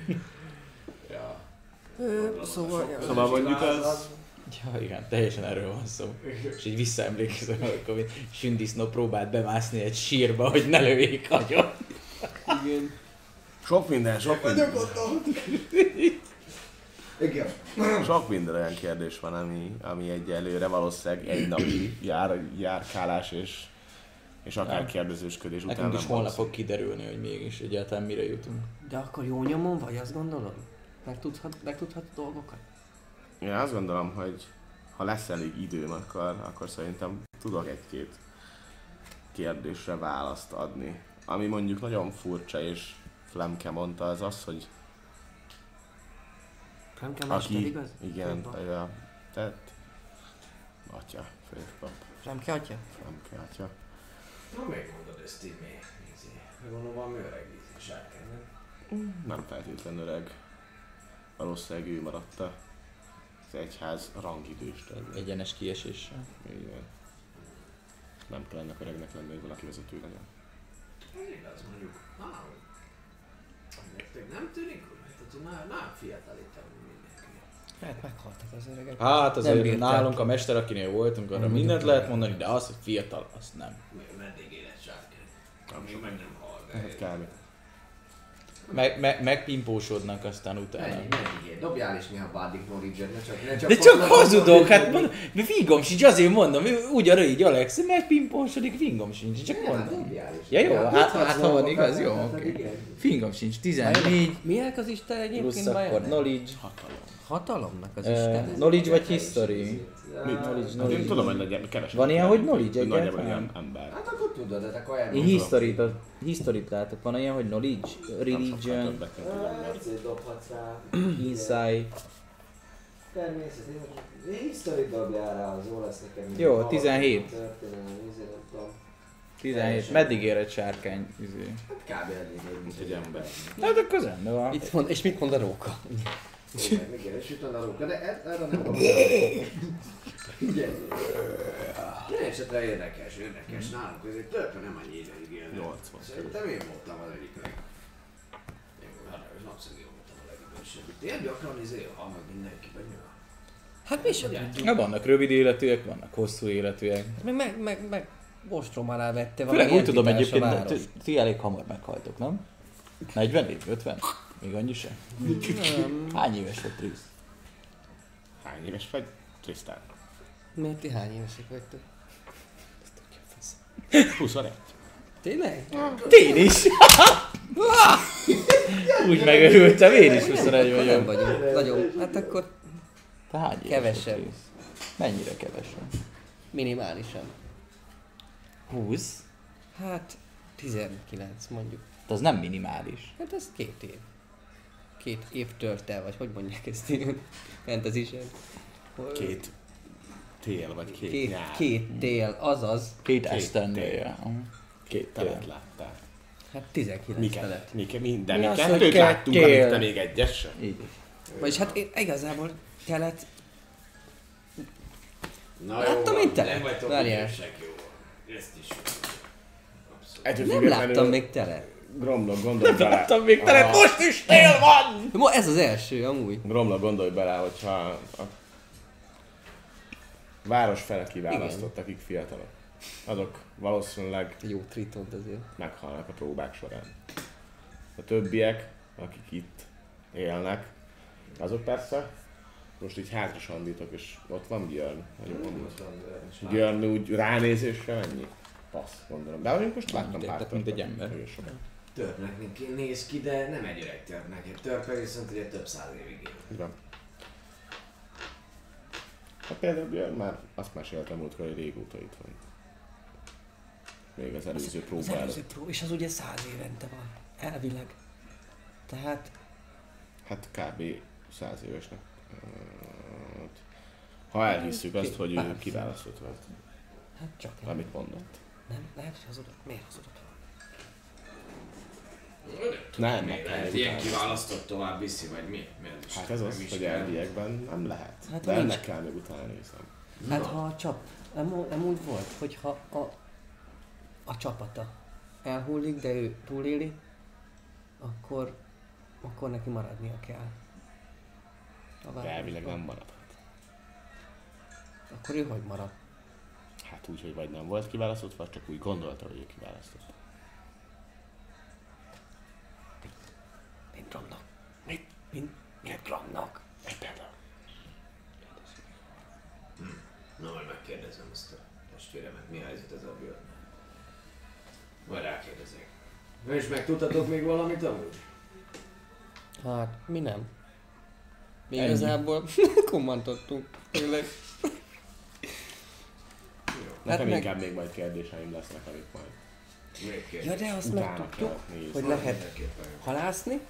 Ö, szóval... Ja. szóval mondjuk az... Ja, igen, teljesen erről van szó. És így visszaemlékezem, amikor sündisznó próbált bemászni egy sírba, hogy ne lőjék agyon. Igen. Sok minden, sok minden. Igen. Sok minden olyan kérdés van, ami, ami egyelőre valószínűleg egy napi jár, járkálás és, és akár kérdezősködés után Nekünk is nem holnap fog kiderülni, hogy mégis egyáltalán mire jutunk. De akkor jó nyomon vagy, azt gondolod? Megtudhat, megtudhat dolgokat? Én azt gondolom, hogy ha lesz elég időm, akkor, akkor szerintem tudok egy-két kérdésre választ adni. Ami mondjuk nagyon furcsa, és Flemke mondta, az az, hogy mester, aki... igaz? Igen, ő tett... Atya, főpap, Nem kell, atya? Flemke atya. Na megmondod ezt. Izé. Megmondom, valami öreg sárkány, nem? Nem feltétlenül öreg. Valószínűleg ő maradt a- az egyház rangidős Egyenes kieséssel. Igen. Nem kell ennek öregnek lenni, hogy valaki vezető legyen. Ez igaz, mondjuk. Nálam. Nektek nem tűnik, hogy hát, hogy nem, nem fiatalítom mindenki. Hát meghaltak az öregek. Hát Nem azért bírták. nálunk a mester, akinél voltunk, arra Nem mindent lehet mondani, de az, hogy fiatal, azt nem. Meddig élet sárkány. Még meg nem hal. Hát kb. Meg, meg, megpimpósodnak aztán utána. Mennyi ér? Dobjál is néha Bardic Knowledge-et, ne csak, ne csak De csak hazudok, hát mondom, de fingom sincs, azért mondom, ugyanúgy így Alex, megpimpósodik, fingom sincs, csak Nem, hát mondom. dobjál is. Ja jó, hát, hát ha van igaz, jó, oké. igen. Fingom sincs, 14, Milyenek az Isten plusz egyébként akkor Bajonet? knowledge, Hatalomnak az Isten. knowledge vagy history. Mit? Knowledge, Hát knowledge. én tudom, hogy nagyjából keresem. Van ilyen, hogy knowledge egyáltalán? ember. Hát akkor tudod, de te kaján Én history-t, history-t látok, van ilyen, hogy knowledge, religion, ember. Insight. Természetesen. History dobjál rá, az jó lesz nekem. Jó, Valami 17. Történelem, izé, nem tudom. 17. Meddig ér egy sárkány? Izé. Hát kb. elég, Mint egy ember. Hát akkor az rendben van. Mit mond, és mit mond a róka? Igen, és jut a róka, de e- erre nem dobom. Ugye? Minden esetre érdekes, érdekes. Nálunk azért törpe nem annyi ideig élnek. 80. Szerintem én voltam az egyik leg... Én hát, napszemű voltam a legidősebb. Ilyen gyakran izé, ha meg mindenki benyúl. Hát mi sem tudjuk. Na, vannak rövid életűek, vannak hosszú életűek. Meg, meg, meg, meg ostrom alá vette Főleg valami úgy tudom egyébként, ti elég hamar meghaltok, nem? 40 év, 50? Még annyi sem? Hány éves volt Trisz? Hány éves vagy? Trisztán. Miért ti hány évesek vagytok? 21. Tényleg? Én is! Úgy megörültem, én is 21 Akkor nem vagyok. vagyunk. Nagyon. Hát akkor Te hány éves Kevesebb. Trisz? Mennyire kevesebb? minimálisan. 20? Hát 19 mondjuk. De az nem minimális. Hát ez két év. Két év tört el, vagy hogy mondják ezt ilyen fantasy Két tél, vagy két, két, nyár. két tél, azaz, Két Két esztendője. Két telet láttál. hát 19 Miket? felett. Miket? Minden. Mi Ők két láttunk, tél? amíg te még egyet sem. Így. Vagyis hát én igazából telet, Na Láttam jó, én te? Nem vagytok Várjál. Ezt is. Abszolút. Nem láttam még telet. Gromlok, gondolj bele. Láttam még tele, most is tél van! Ma ez az első amúgy. Gromlok, gondolj bele, hogyha a város fele kiválasztott, akik fiatalok. Azok valószínűleg Jó tritont azért. meghalnak a próbák során. A többiek, akik itt élnek, azok persze most így hátra sandítok, és ott van Björn. Björn úgy ránézésre mennyi? Passz, gondolom. De most láttam pár mint egy ember. Nagyon sok. Törpnek néz ki, de nem egy öreg törpnek. Egy törpe viszont ugye több száz évig él. Van. Hát például Björn már azt meséltem múltkor, hogy régóta itt van. Még az előző Az próba előző prób, és az ugye száz évente van. Elvileg. Tehát Hát kb. 100 évesnek. Ha elhisszük azt, hogy ő kiválasztott volt, Hát csak nem. amit mondott. Nem, lehet, hogy hazudott. Miért hazudott? Nem, meg kell lehet ilyen kiválasztott tovább viszi, vagy mi? Miért is? Hát ez az, nem is hogy elviekben nem lehet. Hát De ennek kell még utána néznem. Hát ha a csap, nem, nem úgy volt, hogyha a, a csapata elhullik, de ő túléli, akkor, akkor neki maradnia kell. A De elvileg nem maradhat. Akkor ő hogy marad? Hát úgy, hogy vagy nem volt kiválasztott, vagy csak úgy gondolta, hogy ő kiválasztott. Mint romnak. Mit? Mint, miért romnak? Egy példa. Na majd megkérdezem azt a testvéremet, mi a helyzet ez a bőr. Majd rákérdezek. Na és megtudtatok még valamit amúgy? Hát, mi nem. Mi Ennyi. igazából kommantottunk. Tényleg. Nekem meg- inkább még majd kérdéseim lesznek, amik majd Ja, de azt utána megtudtuk, hogy lehet halászni.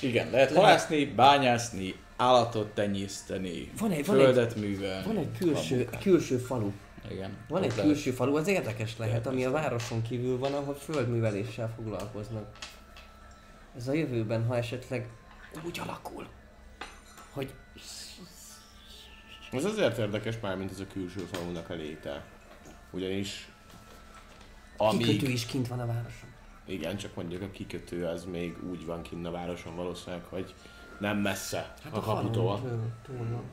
Igen, lehet halászni, bányászni, állatot tenyészteni, Van egy- van földet művelni. Van egy külső, külső falu. Igen. Van egy lehet. külső falu, az érdekes lehet, Lehet ami a városon kívül van, ahol földműveléssel foglalkoznak. Ez a jövőben, ha esetleg úgy alakul, hogy Ez azért érdekes már, mint ez a külső falunak a léte. Ugyanis kikötő amíg, is kint van a városon. Igen, csak mondjuk a kikötő az még úgy van kinn a városon valószínűleg, hogy nem messze a kaputól, falun túl- túl van.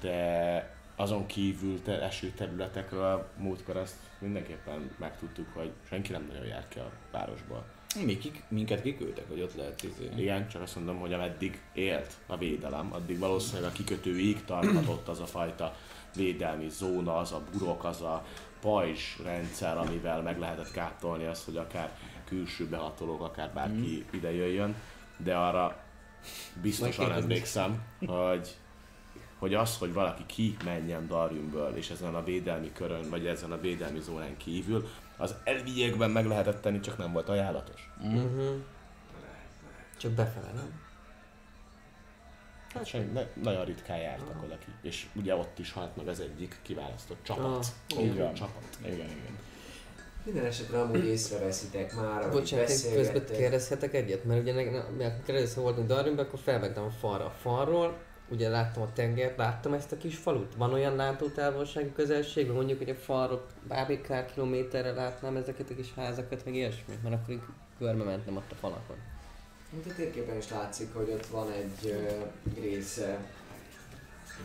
de azon kívül te, eső területekről múltkor azt mindenképpen megtudtuk, hogy senki nem nagyon jár ki a városból. Mi, kik, minket kiküldtek, hogy ott lehet izé. Igen, csak azt mondom, hogy ameddig élt a védelem, addig valószínűleg a kikötőig tarthatott az a fajta védelmi zóna, az a burok, az a pajzs rendszer, amivel meg lehetett gátolni azt, hogy akár külső behatolók, akár bárki mm. ide jöjjön, de arra biztosan emlékszem, hogy hogy az, hogy valaki kimenjen Darwinből, és ezen a védelmi körön, vagy ezen a védelmi zónán kívül, az elviekben meg lehetett tenni, csak nem volt ajánlatos. Uh-huh. Csak befele, nem? Hát sem, ne, nagyon ritkán jártak oda ki. És ugye ott is halt meg az egyik kiválasztott csapat. Ah, így van. Csapat. Igen, igen. Minden esetre amúgy észreveszitek már, Bocsánat, én közben kérdezhetek egyet? Mert ugye amikor először voltunk Darwinben, akkor felmentem a falra. A falról, ugye láttam a tengert, láttam ezt a kis falut. Van olyan látótávolságú közelségben, mondjuk, hogy a falról bármilyen kár kilométerre látnám ezeket a kis házakat, meg ilyesmi, mert akkor így körbe mentem ott a falakon. Mint a térképen is látszik, hogy ott van egy ö, része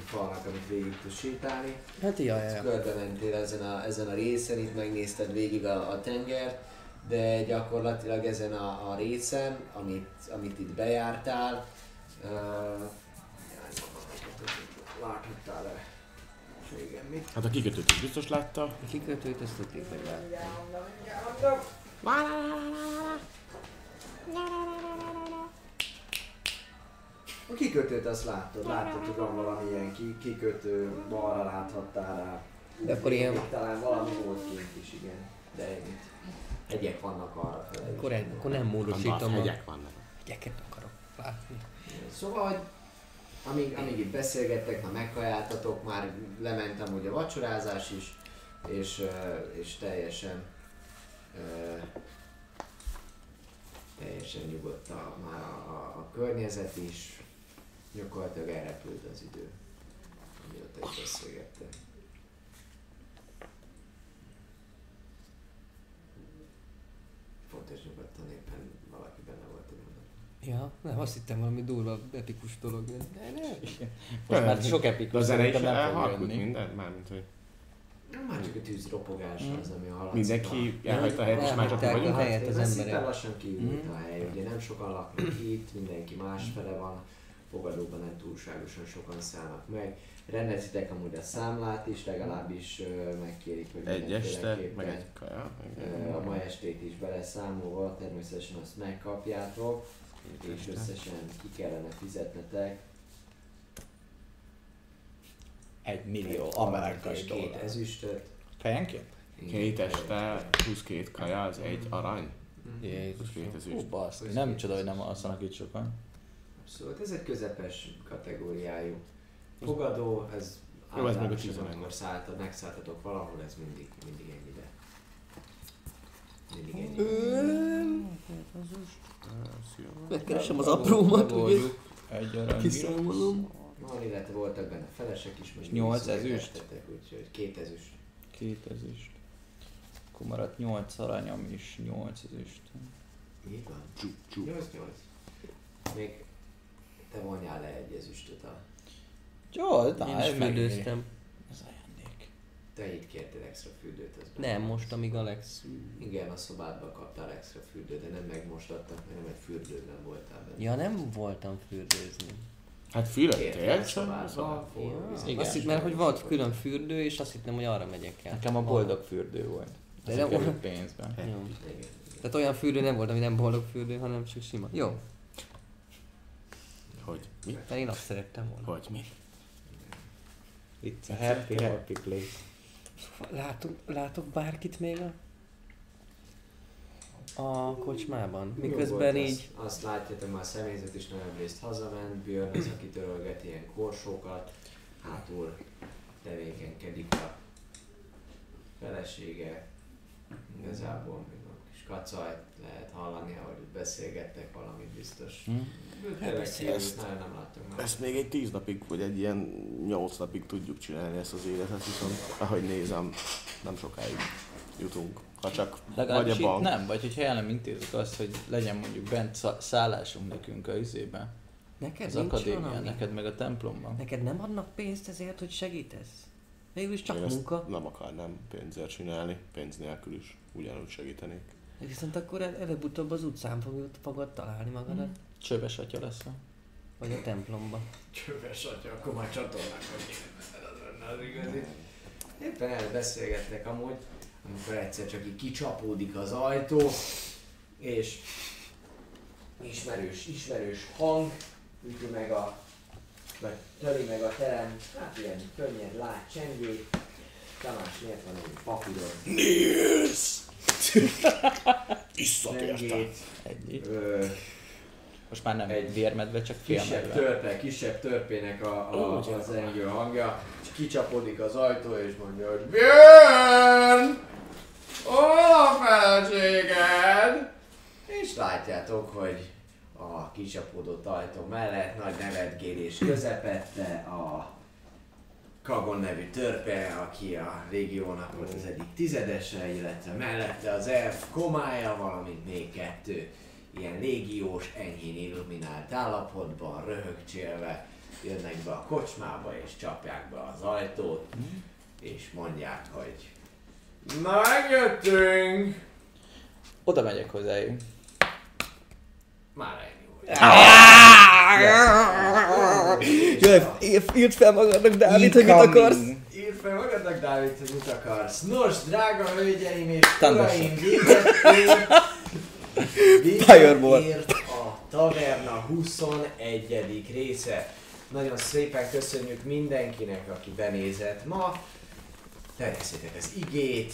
falnak, amit végig tudsz sétálni. Hát ja, ja. Körbe mentél ezen a, ezen a részen, itt megnézted végig a, a tengert, de gyakorlatilag ezen a, a részen, amit, amit itt bejártál, uh, láthattál-e? Hát a kikötőt is biztos látta. A kikötőt ezt tudjuk, hogy. Kikötőt azt láttad, láttad, hogy van valamilyen ki, kikötő, balra láthattál rá. De akkor ilyen- Talán valami volt kint is, igen. De itt hegyek vannak arra felé. Akkor, egy, akkor nem módosítom a hegyek vannak. hegyeket akarok látni. Szóval, hogy amíg, amíg itt beszélgettek, ha meghajáltatok, már lementem ugye a vacsorázás is, és, és teljesen teljesen nyugodt a, már a, a, a környezet is, gyakorlatilag elrepült az idő, amióta itt beszélgettek. Fontos nyugodtan éppen valaki benne volt egy mondat. Ja, nem, azt hittem valami durva, epikus dolog. De ne, ne. Most már sok epikus De a zene is szerintem nem fog elhalkult jönni. minden, mármint, hogy Már csak a tűz ropogása az, ami hallatszik. mindenki elhagyta a helyet, és már csak a vagyunk. Hát, ez szépen lassan kiürült a hely, ugye nem sokan laknak itt, mindenki másfele van, fogadóban nem túlságosan sokan szállnak meg. Rendezitek amúgy a számlát is, legalábbis ö, megkérik, hogy Egy este, meg egy kaja. ö, a ma estét is beleszámolva, természetesen azt megkapjátok, és összesen ki kellene fizetnetek. Egy millió amerikai két ezüstöt. Fejenként? Két este, plusz két kaja, az egy arany. Jézus. Plusz két Hú, ezüst. baszki. Nem csoda, hogy nem alszanak itt sokan. Abszolút, ez egy közepes kategóriájú fogadó, ez Jó, ez meg a 11. amikor szálltad, megszálltatok valahol, ez mindig, mindig ennyire. Mindig ennyire. Megkeresem az aprómat, ugye? Kiszámolom. Van, illetve voltak benne felesek is, nyolc vissza ezüst? tettek, Úgyhogy két ezüst. Két ezüst. Akkor maradt nyolc aranyam és nyolc ezüst. Mi van? Csup, csup. 8 8. Még te vonjál le egy ezüstöt a... Jó, Én na, is ez megéri. fürdőztem. Ez ajándék. Te itt kértél extra fürdőt, az Nem, most amíg Alex... Igen, a szobádba kaptál extra fürdőt, de nem megmostattak, mert nem egy fürdőben voltál benne. Ja, nem voltam fürdőzni. Hát Kértél fülettél, a forró Ja. vizet. Igen. Azt hittem, mert hogy volt külön fürdő, és azt hittem, hogy arra megyek el. Nekem a boldog fürdő volt. De nem- került pénzben. Tehát olyan fürdő nem volt, ami nem boldog fürdő, hanem csak sima. Jó, Hogy mi? mert én azt szerettem volna. Hogy mi? It's a happy, happy place. Látok, látok bárkit még a, a kocsmában? Miközben így... Azt, azt látjátok, már a személyzet is nagyon részt hazament, Björn az, aki törölget ilyen korsókat, hátul tevékenykedik a felesége, igazából még a kis kacajt lehet hallani, ahogy beszélgettek valamit biztos. Hm? Ezt- nagyon nem már. Ezt még egy tíz napig, vagy egy ilyen nyolc napig tudjuk csinálni ezt az életet, viszont ahogy nézem, nem sokáig jutunk. Ha csak vagy a bank. nem, vagy hogyha el nem intézzük azt, hogy legyen mondjuk bent szá- szállásunk nekünk a izébe, Neked az akadémián, neked meg a templomban. Neked nem adnak pénzt ezért, hogy segítesz? Végül is csak Én ezt munka. nem akarnám pénzért csinálni, pénz nélkül is ugyanúgy segítenék. Viszont akkor el- előbb-utóbb az utcán fogod, fogod találni magadat. Csöves atya lesz. Vagy a templomba. Csöves atya, akkor már csatornákon az lenne az igazi. Éppen erre beszélgettek amúgy, amikor egyszer csak így kicsapódik az ajtó, és ismerős, ismerős hang üti meg a, vagy töri meg a terem, hát ilyen könnyed lát csengét. Tamás miért van egy papíron? Nézz! Visszatértem. Egy. ö, Most már nem Egy vérmedve, csak kisebb félmedve. törpe, kisebb törpének a, a, az engő hangja, és kicsapódik az ajtó, és mondja, hogy Björn! Hol a feleséged? És látjátok, hogy a kicsapódott ajtó mellett nagy nevetgélés közepette a Kagon nevű törpe, aki a régiónak volt az egyik tizedese, illetve mellette az elf komája, valamint még kettő ilyen légiós, enyhén illuminált állapotban, röhögcsélve, jönnek be a kocsmába és csapják be az ajtót, és mondják, hogy megjöttünk! Oda megyek hozzájuk. Már ennyi volt. Jaj, írd fel magadnak, Dávid, hogy mit akarsz. Írd fel magadnak, Dávid, hogy mit akarsz. Nos, drága hölgyeim és uraim, véget ért, Fireball. ért a Taverna 21. része. Nagyon szépen köszönjük mindenkinek, aki benézett ma. Terjesszétek az igét,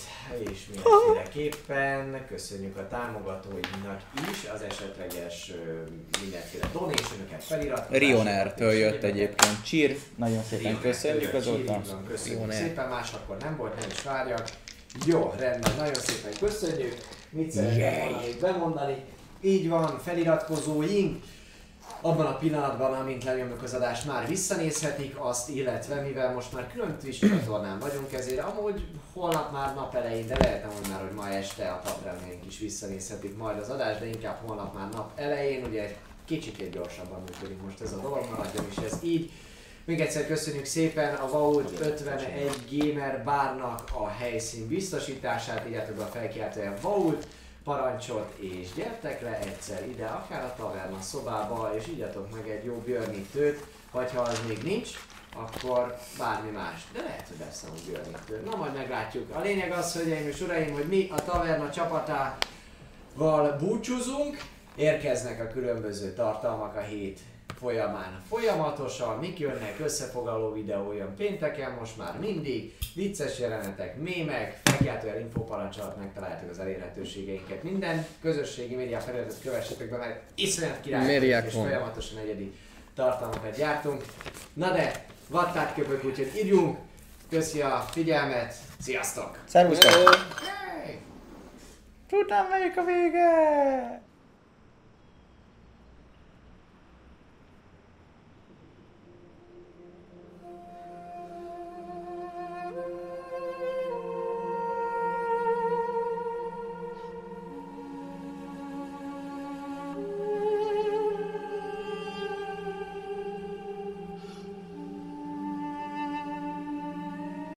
és mindenféleképpen köszönjük a támogatóinknak is az esetleges ö, mindenféle donationöket, feliratkozásokat. Rioner-től jött egyébként. Csír, nagyon szépen köszönjük azóta. Köszönjük Rioner. szépen, más akkor nem volt, nem is várjak. Jó, rendben, nagyon szépen köszönjük. Mit szeretnél még bemondani? Így van, feliratkozóink abban a pillanatban, amint lenyomjuk az adást, már visszanézhetik azt, illetve mivel most már külön Twitch csatornán vagyunk, ezért amúgy holnap már nap elején, de lehet amúgy már, hogy ma este a tapremnénk is visszanézhetik majd az adást, de inkább holnap már nap elején, ugye kicsit gyorsabban működik most ez a dolog, maradjon is ez így. Még egyszer köszönjük szépen a Vault 51 Gamer bárnak a helyszín biztosítását, írjátok be a felkiáltója Vault parancsot, és gyertek le egyszer ide, akár a taverna szobába, és igyatok meg egy jó björnítőt, vagy ha az még nincs, akkor bármi más. De lehet, hogy lesz amúgy björnítő. Na majd meglátjuk. A lényeg az, hölgyeim és uraim, hogy mi a taverna csapatával búcsúzunk, érkeznek a különböző tartalmak a hét folyamán folyamatosan, mik jönnek, összefoglaló videó jön pénteken, most már mindig, vicces jelenetek, mémek, felkiáltójel infoparancs alatt megtaláljátok az elérhetőségeinket. Minden közösségi média felületet kövessetek be, mert iszonyat király és folyamatosan egyedi tartalmakat gyártunk. Na de, vattát köpök, úgyhogy írjunk, köszi a figyelmet, sziasztok! Szervusztok! Hey! Tudnám melyik a vége!